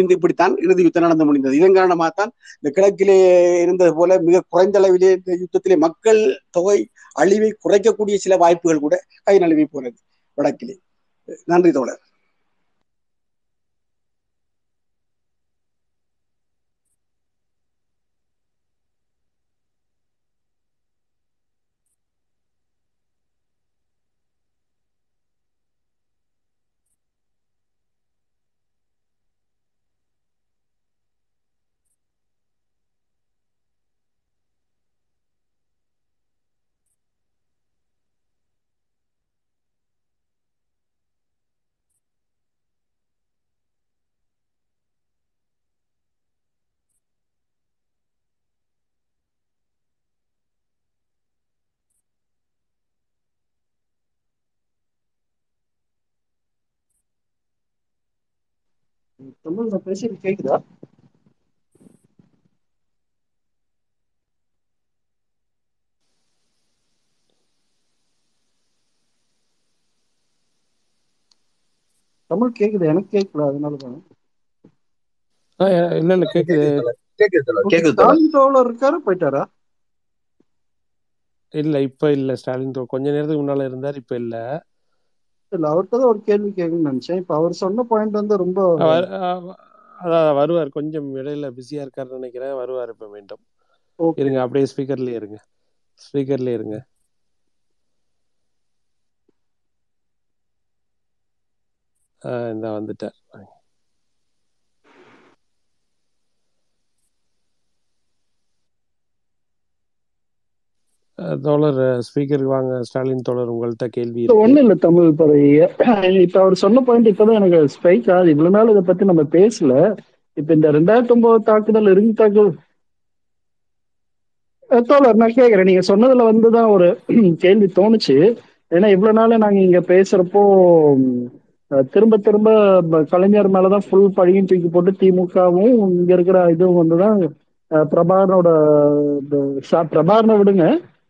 இந்த இப்படித்தான் இறுதி யுத்தம் நடந்து முடிந்தது. இதன் காரணமாகத்தான் இந்த கிழக்கிலே இருந்தது போல மிக குறைந்த அளவிலே இந்த யுத்தத்திலே மக்கள் தொகை அழிவை குறைக்கக்கூடிய சில வாய்ப்புகள் கூட கை நழுவி போனது வடக்கிலே. நன்றி தோழர். தமிழ்ல பேசிட்டு கேக்குதா? தமிழ் கேக்குது? எனக்கு கேட்கல அதனாலதான் இல்ல இல்ல கேக்குது. இருக்காரு? போயிட்டாரா? இல்ல இப்ப இல்ல. ஸ்டாலின் தோ- கொஞ்ச நேரத்துக்கு முன்னால இருந்தார் இப்ப இல்ல. இல்ல அவர்கிட்ட தான் ஒரு கேள்வி கேட்கணும்னு நினைச்சேன். இப்ப அவர் சொன்ன பாயிண்ட் வந்து ரொம்ப அதான் வருவார். கொஞ்சம் இடையில பிஸியா இருக்காருன்னு நினைக்கிறேன். வருவார் இப்ப மீண்டும். இருங்க அப்படியே ஸ்பீக்கர்லயே இருங்க. ஸ்பீக்கர்லயே இருங்க. இந்த வந்துட்டார். தோழர் ஸ்பீக்கருக்கு வாங்க. ஸ்டாலின் தோழர் உங்கள்ட்ட கேள்வி ஒண்ணும் இல்ல தமிழ் பறை இப்ப அவர் சொன்ன பாயிண்ட் இப்பதான் எனக்கு ஸ்ட்ரைக் ஆகுது. இவ்வளவு நாள் இதை பத்தி நம்ம பேசல. இப்ப இந்த ரெண்டாயிரத்தி ஒன்பது தாக்குதல் இறுதி தாக்குதல் தோழர் நான் கேக்குறேன். நீங்க சொன்னதுல வந்துதான் ஒரு (clears throat) கேள்வி தோணுச்சு. ஏன்னா இவ்வளவு நாள் நாங்க இங்க பேசுறப்போ திரும்ப திரும்ப கலைஞர் மேலதான் ஃபுல் பழியும் தூக்கி போட்டு திமுகவும் இங்க இருக்கிற இதுவும் வந்துதான் அஹ் பிரபாகரனோட பிரபாகரனை விடுங்க.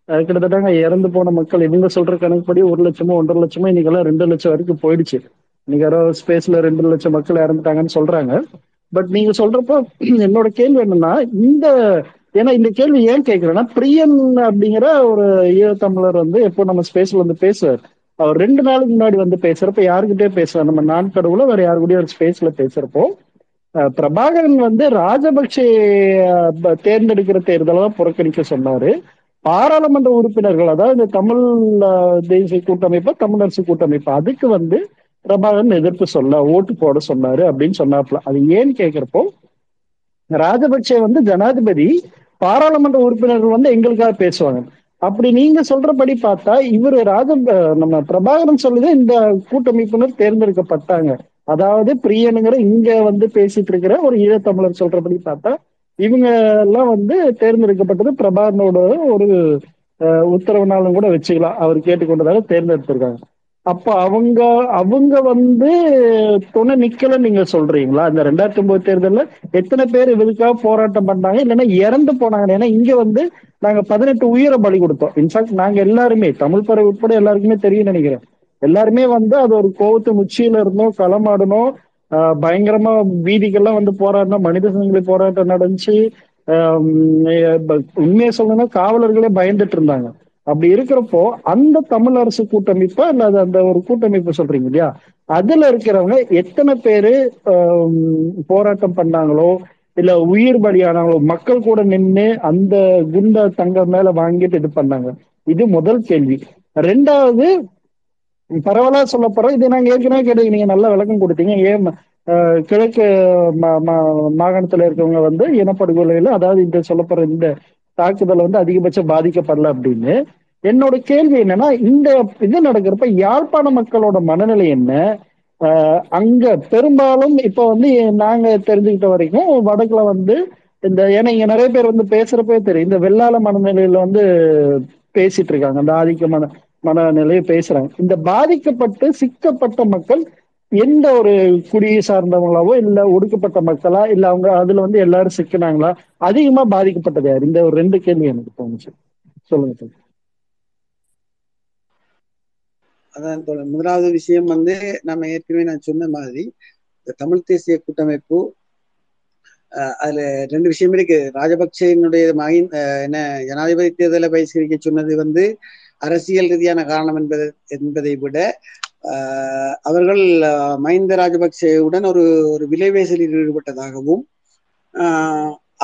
கிட்டத்தட்ட அங்க இறந்து போன மக்கள் இவங்க சொல்ற கணக்குப்படி ஒரு லட்சமோ ஒன்றரை லட்சமோ இன்னைக்கெல்லாம் ரெண்டு லட்சம் வரைக்கும் போயிடுச்சு. இன்னைக்கு யாரோ ஸ்பேஸ்ல ரெண்டு லட்சம் மக்கள் இறந்துட்டாங்கன்னு சொல்றாங்க. பட் நீங்க சொல்றப்போ என்னோட கேள்வி என்னன்னா இந்த ஏன்னா இந்த கேள்வி ஏன் கேட்கிறேன்னா பிரியன் அப்படிங்கிற ஒரு ஈழத்தமிழர் வந்து எப்போ நம்ம ஸ்பேஸ்ல வந்து பேசுவார். அவர் ரெண்டு நாளுக்கு முன்னாடி வந்து பேசுறப்ப யாருக்கிட்டே பேசுவார். நம்ம நான் கடவுள வேற யாரு கூடயும் ஒரு ஸ்பேஸ்ல பேசுறப்போ பிரபாகரன் வந்து ராஜபக்சே தேர்ந்தெடுக்கிற தேர்தலாம் புறக்கணிக்க சொன்னாரு. பாராளுமன்ற உறுப்பினர்கள் அதாவது இந்த தமிழ் தேசிய கூட்டமைப்பு தமிழரசு கூட்டமைப்பு அதுக்கு வந்து பிரபாகரன் எதிர்ப்பு சொல்ல ஓட்டு போட சொன்னாரு அப்படின்னு சொன்னாப்ல அது ஏன்னு கேக்குறப்போ ராஜபக்சே வந்து ஜனாதிபதி பாராளுமன்ற உறுப்பினர்கள் வந்து எங்களுக்காக பேசுவாங்க. அப்படி நீங்க சொல்றபடி பார்த்தா இவர் ராஜ நம்ம பிரபாகரன் சொல்லுது இந்த கூட்டமைப்பினர் தேர்ந்தெடுக்கப்பட்டாங்க. அதாவது பிரியனுங்கிற இங்க வந்து பேசிட்டு இருக்கிற ஒரு ஈழத்தமிழர் சொல்றபடி பார்த்தா இவங்க எல்லாம் வந்து தேர்ந்தெடுக்கப்பட்டது பிரபாகரனோட ஒரு உத்தரவுனாலும் கூட வச்சுக்கலாம். அவர் கேட்டுக்கொண்டதாக தேர்ந்தெடுத்திருக்காங்க. அப்ப அவங்க அவங்க வந்து துணை நிக்கல நீங்க சொல்றீங்களா? இந்த ரெண்டாயிரத்தி ஒன்பது தேர்தல்ல எத்தனை பேர் இதுக்காக போராட்டம் பண்ணாங்க? இல்லைன்னா இறந்து போனாங்க. ஏன்னா இங்க வந்து நாங்க பதினெட்டு உயிரை பலி கொடுத்தோம். இன்ஃபேக்ட் நாங்க எல்லாருமே தமிழ் பறவை உட்பட எல்லாருக்குமே தெரியும் நினைக்கிறேன். எல்லாருமே வந்து அது ஒரு கோவத்து உச்சியில இருந்தோம் களமாடணும் பயங்கரமா வீதிகள்லாம் வந்து போராடினோம் மனித சங்கிலி போராட்டம் நடந்துச்சு. ஆஹ் உண்மையை சொல்லணும்னா காவலர்களே பயந்துட்டு இருந்தாங்க. அப்படி இருக்கிறப்போ அந்த தமிழ் அரசு கூட்டமைப்பா இல்ல அது அந்த ஒரு கூட்டமைப்பு சொல்றீங்க இல்லையா? அதுல இருக்கிறவங்க எத்தனை பேரு போராட்டம் பண்ணாங்களோ இல்ல உயிர் பலியானாங்களோ மக்கள் கூட நின்னு அந்த குண்ட தங்க மேல வாங்கிட்டு இது பண்ணாங்க? இது முதல் கேள்வி. ரெண்டாவது பரவலா சொல்ல போறோம். இது நாங்க ஏற்கனவே கேட்டு நீங்க நல்ல விளக்கம் கொடுத்தீங்க. ஏன் ஆஹ், கிழக்கு மா- மாகாணத்துல இருக்கவங்க வந்து இனப்படுகொலையில அதாவது இந்த சொல்லப்படுற இந்த தாக்குதல் வந்து அதிகபட்சம் பாதிக்கப்படல அப்படின்னு. என்னோட கேள்வி என்னன்னா இந்த இது நடக்கிறப்ப யாழ்ப்பாண மக்களோட மனநிலை என்ன? ஆஹ், அங்க பெரும்பாலும் இப்ப வந்து நாங்க தெரிஞ்சுக்கிட்ட வரைக்கும் வடக்குல வந்து இந்த ஏன்னா இங்க நிறைய பேர் வந்து பேசுறப்பே தெரியும். இந்த வெள்ளாள மனநிலையில வந்து பேசிட்டு இருக்காங்க. அந்த ஆதிக்க மன மனநிலையை பேசுறாங்க. இந்த பாதிக்கப்பட்டு சிக்கப்பட்ட மக்கள் எந்த ஒரு குடியை சார்ந்தவங்களாவோ இல்ல ஒடுக்கப்பட்ட மக்களா இல்ல அவங்க அதுல வந்து எல்லாரும் சிக்கினாங்களா அதிகமா பாதிக்கப்பட்டது யார்? இந்த ஒரு ரெண்டு கேள்வி எனக்கு தோணுச்சு. சொல்லுங்க சார். அதான் முதலாவது விஷயம் வந்து நம்ம ஏற்கனவே நான் சொன்ன மாதிரி இந்த தமிழ் தேசிய கூட்டமைப்பு அஹ், அதுல ரெண்டு விஷயம் இருக்கு. ராஜபக்சேனுடைய மகின் என்ன ஜனாதிபதி தேர்தலை பகிஷ்கரிக்க சொன்னது வந்து அரசியல் ரீதியான காரணம் என்பது என்பதை விட அவர்கள் மஹிந்த ராஜபக்சேவுடன் ஒரு ஒரு விலைவேசலில் ஈடுபட்டதாகவும்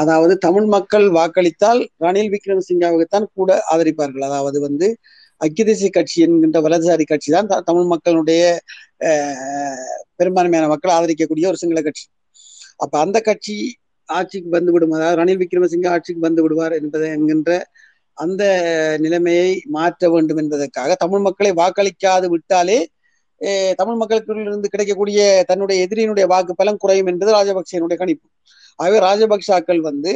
அதாவது தமிழ் மக்கள் வாக்களித்தால் ரணில் விக்ரமசிங்காவுக்குத்தான் கூட ஆதரிப்பார்கள். அதாவது வந்து ஐக்கிய தேசிய கட்சி என்கின்ற வலதுசாரி கட்சி தான் தமிழ் மக்களுடைய பெரும்பான்மையான மக்கள் ஆதரிக்கக்கூடிய ஒரு சிங்கள கட்சி. அப்ப அந்த கட்சி ஆட்சிக்கு வந்து விடும்? அதாவது ரணில் விக்ரமசிங்க ஆட்சிக்கு வந்து விடுவார் என்பதை என்கின்ற அந்த நிலைமையை மாற்ற வேண்டும் என்பதற்காக தமிழ் மக்களை வாக்களிக்காது விட்டாலே தமிழ் மக்களுக்கு கிடைக்கக்கூடிய தன்னுடைய எதிரியினுடைய வாக்கு பலம் குறையும் என்பது ராஜபக்சேனுடைய கணிப்பு. ஆகவே ராஜபக்சாக்கள் வந்து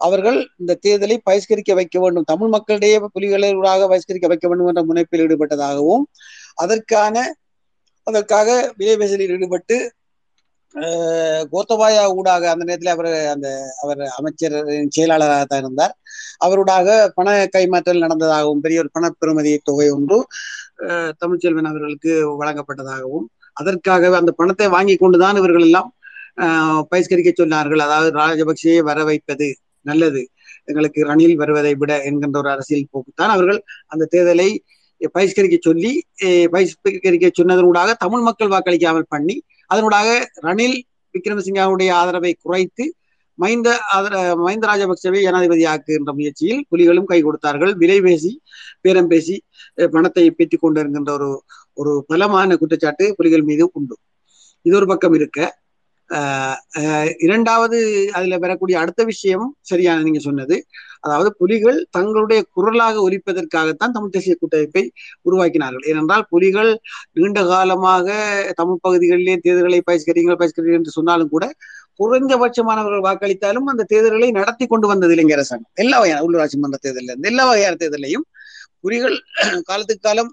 அவர்கள் இந்த தேர்தலை பகிஷ்கரிக்க வைக்க வேண்டும். தமிழ் மக்களிடையே புலிகளூடாக பகிஷ்கரிக்க வைக்க வேண்டும் என்ற முனைப்பில் ஈடுபட்டதாகவும் அதற்கான அதற்காக விலைபேசலில் ஈடுபட்டு கோத்தபாயா ஊடாக அந்த நேரத்தில் அவர் அந்த அவர் அமைச்சர் செயலாளராக தான் இருந்தார். அவருடாக பண கைமாற்றல் நடந்ததாகவும் பெரிய ஒரு பண பெறுமதி தொகை ஒன்று தமிழ்ச்செல்வன் அவர்களுக்கு வழங்கப்பட்டதாகவும் அதற்காக அந்த பணத்தை வாங்கி கொண்டுதான் இவர்கள் எல்லாம் பயிஸ்கரிக்க சொன்னார்கள். அதாவது ராஜபக்சேயை வர வைப்பது நல்லது. எங்களுக்கு ரணில் வருவதை விட என்கின்ற ஒரு அரசியல் போக்குத்தான் அவர்கள் அந்த தேர்தலை பயிஸ்கரிக்க சொல்லி பயிஸ்கரிக்க பகிஷ்கரிக்க சொன்னதனூடாக தமிழ் மக்கள் வாக்களிக்காமல் பண்ணி அதனூடாக ரணில் விக்ரமசிங்காவுடைய ஆதரவை குறைத்து மைந்த ஆதர மஹிந்த ராஜபக்சவை ஜனாதிபதி ஆக்குகின்ற முயற்சியில் புலிகளும் கை கொடுத்தார்கள். விலை பேசி பேரம் பேசி பணத்தை பெற்றுக் கொண்டிருக்கின்ற ஒரு ஒரு பலமான குற்றச்சாட்டு புலிகள் மீது உண்டு. இது ஒரு பக்கம் இருக்க இரண்டாவது அதுல வரக்கூடிய அடுத்த விஷயம் சரியான நீங்க சொன்னது. அதாவது புலிகள் தங்களுடைய குரலாக ஒலிப்பதற்காகத்தான் தமிழ் தேசிய கூட்டமைப்பை உருவாக்கினார்கள். ஏனென்றால் புலிகள் நீண்ட காலமாக தமிழ் பகுதிகளிலே தேர்தல்களை பயிஸ்கரிங்கள் பயிஸ்கரிங்கள் என்று சொன்னாலும் கூட குறைந்தபட்சமானவர்கள் வாக்களித்தாலும் அந்த தேர்தல்களை நடத்தி கொண்டு வந்தது இலங்கை அரசாங்கம். எல்லா வகையான உள்ளூராட்சி மன்ற தேர்தலில் இருந்து எல்லா வகையான தேர்தலையும் புலிகள் காலத்துக்கு காலம்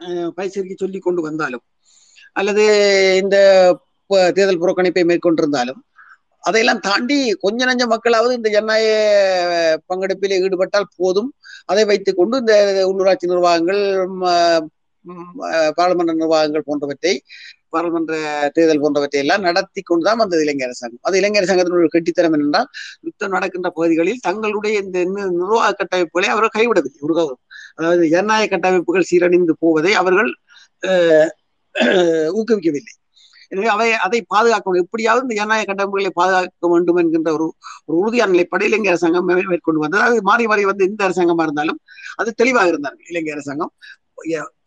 ஆஹ் பயிற்சிக்கு சொல்லி கொண்டு வந்தாலும் அல்லது இந்த தேர்தல் புறக்கணிப்பை மேற்கொண்டிருந்தாலும் அதையெல்லாம் தாண்டி கொஞ்ச நஞ்ச மக்களாவது இந்த ஜனநாயக பங்கெடுப்பில் ஈடுபட்டால் போதும். அதை வைத்துக் கொண்டு இந்த உள்ளூராட்சி நிர்வாகங்கள் பாராளுமன்ற நிர்வாகங்கள் போன்றவற்றை பாராளுமன்ற தேர்தல் போன்றவற்றை எல்லாம் நடத்தி கொண்டுதான் வந்தது இலங்கை அரசாங்கம். அது இலங்கை அரசாங்கத்தினுடைய கெட்டித்தரம் என்னென்றால் யுத்தம் நடக்கின்ற பகுதிகளில் தங்களுடைய இந்த நிர்வாக கட்டமைப்புகளை அவர்கள் கைவிடவில்லை. ஒரு அதாவது ஜனநாயக கட்டமைப்புகள் சீரணிந்து போவதை அவர்கள் அஹ், ஊக்குவிக்கவில்லை. எனவே அவை அதை பாதுகாக்கணும். எப்படியாவது இந்த ஜனநாயக கட்டமைப்புகளை பாதுகாக்க வேண்டும் என்கின்ற ஒரு ஒரு உறுதியான நிலைப்பட இலங்கை அரசாங்கம் மேற்கொண்டு வந்தது. அது மாறி மாறி வந்து எந்த அரசாங்கமா இருந்தாலும் அது தெளிவாக இருந்தார்கள் இலங்கை அரசாங்கம்.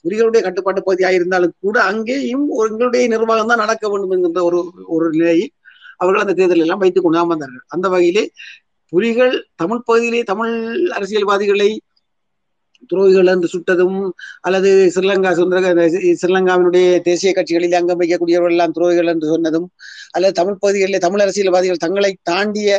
புலிகளுடைய கட்டுப்பாட்டு பகுதியாக இருந்தாலும் கூட அங்கேயும் ஒரு எங்களுடைய நிர்வாகம் தான் நடக்க வேண்டும் என்கின்ற ஒரு ஒரு நிலையை அவர்கள் அந்த தேர்தல் எல்லாம் வைத்துக் கொண்டு வந்தார்கள். அந்த வகையிலே புலிகள் தமிழ் பகுதியிலே தமிழ் அரசியல்வாதிகளை துரோகிகள் என்று சுட்டதும் அல்லது ஸ்ரீலங்கா சுதந்திர ஸ்ரீலங்காவினுடைய தேசிய கட்சிகளில் அங்கம் வைக்கக்கூடியவர்கள் எல்லாம் துரோகிகள் என்று சொன்னதும் அல்லது தமிழ் பகுதிகளில் தமிழ் அரசியல்வாதிகள் தங்களை தாண்டிய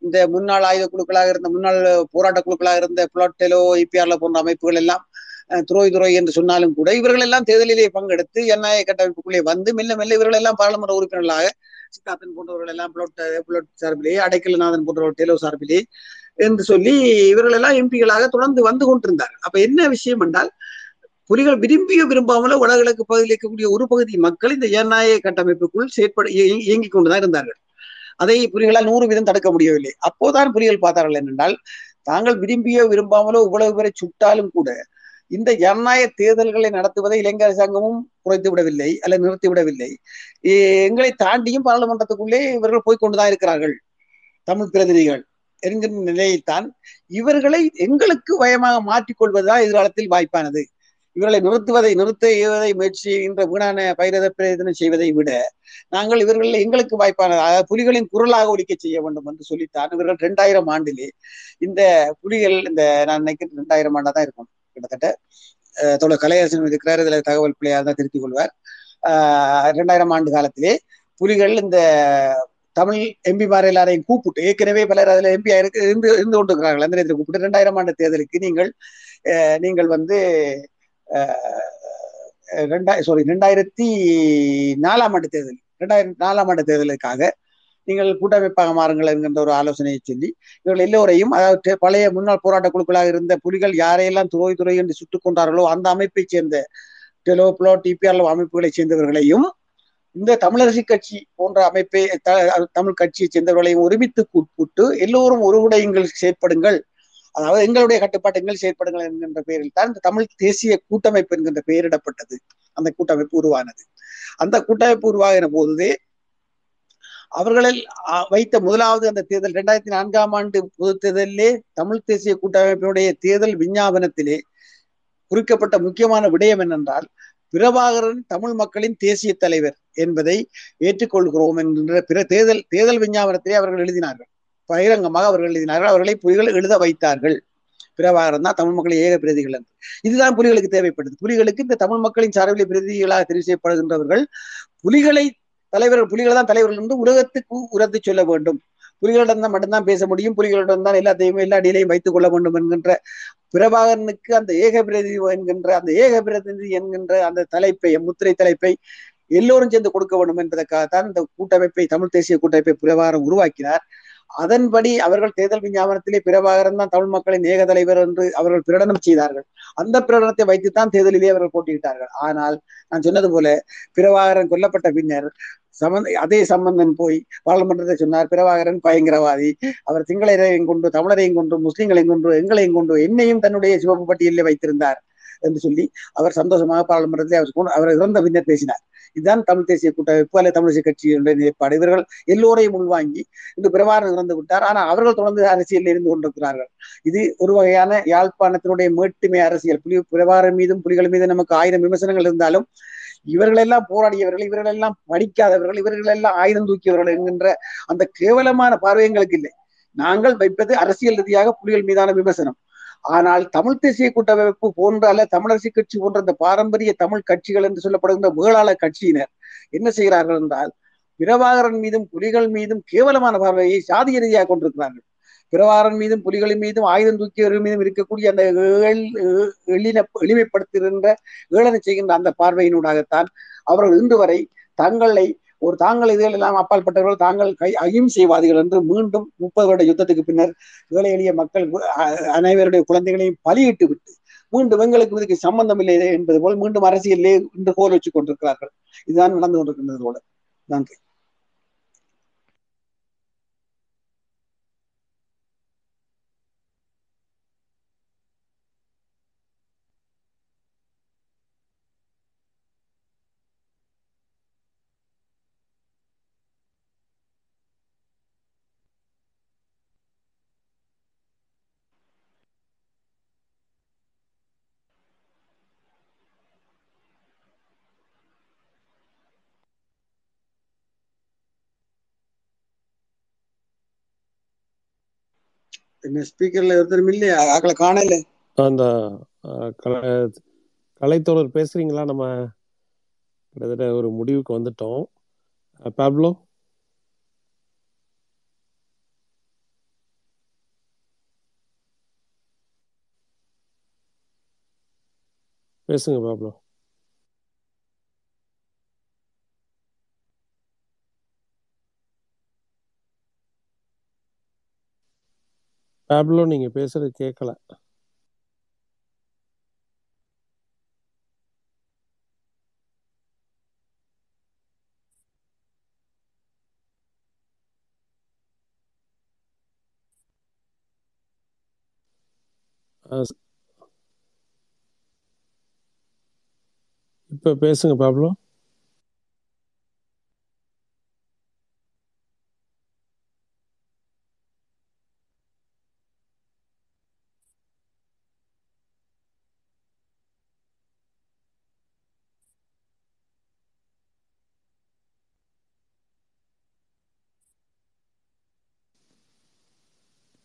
இந்த முன்னாள் ஆயுத குழுக்களாக இருந்த முன்னாள் போராட்ட குழுக்களாக இருந்த புலட்டெலோ ஐபிஆர்ல போன்ற அமைப்புகள் எல்லாம் அஹ், துரோகி என்று சொன்னாலும் கூட இவர்கள் எல்லாம் தேர்தலிலே பங்கெடுத்து என்ஐஏ கட்டமைப்புக்குள்ளே வந்து மெல்ல மெல்ல இவர்கள் எல்லாம் பாராளுமன்ற உறுப்பினர்களாக சித்தார்த்தன் போன்றவர்கள் எல்லாம் புலோட் புலோட் சார்பிலே அடைக்கலநாதன் போன்றவர் டெலோ சார்பிலே என்று சொல்லி இவர்கள் எல்லாம் எம்பிகளாக தொடர்ந்து வந்து கொண்டிருந்தார் அப்ப என்ன விஷயம் என்றால் புலிகள் விரும்பியோ விரும்பாமலோ வடகிழக்கு பகுதியில் இருக்கக்கூடிய ஒரு பகுதி மக்கள் இந்த ஜனநாயக கட்டமைப்புக்குள் செயற்பட இயங்கிக் கொண்டுதான் இருந்தார்கள். அதை புலிகளால் நூறு வீதம் தடுக்க முடியவில்லை. அப்போதான் புலிகள் பார்த்தார்கள் என்னென்றால் தாங்கள் விரும்பியோ விரும்பாமலோ இவ்வளவு பேரை சுட்டாலும் கூட இந்த ஜனநாயக தேர்தல்களை நடத்துவதை இலங்கை அரசாங்கமும் குறைத்து விடவில்லை அல்ல நிறுத்தி விடவில்லை. எங்களை தாண்டியும் பாராளுமன்றத்துக்குள்ளே இவர்கள் போய்க்கொண்டுதான் இருக்கிறார்கள் தமிழ் பிரதிநிதிகள். என்கிற நிலையைத்தான் இவர்களை எங்களுக்கு பயமாக மாற்றிக்கொள்வதுதான் எதிர்காலத்தில் வாய்ப்பானது. இவர்களை நிறுத்துவதை நிறுத்த இவதை முயற்சி என்ற வீணான பயிரத பிரயத்தனம் செய்வதை விட நாங்கள் இவர்கள் எங்களுக்கு வாய்ப்பானது அதாவது புலிகளின் குரலாக ஒழிக்க செய்ய வேண்டும் என்று சொல்லித்தான் இவர்கள் இரண்டாயிரம் ஆண்டிலே இந்த புலிகள் இந்த நான் நினைக்கிறேன் இரண்டாயிரம் ஆண்டா தான் இருக்கும் கிட்டத்தட்ட. தோழர் கலையரசன் இருக்கிறார். இதுல தகவல் பிள்ளையார் தான் திருத்திக் கொள்வார். ஆஹ் இரண்டாயிரம் ஆண்டு காலத்திலே புலிகள் இந்த தமிழ் எம்பிமார் எல்லாரையும் கூப்பிட்டு ஏற்கனவே பலர் அதுல எம்பி இருக்கு இருந்து இருந்து கொண்டிருக்கிறார்கள். அந்த நேரத்தில் கூப்பிட்டு இரண்டாயிரம் ஆண்டு தேர்தலுக்கு நீங்கள் நீங்கள் வந்து ரெண்டாயிரம் சாரி ரெண்டாயிரத்தி நாலாம் ஆண்டு தேர்தல் ரெண்டாயிரம் நாலாம் ஆண்டு தேர்தலுக்காக நீங்கள் கூட்டமைப்பாக மாறுங்கள் என்கின்ற ஒரு ஆலோசனையை சொல்லி இவர்கள் எல்லோரையும் அதாவது பழைய முன்னாள் போராட்ட குழுக்களாக இருந்த புலிகள் யாரையெல்லாம் துறை துறை என்று சுட்டுக் கொண்டார்களோ அந்த அமைப்பைச் சேர்ந்த டெலோ புளோ டிபிஆர் அமைப்புகளைச் சேர்ந்தவர்களையும் இந்த தமிழரசி கட்சி போன்ற அமைப்பை த- தமிழ் கட்சியை சேர்ந்தவர்களையும் ஒருமித்து கூப்பிட்டு எல்லோரும் ஒருவுடையுங்கள் செயற்படுங்கள். அதாவது எங்களுடைய கட்டுப்பாட்டுங்கள் செயற்படுங்கள் என்கின்ற பெயரில் தான் இந்த தமிழ் தேசிய கூட்டமைப்பு என்கின்ற பெயரிடப்பட்டது. அந்த கூட்டமைப்பு உருவானது. அந்த கூட்டமைப்பு உருவாகின போது அவர்களில் வைத்த முதலாவது அந்த தேர்தல் இரண்டாயிரத்தி நான்காம் ஆண்டு பொது தேர்தலிலே தமிழ் தேசிய கூட்டமைப்பினுடைய தேர்தல் விஞ்ஞாபனத்திலே குறிக்கப்பட்ட முக்கியமான விடயம் என்னென்றால் பிரபாகரன் தமிழ் மக்களின் தேசிய தலைவர் என்பதை ஏற்றுக்கொள்கிறோம் என்கின்ற பிற தேர்தல் தேர்தல் விஞ்ஞாபனத்திலே அவர்கள் எழுதினார்கள். பகிரங்கமாக அவர்கள் எழுதினார்கள். அவர்களை புலிகள் எழுத வைத்தார்கள். பிரபாகரன் தான் தமிழ் மக்களின் ஏக பிரதிகள் என்று. இதுதான் புலிகளுக்கு தேவைப்பட்டது புலிகளுக்கு இந்த தமிழ் மக்களின் சார்பில் பிரதிகளாக தெரிவு செய்யப்படுகின்றவர்கள் புலிகளை தலைவர்கள் புலிகள் தான் தலைவர்கள் என்று உலகத்துக்கு உரத்து சொல்ல வேண்டும். புலிகளிடம் தான் மட்டும்தான் பேச முடியும். புலிகளிடம் தான் எல்லாத்தையும் எல்லா அடியிலையும் வைத்துக் கொள்ள வேண்டும் என்கின்ற பிரபாகரனுக்கு அந்த ஏக பிரதிநிதி என்கின்ற அந்த ஏக பிரதிநிதி என்கின்ற அந்த தலைப்பை முத்திரை தலைப்பை எல்லோரும் சேர்ந்து கொடுக்க வேண்டும் என்பதற்காகத்தான் இந்த கூட்டமைப்பை தமிழ் தேசிய கூட்டமைப்பை பிரபாகரன் உருவாக்கினார். அதன்படி அவர்கள் தேர்தல் விஞ்ஞாபனத்திலே பிரபாகரன் தான் தமிழ் மக்களின் ஏக தலைவர் என்று அவர்கள் பிரகடனம் செய்தார்கள். அந்த பிரகடனத்தை வைத்துத்தான் தேர்தலிலே அவர்கள் போட்டியிட்டார்கள். ஆனால் நான் சொன்னது போல பிரபாகரன் கொல்லப்பட்ட பின்னர் சமந்த அதே சம்பந்தன் போய் பாராளுமன்றத்தை சொன்னார் பிரபாகரன் பயங்கரவாதி. அவர் சிங்களரையும் கொண்டு தமிழரையும் கொண்டு முஸ்லிம்களையும் கொண்டு எங்களையும் கொண்டு என்னையும் தன்னுடைய சிவப்பு பட்டியலில் வைத்திருந்தார் என்று சொல்லி அவர் சந்தோஷமாக பாராளுமன்றத்தில் அவர் அவர் இறந்த பின்னர் பேசினார். இதுதான் தமிழ் தேசிய கூட்டமைப்பு அல்லது தமிழிசை கட்சியினுடைய நிலைப்பாடு. இவர்கள் எல்லோரையும் உள்வாங்கி இன்று பிரபாகரன் இறந்து விட்டார். ஆனால் அவர்கள் தொடர்ந்து அரசியலில் இருந்து கொண்டிருக்கிறார்கள். இது ஒரு வகையான யாழ்ப்பாணத்தினுடைய மேட்டுமை அரசியல். புலி பிரபாகரன் மீதும் புலிகள் மீதும் நமக்கு ஆயிரம் விமர்சனங்கள் இருந்தாலும் இவர்களெல்லாம் போராடியவர்கள் இவர்களெல்லாம் படிக்காதவர்கள் இவர்களெல்லாம் ஆயுதம் தூக்கியவர்கள் என்கின்ற அந்த கேவலமான பார்வை எங்களுக்கு இல்லை. நாங்கள் வைப்பது அரசியல் ரீதியாக புலிகள் மீதான விமர்சனம். ஆனால் தமிழ் தேசிய கூட்டமைப்பு போன்ற அல்ல தமிழரசு கட்சி போன்ற இந்த பாரம்பரிய தமிழ் கட்சிகள் என்று சொல்லப்படுகின்ற வேளாளர் கட்சியினர் என்ன செய்கிறார்கள் என்றால் பிரபாகரன் மீதும் புலிகள் மீதும் கேவலமான பார்வையை சாதிய ரீதியாக கொண்டிருக்கிறார்கள். பிறவாரன் மீதும் புலிகளின் மீதும் ஆயுதம் தூக்கியவர்கள் மீதும் இருக்கக்கூடிய அந்த எளின எளிமைப்படுத்துகின்ற ஏளனை செய்கின்ற அந்த பார்வையினூடாகத்தான் அவர்கள் இன்று வரை தங்களை ஒரு தாங்கள் இதுகள் எல்லாம் அப்பாற்பட்டவர்கள் தாங்கள் கை அகிம்சைவாதிகள் என்று மீண்டும் முப்பது வருட யுத்தத்துக்கு பின்னர் ஏழை எளிய மக்கள் அனைவருடைய குழந்தைகளையும் பலியிட்டு விட்டு மீண்டும் எங்களுக்கு இதுக்கு சம்பந்தம் இல்லை என்பது போல் மீண்டும் அரசியலிலே இன்று கோல் வச்சு கொண்டிருக்கிறார்கள். இதுதான் நடந்து கொண்டிருக்கின்றதோட நன்றி. ஸ்பீக்கர்ல ஒருத்தரும் இல்லையா ஆக்களை காணல. அந்த கலைத்தோழர் பேசுறீங்களா? நம்ம கிட்டத்தட்ட ஒரு முடிவுக்கு வந்துட்டோம். பாப்லோ பேசுங்க பாப்லோ டேப்லோ நீங்க பேசுறது கேட்கல அஹ், இப்ப பேசுங்க பாப்லோ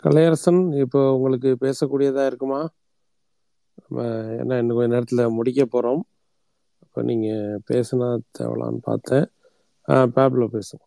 கலையரசன் இப்போ உங்களுக்கு பேசக்கூடியதா இருக்குமா? நம்ம என்ன இன்னும் கொஞ்ச நேரத்தில் முடிக்க போகிறோம் இப்போ நீங்கள் பேசுனா தேவலான்னு பார்த்தேன். ஆ பாப்லோ பேசுங்க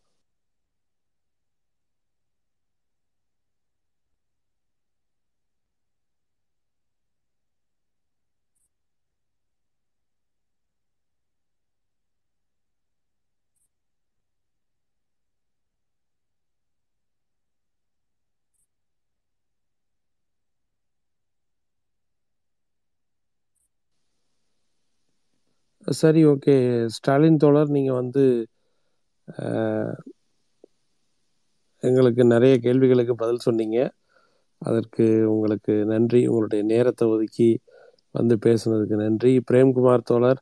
சரி ஓகே. ஸ்டாலின் தோழர் நீங்கள் வந்து எங்களுக்கு நிறைய கேள்விகளுக்கு பதில் சொன்னீங்க. அதற்கு உங்களுக்கு நன்றி. உங்களுடைய நேரத்தை ஒதுக்கி வந்து பேசுனதுக்கு நன்றி. பிரேம்குமார் தோழர்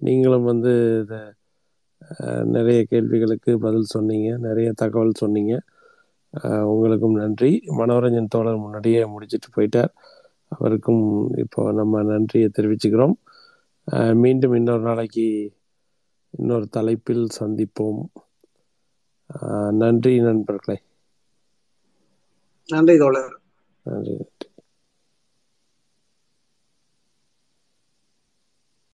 நீங்களும் வந்து இதை நிறைய கேள்விகளுக்கு பதில் சொன்னீங்க. நிறைய தகவல் சொன்னீங்க. உங்களுக்கும் நன்றி. மனோரஞ்சன் தோழர் முன்னாடியே முடிச்சிட்டு போயிட்டார். அவருக்கும் இப்போ நம்ம நன்றியை தெரிவிச்சுக்கிறோம். மீண்டும் இன்னொரு நாளைக்கு இன்னொரு தலைப்பில் சந்திப்போம். நன்றி நண்பர்களே. நன்றி தோழர். நன்றி.